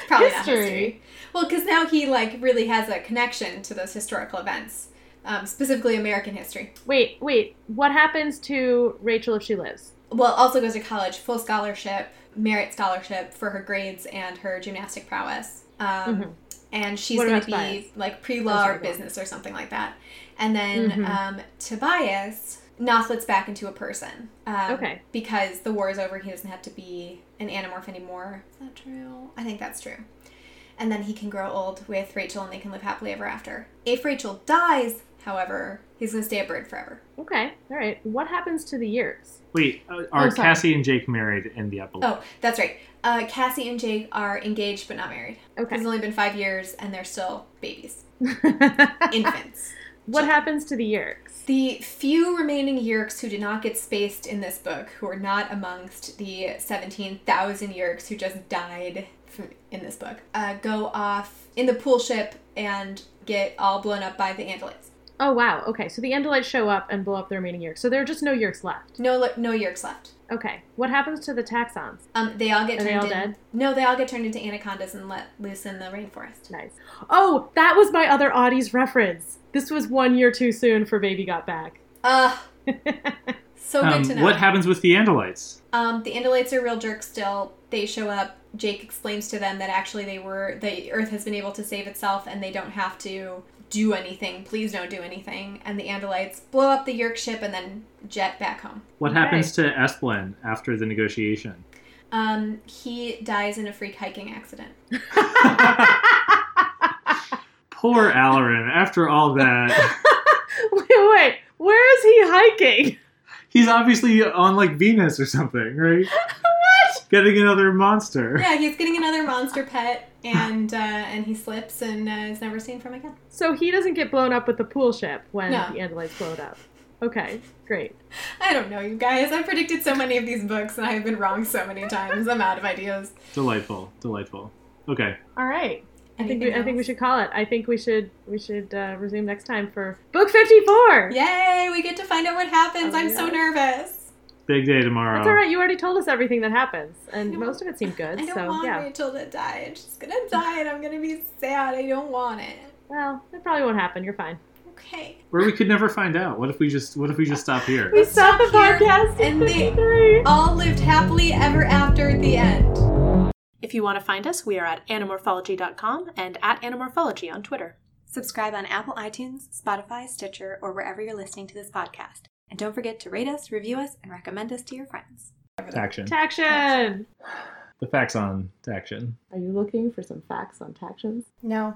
Speaker 5: Probably not
Speaker 1: History.
Speaker 5: history. Well, because now he like really has a connection to those historical events, um, specifically American history.
Speaker 1: Wait, wait. What happens to Rachel if she lives?
Speaker 5: Well, also goes to college, full scholarship, merit scholarship for her grades and her gymnastic prowess. Um,
Speaker 1: Mhm.
Speaker 5: And she's going to be
Speaker 1: Tobias?
Speaker 5: like pre law or business or something like that. And then
Speaker 1: Mhm.
Speaker 5: um, Tobias back into a person. Um,
Speaker 1: Okay.
Speaker 5: Because the war is over, he doesn't have to be an animorph anymore. Is that true? I think that's true. And then he can grow old with Rachel and they can live happily ever after. If Rachel dies, however, he's going to stay a bird forever.
Speaker 1: Okay, all right. What happens to the Yeerks?
Speaker 2: Wait, uh, are
Speaker 1: Oh.
Speaker 2: Cassie and Jake married in the epilogue?
Speaker 5: Oh, that's right. Uh, Cassie and Jake are engaged but not married.
Speaker 1: Okay.
Speaker 5: It's only been five years and they're still babies, infants.
Speaker 1: what
Speaker 5: infants.
Speaker 1: happens to the Yeerks?
Speaker 5: The few remaining Yeerks who did not get spaced in this book, who are not amongst the 17,000 Yeerks who just died from, in this book, uh, go off in the pool ship and get all blown up by the Andalites.
Speaker 1: Oh wow. Okay, so the Andalites show up and blow up the remaining Yeerks. So there are just no Yeerks left.
Speaker 5: No, li- no Yeerks left.
Speaker 1: Okay. What happens to the Taxxons?
Speaker 5: Um, they all get
Speaker 1: Are
Speaker 5: turned
Speaker 1: they all
Speaker 5: in-
Speaker 1: dead?
Speaker 5: No, they all get turned into anacondas and let loose in the rainforest.
Speaker 1: Nice. Oh, that was my other Audie's reference. This was one year too soon for Baby Got Back.
Speaker 5: Uh, so good
Speaker 2: Um,
Speaker 5: to know.
Speaker 2: what happens with the Andalites?
Speaker 5: Um, the Andalites are real jerks still. They show up. Jake explains to them that actually they were the Earth has been able to save itself and they don't have to do anything. Please don't do anything. And the Andalites blow up the Yeerk ship and then jet back home.
Speaker 2: What
Speaker 1: Okay.
Speaker 2: happens to Esplin after the negotiation?
Speaker 5: Um, he dies in a freak hiking accident.
Speaker 2: Poor Alloran. After all that,
Speaker 1: wait, wait. Where is he hiking?
Speaker 2: He's obviously on like Venus or something, right?
Speaker 1: what?
Speaker 2: Getting another monster.
Speaker 5: Yeah, he's getting another monster pet, and uh, and he slips and uh, is never seen from again.
Speaker 1: So he doesn't get blown up with the pool ship when
Speaker 5: No.
Speaker 1: the Andalites blow it up. Okay, great.
Speaker 5: I don't know, you guys. I've predicted so many of these books, and I have been wrong so many times. I'm out of ideas.
Speaker 2: Delightful. Delightful. Okay.
Speaker 1: All right. I think
Speaker 5: Anything
Speaker 1: we, I think we should call it. I think we should we should uh, resume next time for book fifty four.
Speaker 5: Yay! We get to find out what happens.
Speaker 1: Oh,
Speaker 5: I'm so nervous.
Speaker 2: Big day tomorrow.
Speaker 1: That's all right. You already told us everything that happens, and most of it seemed good.
Speaker 5: I don't
Speaker 1: so
Speaker 5: want
Speaker 1: yeah.
Speaker 5: Rachel to die. She's gonna die, and I'm gonna be sad. I don't want it.
Speaker 1: Well, it probably won't happen. You're fine.
Speaker 5: Okay.
Speaker 2: Or we could never find out. What if we just what if we just stop here?
Speaker 1: We stop the
Speaker 5: stop here,
Speaker 1: podcast
Speaker 5: and
Speaker 1: and
Speaker 5: they-
Speaker 1: three.
Speaker 5: All lived happily ever after at the end.
Speaker 4: If you want to find us, we are at animorphology.com and at animorphology on Twitter.
Speaker 3: Subscribe on Apple iTunes, Spotify, Stitcher, or wherever you're listening to this podcast. And don't forget to rate us, review us, and recommend us to your friends.
Speaker 2: Taxxon.
Speaker 1: Taxxon.
Speaker 2: The facts on Taxxon.
Speaker 1: Are you looking for some facts on taxxons?
Speaker 5: No.